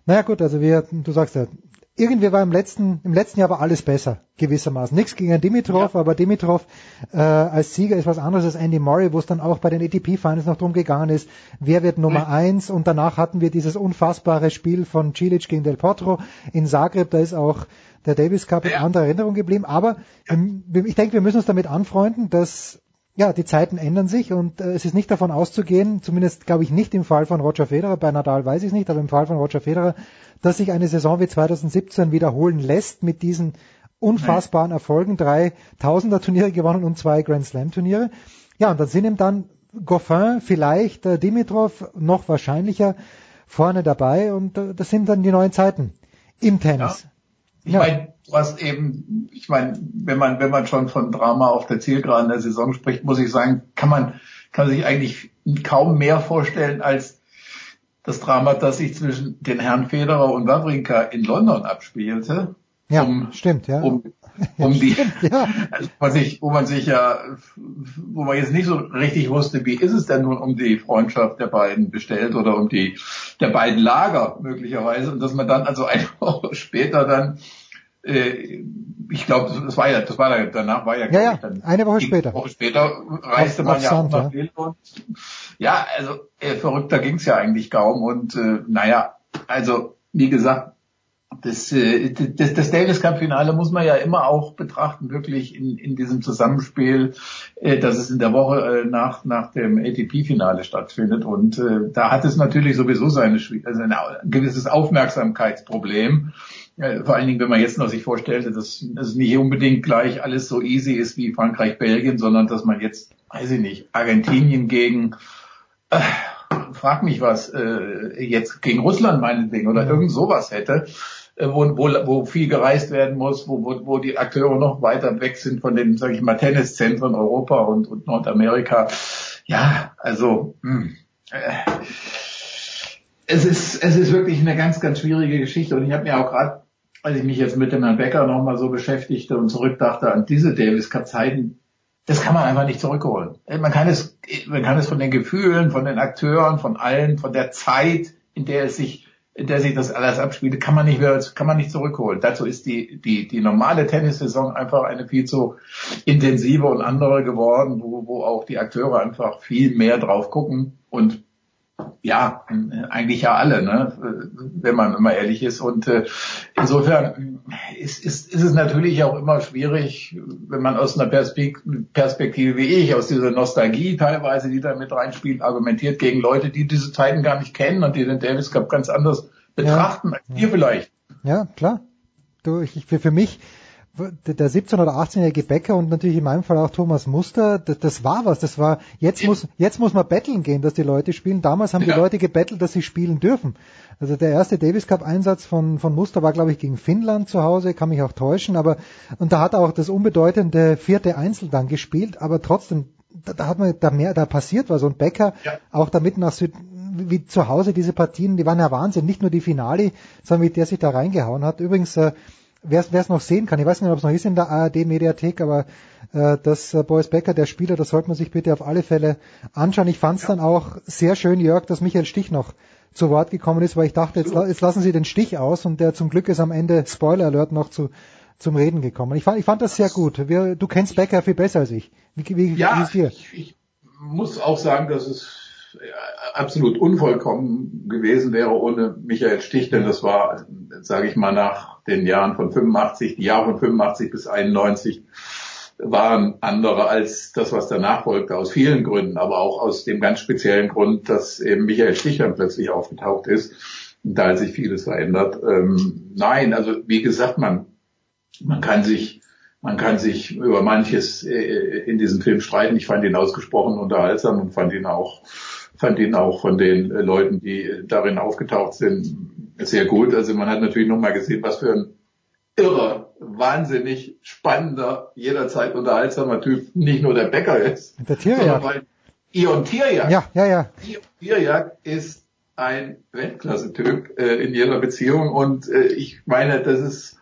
Naja gut, also wir, du sagst ja, irgendwie war im letzten, im letzten Jahr war alles besser, gewissermaßen. Nichts gegen Dimitrov, ja. aber Dimitrov äh, als Sieger ist was anderes als Andy Murray, wo es dann auch bei den ATP-Finals noch drum gegangen ist, wer wird Nummer mhm. eins und danach hatten wir dieses unfassbare Spiel von Cilic gegen Del Potro in Zagreb, da ist auch der Davis Cup in anderer Erinnerung geblieben, aber ja. ich denke, wir müssen uns damit anfreunden, dass ja, die Zeiten ändern sich und äh, es ist nicht davon auszugehen, zumindest glaube ich nicht im Fall von Roger Federer, bei Nadal weiß ich es nicht, aber im Fall von Roger Federer, dass sich eine Saison wie 2017 wiederholen lässt mit diesen unfassbaren Erfolgen, drei Tausender-Turniere gewonnen und zwei Grand Slam-Turniere. Ja, und dann sind ihm dann Goffin, vielleicht äh, Dimitrov, noch wahrscheinlicher vorne dabei und äh, das sind dann die neuen Zeiten im Tennis. Ja. Ich ja. meine, du hast eben, ich meine, wenn man, wenn man schon von Drama auf der Zielgeraden der Saison spricht, muss ich sagen, kann man, kann sich eigentlich kaum mehr vorstellen als das Drama, das sich zwischen den Herrn Federer und Wawrinka in London abspielte. Ja, um, stimmt, ja. Um, um die, ja. also, was ich, wo man sich ja, wo man jetzt nicht so richtig wusste, wie ist es denn nun um die Freundschaft der beiden bestellt oder um die der beiden Lager möglicherweise und dass man dann also eine Woche später dann äh, ich glaube, das war ja, das war ja, danach war ja, ja, ja dann eine Woche später. Eine Woche später reiste auf, man auf ja Sand, nach ja. und ja, also äh, verrückter ging's ja eigentlich kaum und äh, naja, also wie gesagt, das, äh, das, das Davis Cup Finale muss man ja immer auch betrachten, wirklich in, in diesem Zusammenspiel, äh, dass es in der Woche äh, nach, nach dem ATP Finale stattfindet. Und äh, da hat es natürlich sowieso seine, also ein gewisses Aufmerksamkeitsproblem. Äh, vor allen Dingen, wenn man jetzt noch sich vorstellte, dass es nicht unbedingt gleich alles so easy ist wie Frankreich, Belgien, sondern dass man jetzt, weiß ich nicht, Argentinien gegen äh, frag mich was, äh, jetzt gegen Russland meinetwegen oder irgend sowas hätte, wo, wo, wo viel gereist werden muss, wo, wo, wo die Akteure noch weiter weg sind von den, sage ich mal, Tenniszentren Europa und, und Nordamerika. Ja, also mh, äh, es ist es ist wirklich eine ganz ganz schwierige Geschichte und ich habe mir auch gerade, als ich mich jetzt mit dem Herrn Becker nochmal so beschäftigte und zurückdachte an diese Davis Cup Zeiten, das kann man einfach nicht zurückholen. Man kann es man kann es von den Gefühlen, von den Akteuren, von allen, von der Zeit, in der es sich in der sich das alles abspielt, kann man nicht mehr, kann man nicht zurückholen. Dazu ist die, die, die normale Tennissaison einfach eine viel zu intensive und andere geworden, wo, wo auch die Akteure einfach viel mehr drauf gucken und ja, eigentlich ja alle, ne? wenn man immer ehrlich ist. Und äh, insofern ist, ist, ist es natürlich auch immer schwierig, wenn man aus einer Perspektive wie ich, aus dieser Nostalgie teilweise, die da mit reinspielt, argumentiert gegen Leute, die diese Zeiten gar nicht kennen und die den Davis Cup ganz anders betrachten ja. als wir vielleicht. Ja, klar. Du, ich, für, für mich der 17- oder 18-jährige Bäcker und natürlich in meinem Fall auch Thomas Muster, das, das war was. Das war, jetzt muss, jetzt muss man betteln gehen, dass die Leute spielen. Damals haben ja. die Leute gebettelt, dass sie spielen dürfen. Also der erste Davis Cup Einsatz von, von Muster war, glaube ich, gegen Finnland zu Hause, kann mich auch täuschen, aber, und da hat er auch das unbedeutende vierte Einzel dann gespielt, aber trotzdem, da, da hat man, da mehr, da passiert was und Becker, ja. auch damit nach Süd, wie zu Hause diese Partien, die waren ja Wahnsinn, nicht nur die Finale, sondern wie der sich da reingehauen hat. Übrigens, äh, wer es noch sehen kann, ich weiß nicht, ob es noch ist in der ARD-Mediathek, aber äh, das äh, Boris Becker, der Spieler, das sollte man sich bitte auf alle Fälle anschauen. Ich fand es ja. dann auch sehr schön, Jörg, dass Michael Stich noch zu Wort gekommen ist, weil ich dachte, jetzt, jetzt lassen Sie den Stich aus und der zum Glück ist am Ende, Spoiler Alert, noch zu zum Reden gekommen. Ich fand, ich fand das sehr gut. Wir, du kennst Becker viel besser als ich. Wie, wie, ja, wie ist dir? Ich, ich muss auch sagen, dass es absolut unvollkommen gewesen wäre ohne Michael Stich, denn das war, sage ich mal, nach den Jahren von 85, die Jahre von 85 bis 91 waren andere als das, was danach folgte, aus vielen Gründen, aber auch aus dem ganz speziellen Grund, dass eben Michael Stich dann plötzlich aufgetaucht ist. Und da hat sich vieles verändert. Ähm, nein, also wie gesagt, man, man kann sich man kann sich über manches äh, in diesem Film streiten. Ich fand ihn ausgesprochen unterhaltsam und fand ihn auch fand ihn auch von den äh, Leuten, die darin aufgetaucht sind, sehr gut. Also man hat natürlich nochmal gesehen, was für ein irrer, wahnsinnig spannender, jederzeit unterhaltsamer Typ nicht nur der Bäcker ist, der Tierjagd. weil Ion Tierjagd. Ja, ja, ja. Ion Tierjagd ist ein Weltklasse-Typ äh, in jeder Beziehung und äh, ich meine, das ist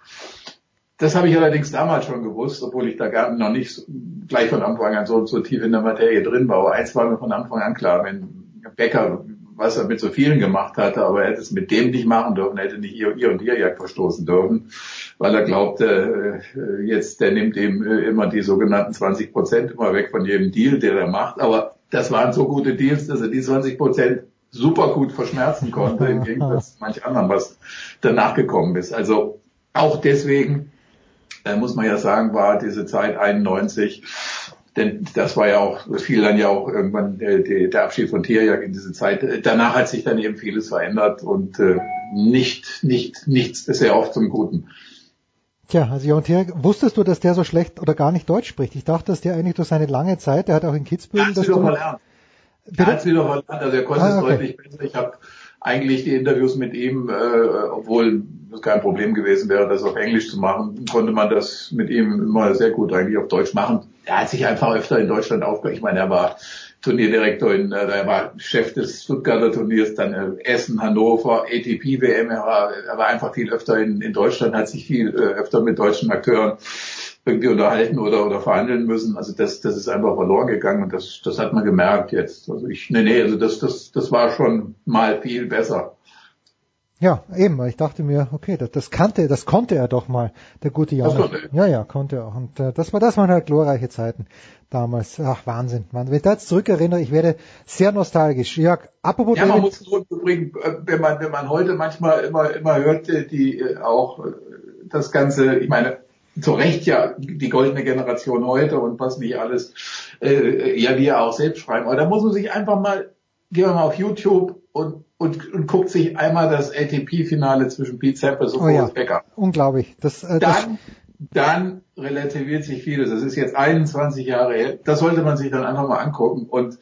das habe ich allerdings damals schon gewusst, obwohl ich da gar noch nicht gleich von Anfang an so, so tief in der Materie drin war. Aber eins war mir von Anfang an klar, wenn Becker, was er mit so vielen gemacht hatte, aber er hätte es mit dem nicht machen dürfen, er hätte nicht ihr, ihr und ihr Jagd verstoßen dürfen, weil er glaubte, äh, jetzt, der nimmt ihm äh, immer die sogenannten 20 Prozent immer weg von jedem Deal, der er macht. Aber das waren so gute Deals, dass er die 20 Prozent super gut verschmerzen konnte, im Gegensatz zu manch anderen, was danach gekommen ist. Also auch deswegen, äh, muss man ja sagen, war diese Zeit 91 denn das war ja auch, das fiel dann ja auch irgendwann der, der Abschied von Tierjagd in diese Zeit. Danach hat sich dann eben vieles verändert und äh, nicht, nicht, nichts ist sehr oft zum Guten. Tja, also Johann Tierjagd, wusstest du, dass der so schlecht oder gar nicht Deutsch spricht? Ich dachte, dass der eigentlich durch seine lange Zeit, der hat auch in Kitzbühel... Das wieder verlernt. Er hat es wieder verlernt, also er konnte ah, okay. es deutlich besser. Ich habe eigentlich die Interviews mit ihm, äh, obwohl es kein Problem gewesen wäre, das auf Englisch zu machen, konnte man das mit ihm immer sehr gut eigentlich auf Deutsch machen. Er hat sich einfach öfter in Deutschland aufgehört. Ich meine, er war Turnierdirektor in, äh, er war Chef des Stuttgarter Turniers, dann äh, Essen, Hannover, ATP WM, er war, er war einfach viel öfter in, in Deutschland, hat sich viel äh, öfter mit deutschen Akteuren irgendwie unterhalten oder, oder verhandeln müssen. Also das, das ist einfach verloren gegangen und das, das hat man gemerkt jetzt. Also ich, nee, nee, also das, das, das war schon mal viel besser. Ja, eben, weil ich dachte mir, okay, das, das kannte, das konnte er doch mal, der gute Jan. Ja, ja, konnte er auch. Und äh, das war, das waren halt glorreiche Zeiten damals. Ach, Wahnsinn, Wahnsinn. Wenn ich da jetzt zurückerinnere, ich werde sehr nostalgisch. Jörg, apropos Ja, man muss nur übrigens, äh, wenn man, wenn man heute manchmal immer, immer hört, äh, die äh, auch das Ganze, ich meine, zu Recht ja die goldene Generation heute und was nicht alles, äh, ja, wir auch selbst schreiben. Aber da muss man sich einfach mal, gehen wir mal auf YouTube und, und, und guckt sich einmal das ATP-Finale zwischen Pete Sampras und oh ja, Becker. unglaublich. Das, äh, das, Dann, dann relativiert sich vieles. Das ist jetzt 21 Jahre her. Das sollte man sich dann einfach mal angucken und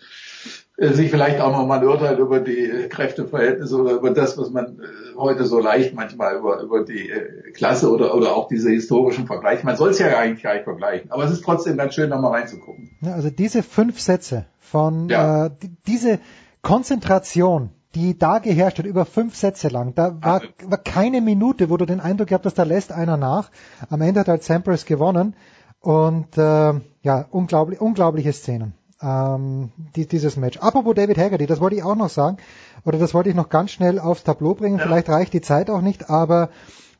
sich vielleicht auch noch mal ein Urteil über die äh, Kräfteverhältnisse oder über das, was man äh, heute so leicht manchmal über, über die äh, Klasse oder, oder auch diese historischen Vergleiche. Man soll es ja eigentlich gar nicht vergleichen. Aber es ist trotzdem ganz schön, da mal reinzugucken. Ja, also diese fünf Sätze von Ja. äh, die, diese Konzentration, die da geherrscht hat, über fünf Sätze lang, da war, war keine Minute, wo du den Eindruck gehabt hast, da lässt einer nach. Am Ende hat halt Sampras gewonnen und äh, ja, unglaublich, unglaubliche Szenen. Ähm, die, dieses Match. Apropos David Haggerty, das wollte ich auch noch sagen, oder das wollte ich noch ganz schnell aufs Tableau bringen. Vielleicht reicht die Zeit auch nicht, aber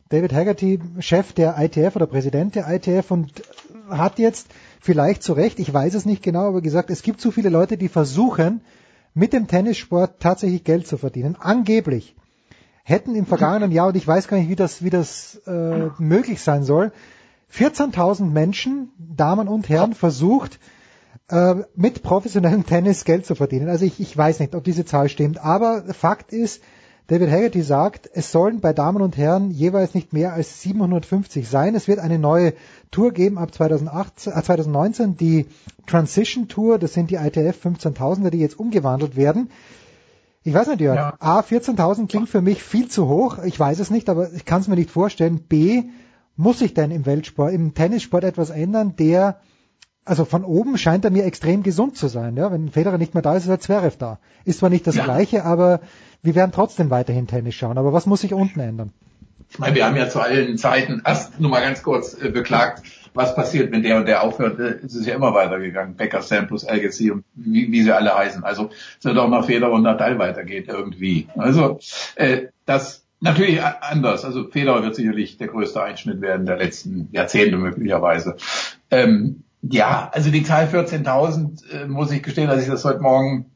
David Haggerty, Chef der ITF oder Präsident der ITF und hat jetzt vielleicht zu Recht, ich weiß es nicht genau, aber gesagt, es gibt zu viele Leute, die versuchen, mit dem Tennissport tatsächlich Geld zu verdienen. Angeblich hätten im vergangenen Jahr, und ich weiß gar nicht, wie das, wie das äh, möglich sein soll, 14.000 Menschen, Damen und Herren, versucht, äh, mit professionellem Tennis Geld zu verdienen. Also ich, ich weiß nicht, ob diese Zahl stimmt, aber Fakt ist, David Haggerty sagt, es sollen bei Damen und Herren jeweils nicht mehr als 750 sein. Es wird eine neue Tour geben ab 2018, äh 2019, die Transition Tour, das sind die ITF 15.000er, die jetzt umgewandelt werden. Ich weiß nicht, Jörg, Ja. A, 14.000 klingt für mich viel zu hoch, ich weiß es nicht, aber ich kann es mir nicht vorstellen. B, muss sich denn im Weltsport, im Tennissport etwas ändern, der also von oben scheint er mir extrem gesund zu sein. Ja? Wenn Federer nicht mehr da ist, ist halt Zverev da. Ist zwar nicht das Ja. Gleiche, aber wir werden trotzdem weiterhin Tennis schauen. Aber was muss sich unten ändern? Ich meine, wir haben ja zu allen Zeiten erst nur mal ganz kurz äh, beklagt, was passiert, wenn der und der aufhört. Äh, Es ist ja immer weitergegangen. Becker, Samples, Agassi und wie, wie sie alle heißen. Also es wird auch noch Federer und Nadal weitergehen irgendwie. Also äh, das natürlich anders. Also Federer wird sicherlich der größte Einschnitt werden der letzten Jahrzehnte möglicherweise. Ähm, ja, also die Zahl 14.000 äh, muss ich gestehen, als ich das heute Morgen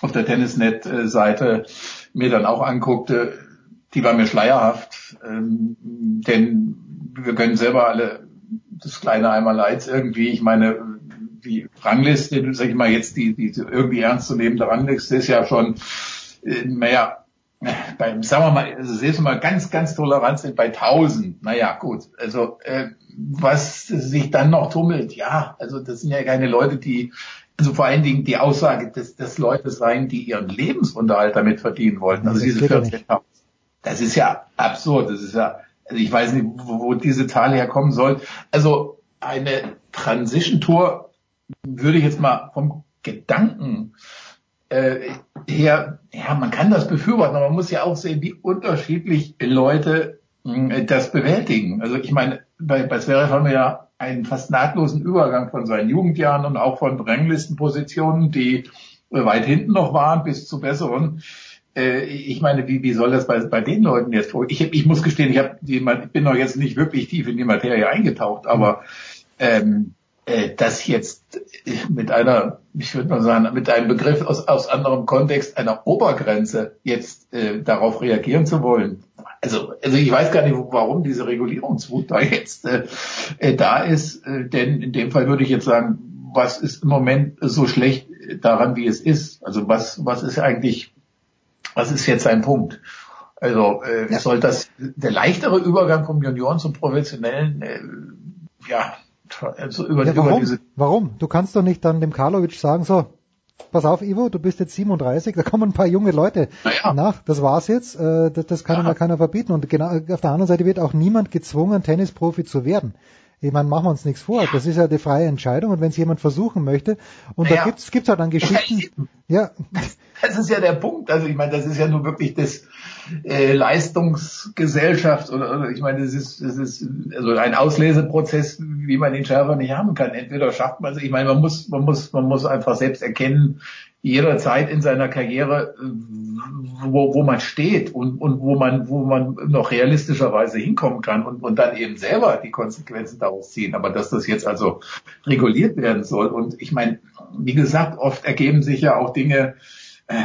auf der Tennisnet-Seite mir dann auch anguckte, die war mir schleierhaft, ähm, denn wir können selber alle das kleine Einmaleins irgendwie, ich meine, die Rangliste, sag ich mal jetzt, die, die irgendwie ernst zu nehmende Rangliste ist ja schon, äh, naja, beim, sagen wir mal, also selbst mal ganz, ganz tolerant sind bei 1000. Naja, gut. Also, äh, was sich dann noch tummelt, ja, also das sind ja keine Leute, die, also vor allen Dingen die Aussage, dass das Leute seien, die ihren Lebensunterhalt damit verdienen wollten. Also Das diese geht ja 14.000. Das ist ja absurd. Das ist ja, also ich weiß nicht, wo, wo diese Zahl herkommen soll. Also eine Transition Tour würde ich jetzt mal vom Gedanken äh, her, ja, man kann das befürworten, aber man muss ja auch sehen, wie unterschiedlich Leute mh, das bewältigen. Also ich meine, bei, bei Zverev haben wir ja einen fast nahtlosen Übergang von seinen Jugendjahren und auch von Ranglistenpositionen, die weit hinten noch waren, bis zu besseren. Äh, ich meine, wie, wie soll das bei, bei den Leuten jetzt vor? Ich, ich muss gestehen, ich, hab die, ich bin noch jetzt nicht wirklich tief in die Materie eingetaucht, aber ähm, äh, das jetzt äh, mit einer, ich würde mal sagen, mit einem Begriff aus, aus anderem Kontext, einer Obergrenze jetzt äh, darauf reagieren zu wollen. Also, also ich weiß gar nicht, warum diese Regulierungswut da jetzt äh, äh, da ist, äh, denn in dem Fall würde ich jetzt sagen, was ist im Moment so schlecht daran, wie es ist? Also was, was ist eigentlich, was ist jetzt ein Punkt? Also äh, soll das der leichtere Übergang vom Junioren zum Professionellen, äh, ja, also über, Ja, über warum? diese Warum? Du kannst doch nicht dann dem Karlovic sagen, so, pass auf, Ivo, du bist jetzt 37, da kommen ein paar junge Leute nach, das war's jetzt, äh, das, das kann ja. keiner verbieten. Und genau auf der anderen Seite wird auch niemand gezwungen, Tennisprofi zu werden. Ich meine, machen wir uns nichts vor. Das ist ja die freie Entscheidung und wenn es jemand versuchen möchte, und Ja. da gibt's gibt's halt dann Geschichten. Ja, Das ist ja der Punkt. Also ich meine, das ist ja nur wirklich das äh, Leistungsgesellschaft oder, oder ich meine, das ist, das ist also ein Ausleseprozess, wie man den schärfer nicht haben kann. Entweder schafft man es, ich meine, man muss, man muss, man muss einfach selbst erkennen, jederzeit in seiner Karriere, äh, wo, wo man steht und, und wo man, wo man noch realistischerweise hinkommen kann und, und dann eben selber die Konsequenzen daraus ziehen. Aber dass das jetzt also reguliert werden soll und ich meine, wie gesagt, oft ergeben sich ja auch Dinge,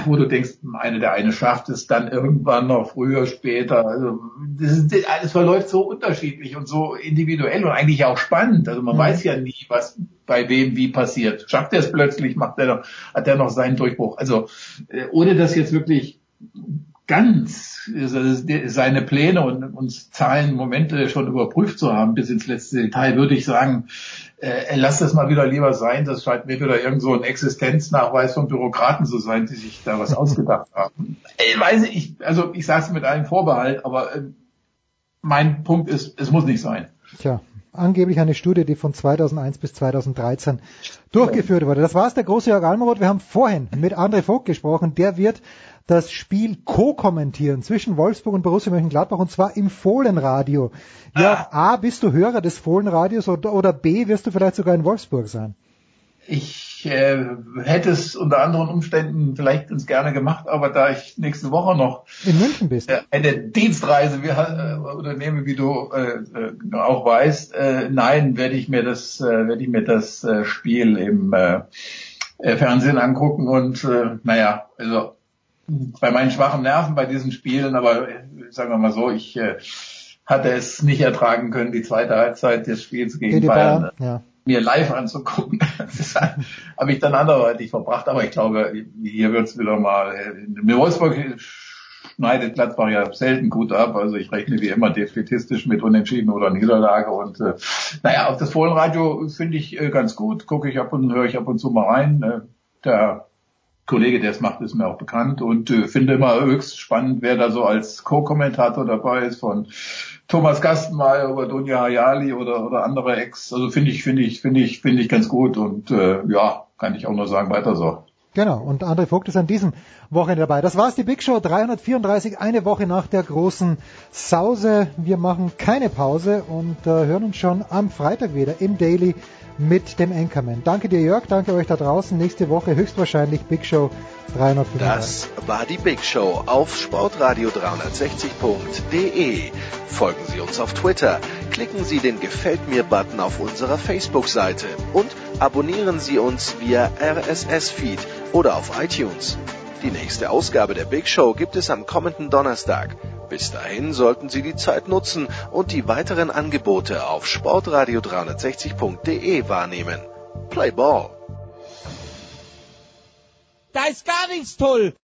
wo du denkst, eine der eine schafft es dann irgendwann noch früher, später. Also das ist, alles verläuft so unterschiedlich und so individuell und eigentlich auch spannend. Also man Mhm. weiß ja nie, was bei wem wie passiert. Schafft er es plötzlich, macht er noch, hat er noch seinen Durchbruch. Also äh, ohne das jetzt wirklich ganz äh, seine Pläne und, und Zahlen, Momente schon überprüft zu haben bis ins letzte Detail, würde ich sagen, äh, lass das mal wieder lieber sein. Das scheint mir wieder irgend so ein Existenznachweis von Bürokraten zu sein, die sich da was ausgedacht haben. Ich weiß nicht, ich, also ich sage es mit einem Vorbehalt, aber äh, mein Punkt ist, es muss nicht sein. Tja, angeblich eine Studie, die von 2001 bis 2013 durchgeführt wurde. Das war's, der große Jörg Almeroth. Wir haben vorhin mit André Vogt gesprochen. Der wird das Spiel co-kommentieren zwischen Wolfsburg und Borussia Mönchengladbach und zwar im Fohlenradio. Jörg, A, bist du Hörer des Fohlenradios oder, oder B, wirst du vielleicht sogar in Wolfsburg sein? Ich äh, hätte es unter anderen Umständen vielleicht ganz gerne gemacht, aber da ich nächste Woche noch In München bist. äh, eine Dienstreise wie, äh, unternehme, wie du äh, äh, auch weißt, äh, nein, werde ich mir das, äh, werde ich mir das äh, Spiel im äh, äh, Fernsehen angucken und äh, naja, also bei meinen schwachen Nerven bei diesen Spielen, aber äh, sagen wir mal so, ich äh, hatte es nicht ertragen können, die zweite Halbzeit des Spiels gegen Bayern, Bayern, ja. mir live anzugucken. Das habe ich dann anderweitig verbracht, aber ich glaube, hier wird's wieder mal. In Wolfsburg schneidet Gladbach ja selten gut ab, also ich rechne wie immer defetistisch mit Unentschieden oder Niederlage und äh, naja, auf das Fohlenradio finde ich äh, ganz gut, gucke ich ab und höre ich ab und zu mal rein. Äh, der Kollege, der es macht, ist mir auch bekannt und äh, finde immer höchst spannend, wer da so als Co-Kommentator dabei ist von Thomas Gastenmeier über Dunja Hayali oder oder andere Ex. Also finde ich finde ich finde ich finde ich ganz gut und äh, ja, kann ich auch nur sagen, weiter so. Genau, und André Vogt ist an diesem Wochenende dabei. Das war's, die Big Show 334, eine Woche nach der großen Sause. Wir machen keine Pause und äh, hören uns schon am Freitag wieder im Daily mit dem Anchorman. Danke dir, Jörg, danke euch da draußen. Nächste Woche höchstwahrscheinlich Big Show 335. Das war die Big Show auf sportradio360.de. Folgen Sie uns auf Twitter, klicken Sie den Gefällt mir-Button auf unserer Facebook-Seite und abonnieren Sie uns via RSS-Feed oder auf iTunes. Die nächste Ausgabe der Big Show gibt es am kommenden Donnerstag. Bis dahin sollten Sie die Zeit nutzen und die weiteren Angebote auf sportradio360.de wahrnehmen. Play Ball! Da ist gar nichts toll.